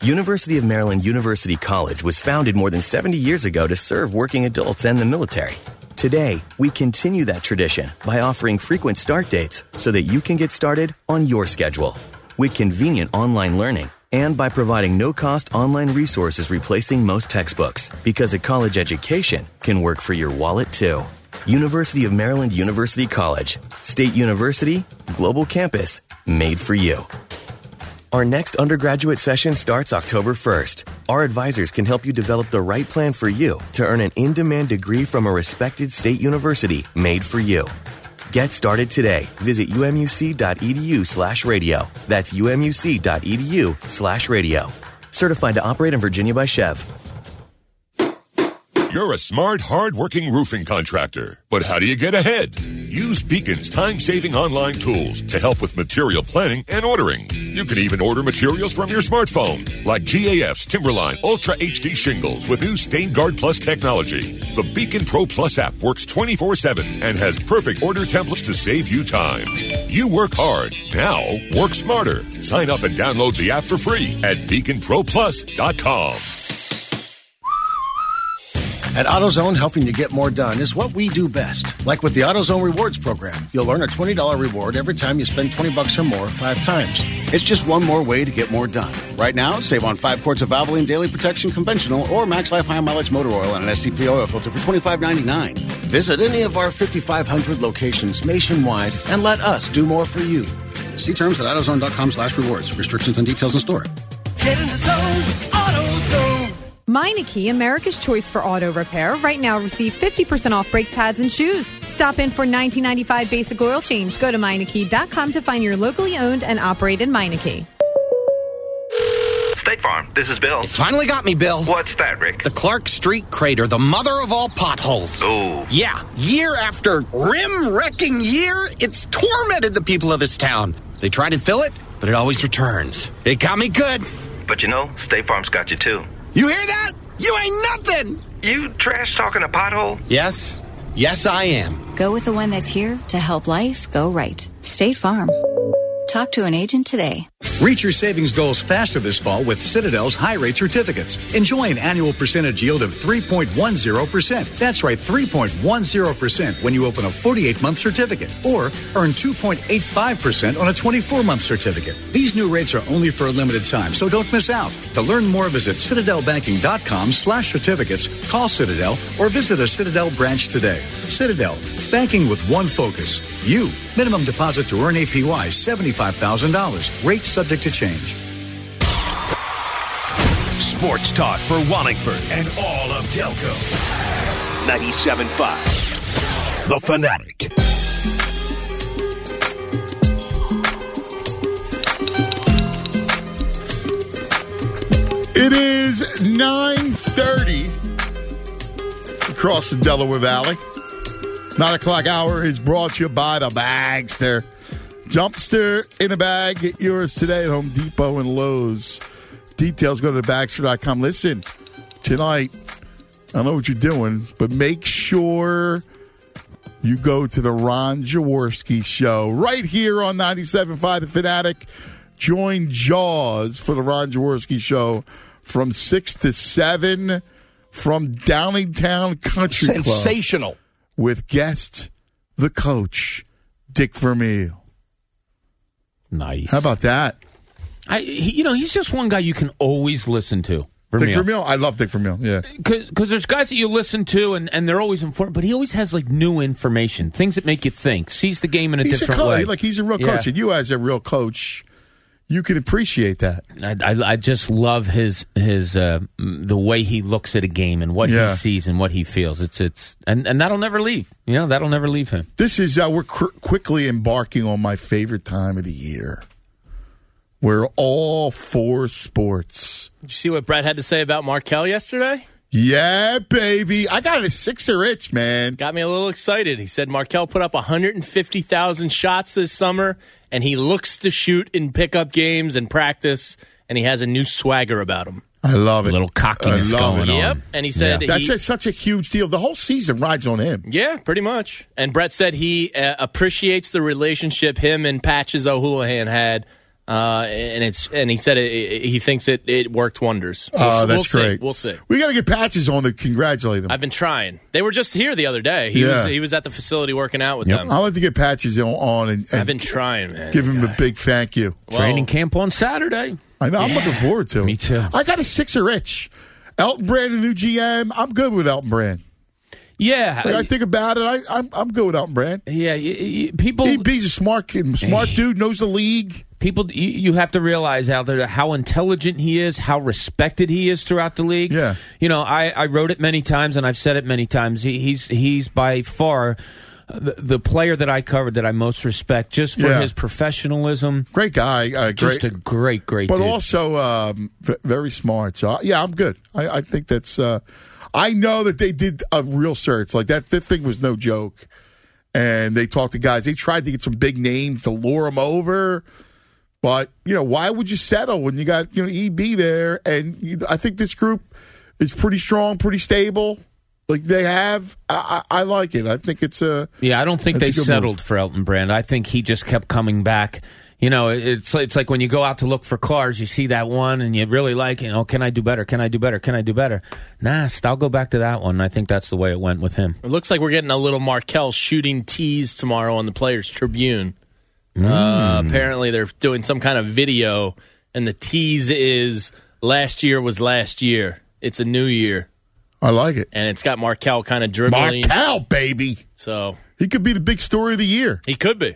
University of Maryland University College was founded more than 70 years ago to serve working adults and the military. Today, we continue that tradition by offering frequent start dates so that you can get started on your schedule. With convenient online learning and by providing no cost online resources replacing most textbooks, because a college education can work for your wallet too. University of Maryland University College. State University, global campus, made for you. Our next undergraduate session starts October 1st. Our advisors can help you develop the right plan for you to earn an in demand degree from a respected state university made for you. Get started today. Visit umuc.edu slash radio. That's umuc.edu slash radio. Certified to operate in Virginia by SCHEV. You're a smart, hard-working roofing contractor. But how do you get ahead? Use Beacon's time-saving online tools to help with material planning and ordering. You can even order materials from your smartphone, like GAF's Timberline Ultra HD shingles with new Stain Guard Plus technology. The Beacon Pro Plus app works 24-7 and has perfect order templates to save you time. You work hard. Now, work smarter. Sign up and download the app for free at beaconproplus.com. At AutoZone, helping you get more done is what we do best. Like with the AutoZone Rewards program, you'll earn a $20 reward every time you spend 20 bucks or more five times. It's just one more way to get more done. Right now, save on five quarts of Valvoline Daily Protection Conventional or Max Life High Mileage Motor Oil and an STP oil filter for $25.99. Visit any of our 5,500 locations nationwide and let us do more for you. See terms at AutoZone.com slash rewards. Restrictions and details in store. Get in the zone, AutoZone. Meineke, America's choice for auto repair. Right now, receive 50% off brake pads and shoes. Stop in for 1995 basic oil change. Go to Meineke.com to find your locally owned and operated Meineke. State Farm, this is Bill. Finally got me, Bill. What's that, Rick? The Clark Street crater, the mother of all potholes. Oh. Yeah, year after rim wrecking year, it's tormented the people of this town. They try to fill it, but it always returns. It got me good. But you know, State Farm's got you too. You hear that? You ain't nothing. You trash talking a pothole? Yes. Yes, I am. Go with the one that's here to help life go right. State Farm. Talk to an agent today. Reach your savings goals faster this fall with Citadel's high rate certificates. Enjoy an annual percentage yield of 3.10%. That's right, 3.10% when you open a 48 month certificate or earn 2.85% on a 24 month certificate. These new rates are only for a limited time, so don't miss out. To learn more, visit citadelbanking.com slash certificates, call Citadel, or visit a Citadel branch today. Citadel, banking with one focus. You. Minimum deposit to earn APY $75,000. Rate subject to change. Sports talk for Wallingford and all of Delco. 97.5. The Fanatic. It is 9.30 across the Delaware Valley. 9 o'clock hour is brought to you by the Bagster. Dumpster in a bag. Get yours today at Home Depot and Lowe's. Details go to Bagster.com. Listen, tonight, I don't know what you're doing, but make sure you go to the Ron Jaworski show right here on 97.5 The Fanatic. Join Jaws for the Ron Jaworski show from 6 to 7 from Downingtown Country Club Sensational. With guest, the coach, Dick Vermeil. Nice. How about that? I, he, you know, he's just one guy you can always listen to. Dick Vermeil? I love Dick Vermeil, yeah. Because there's guys that you listen to and, and they're always informed, but he always has like new information, things that make you think, sees the game in a He's a different coach. way. Like, he's a real Yeah. coach. And you, as a real coach, you can appreciate that. I, I, I just love his his uh, the way he looks at a game and what Yeah. he sees and what he feels. It's it's and, and that'll never leave. You know that'll never leave him. This is, uh, we're qu- quickly embarking on my favorite time of the year. We're all for sports. Did you see what Brett had to say about Markelle yesterday? Yeah, baby. I got a sixer itch, man. Got me a little excited. He said Markelle put up 150,000 shots this summer, and he looks to shoot in pickup games and practice, and he has a new swagger about him. I love it. A little cockiness going it. on. Yep. And he said That's he- a, such a huge deal. The whole season rides on him. Yeah, pretty much. And Brett said he uh, appreciates the relationship him and Patches O'Houlihan had Uh, and it's and he said it, it- he thinks it, it worked wonders. We'll, Oh, we'll that's see. great. We'll see. We got to get patches on to congratulate him. I've been trying. They were just here the other day. He Yeah. was he was at the facility working out with them. I'll have to get patches on, on and, and I've been trying, man. give him a big thank you. Training camp on Saturday. I know. I'm looking forward to it. Me too. I got a sixer itch. Elton Brand, a new GM. I'm good with Elton Brand. Yeah, Like, I think about it. I, I'm I'm good with Elton Brand. Yeah, y- y- people. He's a smart kid, smart dude, knows the league. People, you, you have to realize out there how intelligent he is, how respected he is throughout the league. Yeah. you know, I, I wrote it many times and I've said it many times. He, he's he's by far the, the player that I covered that I most respect, just for Yeah. his professionalism. Great guy, uh, just great- a great, great. but dude. also um, v- very smart. So yeah, I'm good. I, I think that's. Uh, I know that they did a real search. Like that, that thing was no joke. And they talked to guys. They tried to get some big names to lure them over. But you know, why would you settle when you got you know EB there? And you, I think this group is pretty strong, pretty stable. Like they have, I, I, I like it. I think it's a Yeah, I don't think they settled move. for Elton Brand. I think he just kept coming back. You know, it's it's like when you go out to look for cars, you see that one and you really like it. Oh, can I do better? Can I do better? Can I do better? Nah, I'll go back to that one. I think that's the way it went with him. It looks like we're getting a little Markelle shooting tease tomorrow on the Players Tribune. Uh, Mm. apparently, they're doing some kind of video, and the tease is last year was last year. It's a new year, I like it. and it's got Markelle kind of dribbling. Markelle, baby. So He could be the big story of the year. he could be.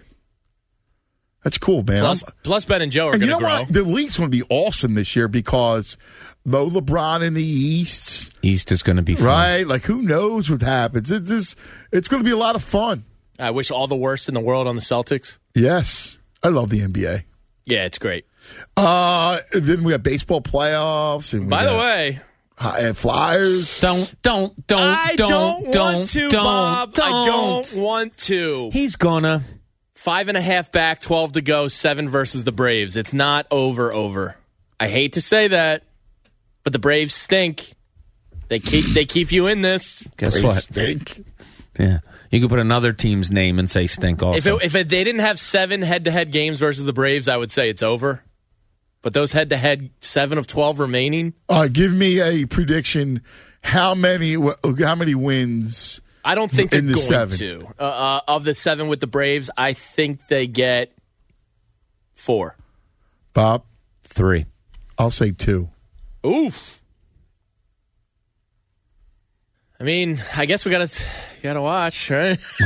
That's cool, man. Plus, Ben and Joe are And going you to know grow. what? The league's going to be awesome this year because though LeBron in the East, East is going to be fun. right? Like who knows what happens? It's just, it's going to be a lot of fun. I wish all the worst in the world on the Celtics. Yes, I love the NBA. Yeah, it's great. Uh, then we have baseball playoffs, and By the way, high- and Flyers. Don't, don't, don't, I don't, don't, want to, don't, Bob. I don't. don't want to. He's gonna. Five and a half back, 12 to go, seven versus the Braves. It's not over, over. I hate to say that, but the Braves stink. They keep they keep you in this. Guess Braves what? stink. Yeah, you could put another team's name and say stink. Also, If it, if it, they didn't have seven head to head games versus the Braves, I would say it's over. But those head to head seven of 12 remaining, Uh, give me a prediction. How many? How many wins? I don't think they're In the going seven. to. Uh, uh, of the seven with the Braves, I think they get four. Bob, three. I'll say two. Oof. I mean, I guess we gotta gotta watch, right?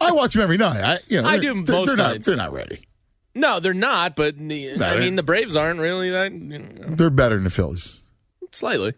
I watch them every night. I, you know, I do they're, most they're not. They're not ready. no, they're not. But the, No, I mean, the Braves aren't really that you know, They're better than the Phillies. slightly,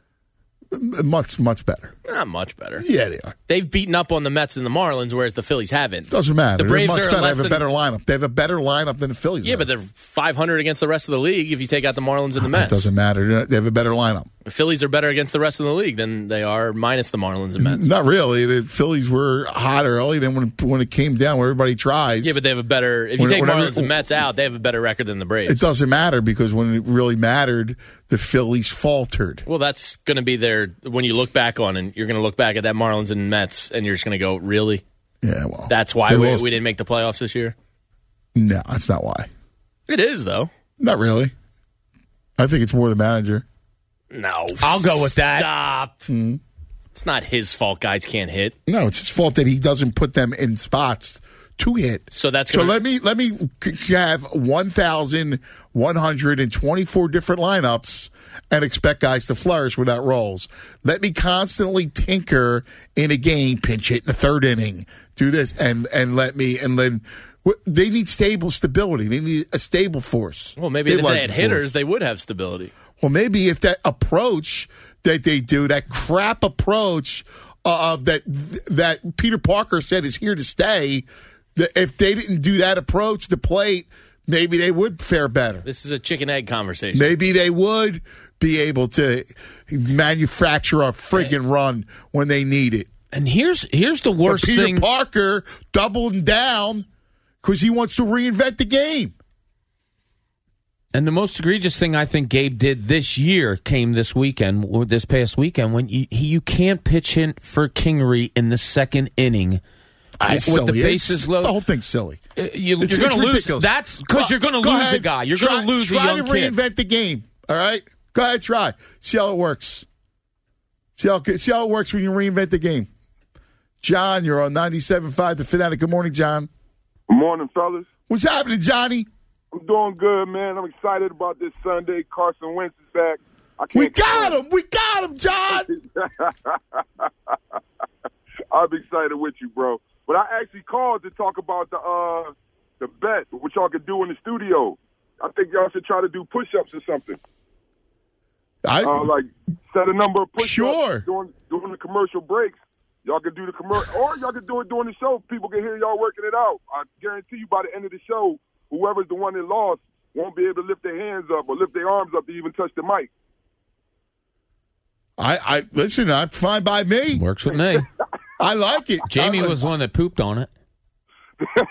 Much, much better. Not much better. Yeah, they are. They've beaten up on the Mets and the Marlins, whereas the Phillies haven't. Doesn't matter. The Braves are better. They have a than- better lineup. They have a better lineup than the Phillies. Yeah, do. but they're 500 against the rest of the league if you take out the Marlins and the Mets. it doesn't matter. They have a better lineup. The Phillies are better against the rest of the league than they are minus the Marlins and Mets. Not really. The Phillies were hot early. Then when when it came down, where everybody tries. Yeah, but they have a better. If you When- take whenever- Marlins and Mets out, they have a better record than the Braves. it doesn't matter because when it really mattered, the Phillies faltered. Well, that's going to be their when you look back on, and you're going to look back at that Marlins and Mets, and you're just going to go, really? Yeah, well, That's why we, lost. we didn't make the playoffs this year. no, that's not why. It is though. Not really. I think it's more the manager. No, I'll go with that. Stop. Hmm. It's not his fault. Guys can't hit. No, it's his fault that he doesn't put them in spots to hit. So that's So gonna- let me let me have one thousand one hundred and twenty four different lineups and expect guys to flourish without roles. Let me constantly tinker in a game, pinch hit in the third inning, do this, and and let me and then they need stable stability. They need a stable force. Well, maybe if they had force. hitters, they would have stability. Well, maybe if that approach that they do, that crap approach uh, that that Peter Parker said is here to stay, if they didn't do that approach to plate, maybe they would fare better. This is a chicken egg conversation. Maybe they would be able to manufacture a friggin' run when they need it. And here's here's the But worst Peter thing. Parker doubling down because he wants to reinvent the game. And the most egregious thing I think Gabe did this year came this weekend, this past weekend, when you he, you can't pitch hit for Kingery in the second inning Ah, with silly. the bases It's- loaded. The whole thing's silly. Uh, you, It's- you're going to lose. ridiculous. That's because you're going to go lose a guy. You're going to lose a try young to kid. reinvent the game. All right, go ahead, try. See how it works. See how see how it works when you reinvent the game. John, you're on 97.5 The Fanatic. Good morning, John. Good morning, fellas. What's happening, Johnny? I'm doing good, man. I'm excited about this Sunday. Carson Wentz is back. I can't We got him. We got him, John. I'm excited with you, bro. But I actually called to talk about the uh the bet, what y'all could do in the studio. I think y'all should try to do push-ups or something. I uh, like set a number of push-ups Sure. during during the commercial breaks. Y'all can do the commercial, or y'all can do it during the show. People can hear y'all working it out. I guarantee you, by the end of the show, whoever's the one that lost won't be able to lift their hands up or lift their arms up to even touch the mic. I, I listen. I'm fine by me. Works with me. I like it. Jamie I- was the one that pooped on it.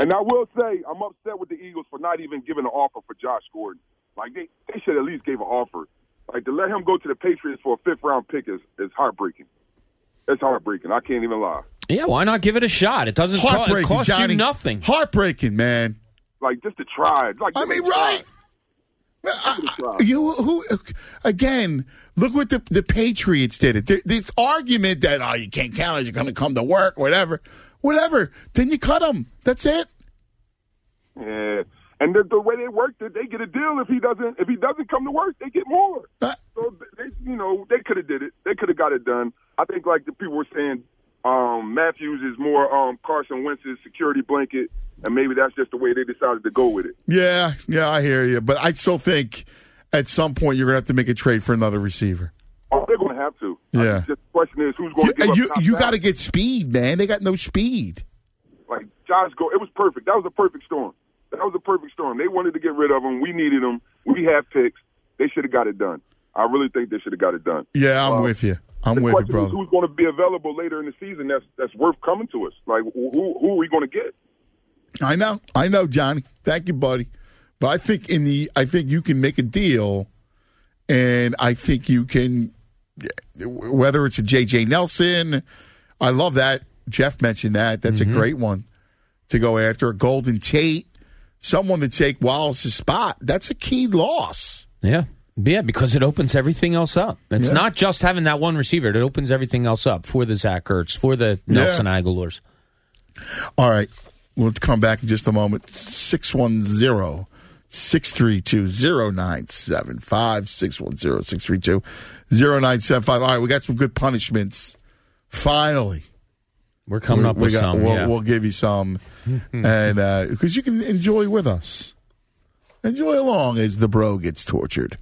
And I will say, I'm upset with the Eagles for not even giving an offer for Josh Gordon. Like they, they should at least gave an offer. Like to let him go to the Patriots for a fifth round pick is, is heartbreaking. It's heartbreaking. I can't even lie. Yeah, why not give it a shot? It doesn't co- it cost Johnny. you nothing. Heartbreaking, man. Like just to try. Like I mean, right? You who again? Look what the the Patriots did. It this argument that oh you can't count as you're going to come to work, whatever, whatever. Then you cut him. That's it. Yeah. And the, the way they worked it, they get a deal. If he doesn't, if he doesn't come to work, they get more. So they, you know, they could have did it. They could have got it done. I think, like the people were saying, um, Matthews is more um, Carson Wentz's security blanket, and maybe that's just the way they decided to go with it. Yeah, yeah, I hear you, but I still think at some point you're going to have to make a trade for another receiver. Oh, they're going to have to. Yeah. Just the question is, who's going to give You you, you got to get speed, man. They got no speed. Like Josh Go, it was perfect. That was a perfect storm. That was a perfect storm. They wanted to get rid of him. We needed him. We have picks. They should have got it done. I really think they should have got it done. Yeah, I'm Uh, with you. I'm the with you, question is who's going to be available later in the season that's that's worth coming to us? Like who who are we going to get? I know, I know, Johnny. Thank you, buddy. But I think in the, I think you can make a deal, and I think you can, whether it's a J.J. Nelson, I love that. Jeff mentioned that. That's Mm-hmm. a great one to go after. A Golden Tate, someone to take Wallace's spot. That's a key loss. Yeah. Yeah, because it opens everything else up. It's Yeah. not just having that one receiver. It opens everything else up for the Zach Ertz, for the Yeah. Nelson Agholors. All right. We'll come back in just a moment. 610 632 0975. 610 632 0975. All right. We got some good punishments. Finally. We're coming We- up we with got- some. We'll, yeah. we'll give you some. and uh, because you can enjoy with us. Enjoy along as the bro gets tortured.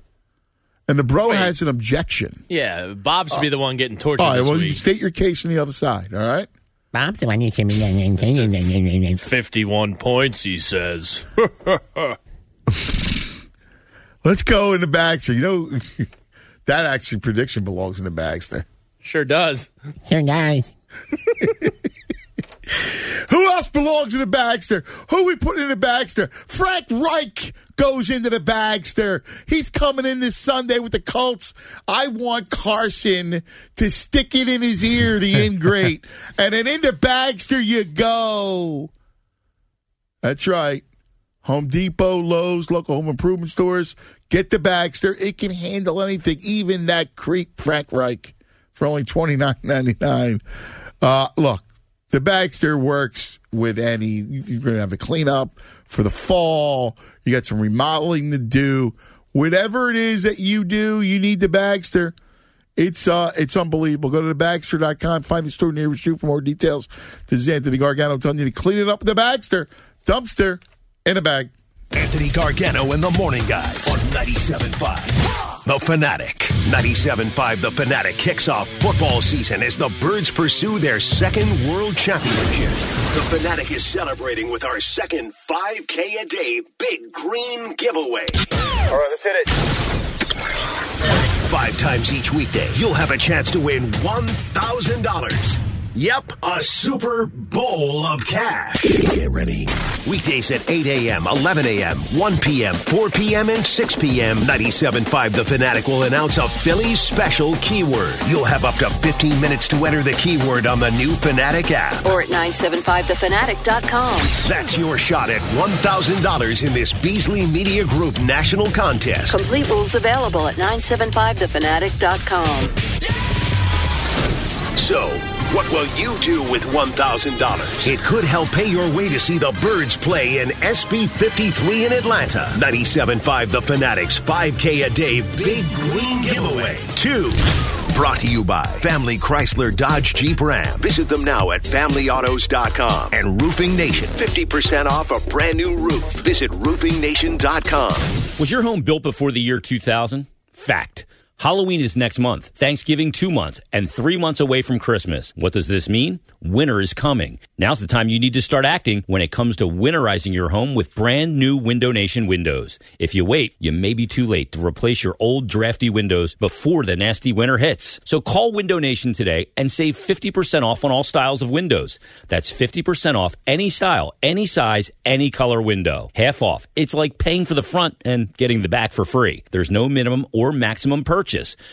And the bro has an objection. Yeah, Bob should be uh, the one getting tortured All right. Well, you state your case on the other side. All right. Bob's the one who should be. 51 points, he says. Let's go in the Bagster. You know, that actually prediction belongs in the Bagster. Sure does. Sure does. Who else belongs in the Bagster? Who we put in the Bagster? Frank Reich goes into the Bagster. He's coming in this Sunday with the Colts. I want Carson to stick it in his ear, the ingrate. and then into Bagster you go. That's right. Home Depot, Lowe's, local home improvement stores. Get the Bagster. It can handle anything, even that creep Frank Reich for only twenty nine ninety nine. Uh, look, the Bagster works with any. You're going to have a cleanup for the fall. You got some remodeling to do. Whatever it is that you do, you need the Bagster. It's uh, it's unbelievable. Go to the Bagster.com, find the store nearest you for more details. This is Anthony Gargano telling you to clean it up with the Bagster Dumpster in a bag. Anthony Gargano and the Morning Guys on 97.5. The Fanatic. 97.5 The Fanatic kicks off football season as the Birds pursue their second world championship. The Fanatic is celebrating with our second 5K a day Big Green giveaway. All right, let's hit it. Five times each weekday, you'll have a chance to win $1,000. Yep, a Super Bowl of cash. Get ready. Weekdays at 8 a.m., 11 a.m., 1 p.m., 4 p.m., and 6 p.m. 97.5 The Fanatic will announce a Phillies special keyword. You'll have up to 15 minutes to enter the keyword on the new Fanatic app. Or at 975thefanatic.com. That's your shot at $1,000 in this Beasley Media Group national contest. Complete rules available at 975thefanatic.com. So, what will you do with $1,000? It could help pay your way to see the Birds play in SB 53 in Atlanta. 97.5 The Fanatics 5K a day Big Green Giveaway. Two. Brought to you by Family Chrysler Dodge Jeep Ram. Visit them now at FamilyAutos.com and Roofing Nation. 50% off a brand new roof. Visit RoofingNation.com. Was your home built before the year 2000? Fact. Halloween is next month, Thanksgiving two months, and three months away from Christmas. What does this mean? Winter is coming. Now's the time you need to start acting when it comes to winterizing your home with brand new Window Nation windows. If you wait, you may be too late to replace your old drafty windows before the nasty winter hits. So call Window Nation today and save 50% off on all styles of windows. That's 50% off any style, any size, any color window. Half off. It's like paying for the front and getting the back for free. There's no minimum or maximum purchase.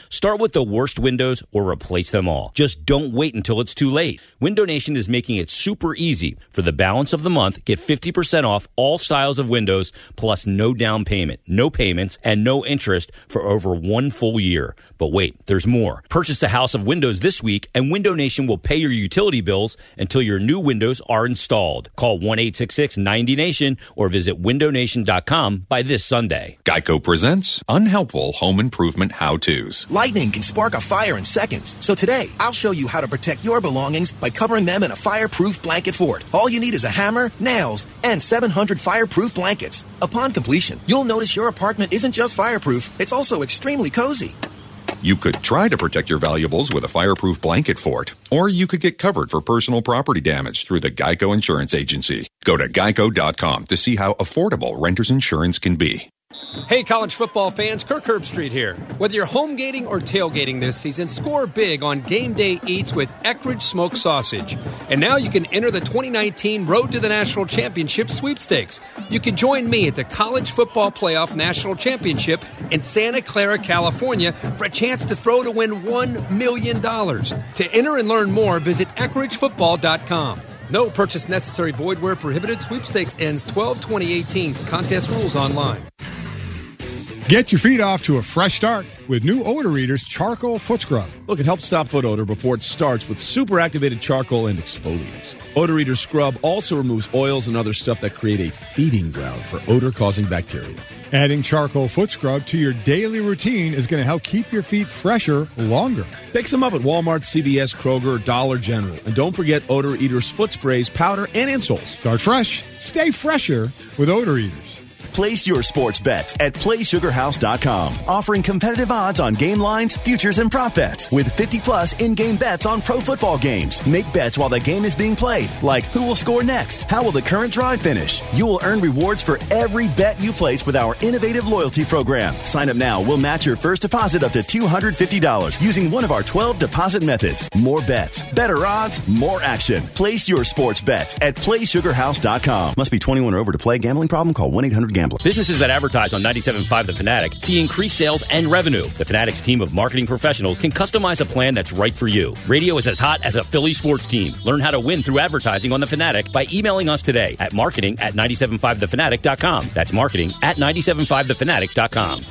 Start with the worst windows or replace them all. Just don't wait until it's too late. Window Nation is making it super easy. For the balance of the month, get 50% off all styles of windows plus no down payment, no payments, and no interest for over one full year. But wait, there's more. Purchase a house of windows this week and Window Nation will pay your utility bills until your new windows are installed. Call 1-866-90Nation or visit windownation.com by this Sunday. Geico presents Unhelpful Home Improvement How To's. Lightning can spark a fire in seconds. So today, I'll show you how to protect your belongings by covering them in a fireproof blanket fort. All you need is a hammer, nails, and 700 fireproof blankets. Upon completion, you'll notice your apartment isn't just fireproof, it's also extremely cozy. You could try to protect your valuables with a fireproof blanket fort, or you could get covered for personal property damage through the Geico Insurance Agency. Go to geico.com to see how affordable renter's insurance can be. Hey, college football fans, Kirk Herbstreit here. Whether you're home gating or tailgating this season, score big on game day eats with Eckrich Smoked Sausage. And now you can enter the 2019 Road to the National Championship sweepstakes. You can join me at the College Football Playoff National Championship in Santa Clara, California for a chance to throw to win $1 million. To enter and learn more, visit EckrichFootball.com. No purchase necessary, void where prohibited. Sweepstakes ends 12 2018. Contest rules online. Get your feet off to a fresh start with new Odor Eaters Charcoal Foot Scrub. Look, it helps stop foot odor before it starts with super activated charcoal and exfoliants. Odor Eater Scrub also removes oils and other stuff that create a feeding ground for odor causing bacteria. Adding charcoal foot scrub to your daily routine is going to help keep your feet fresher longer. Pick some up at Walmart, CVS, Kroger, Dollar General. And don't forget Odor Eaters foot sprays, powder, and insoles. Start fresh, stay fresher with Odor Eaters. Place your sports bets at PlaySugarHouse.com, offering competitive odds on game lines, futures, and prop bets with 50 plus in-game bets on pro football games. Make bets while the game is being played, like who will score next, how will the current drive finish. You will earn rewards for every bet you place with our innovative loyalty program. Sign up now. We'll match your first deposit up to $250 using one of our 12 deposit methods. More bets, better odds, more action. Place your sports bets at PlaySugarHouse.com. Must be 21 or over to play. Gambling problem? Call 1-800-GAMBLER. Businesses that advertise on 97.5 The Fanatic see increased sales and revenue. The Fanatic's team of marketing professionals can customize a plan that's right for you. Radio is as hot as a Philly sports team. Learn how to win through advertising on The Fanatic by emailing us today at marketing at 975thefanatic.com. That's marketing at 975thefanatic.com.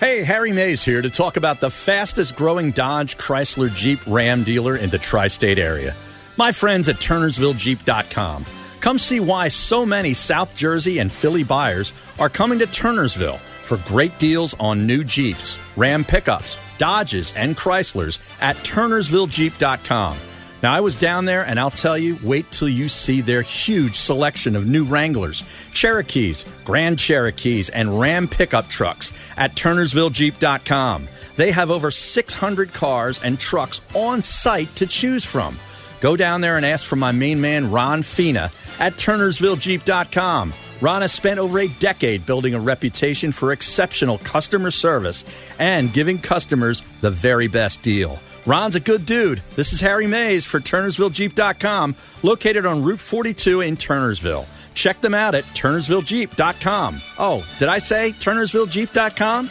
Hey, Harry Mayes here to talk about the fastest growing Dodge, Chrysler, Jeep, Ram dealer in the tri state area. My friends at TurnersvilleJeep.com. Come see why so many South Jersey and Philly buyers are coming to Turnersville for great deals on new Jeeps, Ram pickups, Dodges, and Chryslers at TurnersvilleJeep.com. Now, I was down there, and I'll tell you, wait till you see their huge selection of new Wranglers, Cherokees, Grand Cherokees, and Ram pickup trucks at TurnersvilleJeep.com. They have over 600 cars and trucks on site to choose from. Go down there and ask for my main man, Ron Fina, at TurnersvilleJeep.com. Ron has spent over a decade building a reputation for exceptional customer service and giving customers the very best deal. Ron's a good dude. This is Harry Mayes for TurnersvilleJeep.com, located on Route 42 in Turnersville. Check them out at TurnersvilleJeep.com. Oh, did I say TurnersvilleJeep.com?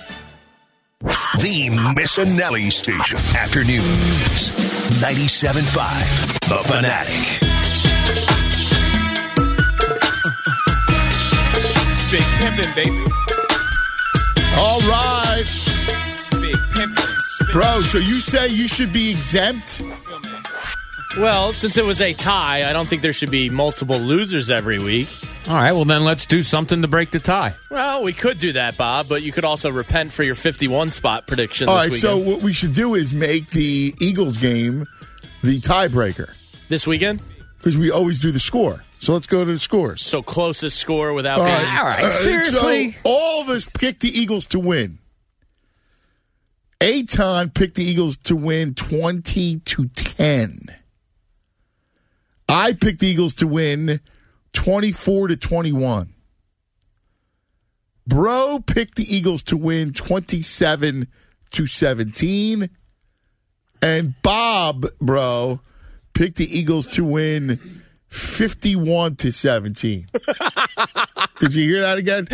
The Missanelli Station. Afternoons. 97.5. The Fanatic. It's big pimpin', baby. All right. Big pimpin'. Bro, so you say you should be exempt? Well, since it was a tie, I don't think there should be multiple losers every week. All right, well, then let's do something to break the tie. Well, we could do that, Bob, but you could also repent for your 51 spot prediction All this right, weekend. so what we should do is make the Eagles game the tiebreaker. This weekend? Because we always do the score. So let's go to the scores. So closest score without All being. right. Uh, so all of us picked the Eagles to win. Aton picked the Eagles to win 20 to 10. I picked the Eagles to win 24 to 21. Bro picked the Eagles to win 27 to 17. And Bob, bro, picked the Eagles to win 51 to 17. Did you hear that again?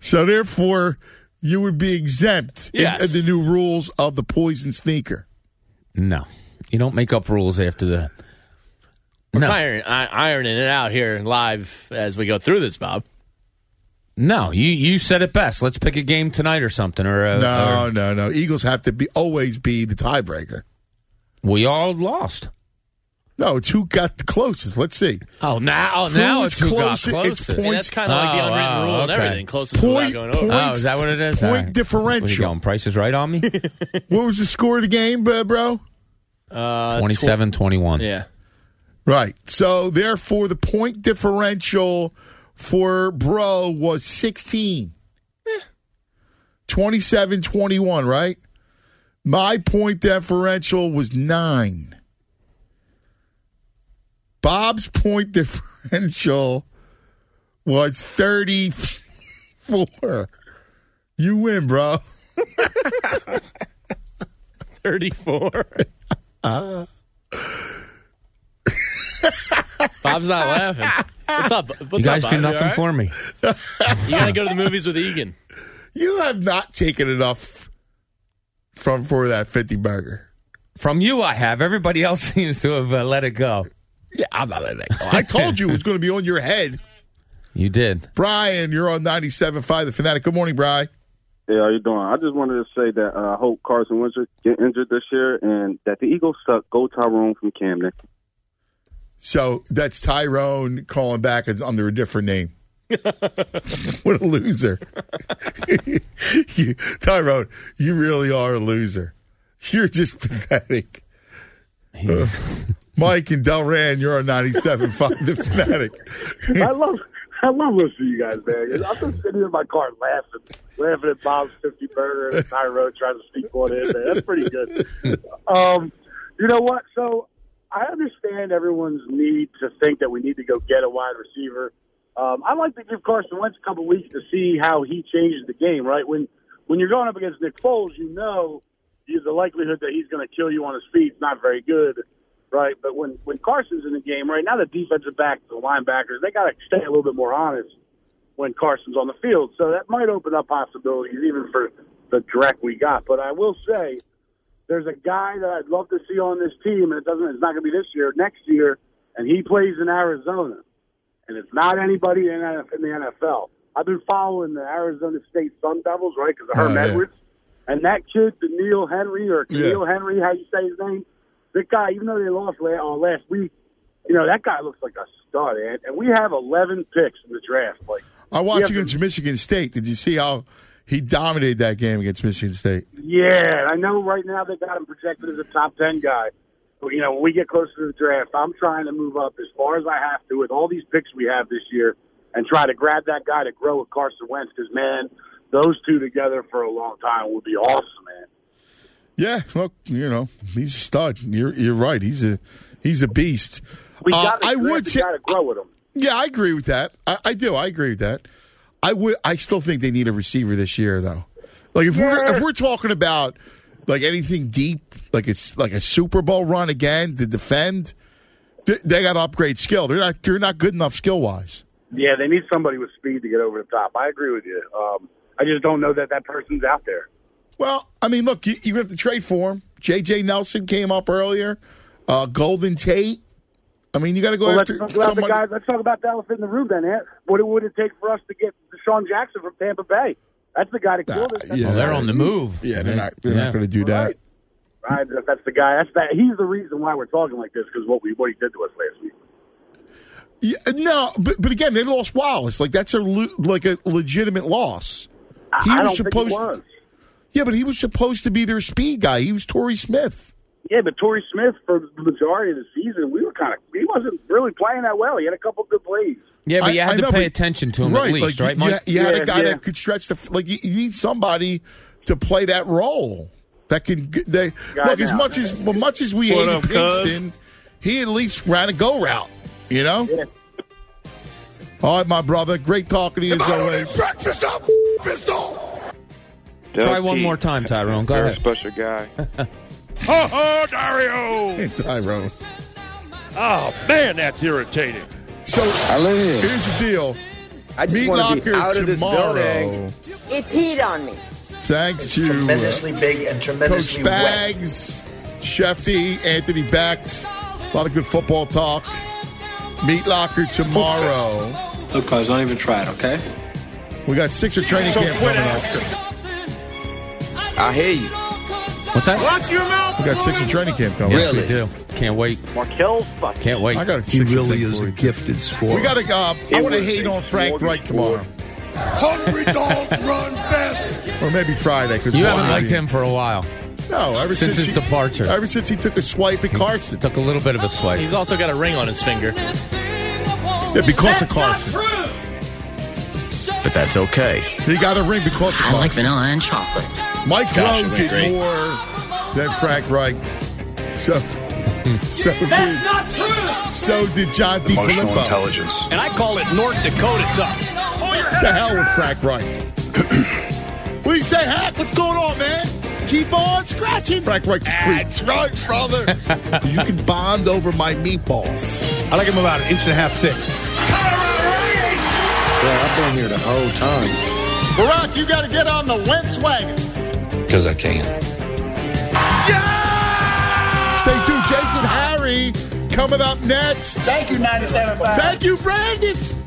so therefore, you would be exempt in- in, the new rules of the poison sneaker. No, you don't make up rules after the. We're No. iron, I, ironing it out here live as we go through this, Bob. No, you you said it best. Let's pick a game tonight or something. Or, uh, No, or- no, no. Eagles have to be always be the tiebreaker. we all lost. No, it's who got the closest. Let's see. Oh, now, oh, now Who's it's who got closest? It's points- Yeah, that's kind of like the Oh, unwritten wow, rule and okay. everything. Closest Point- without going over. point- Oh, is that what it is? Point All right. What are differential. you going? Price is right on me. What was the score of the game, uh, bro? Uh, 27 21. Yeah. Right. So therefore, the point differential for Bro was 16. 27 21, right? My point differential was 9. Bob's point differential was 34. You win, bro. 34. Bob's not laughing. What's up? What's You guys up, do Bob? Nothing all right? for me. You got to go to the movies with Egan. You have not taken enough from for that 50 burger. From you, I have. Everybody else seems to have uh, let it go. Yeah, I'm not letting it go. I told you it was going to be on your head. You did. Brian, you're on 97.5 The Fanatic. Good morning, Brian. Hey, how you doing? I just wanted to say that uh, I hope Carson Wentz get injured this year, and that the Eagles suck. Go Tyrone from Camden. So that's Tyrone calling back under a different name. what a loser. you, Tyrone, you really are a loser. You're just pathetic. Uh, Mike and Delran, you're on 97.5 The Fanatic. I love I love listening to you guys, man. I'm just sitting in my car laughing, laughing at Bob's 50 burger and Tyrone trying to sneak one in, man. That's pretty good. Um, you know what? So I understand everyone's need to think that we need to go get a wide receiver. Um, I like to give Carson Wentz a couple weeks to see how he changes the game. Right when when you're going up against Nick Foles, you know the likelihood that he's going to kill you on his feet is not very good right? But when when Carson's in the game right now, the defensive backs, the linebackers, they got to stay a little bit more honest when Carson's on the field. So that might open up possibilities even for the direct we got. But I will say, there's a guy that I'd love to see on this team, and it doesn't. It's not going to be this year, next year, and he plays in Arizona, and it's not anybody in in the NFL. I've been following the Arizona State Sun Devils, right? Because of Herm Oh, yeah. Edwards. And that kid, Neil Henry, or Yeah. Henry, how you say his name, that guy, even though they lost la- uh, last week, you know, that guy looks like a stud, and, and we have 11 picks in the draft. Like, I watched against Michigan State. Did you see how he dominated that game against Michigan State? Yeah, I know right now they got him projected as a top 10 guy. But, you know, when we get closer to the draft, I'm trying to move up as far as I have to with all these picks we have this year and try to grab that guy to grow with Carson Wentz because, man, those two together for a long time would be awesome, man. Yeah, look, you know, he's a stud. You're you're right. He's a he's a beast. We Uh, got to I would say, got to grow with him. yeah, I agree with that. I, I do. I agree with that. I would. I still think they need a receiver this year, though. Like if we're if we're talking about like anything deep, like it's like a Super Bowl run again to defend, they, they got to upgrade skill. They're not they're not good enough skill wise. Yeah, they need somebody with speed to get over the top. I agree with you. Um, I just don't know that that person's out there. Well, I mean, look, you, you have to trade for him. J.J. Nelson came up earlier. Uh, Golden Tate. I mean, you got to go Well, let's after talk about the guys. Let's talk about the elephant in the room, then. Ant. What would it take for us to get DeSean Jackson from Tampa Bay? That's the guy to kill this. That's yeah, they're on the move. Yeah, they're not. They're Yeah. not going to do that. Right, that's the guy. That's that. He's the reason why we're talking like this because what we what he did to us last week. Yeah, no, but but again, they lost Wallace. Like that's a like a legitimate loss. He I was don't think he supposed. was. Yeah, but he was supposed to be their speed guy. He was Torrey Smith. Yeah, but Torrey Smith for the majority of the season, we were kind of he wasn't really playing that well. He had a couple good plays. Yeah, but you had I to know, pay attention to him right, at least, like, right, you, Mike? you had Yeah, a guy yeah. that could stretch the like. You, you need somebody to play that role that can. They Guy look as now. much as well, much as we What hated up, cuz? Pinkston, he at least ran a go route. You know. Yeah. All right, my brother. Great talking to you as always. Breakfast up, pistol. Try one more time, Tyrone. Go Very ahead. special guy. Ho ho, Dario! Tyrone. Oh man, that's irritating. So here's the deal. I just Meat wanna be Locker out of this tomorrow. building. It peed on me. Thanks to tremendously uh, big and tremendously Coach wet. Spags, Shefty, Anthony Becht. A lot of good football talk. Meat Locker tomorrow. Look, guys, don't even try it, okay? We got Sixer training So camp quit coming asking. up. I hear you. What's that? Watch your mouth. We got Sixer training camp coming Yes, up. we do. Can't wait. Markelle fuck. Can't wait. I got a He really is a gifted scorer. We got to. Uh, I want to hate on Frank Reich tomorrow, Hungry dogs run best. or maybe Friday. Cause You haven't Wow. liked him for a while. No, ever Since since, his he, departure. Ever since he took a swipe at Carson. Took a little bit of a swipe. He's also got a ring on his finger. Yeah, because of Carson. But that's okay. He got a ring because of I like vanilla and chocolate. Mike Gosh, it Lowe went did great. more than Frank Reich. So, so did, so did John Emotional DeFilippo. intelligence. And I call it North Dakota tough. What The hell with Frank Reich. what do you say, Hack? What's going on, man? Keep on scratching. Frank Reich's a creep. That's right, brother. you can bond over my meatballs. I like him about an inch and a half thick. Yeah, I've been here the whole time. Barack, you got to get on the Wentz wagon. Because I can. Yeah! Stay tuned. Jason Harry coming up next. Thank you, 97.5. Thank you, Brandon.